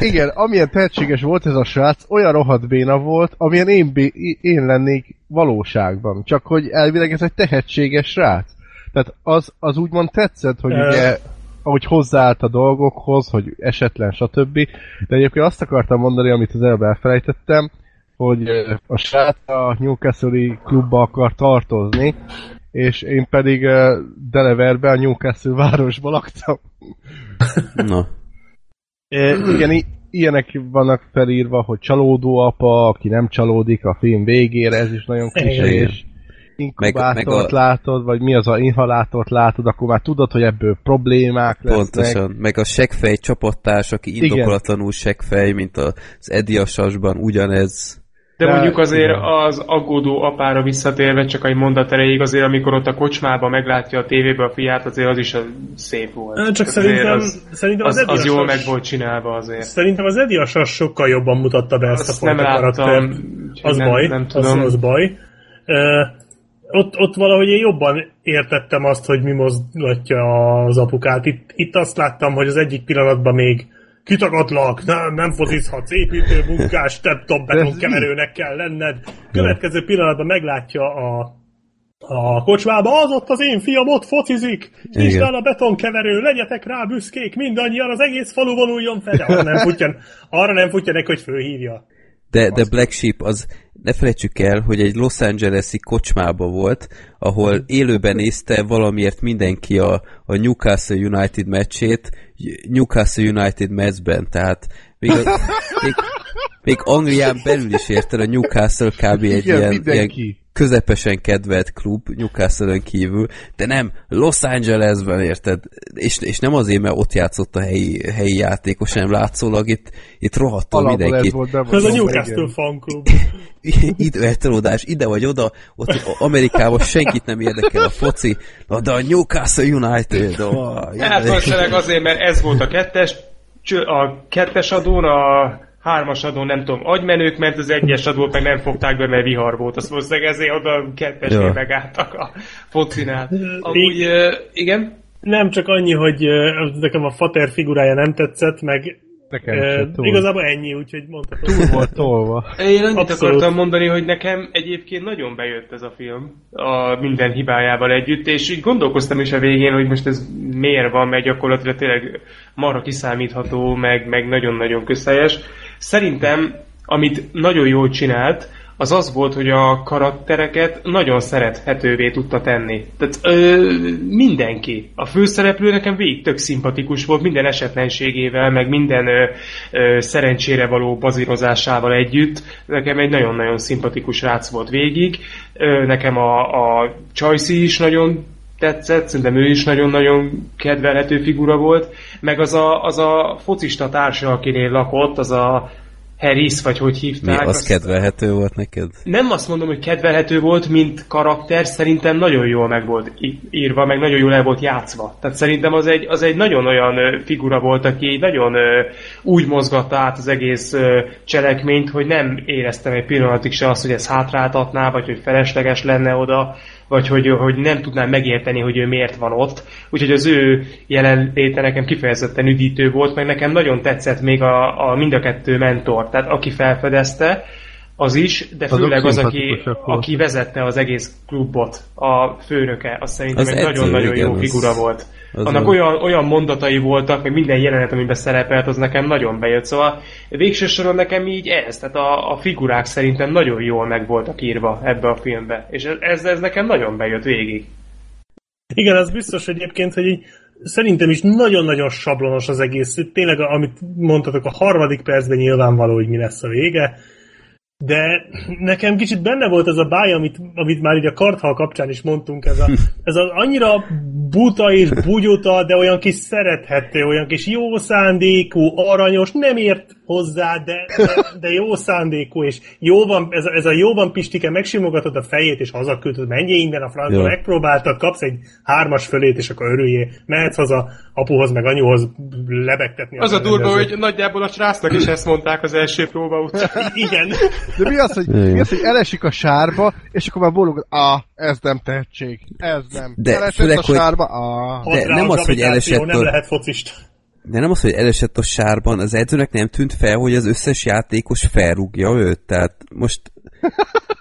(laughs)
Igen, amilyen tehetséges volt ez a srác, olyan rohadt béna volt, amilyen én, bé- én lennék valóságban. Csak hogy elvileg ez egy tehetséges srác. Tehát az, az úgymond tetszett, hogy
Ö.
ugye ahogy hozzáállt a dolgokhoz, hogy esetlen, stb. De egyébként azt akartam mondani, amit az előbb elfelejtettem, hogy a srác a Newcastle-i klubba akar tartozni, és én pedig ö, Delaverbe, a Newcastle városba laktam. (laughs)
Na.
E, igen, ilyenek vannak felírva, hogy csalódó apa, aki nem csalódik a film végére, ez is nagyon klisés. Inkubátort
Meg- meg a-
látod, vagy mi az a inhalátort látod, akkor már tudod, hogy ebből problémák lesznek.
Pontosan. Meg a segfej csapattárs, aki indokolatlanul segfej, mint az Eddie a sasban, ugyanez.
De
De-
mondjuk azért
igen.
az aggódó apára visszatérve, csak egy mondat erejéig, azért amikor ott a kocsmában meglátja a tévébe a fiát, azért az is a szép volt.
Csak
Azért
szerintem,
az,
szerintem az,
az, az jól meg volt csinálva azért.
Szerintem az Eddie a sas sokkal jobban mutatta be ezt
Azt
a
nem
fajta
úgyhogy
Az
nem-
baj,
nem
az,
tudom.
az baj. Ö, ott, ott valahogy én jobban értettem azt, hogy mi mozgatja az apukát. Itt, itt azt láttam, hogy az egyik pillanatban még kitagadlak, nem, nem focizhatsz, építő, munkás, te top betonkeverőnek kell lenned. Következő pillanatban meglátja a, a kocsmába, az ott az én fiam, ott focizik, és a betonkeverő, legyetek rá büszkék, mindannyian, az egész falu vonuljon fel, arra nem futja, arra nem futja neki, hogy főhívja.
De, de Black Sheep az, ne felejtsük el, hogy egy Los Angeles-i kocsmába volt, ahol élőben nézte valamiért mindenki a, a Newcastle United meccsét, Newcastle United meccsben, tehát még, a, még, még Anglián belül is érted a Newcastle kb. egy
Igen,
ilyen, ilyen közepesen kedvelt klub, newcastle kívül, de nem, Los Angelesben érted, és, és nem azért, mert ott játszott a helyi, helyi játékos, hanem látszólag itt, itt rohadtul mindenki.
Ez, volt,
ez a Newcastle fanklub. (laughs)
Időeltolódás, ide vagy oda, ott Amerikában senkit nem érdekel a foci, na de a Newcastle United, oh,
hát azért, mert ez volt a kettes, a kettes adón a hármas adó nem tudom, agymenők, mert az egyes adót meg nem fogták be, mert vihar volt. Azt valószínűleg ezért oda kettesnél ja. megálltak a focinál. Amúgy, uh, igen?
Nem csak annyi, hogy uh, nekem a fater figurája nem tetszett, meg
Nekem uh,
túl. Igazából ennyi, úgyhogy mondhatom.
Túl volt tolva.
Én annyit Abszolút. akartam mondani, hogy nekem egyébként nagyon bejött ez a film a minden hibájával együtt, és így gondolkoztam is a végén, hogy most ez miért van, mert gyakorlatilag tényleg marha kiszámítható, meg, meg nagyon-nagyon közhelyes. Szerintem, amit nagyon jól csinált, az az volt, hogy a karaktereket nagyon szerethetővé tudta tenni. Tehát ö, mindenki. A főszereplő nekem végig tök szimpatikus volt, minden esetlenségével, meg minden ö, ö, szerencsére való bazírozásával együtt. Nekem egy nagyon-nagyon szimpatikus rác volt végig. Ö, nekem a, a Csajci is nagyon tetszett, szerintem ő is nagyon-nagyon kedvelhető figura volt, meg az a, az a focista társa, akinél lakott, az a Harris, vagy hogy hívták.
Mi, az azt kedvelhető volt neked?
Nem azt mondom, hogy kedvelhető volt, mint karakter, szerintem nagyon jól meg volt írva, meg nagyon jól el volt játszva. Tehát szerintem az egy, az egy nagyon olyan figura volt, aki nagyon úgy mozgatta át az egész cselekményt, hogy nem éreztem egy pillanatig se azt, hogy ez hátráltatná, vagy hogy felesleges lenne oda vagy hogy, hogy nem tudnám megérteni, hogy ő miért van ott. Úgyhogy az ő jelenléte nekem kifejezetten üdítő volt, meg nekem nagyon tetszett még a, a mind a kettő mentor, tehát aki felfedezte, az is, de főleg az, aki, aki vezette az egész klubot, a főnöke, az szerintem az egy nagyon-nagyon jó figura volt. Az Annak olyan, olyan mondatai voltak, meg minden jelenet, amiben szerepelt, az nekem nagyon bejött. Szóval végső soron nekem így ez, tehát a, a figurák szerintem nagyon jól meg voltak írva ebbe a filmbe. És ez, ez nekem nagyon bejött végig.
Igen, az biztos egyébként, hogy így szerintem is nagyon-nagyon sablonos az egész. Tényleg, amit mondtatok, a harmadik percben nyilvánvaló, hogy mi lesz a vége de nekem kicsit benne volt ez a báj, amit, amit már így a karthal kapcsán is mondtunk, ez, a, ez az annyira buta és bugyuta, de olyan kis szerethető, olyan kis jó szándékú, aranyos, nem ért hozzá, de, de, de jó szándékú, és jó van, ez, a, ez a jó van Pistike, megsimogatod a fejét, és hazaküldöd, menjél innen a francba, megpróbáltad, kapsz egy hármas fölét, és akkor örüljél, mehetsz haza apuhoz, meg anyuhoz lebegtetni.
Az a durva, hogy nagyjából a srácnak is ezt mondták az első próba után.
Igen.
De mi az, hogy, mi az, hogy elesik a sárba, és akkor már bólog, ah, ez nem tehetség, ez nem.
De Elesett főleg, a sárba,
ah.
De nem az, hogy elesett
nem lehet focista.
De nem az, hogy elesett a sárban, az edzőnek nem tűnt fel, hogy az összes játékos felrúgja őt, tehát most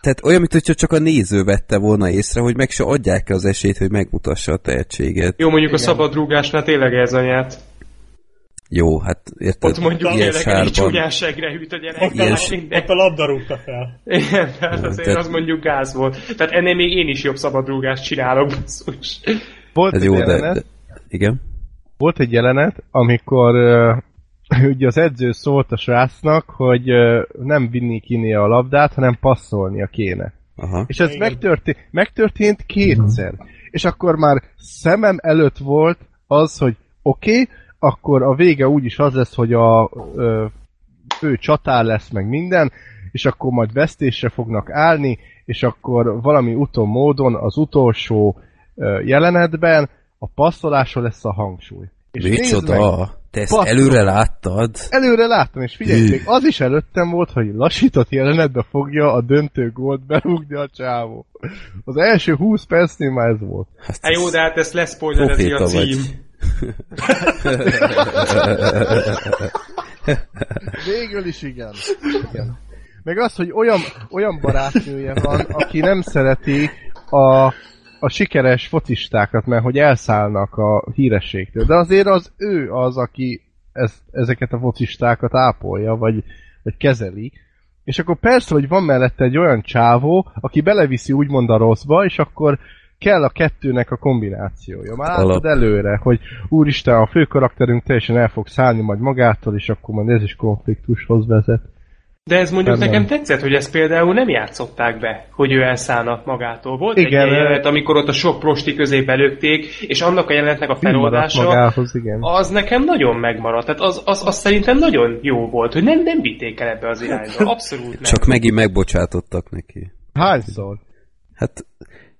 tehát olyan, mintha csak a néző vette volna észre, hogy meg se adják az esélyt, hogy megmutassa a tehetséget.
Jó, mondjuk Igen. a szabadrúgásnál tényleg ez a nyert.
Jó, hát érted?
Ott mondjuk ilyen sárban... csúnyásságre hűt a gyerek.
Ott a labda rúgta fel.
Igen, tehát azért tehát... az mondjuk gáz volt. Tehát ennél még én is jobb szabadrúgást csinálok.
Volt Ez jó, de, de...
Igen?
Volt egy jelenet, amikor uh, (laughs) ugye az edző szólt a srácnak, hogy uh, nem vinni kéne a labdát, hanem passzolnia kéne. Aha. És ez megtörtént, megtörtént kétszer. És akkor már szemem előtt volt az, hogy oké, okay, akkor a vége úgyis az lesz, hogy a ö, fő csatár lesz meg minden, és akkor majd vesztésre fognak állni, és akkor valami uton módon az utolsó ö, jelenetben a passzolásra lesz a hangsúly. És
Micsoda? Te ezt előre láttad?
előre láttam, és figyelj, még az is előttem volt, hogy lassított jelenetbe fogja a döntő gólt berúgni a csávó. Az első 20 percnél már ez volt.
Hát
Hát jó, de hát ezt leszpoilerezi a cím.
vagy.
Végül is igen. igen. Meg az, hogy olyan, olyan barátnője van, aki nem szereti a, a sikeres focistákat, mert hogy elszállnak a hírességtől. De azért az ő az, aki ezt, ezeket a focistákat ápolja, vagy, vagy kezeli. És akkor persze, hogy van mellette egy olyan csávó, aki beleviszi úgymond a rosszba, és akkor kell a kettőnek a kombinációja. Már
Alap.
látod előre, hogy úristen, a fő karakterünk teljesen el fog szállni majd magától, és akkor majd ez is konfliktushoz vezet.
De ez mondjuk
Nem,
nekem
nem.
tetszett, hogy ezt például nem játszották be, hogy ő elszállna magától. Volt
Igen,
egy jelenet, amikor ott a sok prosti közé belőtték, és annak a jelenetnek a feloldása,
magához, igen.
az nekem nagyon megmaradt. Tehát az, az, az szerintem nagyon jó volt, hogy nem, nem vitték el ebbe az irányba. Abszolút (laughs) nem.
Csak megint megbocsátottak neki.
Hányszor?
Hát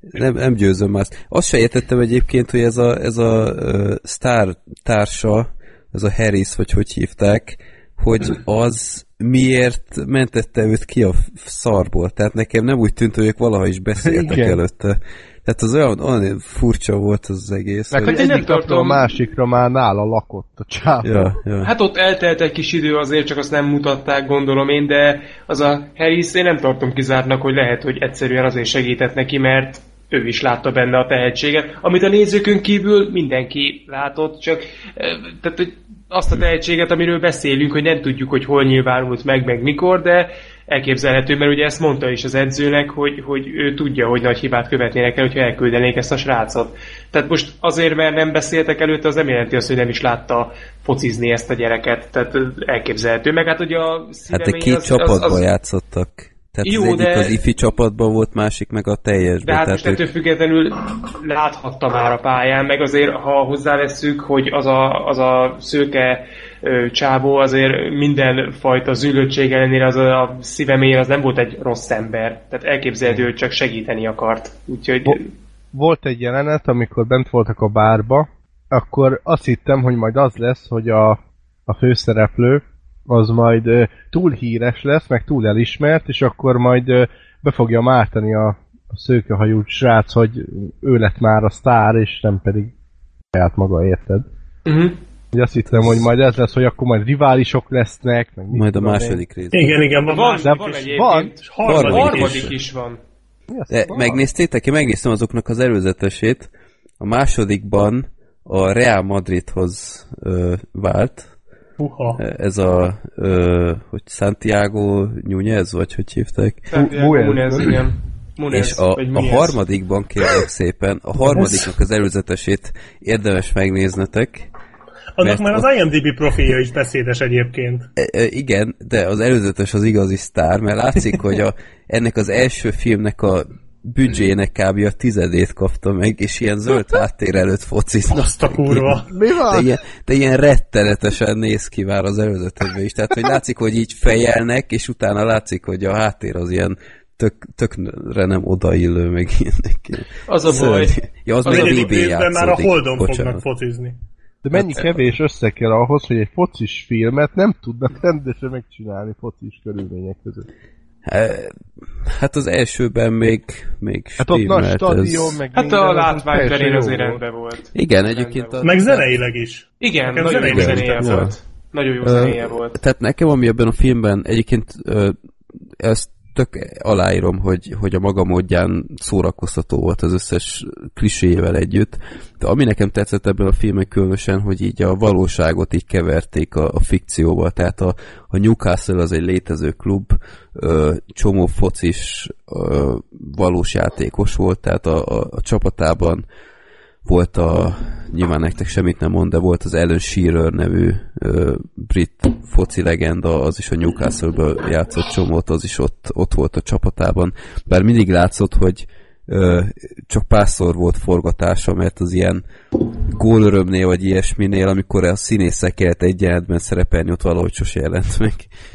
nem, nem győzöm már. Azt se értettem egyébként, hogy ez a, ez a uh, sztár társa, ez a Harris, vagy hogy hívták, hogy az miért mentette őt ki a szarból. Tehát nekem nem úgy tűnt, hogy ők valaha is beszéltek
Igen.
előtte. Tehát az olyan, olyan furcsa volt az, egész.
Meg
hogy-
egyik napról a
tartom-
másikra már nála lakott a csávó.
Ja, ja.
Hát ott eltelt egy kis idő, azért csak azt nem mutatták, gondolom én, de az a Harris én nem tartom kizártnak, hogy lehet, hogy egyszerűen azért segített neki, mert ő is látta benne a tehetséget, amit a nézőkön kívül mindenki látott, csak eh, tehát, hogy azt a tehetséget, amiről beszélünk, hogy nem tudjuk, hogy hol nyilvánult meg, meg mikor, de elképzelhető, mert ugye ezt mondta is az edzőnek, hogy, hogy ő tudja, hogy nagy hibát követnének el, hogyha elküldenék ezt a srácot. Tehát most azért, mert nem beszéltek előtte, az nem jelenti azt, hogy nem is látta focizni ezt a gyereket. Tehát elképzelhető. Meg hát ugye a
Hát de két
az,
csapatban
az, az,
játszottak. Tehát
Jó,
az egyik
de-
az ifi csapatban volt, másik meg a teljesben.
de hát
Tehát
most ettől függetlenül láthatta már a pályán, meg azért, ha hozzáveszünk, hogy az a, az a szőke ö, csávó azért mindenfajta zűlöttség ellenére az a, a szívemény az nem volt egy rossz ember. Tehát elképzelhető, hogy csak segíteni akart. Úgyhogy
Volt egy jelenet, amikor bent voltak a bárba, akkor azt hittem, hogy majd az lesz, hogy a, a főszereplő az majd ö, túl híres lesz, meg túl elismert, és akkor majd ö, be fogja mártani a, a szőkehajú srác, hogy ő lett már a sztár, és nem pedig saját maga, érted?
uh-huh.
Ugye azt hittem, hogy majd ez lesz, hogy akkor majd riválisok lesznek, meg mit
Majd a második részben.
Igen, igen, van,
Van,
második
van egyébként.
Van?
Harmadik,
Harmadik
is.
Is van.
De
Van?
megnéztétek? Én megnéztem azoknak az előzetesét. A másodikban a Real Madridhoz ö, vált.
Puha.
Ez a, ö, hogy Santiago Núñez, vagy hogy hívták?
Santiago. Munez, igen. Munez,
És a, a harmadikban kérlek szépen, a harmadiknak az előzetesét érdemes megnéznetek.
Annak már az IMDb profilja is beszédes egyébként.
E, e, igen, de az előzetes az igazi sztár, mert látszik, hogy a, ennek az első filmnek a büdzsének kb. a tizedét kapta meg, és ilyen zöld háttér előtt fociznak.
Azt a kurva.
Mi
De
van?
ilyen, de ilyen rettenetesen néz ki már az előzetesben is. Tehát, hogy látszik, hogy így fejelnek, és utána látszik, hogy a háttér az ilyen tök, tökre nem odaillő, meg ilyenek.
Az a baj.
Szörnyű. Ja, az,
Az
még a VB
részben már a. Holdon fognak
Bocsánat.
focizni.
De mennyi kevés össze kell ahhoz, hogy egy focis filmet nem tudnak rendesen megcsinálni focis körülmények között.
Hát az elsőben még, még
Hát ott nagy stadion,
ez.
meg
Hát
minden,
a
teljesen jó
azért
volt.
rendben volt.
Igen, egyébként a,
Meg zeneileg is.
Igen,
Nekem
nagyon jó zenéje
tetszett.
volt. Nagyon jó zenéje volt.
Tehát nekem, ami ebben a filmben egyébként ö, ezt tök aláírom, hogy, hogy a maga módján szórakoztató volt az összes kliséjével együtt. De ami nekem tetszett ebben a filmen különösen, hogy így a valóságot így keverték a, a fikcióval. Tehát a, a Newcastle az egy létező klub, ö, csomó focis ö, valós játékos volt, tehát a, a, a csapatában volt a, nyilván nektek semmit nem mond, de volt az Alan Shearer nevű ö, brit foci legenda, az is a Newcastle-ből játszott csomót, az is ott, ott volt a csapatában. Bár mindig látszott, hogy ö, csak párszor volt forgatása, mert az ilyen gólörömnél vagy ilyesminél, amikor a színészek kellett egy jelenetben szerepelni, ott valahogy sose jelent meg,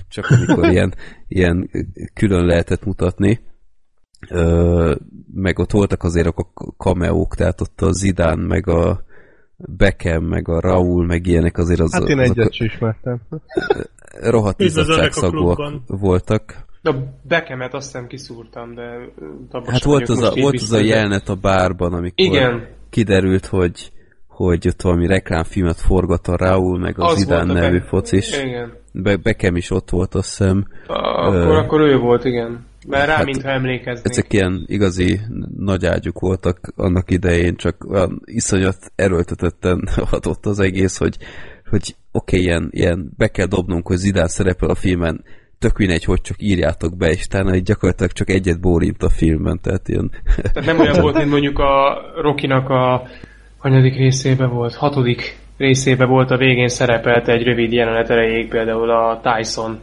csak amikor ilyen, ilyen külön lehetett mutatni. Ö, meg ott voltak azért a kameók, tehát ott a Zidán, meg a Beckham, meg a Raúl, meg ilyenek azért az,
Hát én
azok
egyet sem ismertem.
rohadt
a
izzadságszagúak voltak.
A Bekemet azt hiszem kiszúrtam, de
Hát volt az, a, volt az a jelenet a bárban, amikor
Igen,
kiderült, hogy hogy ott valami reklámfilmet forgat a Raúl, meg az,
az a
nevű
Be-
focis.
Igen.
Be, Beckham is ott volt, azt hiszem.
Akkor,
Ö,
akkor ő volt, igen. Mert rá,
hát
mintha emlékeznék.
Ezek ilyen igazi nagy ágyuk voltak annak idején, csak olyan iszonyat erőltetetten (laughs) adott az egész, hogy, hogy oké, okay, ilyen, ilyen be kell dobnunk, hogy Zidane szerepel a filmen, tök mindegy, hogy csak írjátok be, és így gyakorlatilag csak egyet bórint a filmben, tehát ilyen...
Tehát nem olyan (laughs) volt, mint mondjuk a Rokinak a hanyadik részébe volt, hatodik részébe volt a végén szerepelt egy rövid jelenet erejéig például a Tyson.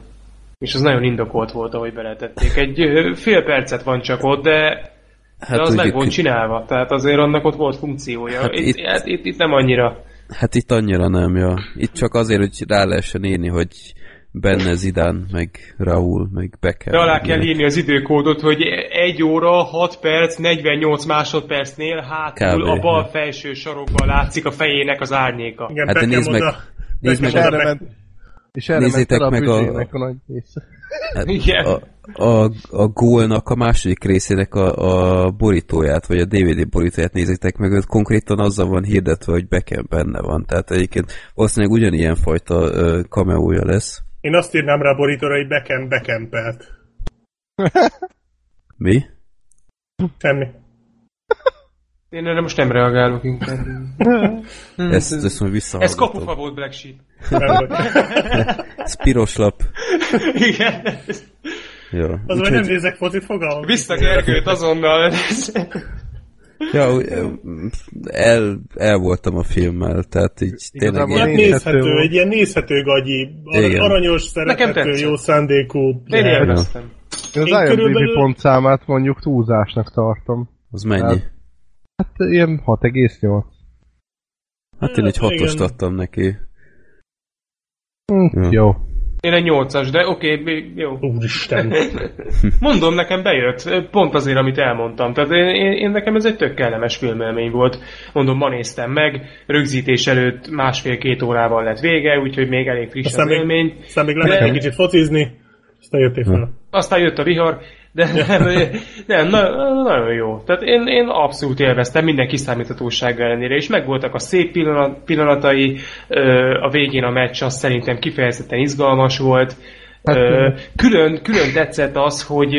És az nagyon indokolt volt, ahogy beletették. Egy fél percet van csak ott, de, hát de az meg volt csinálva. Tehát azért annak ott volt funkciója.
Hát
itt,
itt-
itt, hát itt, itt nem annyira.
Hát itt annyira nem, ja. Itt csak azért, hogy rá lehessen írni, hogy benne Zidane, meg Raúl, meg Beckham.
De alá kell
ilyenek.
írni az időkódot, hogy 1 óra, 6 perc, 48 másodpercnél hátul
Kb.
a bal felső sarokban látszik a fejének az árnyéka.
Igen,
Hát de nézd meg-
oda-
nézd meg
És
Beckham
erre
Nézzétek meg
a
a-
büdzsének a nagy.
Hát
Igen.
a, a, a gólnak a második részének a, a borítóját, vagy a DVD borítóját nézzétek meg, ott konkrétan azzal van hirdetve, hogy Beckham benne van. Tehát egyébként valószínűleg ugyanilyen fajta kameója lesz.
Én azt írnám rá a borítóra, hogy Beckham Beckham-pelt.
Mi?
Semmi.
Én erre most nem reagálok inkább. (laughs)
Ezt, ezt most
Ez kapufa volt Black Sheep. (laughs)
Ez piros lap. (laughs)
Igen.
Ja.
Az, hogy nem nézek focit, fogalmam.
Vissza Gergőt azonnal.
ja, el, el voltam a filmmel, tehát így tényleg...
Ilyen
nézhető
nézhető,
volt.
egy ilyen nézhető gagyi,
Igen.
aranyos, szerethető, jó szándékú.
Én élveztem.
Én az IMDb
körülbelül-
pontszámát mondjuk túlzásnak tartom.
az mennyi?
Hát- Hát ilyen 6,8.
Hát én egy
Hát,
hatost
igen.
adtam neki.
Hm. Jó.
Én egy nyolcas, de oké, okay, jó.
Úristen. (laughs)
Mondom, nekem bejött, pont azért, amit elmondtam. Tehát én, én, én nekem ez egy tök kellemes filmelmény volt. Mondom, ma néztem meg, rögzítés előtt másfél-két órával lett vége, úgyhogy még elég friss
Aztán
az
még,
élmény.
aztán még lehet
De-
egy kicsit focizni, aztán jöttél fel.
Aztán jött a vihar, de nem, nem na, nagyon jó. Tehát én, én abszolút élveztem minden kiszámíthatóság ellenére, és megvoltak a szép pillanat, pillanatai, ö, a végén a meccs az szerintem kifejezetten izgalmas volt. Ö, külön, külön tetszett az, hogy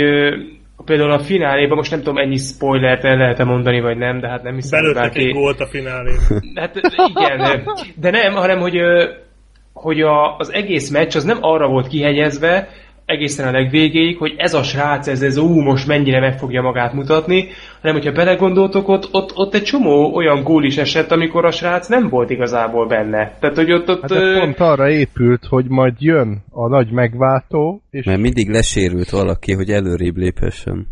például a fináléban, most nem tudom ennyi spoilert el lehet -e mondani, vagy nem, de hát nem hiszem, hogy
Belőttek egy gólt a finálén.
Hát igen, de nem, hanem hogy, hogy a, az egész meccs az nem arra volt kihegyezve, egészen a legvégéig, hogy ez a srác, ez, ez ú, most mennyire meg fogja magát mutatni, hanem hogyha belegondoltok, ott, ott, ott egy csomó olyan gól is esett, amikor a srác nem volt igazából benne. Tehát, hogy ott, ott
Hát
ö,
ez pont arra épült, hogy majd jön a nagy megváltó, és
Mert mindig lesérült valaki, hogy előrébb léphessen.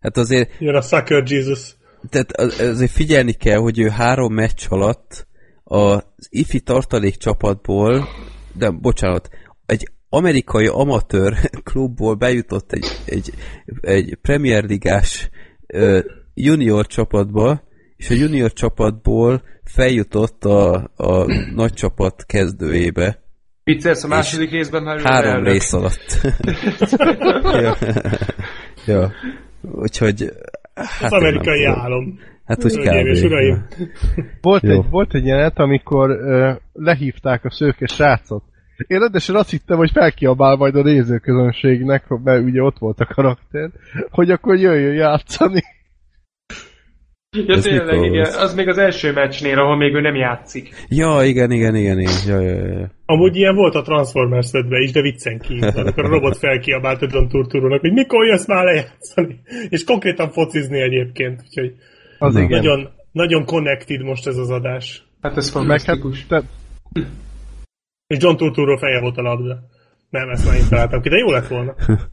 Hát azért,
Jön a Sucker Jesus.
tehát az- azért figyelni kell, hogy ő három meccs alatt az ifi tartalék csapatból, de bocsánat, egy amerikai amatőr (laughs) klubból bejutott egy, egy, egy Premier Ligás ö, junior csapatba, és a junior csapatból feljutott a, a nagy csapat kezdőjébe.
viccelsz a második részben már
Három
elnök.
rész alatt. (laughs) ja. ja. Úgyhogy... Hát
Az amerikai álom.
Hát úgy
uraim.
volt
Jó.
egy, volt egy jelenet, amikor ö, lehívták a szőke srácot. Én rendesen azt hittem, hogy felkiabál majd a nézőközönségnek, mert ugye ott volt a karakter, hogy akkor jöjjön játszani.
Ja,
Ez
tényleg,
mikor
igen. Az még az első meccsnél, ahol még ő nem játszik.
Ja, igen, igen, igen, igen. Ja, ja, ja.
Amúgy ilyen volt a Transformers 5 is, de viccen kívül, (laughs) amikor a robot felkiabált a John Turturrónak, hogy mikor jössz már lejátszani. És konkrétan focizni egyébként, úgyhogy
Az igen.
nagyon, nagyon connected most ez az adás.
Hát ez
Meg hát,
fantasztikus.
te,
És John Turturro feje volt a labda. Nem, ezt már én találtam ki, de jó lett volna. (laughs)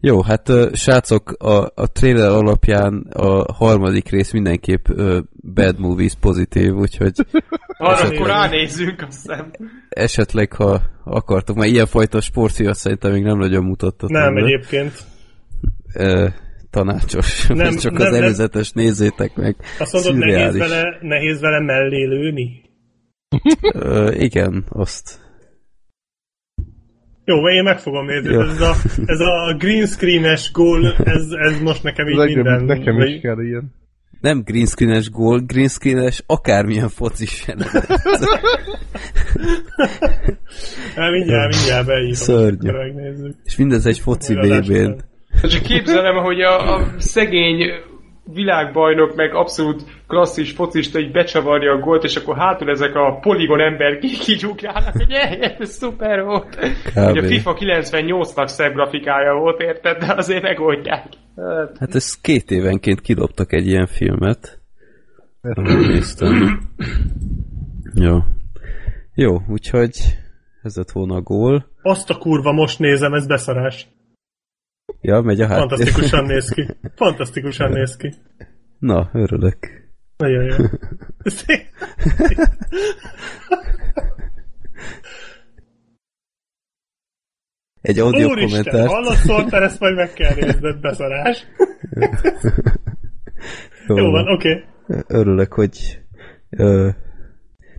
Jó, hát srácok, a, a trailer alapján a harmadik rész mindenképp ö, bad movies pozitív, úgyhogy (laughs)
Arra akkor ránézzünk, azt hiszem.
esetleg, ha akartok, mert ilyenfajta sportfiat szerintem még nem nagyon mutattatok
Nem,
be.
egyébként.
Ö, tanácsos,
Nem, (laughs)
nem, csak
nem,
az
nem.
előzetes nézzétek meg.
Azt mondod, nehéz
Szürreális.
vele, nehéz vele mellé lőni? (laughs)
Ö, igen, azt.
Jó, én meg fogom nézni.
Jó.
Ez a, ez a green screen-es gól, ez, ez most nekem így
engem,
minden.
nekem is kell ilyen.
Nem green screenes gól, green screenes akármilyen focis. (laughs)
Hát mindjárt, mindjárt beírom.
Szörnyű. És mindez egy foci
után.
Csak képzelem, hogy a, a szegény világbajnok, meg abszolút klasszis focista így becsavarja a gólt, és akkor hátul ezek a poligon ember kigyugrálnak, hogy "Eh, ez szuper volt. Hogy a FIFA 98-nak szebb grafikája volt, érted? De azért megoldják. Hát,
Hát ez két évenként kidobtak egy ilyen filmet. Néztem. Jó. Jó, úgyhogy ez lett volna a gól.
Azt a kurva, most nézem, ez beszarás.
Ja, megy a háttér.
Fantasztikusan néz ki. (laughs) Fantasztikusan néz ki.
Na, örülök.
Nagyon jó. (laughs)
Egy audio
Úristen,
kommentárt.
hallod Szoltár, ezt majd meg kell (laughs) nézned, beszarás. Jó van, oké.
Örülök, hogy ö,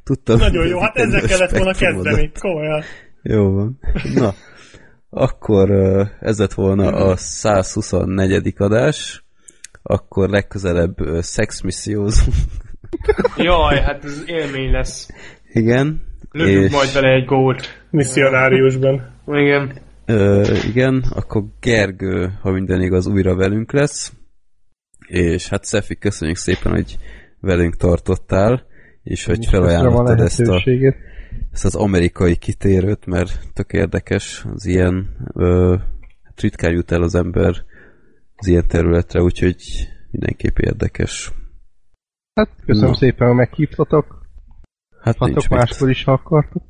tudtam.
Nagyon jó, hát ezzel kellett volna kezdeni. Komolyan.
Jó van. Na, akkor ez lett volna a 124. adás, akkor legközelebb szexmissziózunk. (laughs)
jaj, hát ez élmény lesz.
Igen.
Lövünk majd vele egy gólt.
Misszionáriusban.
Igen.
Ö, igen, akkor Gergő, ha minden igaz, újra velünk lesz. És hát Szefi, köszönjük szépen, hogy velünk tartottál, és hogy felajánlottad ezt, a. ezt az amerikai kitérőt, mert tök érdekes az ilyen, ö, hát ritkán jut el az ember az ilyen területre, úgyhogy mindenképp érdekes.
Hát köszönöm
Na.
szépen, hogy meghívtatok.
Hát nincs
Hatok máskor is, ha akartok.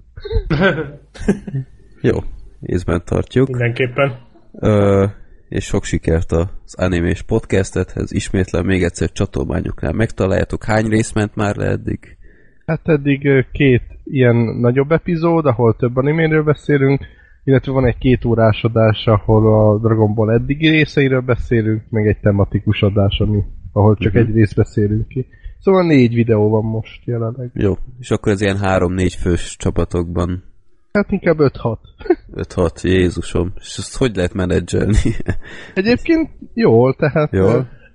Jó, észben tartjuk.
Mindenképpen.
Ö, és sok sikert az animés podcastethez. Ismétlen még egyszer csatolmányoknál megtaláljátok. Hány rész ment már le eddig?
Hát eddig két ilyen nagyobb epizód, ahol több animéről beszélünk, illetve van egy két órás adás, ahol a Dragon Ball eddigi részeiről beszélünk, meg egy tematikus adás, ami, ahol csak
Mhm.
egy részt beszélünk ki. Szóval négy videó van most jelenleg.
Jó, és akkor ez ilyen 3-4 fős csapatokban
Hát inkább 5-6.
5-6, (laughs) Jézusom. És ezt hogy lehet menedzselni?
Egyébként jól, tehát...
Jó.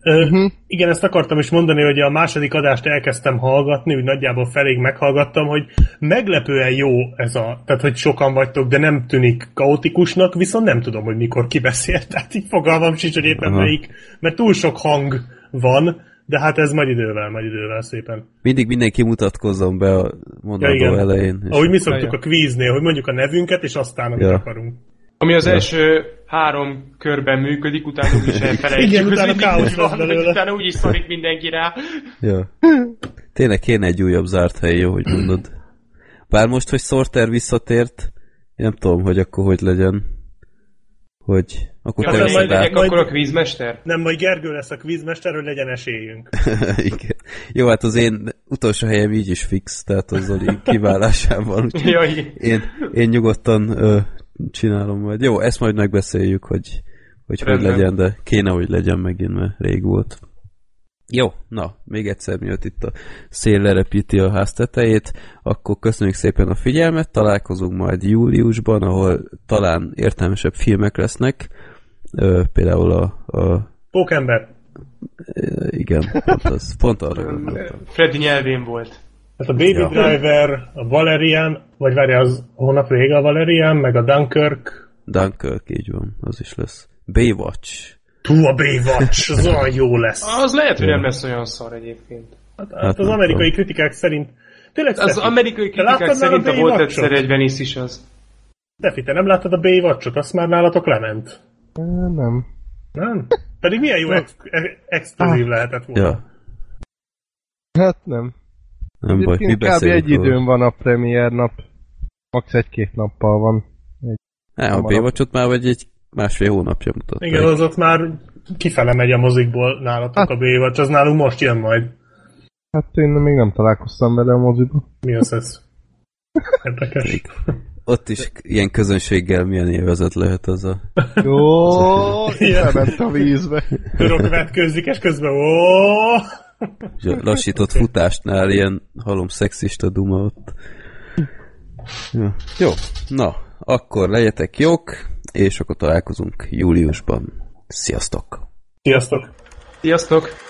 Ö, Mhm.
Igen, ezt akartam is mondani, hogy a második adást elkezdtem hallgatni, úgy nagyjából feléig meghallgattam, hogy meglepően jó ez a, tehát hogy sokan vagytok, de nem tűnik kaotikusnak, viszont nem tudom, hogy mikor kibeszél, (laughs) tehát így fogalmam sincs, hogy éppen
Aha.
melyik, mert túl sok hang van, de hát ez majd idővel, majd idővel szépen.
Mindig mindenki mutatkozzon be a mondandó
Ja, igen.
elején.
Ahogy mi szoktuk a kvíznél, hogy mondjuk a nevünket, és aztán, amit
Ja.
akarunk.
Ami az első három körben működik, utána úgyis elfelejtjük. (laughs)
Igen, utána káosz
úgy
lesz
van,
belőle.
Utána úgyis szorik mindenki rá.
Ja. Tényleg kéne egy újabb zárt hely, jó, hogy mondod. Bár most, hogy Sorter visszatért, én nem tudom, hogy akkor hogy legyen. Hogy akkor
Ja,
te
nem
majd
át.
majd-
akkor a kvízmester?
Nem, majd Gergő lesz a kvízmester, hogy legyen esélyünk. (laughs)
Igen. Jó, hát az én utolsó helyem így is fix, tehát az Zoli (laughs) kiválásával. úgyhogy
Jaj.
Én, én nyugodtan ö, csinálom majd. Jó, ezt majd megbeszéljük, hogy hogy, hogy legyen, de kéne, hogy legyen megint, mert rég volt. Jó, na, még egyszer miatt itt a szél lerepíti a ház tetejét, akkor köszönjük szépen a figyelmet, találkozunk majd júliusban, ahol talán értelmesebb filmek lesznek, ö, például a, a
Pókember.
igen, pont, az, pont arra gondoltam.
Freddy nyelvén volt.
Hát a Baby
Ja.
Driver, a Valerian, vagy várja, az hónap vége a Valerian, meg a Dunkirk.
Dunkirk, így van, az is lesz. Baywatch.
Tú, a Baywatch, az olyan jó lesz. (laughs)
Az lehet, hogy nem lesz olyan szar egyébként.
Hát,
Hát
hát az amerikai
tudom.
kritikák szerint Tényleg,
Az
Stefi,
amerikai kritikák szerint a volt
Baywatch-ot?
egyszer egy Venice is az.
Stefi, te nem láttad a Baywatch-ot? Azt már nálatok lement.
Nem.
Nem? Pedig milyen jó ex- exkluzív lehetett volna.
Ja,
Hát nem.
Nem baj, mi
Egyébként kb. egy
róla.
időn van a premier nap. Max egy-két nappal van.
Ne, a. Baywatch-ot már vagy egy másfél hónapja mutatták.
Igen, az ott már kifele megy a mozikból nálatok
Hát-
a Baywatch, az nálunk most jön majd.
Hát én még nem találkoztam vele a moziba.
Mi az ez? (laughs) Érdekes.
ott is ilyen közönséggel milyen élvezet lehet az a...
Jó, lement a vízbe.
Örök vetkőzik, és közben ó!
És a lassított futásnál ilyen halom szexista duma ott. Jó. Jó, na, akkor legyetek jók, és akkor találkozunk júliusban. Sziasztok!
Sziasztok!
Sziasztok!